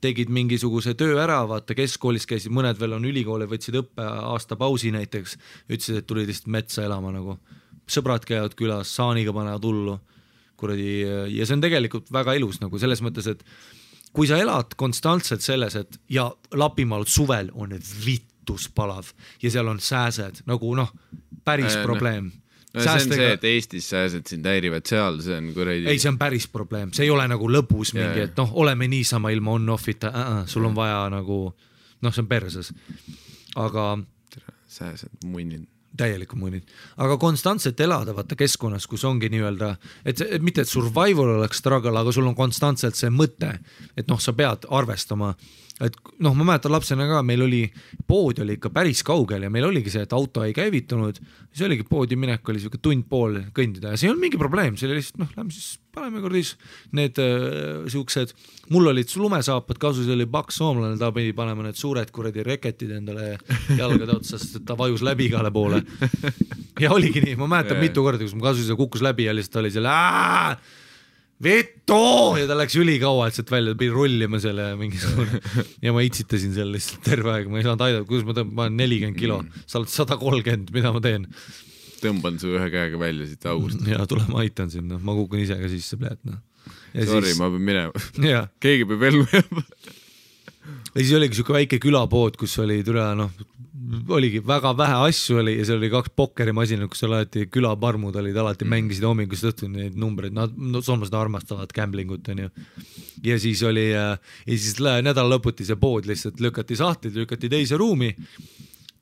tegid mingisuguse töö ära, vaata keskkoolis käisid, mõned veel on ülikooli, võtsid õppeaasta pausi näiteks, ütlesid, et tulid lihtsalt metsa elama nagu. sõbrad käivad külas, saaniga panevad hullu kuradi ja see on tegelikult väga ilus nagu selles mõttes, et kui sa elad konstantselt selles, et ja Lapimaal suvel on vittus palav ja seal on sääsed nagu noh, päris Äh, noh, probleem. no see on see, et Eestis sääsed sind häirivad, seal see on kuradi. ei, see on päris probleem, see ei ole nagu lõbus Jaa, mingi, et noh, oleme niisama ilma on-off'ita äh,, äh, sul on vaja nagu noh, see on perses. aga sääsed munnid. Täielikult munnid, aga konstantselt elada vaata keskkonnas, kus ongi nii-öelda, et mitte, et survival oleks struggle, aga sul on konstantselt see mõte, et noh, sa pead arvestama, et noh, ma mäletan lapsena ka, meil oli, pood oli ikka päris kaugel ja meil oligi see, et auto ei käivitunud, siis oligi poodi minek oli siuke tund-pool kõndida ja see ei olnud mingi probleem, see oli lihtsalt noh, lähme siis paneme kuradi s- need äh, siuksed, mul olid lumesaapad kasus, oli paks soomlane, ta pidi panema need suured kuradi reketid endale jalgade otsa, sest et ta vajus läbi igale poole. ja oligi nii, ma mäletan mitu korda, kus ma kasusin, kukkus läbi ja lihtsalt oli seal veto ja ta läks ülikaua, et sealt välja, pidi rullima selle mingisugune ja ma itsitasin seal lihtsalt terve aeg, ma ei saanud aidata, kuidas ma tõmban, ma olen nelikümmend kilo, sa oled sada kolmkümmend, mida ma teen? Tõmban su ühe käega välja siit august. ja tule ma aitan sind, noh, ma kukun ise ka sisse, pleet noh. Sorry, siis, ma pean minema. keegi peab ellu jääma. ja siis oligi siuke väike külapood, kus oli türa noh, oligi väga vähe asju oli ja seal oli kaks pokkerimasinat, kus alati külaparmud olid, alati mm. mängisid hommikust õhtuni neid numbreid, nad no,, soomlased armastavad gambling ut onju. ja siis oli äh, ja siis nädala lõputi see pood lihtsalt lükati sahtlid, lükati teise ruumi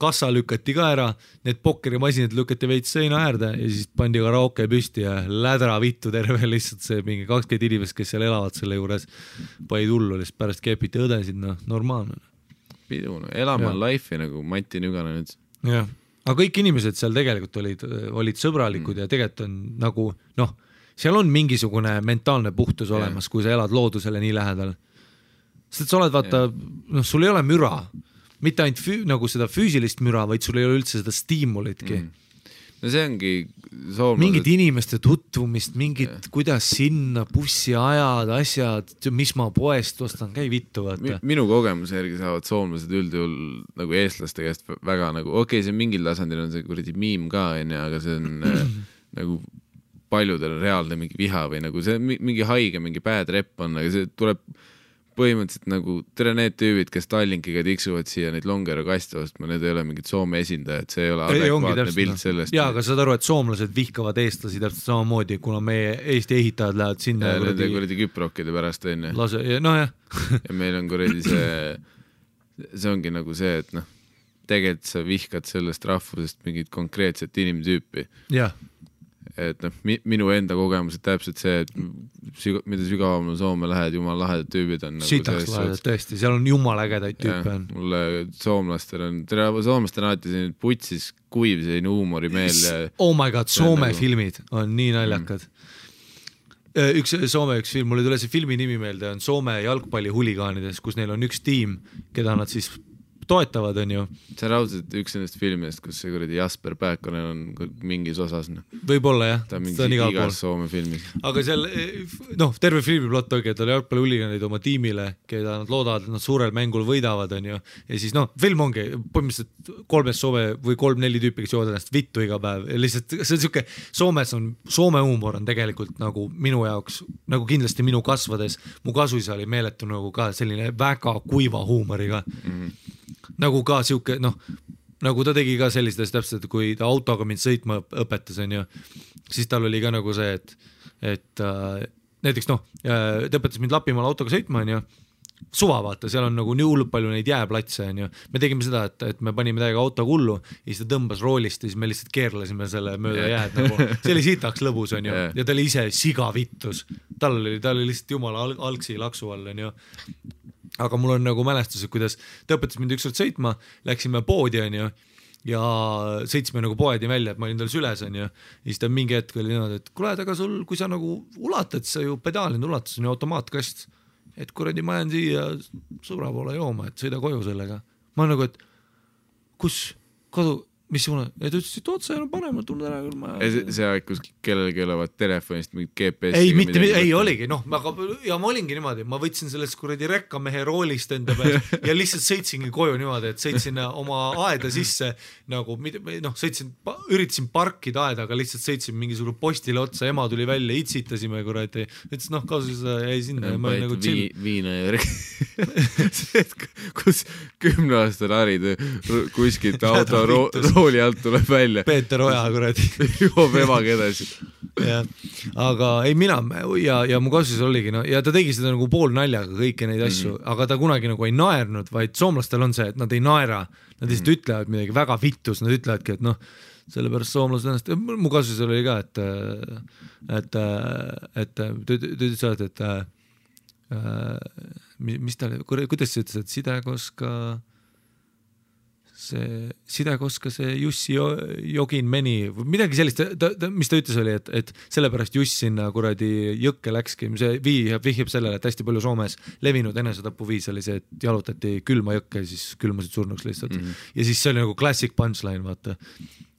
kassa lükati ka ära, need pokkerimasinad lükati veits seina äärde ja siis pandi karaoke püsti ja lädra vittu terve lihtsalt see mingi kakskümmend inimest, kes seal elavad selle juures, panid hullu lihtsalt pärast kepiti õdesid, noh, normaalne. pidu, no elama Jaa. life'i nagu Mati Nüganen ütles. jah, aga kõik inimesed seal tegelikult olid, olid sõbralikud ja tegelikult on nagu noh, seal on mingisugune mentaalne puhtus olemas, kui sa elad loodusele nii lähedal. sest sa oled vaata, noh, sul ei ole müra, mitte ainult füü, nagu seda füüsilist müra, vaid sul ei ole üldse seda stiimulitki mm.. no see ongi mingit soomlased, inimeste tutvumist, mingit, kuidas sinna bussiajad, asjad, mis ma poest ostan, käi vittu, vaata. minu kogemuse järgi saavad soomlased üldjuhul nagu eestlaste käest väga nagu, okei okay,, see mingil tasandil on see kuradi miim ka onju, aga see on äh, nagu paljudel reaalne mingi viha või nagu see mi- mingi haige, mingi bad rep on, aga see tuleb põhimõtteliselt nagu, tere need tüübid, kes Tallinkiga tiksuvad siia neid Longero kaste ostma, need ei ole mingid Soome esindajad, see ei ole adekvaatne pilt sellest. jaa, aga saad aru, et soomlased vihkavad eestlasi täpselt samamoodi, kuna meie Eesti ehitajad lähevad sinna nende kuradi küprokkide pärast onju. lase, nojah, ja meil on kuradi see, see ongi nagu see, et noh, tegelikult sa vihkad sellest rahvusest mingit konkreetset inimtüüpi. jah, et noh mi,, minu enda kogemus on täpselt see, et süga, mida sügavamale Soome lähed, jumala lahedad tüübid on nagu. sitaks lahedad tõesti, seal on jumala ägedaid tüüpe on. mulle soomlastel on, tere, soomlastel on alati selline putsis kuiv selline huumorimeel oh my god, Soome nagu- filmid on nii naljakad mm.. üks Soome üks film, mul ei tule see filmi nimi meelde, on Soome jalgpallihuligaanides, kus neil on üks tiim, keda nad siis toetavad, onju. see on raudselt üks nendest filmidest, kus see kuradi Jasper Pääkkonen on mingis osas, noh, võib-olla jah, ta on ta on igas. Soome filmis. aga seal noh, terve filmi plott ongi, et on jalgpallihuliganid oma tiimile, keda nad loodavad, et nad suurel mängul võidavad, onju. ja siis noh, film ongi põhimõtteliselt kolmest Soome või kolm-neli tüüpi, kes joovad ennast vittu iga päev ja lihtsalt see on siuke, Soomes on, Soome huumor on tegelikult nagu minu jaoks nagu kindlasti minu kasvades, mu kasuisa oli meeletu nagu ka selline väga kuiva huumoriga mm. -hmm. Nagu ka siuke noh nagu ta tegi ka selliseid asju täpselt, kui ta autoga mind sõitma õp- õpetas, onju, siis tal oli ka nagu see, et, et äh, näiteks noh, ta õpetas mind Lapimaal autoga sõitma, onju, suva vaata, seal on nagu nii hullult palju neid jääplatse onju, me tegime seda, et, et me panime täiega auto hullu ja siis ta tõmbas roolist ja siis me lihtsalt keerlesime selle mööda jääd nagu, see oli sitaks lõbus onju Jah. ja ta oli ise sigavittus, tal oli, ta oli lihtsalt jumala al- algsi laksu all onju aga mul on nagu mälestused, kuidas ta õpetas mind ükskord sõitma, läksime poodi onju ja sõitsime nagu poedi välja, et ma olin tal süles onju, ja siis ta mingi hetk oli niimoodi, et kuule, et aga sul, kui sa nagu ulatad, sa ju pedaali see on ju automaatkast. et kuradi, ma jään siia sõbra poole jooma, et sõida koju sellega. ma nagu, et kus, kodu, missugune, ja ta ütles, et otse no paremalt tunned ära küll, ma see aeg, kus kellelgi olevat telefonist mingit GPS-i. ei, mitte, ei. oligi, noh, aga ja ma olingi niimoodi, ma võtsin sellest kuradi rekkamehe roolist enda peal ja lihtsalt sõitsingi koju niimoodi, et sõitsin oma aeda sisse nagu noh, sõitsin, üritasin parkida aeda, aga lihtsalt sõitsin mingisugune postile otsa, ema tuli välja, itsitasime kuradi, ütles noh, kaasa jäi sinna ja ma olin nagu chill. viina ja et kus kümneaastane Harid kuskilt auto rooli alt tuleb välja, Peeter Oja kuradi joob emaga edasi. jah, aga ei mina ja, ja mu kasutus oligi no ja ta tegi seda nagu poolnaljaga kõiki neid asju mm, -hmm. aga ta kunagi nagu ei naernud, vaid soomlastel on see, et nad ei naera, nad lihtsalt mm -hmm. ütlevad midagi väga vittus, nad ütlevadki, et noh, sellepärast soomlased ennast, mu kasutusel oli ka, et, et, et ta ütles alati, et äh, mi- mis ta oli, kuidas sa ütlesid, et sidekoska see sidekoska see Jussi Jo- Jogin meni või midagi sellist, ta, ta, mis ta ütles, oli, et, et sellepärast Juss sinna kuradi jõkke läkski, see viib, vihjab sellele, et hästi palju Soomes levinud enesetapuviis oli see, et jalutati külma jõkke ja siis külmusid surnuks lihtsalt mm. -hmm. ja siis see oli nagu classic punchline, vaata.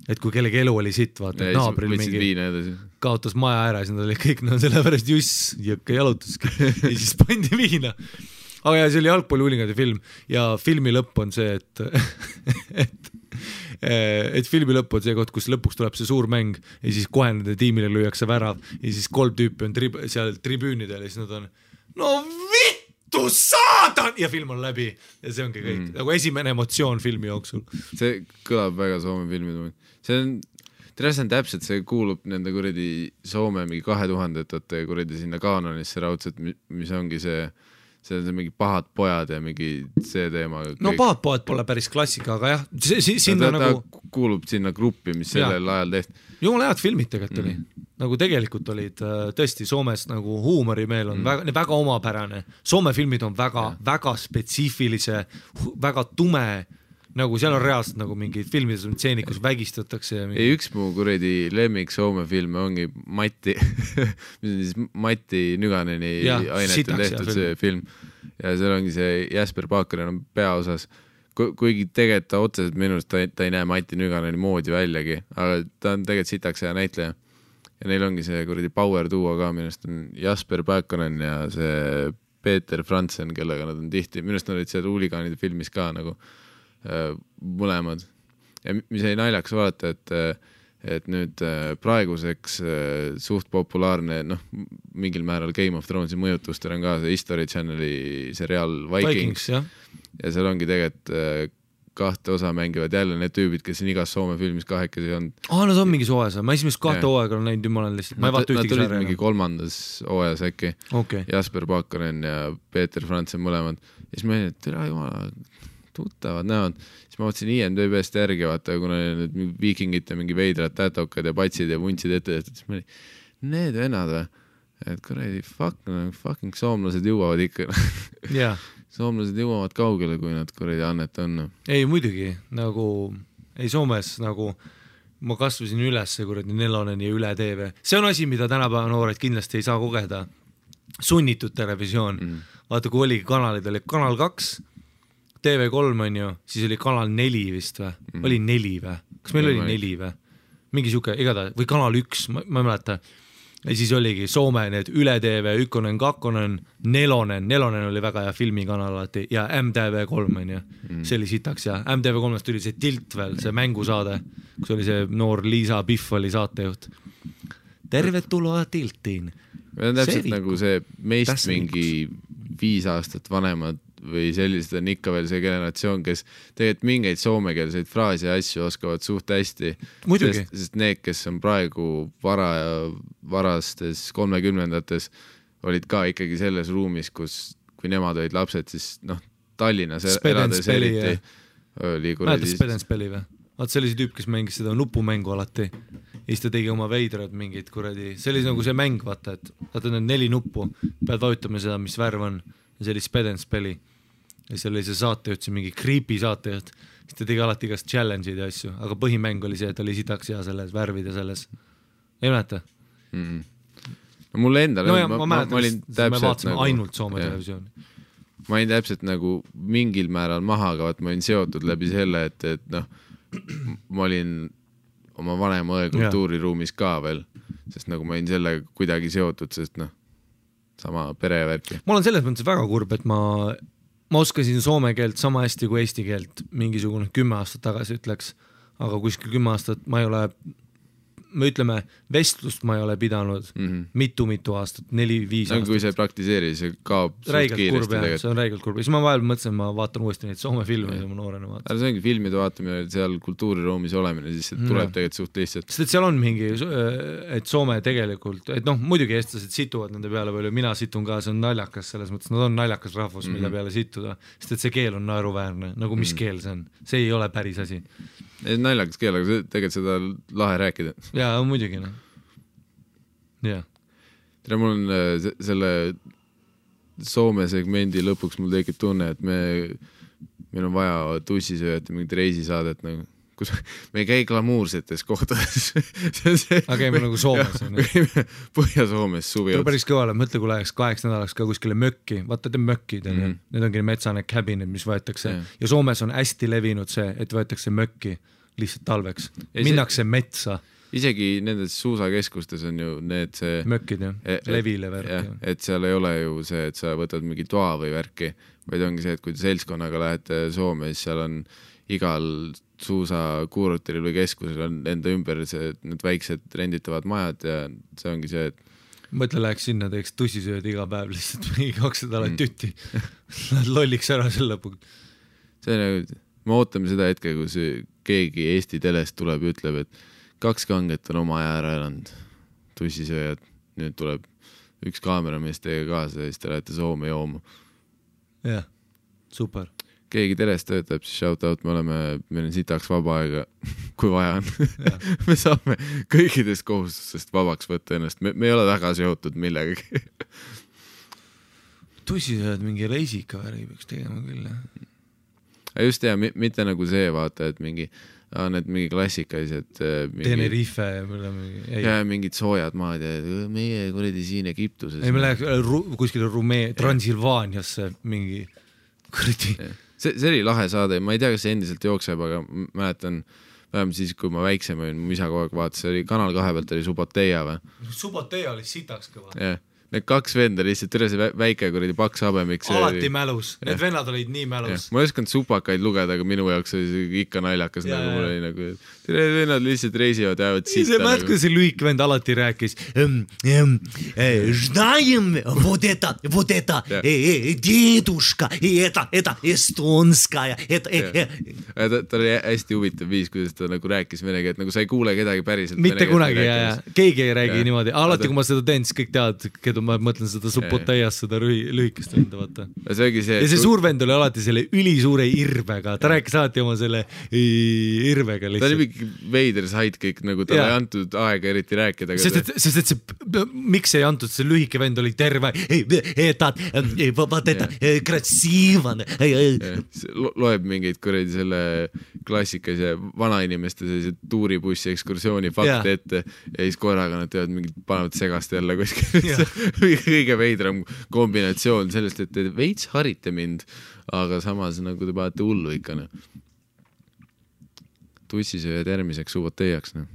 et kui kellegi elu oli sitt, vaata, et naabril mingi kaotas maja ära, siis nad olid kõik, no sellepärast Juss jõkke jalutaski ja siis pandi viina. Aga ja see oli jalgpallihuuligade film ja filmi lõpp on see, et, et, et filmi lõpp on see koht, kus lõpuks tuleb see suur mäng ja siis kohe nende tiimile lüüakse värav ja siis kolm tüüpi on trib-, seal tribüünidel ja siis nad on no vittu saatan ja film on läbi ja see ongi kõik mm., nagu esimene emotsioon filmi jooksul. see kõlab väga Soome filmi, see on, tead, see on täpselt, see kuulub nende kuradi Soome mingi kahe tuhandetate kuradi sinna kaanonisse raudselt, mis ongi see, see on mingi pahad pojad ja mingi see teema. no Pahad poed pole päris klassika, aga jah, sinna ta, nagu ta kuulub sinna gruppi, mis sellel ajal tehti. jumala head filmid tegelikult oli mm., nagu tegelikult olid äh, tõesti Soomes nagu huumorimeel on mm. väga, väga omapärane, Soome filmid on väga, väga spetsiifilise, väga tume, nagu seal on reaalselt nagu mingid filmides on stseenid, kus vägistatakse ja mingi... ei, üks mu kuradi lemmik Soome filme ongi Mati, mis on siis Mati Nüganeni sitaks hea tehtud see film. ja seal ongi see Jasper Paakanen on peaosas. Ku- kuigi tegelikult ta otseselt minu arust ta, ta ei näe Mati Nüganeni moodi väljagi, aga ta on tegelikult sitaks hea näitleja. ja neil ongi see kuradi power duo ka, minu arust on Jasper Paakanen ja see Peeter Franzen, kellega nad on tihti, minu arust nad olid seal huligaanide filmis ka nagu mõlemad. ja mi- mis oli naljakas vaadata, et äh, et nüüd äh, praeguseks äh, suht populaarne, noh, mingil määral Game of Thronesi mõjutustel on ka see History Channeli seriaal Vikings, Vikings ja seal ongi tegelikult äh, kahte osa mängivad jälle need tüübid, kes on igas Soome filmis kahekesi olnud. aa nad on mingis hooajas, ma esimest kahte hooaega olen näinud, olen lihtsalt, ma ei vaata ühtegi olid mingi sarja. kolmandas hooajas äkki, okei, Jasper Paakanen ja Peeter Franzen mõlemad. ja siis ma olin, et tere jumala, tuttavad näod. siis ma vaatasin IMDB-st järgi vaata, kuna need viikingite mingi veidrad tätokad ja patsid ja vuntsid ette tehtud, siis ma olin, need vennad või? et kuradi fuck, fucking soomlased jõuavad ikka, jaa soomlased jõuavad kaugele, kui nad kuradi annet on. noh. ei muidugi nagu ei Soomes nagu ma kasvasin üles kuradi Nelonen ja Üle TV, see on asi, mida tänapäeva noored kindlasti ei saa kogeda. sunnitud televisioon mm., vaata kui oligi kanalid, oli Kanal kaks, TV3 on ju, siis oli Kanal neli vist või mm., oli neli või, kas meil Ei oli neli või? mingi sihuke igatahes või Kanal üks, ma ei mäleta ja siis oligi Soome need Üle TV, Ykkönen, Kakkonen, Nelonen, Nelonen oli väga hea filmikanal alati ja MTV3 onju mm., see oli sitaks ja MTV3-st tuli see Tilt veel, see mängusaade, kus oli see noor Liisa Pihv oli saatejuht. tervetuloa Tiltiin. Need on täpselt See nagu see meist Tässä mingi viis aastat vanemad või sellised on ikka veel see generatsioon, kes tegelikult mingeid soomekeelseid fraase ja asju oskavad suht hästi. Sest, sest need, kes on praegu vara, varastes kolmekümnendates, olid ka ikkagi selles ruumis, kus kui nemad olid lapsed, siis noh, Tallinnas Sped and elades Spelli, eriti oli mäletad kuradi Spedenspelli või? vaat see oli see tüüp, kes mängis seda nupumängu alati ja siis ta tegi oma veidrad mingid kuradi, see oli nagu see mäng, vaata, et vaata need neli nuppu, pead vajutama seda, mis värv on ja see oli Spedenspelli ja seal oli see saatejuht, see mingi creepy saatejuht, siis ta tegi alati igast challenge'id ja asju, aga põhimäng oli see, et oli sitaks hea selles värvide selles, ei mäleta? mm.. no mulle endale no ja ma, ma, ma, ma olin täpselt nagu, ainult Soome televisiooni. ma olin täpselt nagu mingil määral maha, aga vaat ma olin seotud läbi selle, et, et noh, ma olin oma vanema õe kultuuriruumis ka veel, sest nagu ma olin sellega kuidagi seotud, sest noh, sama perevärki. ma olen selles mõttes väga kurb, et ma, ma oskasin soome keelt sama hästi kui eesti keelt mingisugune kümme aastat tagasi ütleks, aga kuskil kümme aastat ma ei ole, me ütleme, vestlust ma ei ole pidanud mitu-mitu aastat, neli-viis no kui aastat. sa ei praktiseeri, see kaob räigelt kurb jah, see on räigelt kurb ja siis ma vahel mõtlesin, ma vaatan uuesti neid Soome filme, mida ma noorena vaatasin. aga see ongi filmide vaatamine, seal kultuuriruumis olemine, siis see tuleb Jah. tegelikult suht lihtsalt. sest et seal on mingi, et Soome tegelikult, et noh, muidugi eestlased situvad nende peale palju, mina situn ka, see on naljakas selles mõttes, nad on naljakas rahvus mm, -hmm. Mhm. mille peale situda, sest et see keel on naeruväärne, nagu mis mm -hmm. keel see on, see ei ole päris asi. Naljakas keel, aga tegelikult seda on lahe rääkida. jaa, muidugi noh, jah, tere, mul on äh, se- selle Soome segmendi lõpuks mul tekib tunne, et me, meil on vaja tussisööjate mingit reisisaadet nagu, kus me ei käi glamuursetes kohtades. Aga käime nagu Soomes, on ju. Põhja-Soomes suvi tuleb päris kõvale, mõtle, kui läheks kaheks nädalaks ka kuskile mökki, vaata need mökid on ju Mhm., need ongi metsane cabin'id, mis võetakse Jah. ja Soomes on hästi levinud see, et võetakse mökki lihtsalt talveks, Ja see- minnakse metsa, isegi nendes suusakeskustes on ju need see mökid jah E-, levile jah värk, et seal ei ole ju see, et sa võtad mingi toa või värki, vaid ongi see, et kui te seltskonnaga lähete Soome, siis seal on igal suusakuurutil või keskusel on enda ümber see, need väiksed renditavad majad ja see ongi see, et mõtle, läheks sinna, teeks tussisööd iga päev lihtsalt mingi kaks nädalat Mm. tütti. Lähed lolliks ära selle lõpuks. see on nagu, me ootame seda hetke, kus keegi Eesti telest tuleb ja ütleb, et kaks kanget on oma aja ära elanud, tussisööjad, nüüd tuleb üks kaameramees teiega kaasa ja siis te lähete Soome jooma. jah, super. Keegi telest töötab, siis shout out, me oleme, meil on sitaks vaba aega, kui vaja on. me saame kõikidest kohustustest vabaks võtta ennast, me, me ei ole väga seotud millegagi. tussisööd mingi reisika värgi peaks tegema küll jah. just ja mi- mitte nagu see, vaata, et mingi, need mingi klassikalised äh, mingi, Tenerife ja oleme, ei, ja mingid soojad maad ja meie kuradi siin Egiptuses. ei me läheks äh, ru, kuskile Rumee-, Transilvaaniasse mingi kuradi, see, see oli lahe saade, ma ei tea, kas see endiselt jookseb, aga mäletan vähemalt siis, kui ma väiksem olin, mu isa kogu aeg vaatas, see oli Kanal kahe pealt oli Suboteia või? Subotea oli sitaks kõva. jah, need kaks venda lihtsalt , üle see vä- väike kuradi paks habemik . alati mälus , need Jah. vennad olid nii mälus . ma ei osanud supakaid lugeda , aga minu jaoks oli see ikka naljakas , Jaa, nagu mul jaa. oli nagu , tere vennad lihtsalt reisivad , jäävad see sitta mäletad , nagu . kuidas see lühike vend alati rääkis . Знаем вот это , вот это Jah. э, э, дедушка , это , это эстонская , это э, э, ta , tal oli hästi huvitav viis , kuidas ta nagu rääkis vene keelt , nagu sa ei kuule kedagi päriselt . mitte kunagi ja , ja keegi ei räägi Jah. niimoodi , Aga alati ta- kui ma seda teen , siis kõik teavad , keda mööda, ma mõtlen seda Subotajast, seda rühi-, lühikest venda, vaata. no see ongi see. ja see suur vend oli alati selle ülisuure irvega, ta rääkis alati oma selle irvega lihtsalt. ta oli mingi veider sait kõik nagu, talle ei antud aega eriti rääkida. sest et, sest et see, miks ei antud, see lühike vend oli terve, ta, vaata, ta, kratsiivane. loeb mingeid kuradi selle klassikalise vanainimeste sellise tuuribussi ekskursiooni fakte ette ja siis korraga nad teevad mingit, panevad segast jälle kuskile kõige veidram kombinatsioon sellest, et te veits harite mind, aga samas nagu te panete hullu ikka noh. tussisööjad järgmiseks Suboteiaks noh.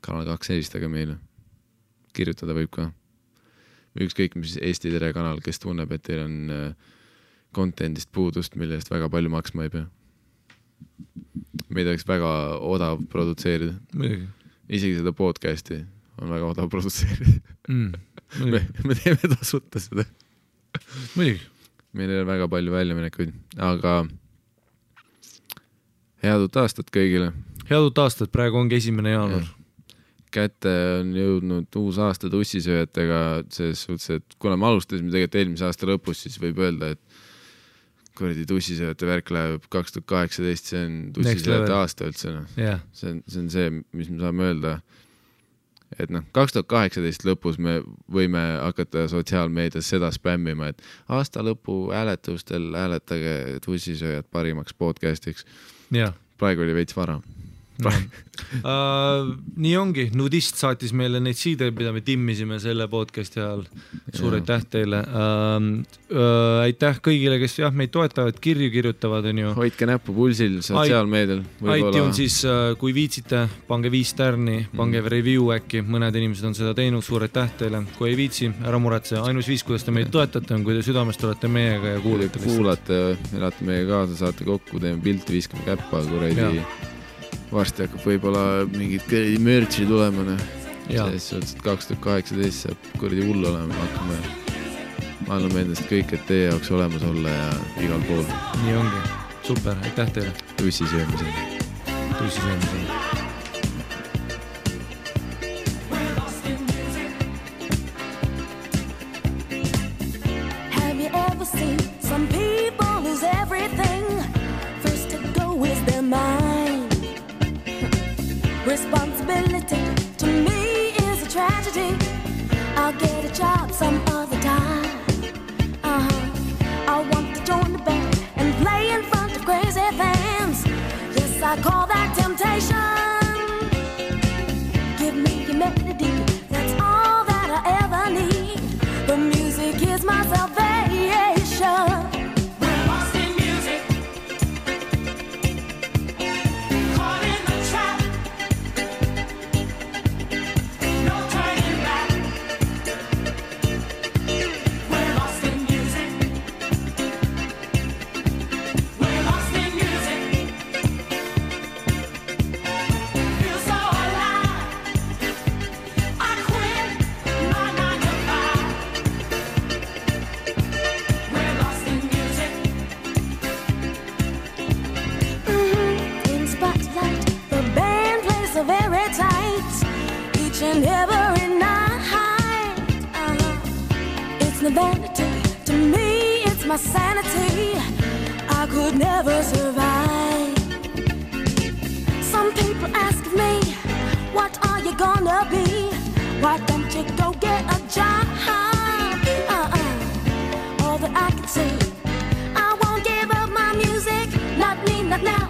kanal kaks helistage meile, kirjutada võib ka. ükskõik mis Eesti Tere kanal, kes tunneb, et teil on äh, content'ist puudust, mille eest väga palju maksma ei pea. meid oleks väga odav produtseerida, isegi seda podcast'i on väga odav produtseerida. mm,, me me teeme tasuta seda, muidugi. meil ei ole väga palju väljaminekuid, aga head uut aastat kõigile. head uut aastat, praegu ongi esimene jaanuar. kätte on jõudnud uus aasta tussisööjatega selles suhtes, et kuna me alustasime tegelikult eelmise aasta lõpus, siis võib öelda, et kuradi tussisööjate värk läheb kaks tuhat kaheksateist, see on tussisööjate aasta üldse noh, jah, see on, see on see, mis me saame öelda. Et noh, kaks tuhat kaheksateist lõpus me võime hakata sotsiaalmeedias seda spämmima, et aasta lõpu hääletustel hääletage tussisööjad parimaks podcast'iks. praegu oli veits vara. Uh, nii ongi, nudist saatis meile neid siideid, mida me timmisime selle podcast'i ajal. suur aitäh teile uh,. Uh, aitäh kõigile, kes jah meid toetavad, kirju kirjutavad, onju. hoidke näppu pulsil sotsiaalmeedial. iTunesis, kui viitsite, pange viis tärni, pange review äkki, mõned inimesed on seda teinud, suur aitäh teile. kui ei viitsi, ära muretse, ainus viis, kuidas te meid toetate, on, kui te südamest olete meiega ja kuulate kuulate, elate meiega kaasa, saate kokku, teeme pilti, viskame käppa, kuradi. Varsti hakkab võib-olla mingit kuradi mürtsi tulema, noh. Selles suhtes, et kaks tuhat kaheksateist saab kuradi hull olema, hakkame, anname endast kõik, et teie jaoks olemas olla ja igal pool nii ongi, super, aitäh teile, tussi söömisel. tõsisõimisel. Have you ever seen some people lose everything? First to go is their mind. Responsibility to me is a tragedy. I'll get a job some other time. Uh-huh. I want to join the band and play in front of crazy fans. Yes, I call that so very tight each and every night. Uh -huh. It's the vanity to me, it's my sanity. I could never survive. Some people ask me, What are you gonna be? Why don't you go get a job? Uh -uh. All that I can say, I won't give up my music, not me, not now.